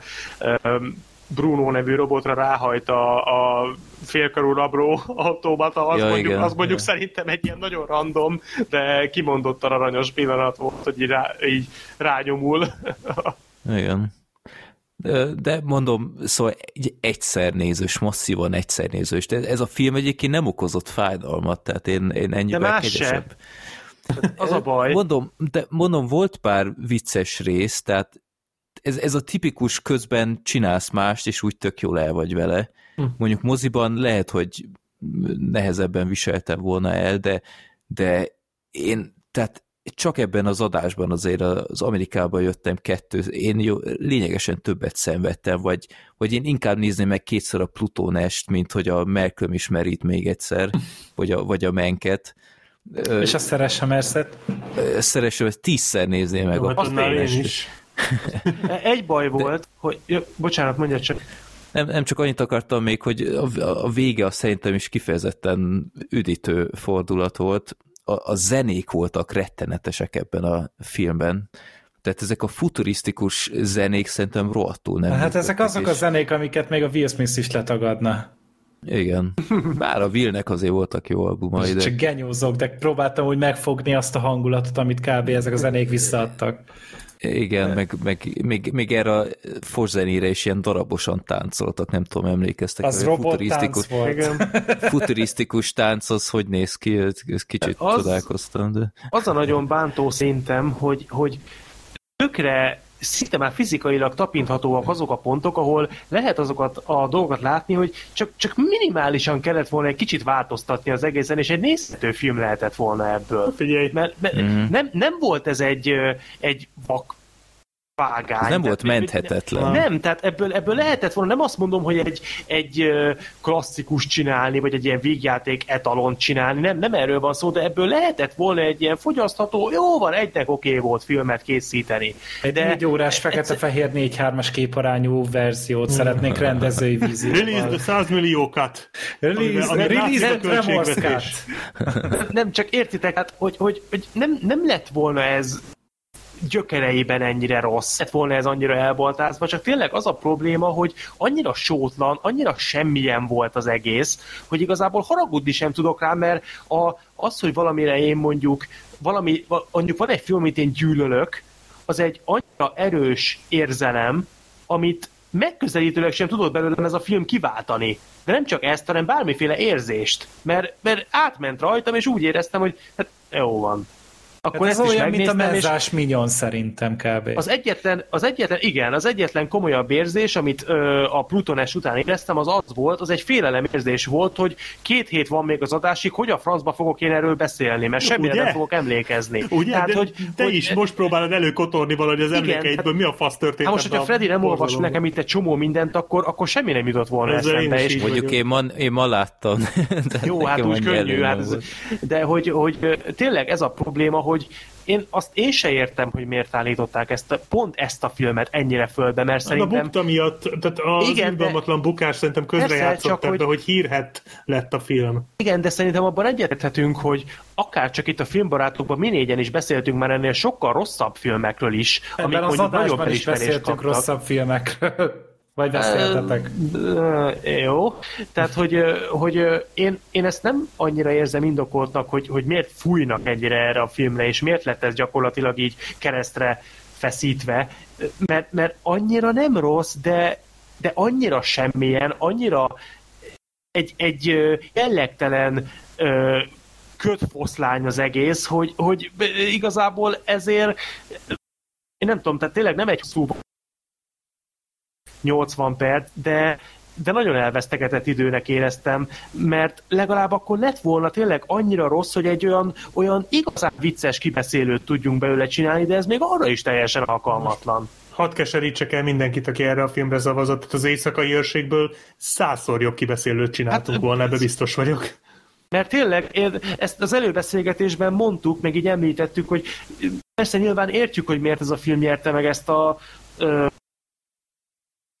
Bruno nevű robotra ráhajt a, a félkarú rabró automata, az, ja, mondjuk, igen, az mondjuk igen. szerintem egy ilyen nagyon random, de kimondottan aranyos pillanat volt, hogy így, rá, így rányomul. igen. De mondom, szóval egy egyszer nézős, masszívan egyszer nézős, de ez a film egyébként nem okozott fájdalmat, tehát én, én ennyivel kegyesebb. Az a baj. Mondom, de mondom, volt pár vicces rész, tehát ez, ez a tipikus közben csinálsz mást, és úgy tök jól el vagy vele. Hm. Mondjuk moziban lehet, hogy nehezebben viseltem volna el, de, de én, tehát csak ebben az adásban azért az Amerikában jöttem kettő, én jó, lényegesen többet szenvedtem, vagy, vagy én inkább nézném meg kétszer a Plutónest, mint hogy a Malcolm is merít még egyszer, vagy a, vagy a Menket. És a Szeres a Merszet? Szeres a tízszer nézném meg jó, a hát is. [LAUGHS] Egy baj volt, hogy... Ja, bocsánat, mondja csak. Nem, nem csak annyit akartam még, hogy a, a vége azt szerintem is kifejezetten üdítő fordulat volt. A, a zenék voltak rettenetesek ebben a filmben. Tehát ezek a futurisztikus zenék szerintem rohadtul nem. Hát ezek azok és... a zenék, amiket még a Will Smith is letagadna. Igen. Bár a Willnek azért voltak jó albumai. De... Csak genyózok, de próbáltam úgy megfogni azt a hangulatot, amit kb. ezek a zenék visszaadtak. Igen, meg, meg még, még erre a forzenére is ilyen darabosan táncoltak, nem tudom, emlékeztek. Az futurisztikus, volt. [LAUGHS] futurisztikus tánc, az hogy néz ki, ez kicsit az, csodálkoztam. De... Az a nagyon bántó szintem, hogy, hogy tökre szinte már fizikailag tapinthatóak azok a pontok, ahol lehet azokat a dolgokat látni, hogy csak, csak minimálisan kellett volna egy kicsit változtatni az egészen, és egy nézhető film lehetett volna ebből. Figyelj! Mert, mert mm. nem, nem volt ez egy, egy vak vágány. Ez nem volt menthetetlen. Nem, tehát ebből, ebből lehetett volna, nem azt mondom, hogy egy, egy klasszikus csinálni, vagy egy ilyen vígjáték etalont csinálni, nem, nem erről van szó, de ebből lehetett volna egy ilyen fogyasztható, jó van, egynek oké okay volt filmet készíteni. Egy de négy órás fekete-fehér 4-3-as képarányú verziót szeretnénk rendezői vízióval. Release the 100 milliókat. Release, release the Nem, csak értitek, hát, hogy, hogy, hogy nem, nem lett volna ez gyökereiben ennyire rossz, lett volna ez annyira elboltázva, csak tényleg az a probléma, hogy annyira sótlan, annyira semmilyen volt az egész, hogy igazából haragudni sem tudok rá, mert a, az, hogy valamire én mondjuk, valami, mondjuk van egy film, amit én gyűlölök, az egy annyira erős érzelem, amit megközelítőleg sem tudott belőlem ez a film kiváltani. De nem csak ezt, hanem bármiféle érzést. Mert, mert átment rajtam, és úgy éreztem, hogy hát jó van. Akkor hát ez olyan, mint a mezzás és... minyon szerintem kb. Az egyetlen, az egyetlen, igen, az egyetlen komolyabb érzés, amit ö, a Plutones után éreztem, az az volt, az egy félelem érzés volt, hogy két hét van még az adásig, hogy a francba fogok én erről beszélni, mert semmire Ugye? nem fogok emlékezni. Ugye? Tehát, de, hogy, te hogy, is most próbálod előkotorni valahogy az emlékeidből, mi a fasz történt. Hát most, hogyha Freddy nem olvas nekem itt egy csomó mindent, akkor, akkor semmi nem jutott volna Ez eszembe. És mondjuk én ma, én ma láttam. [LAUGHS] Jó, hát úgy könnyű, hát, de hogy, hogy tényleg ez a probléma, hogy én azt én se értem, hogy miért állították ezt pont ezt a filmet ennyire fölbe, mert szerintem... A bukta miatt, tehát az igen, irgalmatlan de... bukás szerintem közrejátszott ebbe, hogy... hogy hírhet lett a film. Igen, de szerintem abban egyethetünk, hogy akár csak itt a filmbarátokban mi négyen is beszéltünk már ennél sokkal rosszabb filmekről is, amik mondjuk nagyobb is beszéltünk kaptak. rosszabb filmekről. Vagy beszéltetek? jó. Tehát, hogy, hogy én, én ezt nem annyira érzem indokoltnak, hogy, hogy miért fújnak ennyire erre a filmre, és miért lett ez gyakorlatilag így keresztre feszítve, mert, mert annyira nem rossz, de, de annyira semmilyen, annyira egy, egy jellegtelen kötfoszlány az egész, hogy, hogy igazából ezért én nem tudom, tehát tényleg nem egy szó 80 perc, de de nagyon elvesztegetett időnek éreztem, mert legalább akkor lett volna tényleg annyira rossz, hogy egy olyan, olyan igazán vicces kibeszélőt tudjunk belőle csinálni, de ez még arra is teljesen alkalmatlan. Hadd keserítsek el mindenkit, aki erre a filmre szavazott, az éjszakai őrségből százszor jobb kibeszélőt csináltunk hát, volna, ebbe biztos vagyok. Mert tényleg, ezt az előbeszélgetésben mondtuk, meg így említettük, hogy persze nyilván értjük, hogy miért ez a film nyerte meg ezt a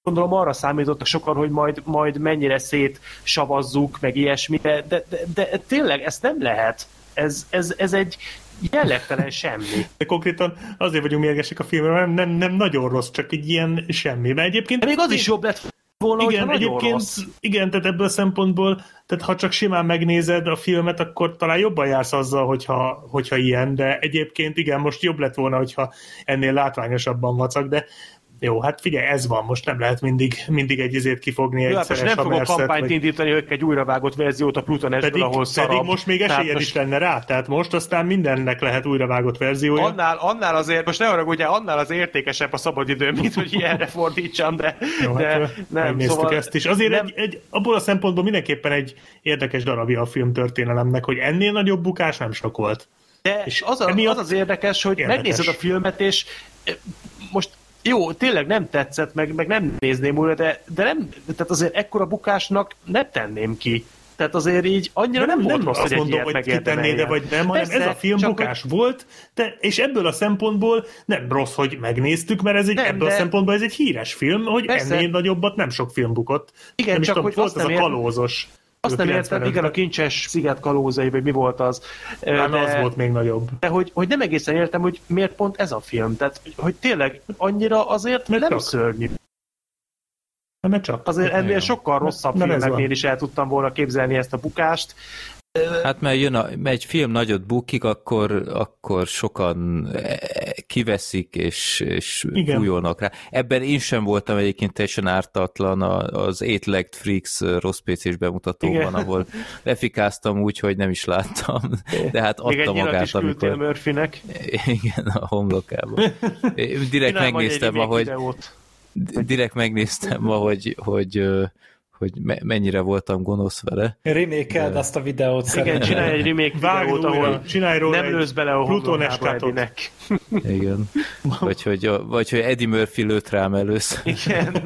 gondolom arra számítottak sokan, hogy majd, majd mennyire szétsavazzuk, meg ilyesmi, de, de, de, de tényleg ezt nem lehet. Ez, ez, ez egy jellegtelen semmi. De konkrétan azért vagyunk mérgesek a filmre, mert nem, nem nagyon rossz, csak egy ilyen semmi. Mert egyébként... De még az is jobb lett volna, igen, egyébként, rossz. igen, tehát ebből a szempontból, tehát ha csak simán megnézed a filmet, akkor talán jobban jársz azzal, hogyha, hogyha ilyen, de egyébként igen, most jobb lett volna, hogyha ennél látványosabban vacak, de jó, hát figyelj, ez van, most nem lehet mindig, mindig egy izét kifogni egy hát nem fogok kampányt vagy... indítani, hogy egy újravágott verziót a Pluton pedig, ahol szarab. Pedig most még esélyed most... is lenne rá, tehát most aztán mindennek lehet újravágott verziója. Annál, annál azért, most ne arra, ugye, annál az értékesebb a szabadidő, mint hogy ilyenre fordítsam, de, Jó, de hát, nem, szóval ezt is. Azért nem... egy, egy, abból a szempontból mindenképpen egy érdekes darabja a film történelemnek, hogy ennél nagyobb bukás nem sok volt. De és az, a, az az érdekes, hogy érdekes. megnézed a filmet, és most jó, tényleg nem tetszett, meg, meg nem nézném újra, de, de nem, tehát azért ekkora bukásnak nem tenném ki. Tehát azért így annyira nem, nem volt rossz, hogy mondom, hogy kitenné, de vagy nem, hanem Persze, ez a film bukás hogy... volt, de, és ebből a szempontból nem rossz, hogy megnéztük, mert ez egy, nem, ebből de... a szempontból ez egy híres film, hogy Persze. ennél nagyobbat nem sok film bukott. Igen, nem csak tudom, hogy volt az a kalózos. Azt nem értem, igen, a kincses sziget kalózai, vagy mi volt az. de, az volt még nagyobb. De hogy, hogy nem egészen értem, hogy miért pont ez a film. Tehát, hogy tényleg annyira azért mert nem csak. szörnyű. Nem, csak. Azért ennél sokkal rosszabb filmeknél is el tudtam volna képzelni ezt a bukást. Hát mert jön a, egy film nagyot bukik, akkor, akkor sokan e, kiveszik és, és fújolnak rá. Ebben én sem voltam egyébként teljesen ártatlan az Eight Legged Freaks rossz pc bemutatóban, Igen. ahol lefikáztam úgy, hogy nem is láttam, de hát adta Még magát, amikor... Murphynek. Igen, a homlokába. [LAUGHS] Direkt megnéztem, ahogy... Direkt megnéztem, ahogy, hogy hogy me- mennyire voltam gonosz vele. Remékeld azt a videót Igen, csinálj egy remake videót, ahol csinálj róla nem lősz bele a Plutoneskátot. Igen. Vagy hogy, vagy hogy Eddie Murphy lőtt rám először. Igen.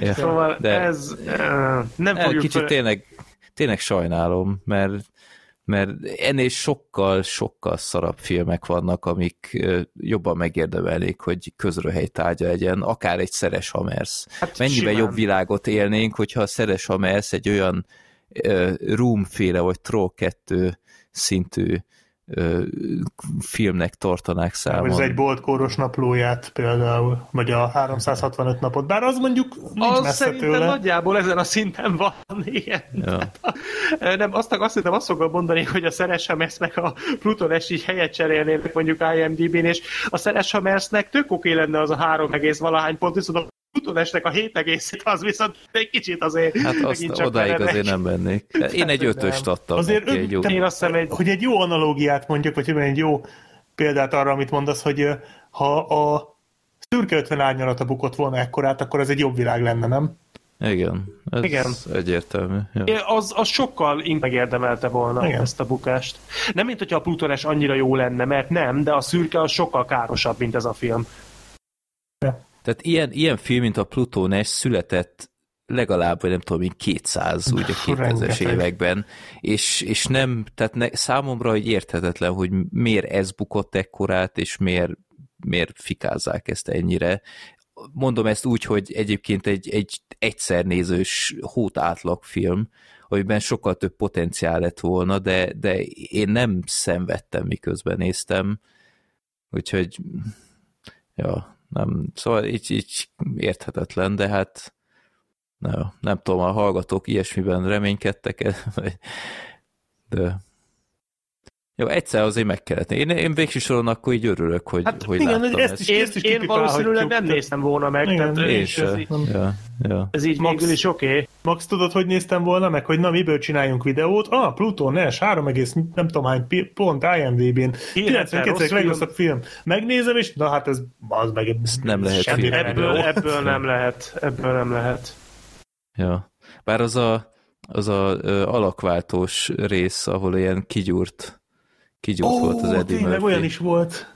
ja. Szóval De ez uh, nem fogjuk... Kicsit fel... tényleg, tényleg sajnálom, mert mert ennél sokkal, sokkal szarabb filmek vannak, amik jobban megérdemelnék, hogy közröhely tárgya legyen, akár egy Szeres Hamers. Hát Mennyivel simán. jobb világot élnénk, hogyha a Szeres Hamers egy olyan uh, Room-féle, vagy Troll 2 szintű filmnek tartanák számon. Ez egy boltkóros naplóját például, vagy a 365 napot, bár az mondjuk nincs az messze szerintem tőle. nagyjából ezen a szinten van, [LAUGHS] igen. Ja. nem, azt, azt hiszem azt fogom mondani, hogy a Szeres Hamersznek a Plutones így helyet cserélnének mondjuk IMDb-n, és a Szeres Hamersznek tök oké lenne az a három egész valahány pont, viszont Plutonesnek a 7 egészét, az viszont egy kicsit azért Hát azt csak odáig meredek. azért nem mennék. Én egy ötöst adtam Azért neki, egy jó. Én azt hiszem hogy egy jó analógiát mondjuk, vagy egy jó példát arra, amit mondasz, hogy ha a szürke 50 árnyalata bukott volna ekkorát, akkor ez egy jobb világ lenne, nem? Igen, ez Igen. egyértelmű. Ja. Az, az sokkal inkább megérdemelte volna Igen. Ezt a bukást. Nem, mint hogyha a Plutones annyira jó lenne, mert nem, de a szürke az sokkal károsabb, mint ez a film. Tehát ilyen, ilyen film, mint a Plutónes született legalább, vagy nem tudom, mint 200 úgy a 2000-es Rengeteg. években, és, és nem, tehát ne, számomra hogy érthetetlen, hogy miért ez bukott ekkorát, és miért, miért fikázzák ezt ennyire. Mondom ezt úgy, hogy egyébként egy, egy egyszer nézős hót átlag film, amiben sokkal több potenciál lett volna, de, de én nem szenvedtem, miközben néztem, úgyhogy ja, nem, szóval így, így érthetetlen, de hát nem, nem tudom, a hallgatók ilyesmiben reménykedtek, [LAUGHS] de jó, egyszer azért meg kellett. Én, én végső soron akkor így örülök, hogy, Hát hogy igen, láttam ezt ezt. is- Én, ezt is én valószínűleg nem néztem volna meg, Igen, tehát Én és ez, így, Ja, ja. ez így Max- is oké. Okay. Max, tudod, hogy néztem volna meg, hogy na, miből csináljunk videót? Ah, Pluto Nash, 3, nem tudom hány pont IMDb-n. 99 rossz legrosszabb film. Megnézem, és na hát ez az meg Ezt nem lehet semmire film. Ebből, ebből nem lehet. Ebből nem lehet. Ja. Bár az a, az a ö, alakváltós rész, ahol ilyen kigyúrt, kigyúrt Ó, volt az Eddie tényleg Murphy. olyan is volt.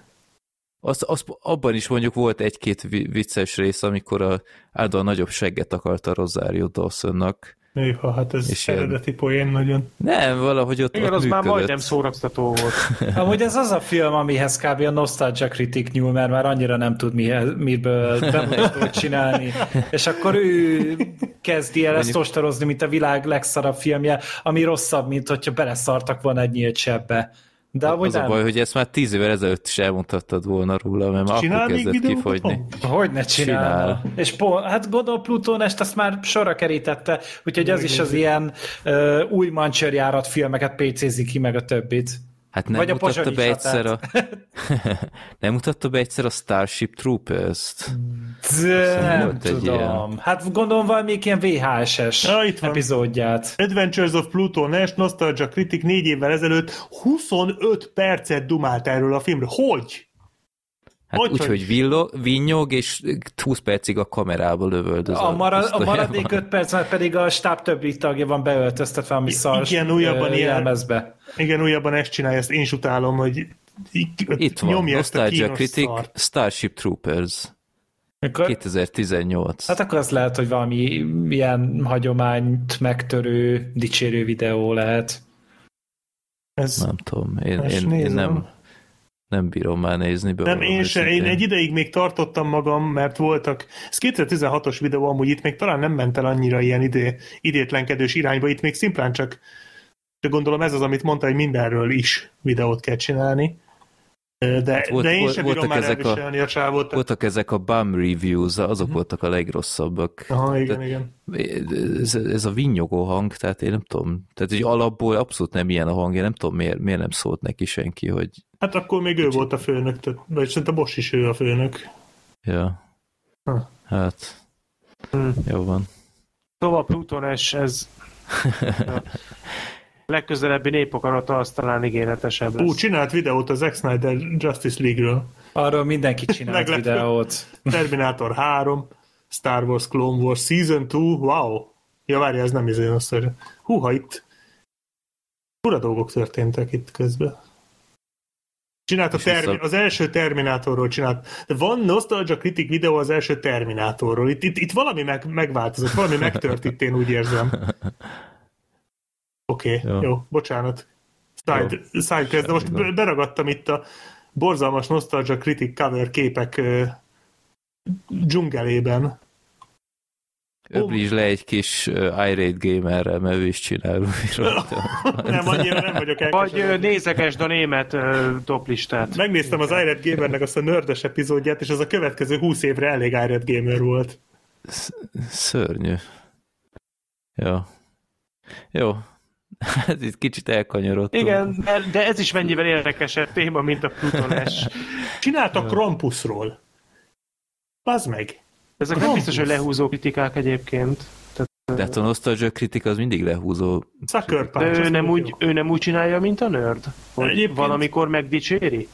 Az, az, abban is mondjuk volt egy-két vi- vicces rész, amikor a állandóan nagyobb segget akarta Rosario Dawsonnak. Néha, hát ez És ilyen- eredeti poén nagyon. Nem, valahogy ott, Igen, ott az már működött. majdnem szórakoztató volt. [LAUGHS] Amúgy ez az a film, amihez kb. a Nostalgia Critic nyúl, mert már annyira nem tud mihez, miből bemutatót csinálni. És akkor ő kezdi el ezt ostorozni, mint a világ legszarabb filmje, ami rosszabb, mint hogyha beleszartak volna egy nyílt sebbe. De Az a nem. baj, hogy ezt már tíz évvel ezelőtt is elmondhattad volna róla, mert már akkor Csinál még kezdett kifogyni. Hogy ne csinálna. Csinál. És pont, hát gondolom Plutónest azt már sorra kerítette, úgyhogy az is az ilyen uh, új mancsőrjárat filmeket PC-zi ki meg a többit. Hát nem Vagy a mutatta pozsonyi be egyszer a... [LAUGHS] nem mutatta be egyszer a Starship Troopers-t? De nem tudom. ilyen. Hát gondolom valamelyik ilyen VHS-es Ja, itt van. epizódját. Adventures of Pluto Nash, Nostalgia Critic négy évvel ezelőtt 25 percet dumált erről a filmről. Hogy? Hát Hogy, úgy, hogy? villo, vinnyog, és 20 percig a kamerába lövöldöz. A, marad, a maradék 5 percben pedig a stáb többi tagja van beöltöztetve, ami szar igen, újabban jelmezbe. Igen, újabban ezt csinálja, ezt én is utálom, hogy Itt van, nyomja ezt a kínos Critic, szart. Starship Troopers, Akkor, 2018. hát akkor az lehet, hogy valami ilyen hagyományt megtörő, dicsérő videó lehet. Ez, Nem tudom, én, én, én nézem. nem, nem bírom már nézni. nem, bevallom én se. Én egy ideig még tartottam magam, mert voltak, ez 2016-os videó amúgy itt még talán nem ment el annyira ilyen idé, idétlenkedős irányba, itt még szimplán csak, csak gondolom ez az, amit mondta, hogy mindenről is videót kell csinálni. De, Hát volt- de én sem voltak már ezek a- a csávot. Voltak ezek a bum reviews, azok voltak a legrosszabbak. Mhm. Aha, igen, Tehát- igen. Ez, ez a vinnyogó hang, tehát én nem tudom, tehát egy alapból abszolút nem ilyen a hangja, nem tudom miért, miért nem szólt neki senki, hogy Hát akkor még ő volt a főnök, tehát, vagy szerintem Bosch is ő a főnök. ja, Ha. hát Hm. jó van. Szóval Plutones, ez [LAUGHS] a legközelebbi népokarata az talán ígéretesebb lesz. Ú, csinált videót a Zack Snyder Justice League-ről. Arról mindenki [LAUGHS] csinált videót. [LAUGHS] Terminator 3, Star Wars Clone Wars Season 2, wow! Ja, várja, ez nem izé a szörny. Húha, itt fura dolgok történtek itt közben. Csinált a termi- vissza- az első Terminátorról csinált. De van Nostalgia Critic videó az első Terminátorról. Itt, itt, itt valami meg, megváltozott, valami megtört itt, én úgy érzem. Oké, okay, Jó. jó. bocsánat. Side, side quest, de most Jó. be- beraggadtam itt a borzalmas Nostalgia Critic cover képek dzsungelében. Öblíts le egy kis uh, irate gamerrel, mert ő is csinál [LAUGHS] [LAUGHS] nem, annyira nem vagyok Vagy elkeseredve. ö, nézekesd a német toplistát. Megnéztem az Irate Gamernek azt a nördes epizódját, és az a következő 20 évre elég Irate Gamer volt. Szörnyű. Jó. Jó. [LAUGHS] Hát itt kicsit elkanyarodtunk. Igen, de- ez is mennyivel érdekesebb téma, mint a Plutones. Csináltak Krampusról. Bazd meg. Ezek nem biztos, hogy lehúzó kritikák egyébként. De hát a nostalgia kritika az mindig lehúzó. Sucker De ő nem, jó. úgy, ő nem úgy csinálja, mint a nerd? Hogy Egyébként- valamikor megdicséri? Mert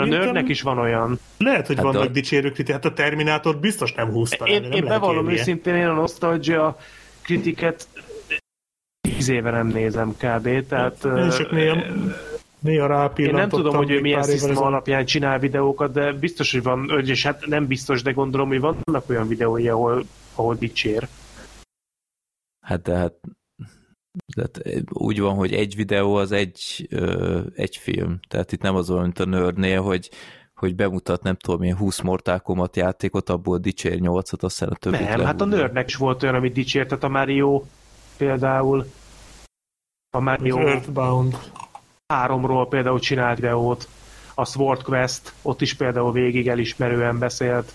a Szerintem nerdnek is van olyan. Lehet, hogy Hát vannak a- dicsérő kritikák. Hát a Terminátort biztos nem húzta. Én, nem én bevallom őszintén, én a nostalgia kritiket tíz éve nem nézem kb. Tehát Én csak néha, néha én rápillantottam. nem tudom, hogy ő milyen ezelőtt. alapján csinál videókat, de biztos, hogy van, és hát nem biztos, de gondolom, hogy vannak olyan videói, ahol, ahol dicsér. Hát de hát de hát úgy van, hogy egy videó az egy, ö, egy film. Tehát itt nem az olyan, mint a nerdnél, hogy, hogy bemutat, nem tudom, ilyen 20 Mortal Kombat játékot, abból dicsér 8-at, aztán a többit Nem, hát a lehúzza. nerdnek is volt olyan, amit dicsért, tehát a Mario például. A Az Mario Earthbound. 3-ról például csinált videót. A Sword Quest, ott is például végig elismerően beszélt.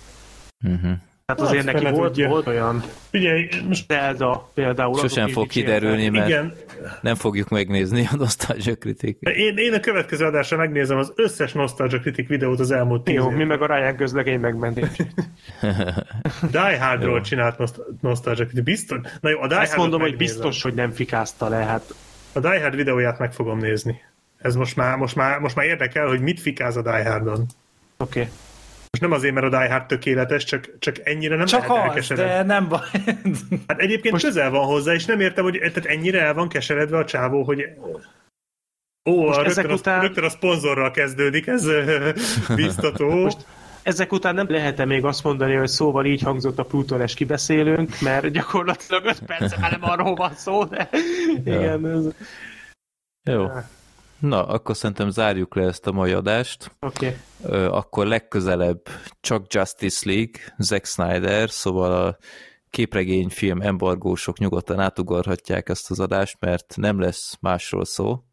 Uh-huh. Hát Hát, azért neki volt, volt olyan Figyelj, most Zelda például. Sosem fog kiderülni, mert igen, nem fogjuk megnézni a nostalgia kritikát. én, én a következő adásra megnézem az összes Nostalgia Critic videót az elmúlt tíz Jó, mi meg a Ryan közlegény megmentés. [LAUGHS] [LAUGHS] Die Hardról csinált nost- Nostalgia Critic. Biztos? Na jó, a Die Hardot mondom, hogy megnézem. biztos, hogy nem fikázta le. Hát A Die Hard videóját meg fogom nézni. Ez most már, most már, most már érdekel, hogy mit fikáz a Die Hardon. oké. Okay. Most nem azért, mert a Die Hard tökéletes, csak, csak ennyire nem Csak lehet az, de nem baj. [LAUGHS] Hát egyébként most... közel van hozzá, és nem értem, hogy tehát ennyire el van keseredve a csávó, hogy Ó, Most a ezek rögtön, után- a, rögtön a szponzorral kezdődik, ez [LAUGHS] biztató. Most ezek után nem lehet még azt mondani, hogy szóval így hangzott a plutones kibeszélőnk, mert gyakorlatilag 5 perc már nem arról van szó, de igen, ez... Jó. Na, akkor szerintem zárjuk le ezt a mai adást. Oké. Okay. Akkor legközelebb csak Justice League, Zack Snyder, szóval a képregényfilm embargósok nyugodtan átugorhatják ezt az adást, mert nem lesz másról szó,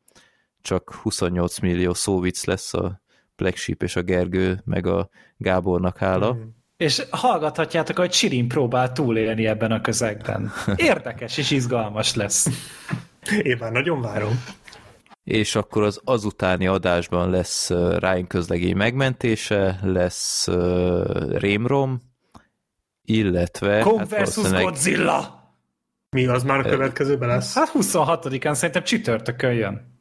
csak 28 millió szóvic lesz a Black Sheep és a Gergő, meg a Gábornak hála. És hallgathatjátok, hogy Csirin próbál túlélni ebben a közegben. [LAUGHS] Érdekes és izgalmas lesz. Én már nagyon várom. És akkor az azutáni adásban lesz Ryan közlegény megmentése, lesz uh, Rémrom, illetve... Kong hát versus Godzilla! Mi az már a következőben lesz? Hát 26-án szerintem csütörtökön jön.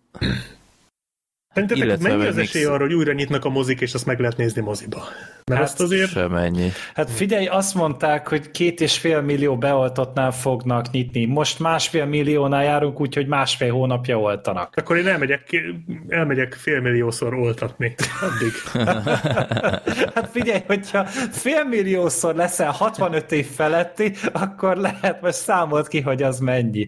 Szerintetek mennyi az esély arra, hogy újra nyitnak a mozik, és azt meg lehet nézni moziba? Mert Hát azért... Sem ennyi. Hát figyelj, azt mondták, hogy két és fél millió beoltottnál fognak nyitni. Most másfél milliónál járunk, úgyhogy másfél hónapja oltanak. Akkor én elmegyek, elmegyek félmilliószor oltatni. Addig. [LAUGHS] Hát figyelj, hogyha félmilliószor leszel 65 év feletti, akkor lehet, most számolt ki, hogy az mennyi.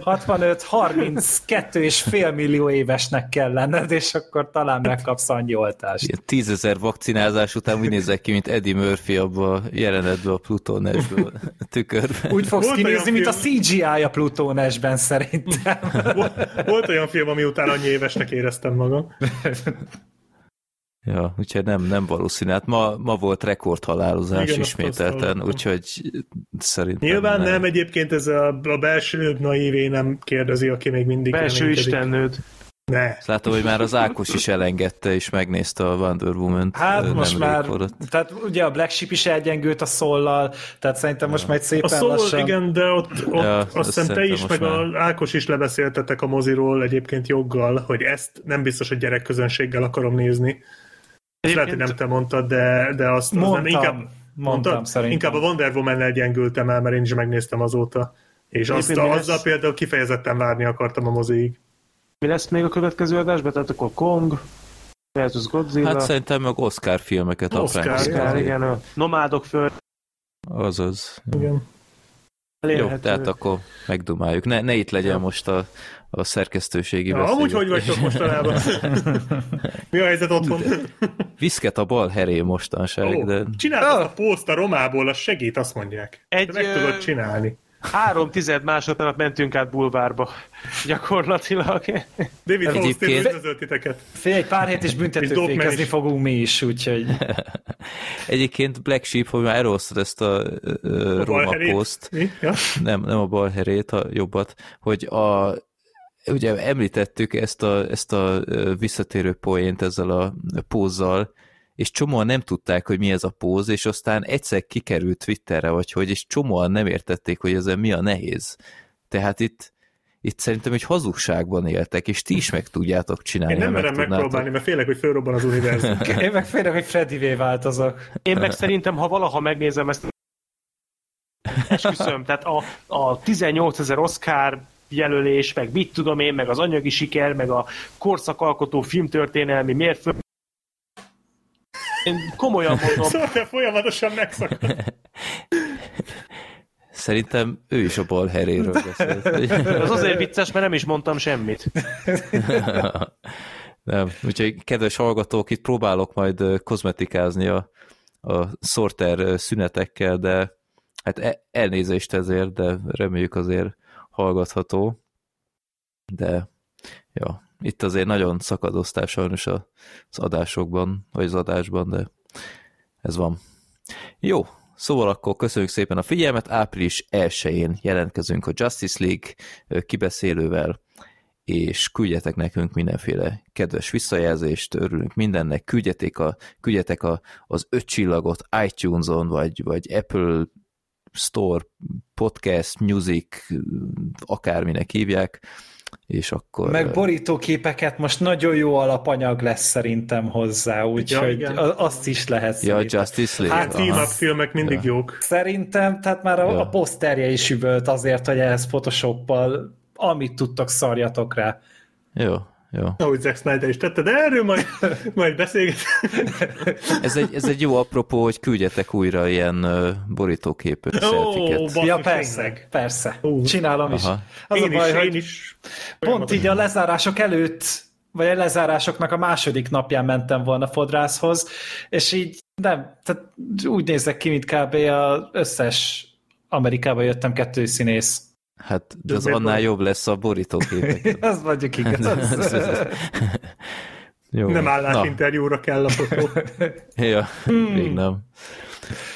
65, 32 és fél millió évesnek kell lenned, és akkor talán megkapsz annyi oltást. Ilyen tízezer vakcinázás után úgy nézek ki, mint Eddie Murphy abba a jelenetben a Pluton Nash-ből a tükörben. Úgy fogsz Volt kinézni, mint a film- CGI a Plutónesben szerintem. [LAUGHS] Volt- Volt olyan film, ami után annyi évesnek éreztem magam. Ja, úgyhogy nem, nem valószínű. Hát ma, ma volt rekordhalálozás Igen, ismételten, úgyhogy szerintem Nyilván nem, egyébként ez a, a belső naivé nem kérdezi, aki még mindig Belső reménykedik. istennőd. Ne. Azt Látom, hogy már az Ákos is elengedte, és megnézte a Wonder Woman-t. Hát most már, forrott. tehát ugye a Black Sheep is elgyengült a szóllal, tehát szerintem most majd A szépen szól, lassan... igen, de ott, ott Ja, ja, azt azt hiszem te is, meg már. a Ákos is lebeszéltetek a moziról egyébként joggal, hogy ezt nem biztos, hogy gyerekközönséggel akarom nézni. Ezt lehet, hogy nem te mondtad, de, de azt, Mondtam, nem, inkább, mondtam szerintem. Inkább a Wonder Woman-nel gyengültem el, mert én is megnéztem azóta. És azt, Egyébként azzal például kifejezetten várni akartam a moziig. Mi lesz még a következő adásban? Tehát akkor Kong versus Godzilla. Hát szerintem meg Oscar filmeket Oscar, apránk. Oscar, igen, a nomádok föl Azaz. Igen. Jó, elérhető. tehát akkor megdumáljuk. Ne, ne itt legyen most a, a szerkesztőségi Ja, amúgy hogy vagytok mostanában? [LAUGHS] Mi a helyzet otthon? Viszket a bal heré mostanság, Ó, de Csináltad a pószt a romából, az segít, azt mondják. Egy, meg tudod csinálni. Három tized másodperc mentünk át bulvárba. Gyakorlatilag. David Egyébként- Faustin üdvözölt titeket. Fél egy pár hét És büntetőfékezni is. fogunk mi is, úgyhogy [LAUGHS] egyébként Black Sheep, hogy már elhoztad ezt a, a A Roma balherét. poszt? Ja? nem, nem a bal herét, a jobbat, hogy a ugye említettük ezt a, ezt a visszatérő poént ezzel a pózzal, és csomóan nem tudták, hogy mi ez a póz, és aztán egyszer kikerült Twitterre, vagy hogy, és csomóan nem értették, hogy ezen mi a nehéz. Tehát itt, itt szerintem egy hazugságban éltek, és ti is meg tudjátok csinálni. Én nem merem megtudnátok. megpróbálni, mert félek, hogy fölrobban az univerzum. [LAUGHS] Én meg félek, hogy Freddyvé változok. Én meg szerintem, ha valaha megnézem ezt, esküszöm, tehát a, a 18 ezer Oscar jelölés, meg mit tudom én, meg az anyagi siker, meg a korszakalkotó filmtörténelmi mérföld. Én komolyan mondom, [LAUGHS] Szóval te folyamatosan megszakad. Szerintem ő is a balheréről beszélt. az [LAUGHS] azért vicces, mert nem is mondtam semmit. [LAUGHS] Nem, úgyhogy kedves hallgatók, itt próbálok majd kozmetikázni a, a sorter ö, szünetekkel, de hát e- elnézést ezért, de reméljük azért hallgatható. De ja, itt azért nagyon szakadoztál sajnos az adásokban, vagy az adásban, de ez van. Jó, szóval akkor köszönjük szépen a figyelmet, április 1-én jelentkezünk a Justice League kibeszélővel, és küldjetek nekünk mindenféle kedves visszajelzést, örülünk mindennek, küldjetek, a, küldjetek a, az öt csillagot iTunes-on, vagy, vagy Apple Store, Podcast, Music, akárminek hívják, és akkor... Meg borítóképeket most nagyon jó alapanyag lesz szerintem hozzá, úgyhogy igen. a- azt is lehet Ja, szerintem. Justice League. Hát, Aha. Team-up filmek mindig jók. Szerintem, tehát már a, Ja. a poszterje is üvölt azért, hogy ehhez Photoshoppal amit tudtok, szarjatok rá. Jó, jó. Ahogy Zack Snyder is tette, de erről majd, [LAUGHS] majd beszélgetünk. Ez egy, ez egy jó apropó, hogy küldjetek újra ilyen uh, szelfiket. basszus, ja, persze, persze. Ó. Csinálom is. Aha. Az Én a baj, is, hogy én is. pont így a lezárások előtt, vagy a lezárásoknak a második napján mentem volna fodrászhoz, és így nem, tehát úgy nézek ki, mint kb. az összes Amerikába jöttem kettő színész. Hát, de az annál jobb lesz a borítóképek. [LAUGHS] Az mondjuk igaz. [LAUGHS] Jó. Nem állásinterjúra kell a fotó. [LAUGHS] ja, még nem.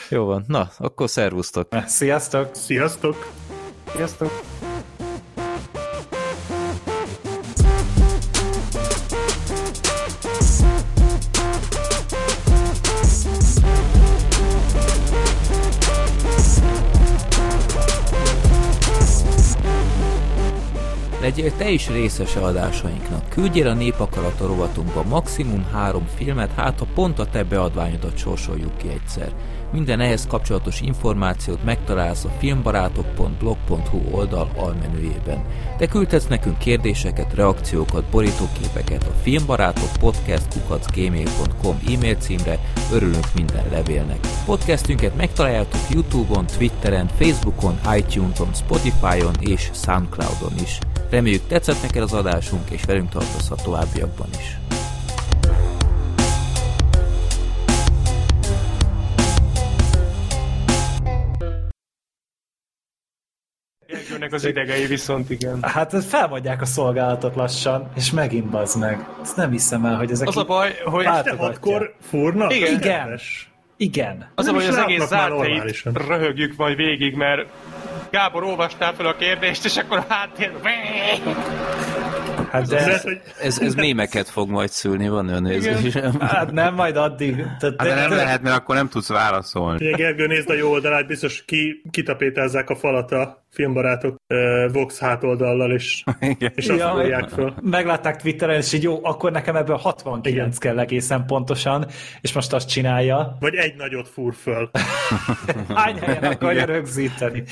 Jó van. Na, akkor szervusztok. Sziasztok! Sziasztok! Sziasztok! Legyél te is részese adásainknak. Küldjél a Népakarata rovatunkba maximum három filmet, hát ha pont a te beadványodat sorsoljuk ki egyszer. Minden ehhez kapcsolatos információt megtalálsz a filmbarátok.blog.hu oldal almenüjében. Te küldhetsz nekünk kérdéseket, reakciókat, borítóképeket a filmbarátok podcast gmail.com e-mail címre, örülünk minden levélnek. Podcastünket megtaláljátok Youtube-on, Twitteren, Facebookon, iTunes-on, Spotify-on és Soundcloud-on is. Reméljük tetszett neked az adásunk, és velünk tartozz a továbbiakban is. Gergőnek az idegei viszont igen. Hát ez felmondják a szolgálatot lassan, és megint bazd meg. Ezt nem hiszem el, hogy ezek Az a baj, hogy Este hatkor fúrnak? Igen. Igen. Igen. az a baj, hogy az egész zárt röhögjük majd végig, mert Gábor olvastál fel a kérdést, és akkor a háttér... Hát Ez, de, hogy Ez, ez mémeket fog majd szülni, van olyan érzésem. hát nem majd addig. Tehát, Hát de nem lehet, mert akkor nem tudsz válaszolni. Ugye Gergő nézd a jó oldalát, biztos ki, kitapétázzák a falat a filmbarátok uh, Vox hátoldallal, és, Igen. és azt Ja, fogják föl. Meglátták Twitteren, és így jó, akkor nekem ebből 69 Igen. kell egészen pontosan, és most azt csinálja. Vagy egy nagyot fúr föl. Hány helyen akarja rögzíteni?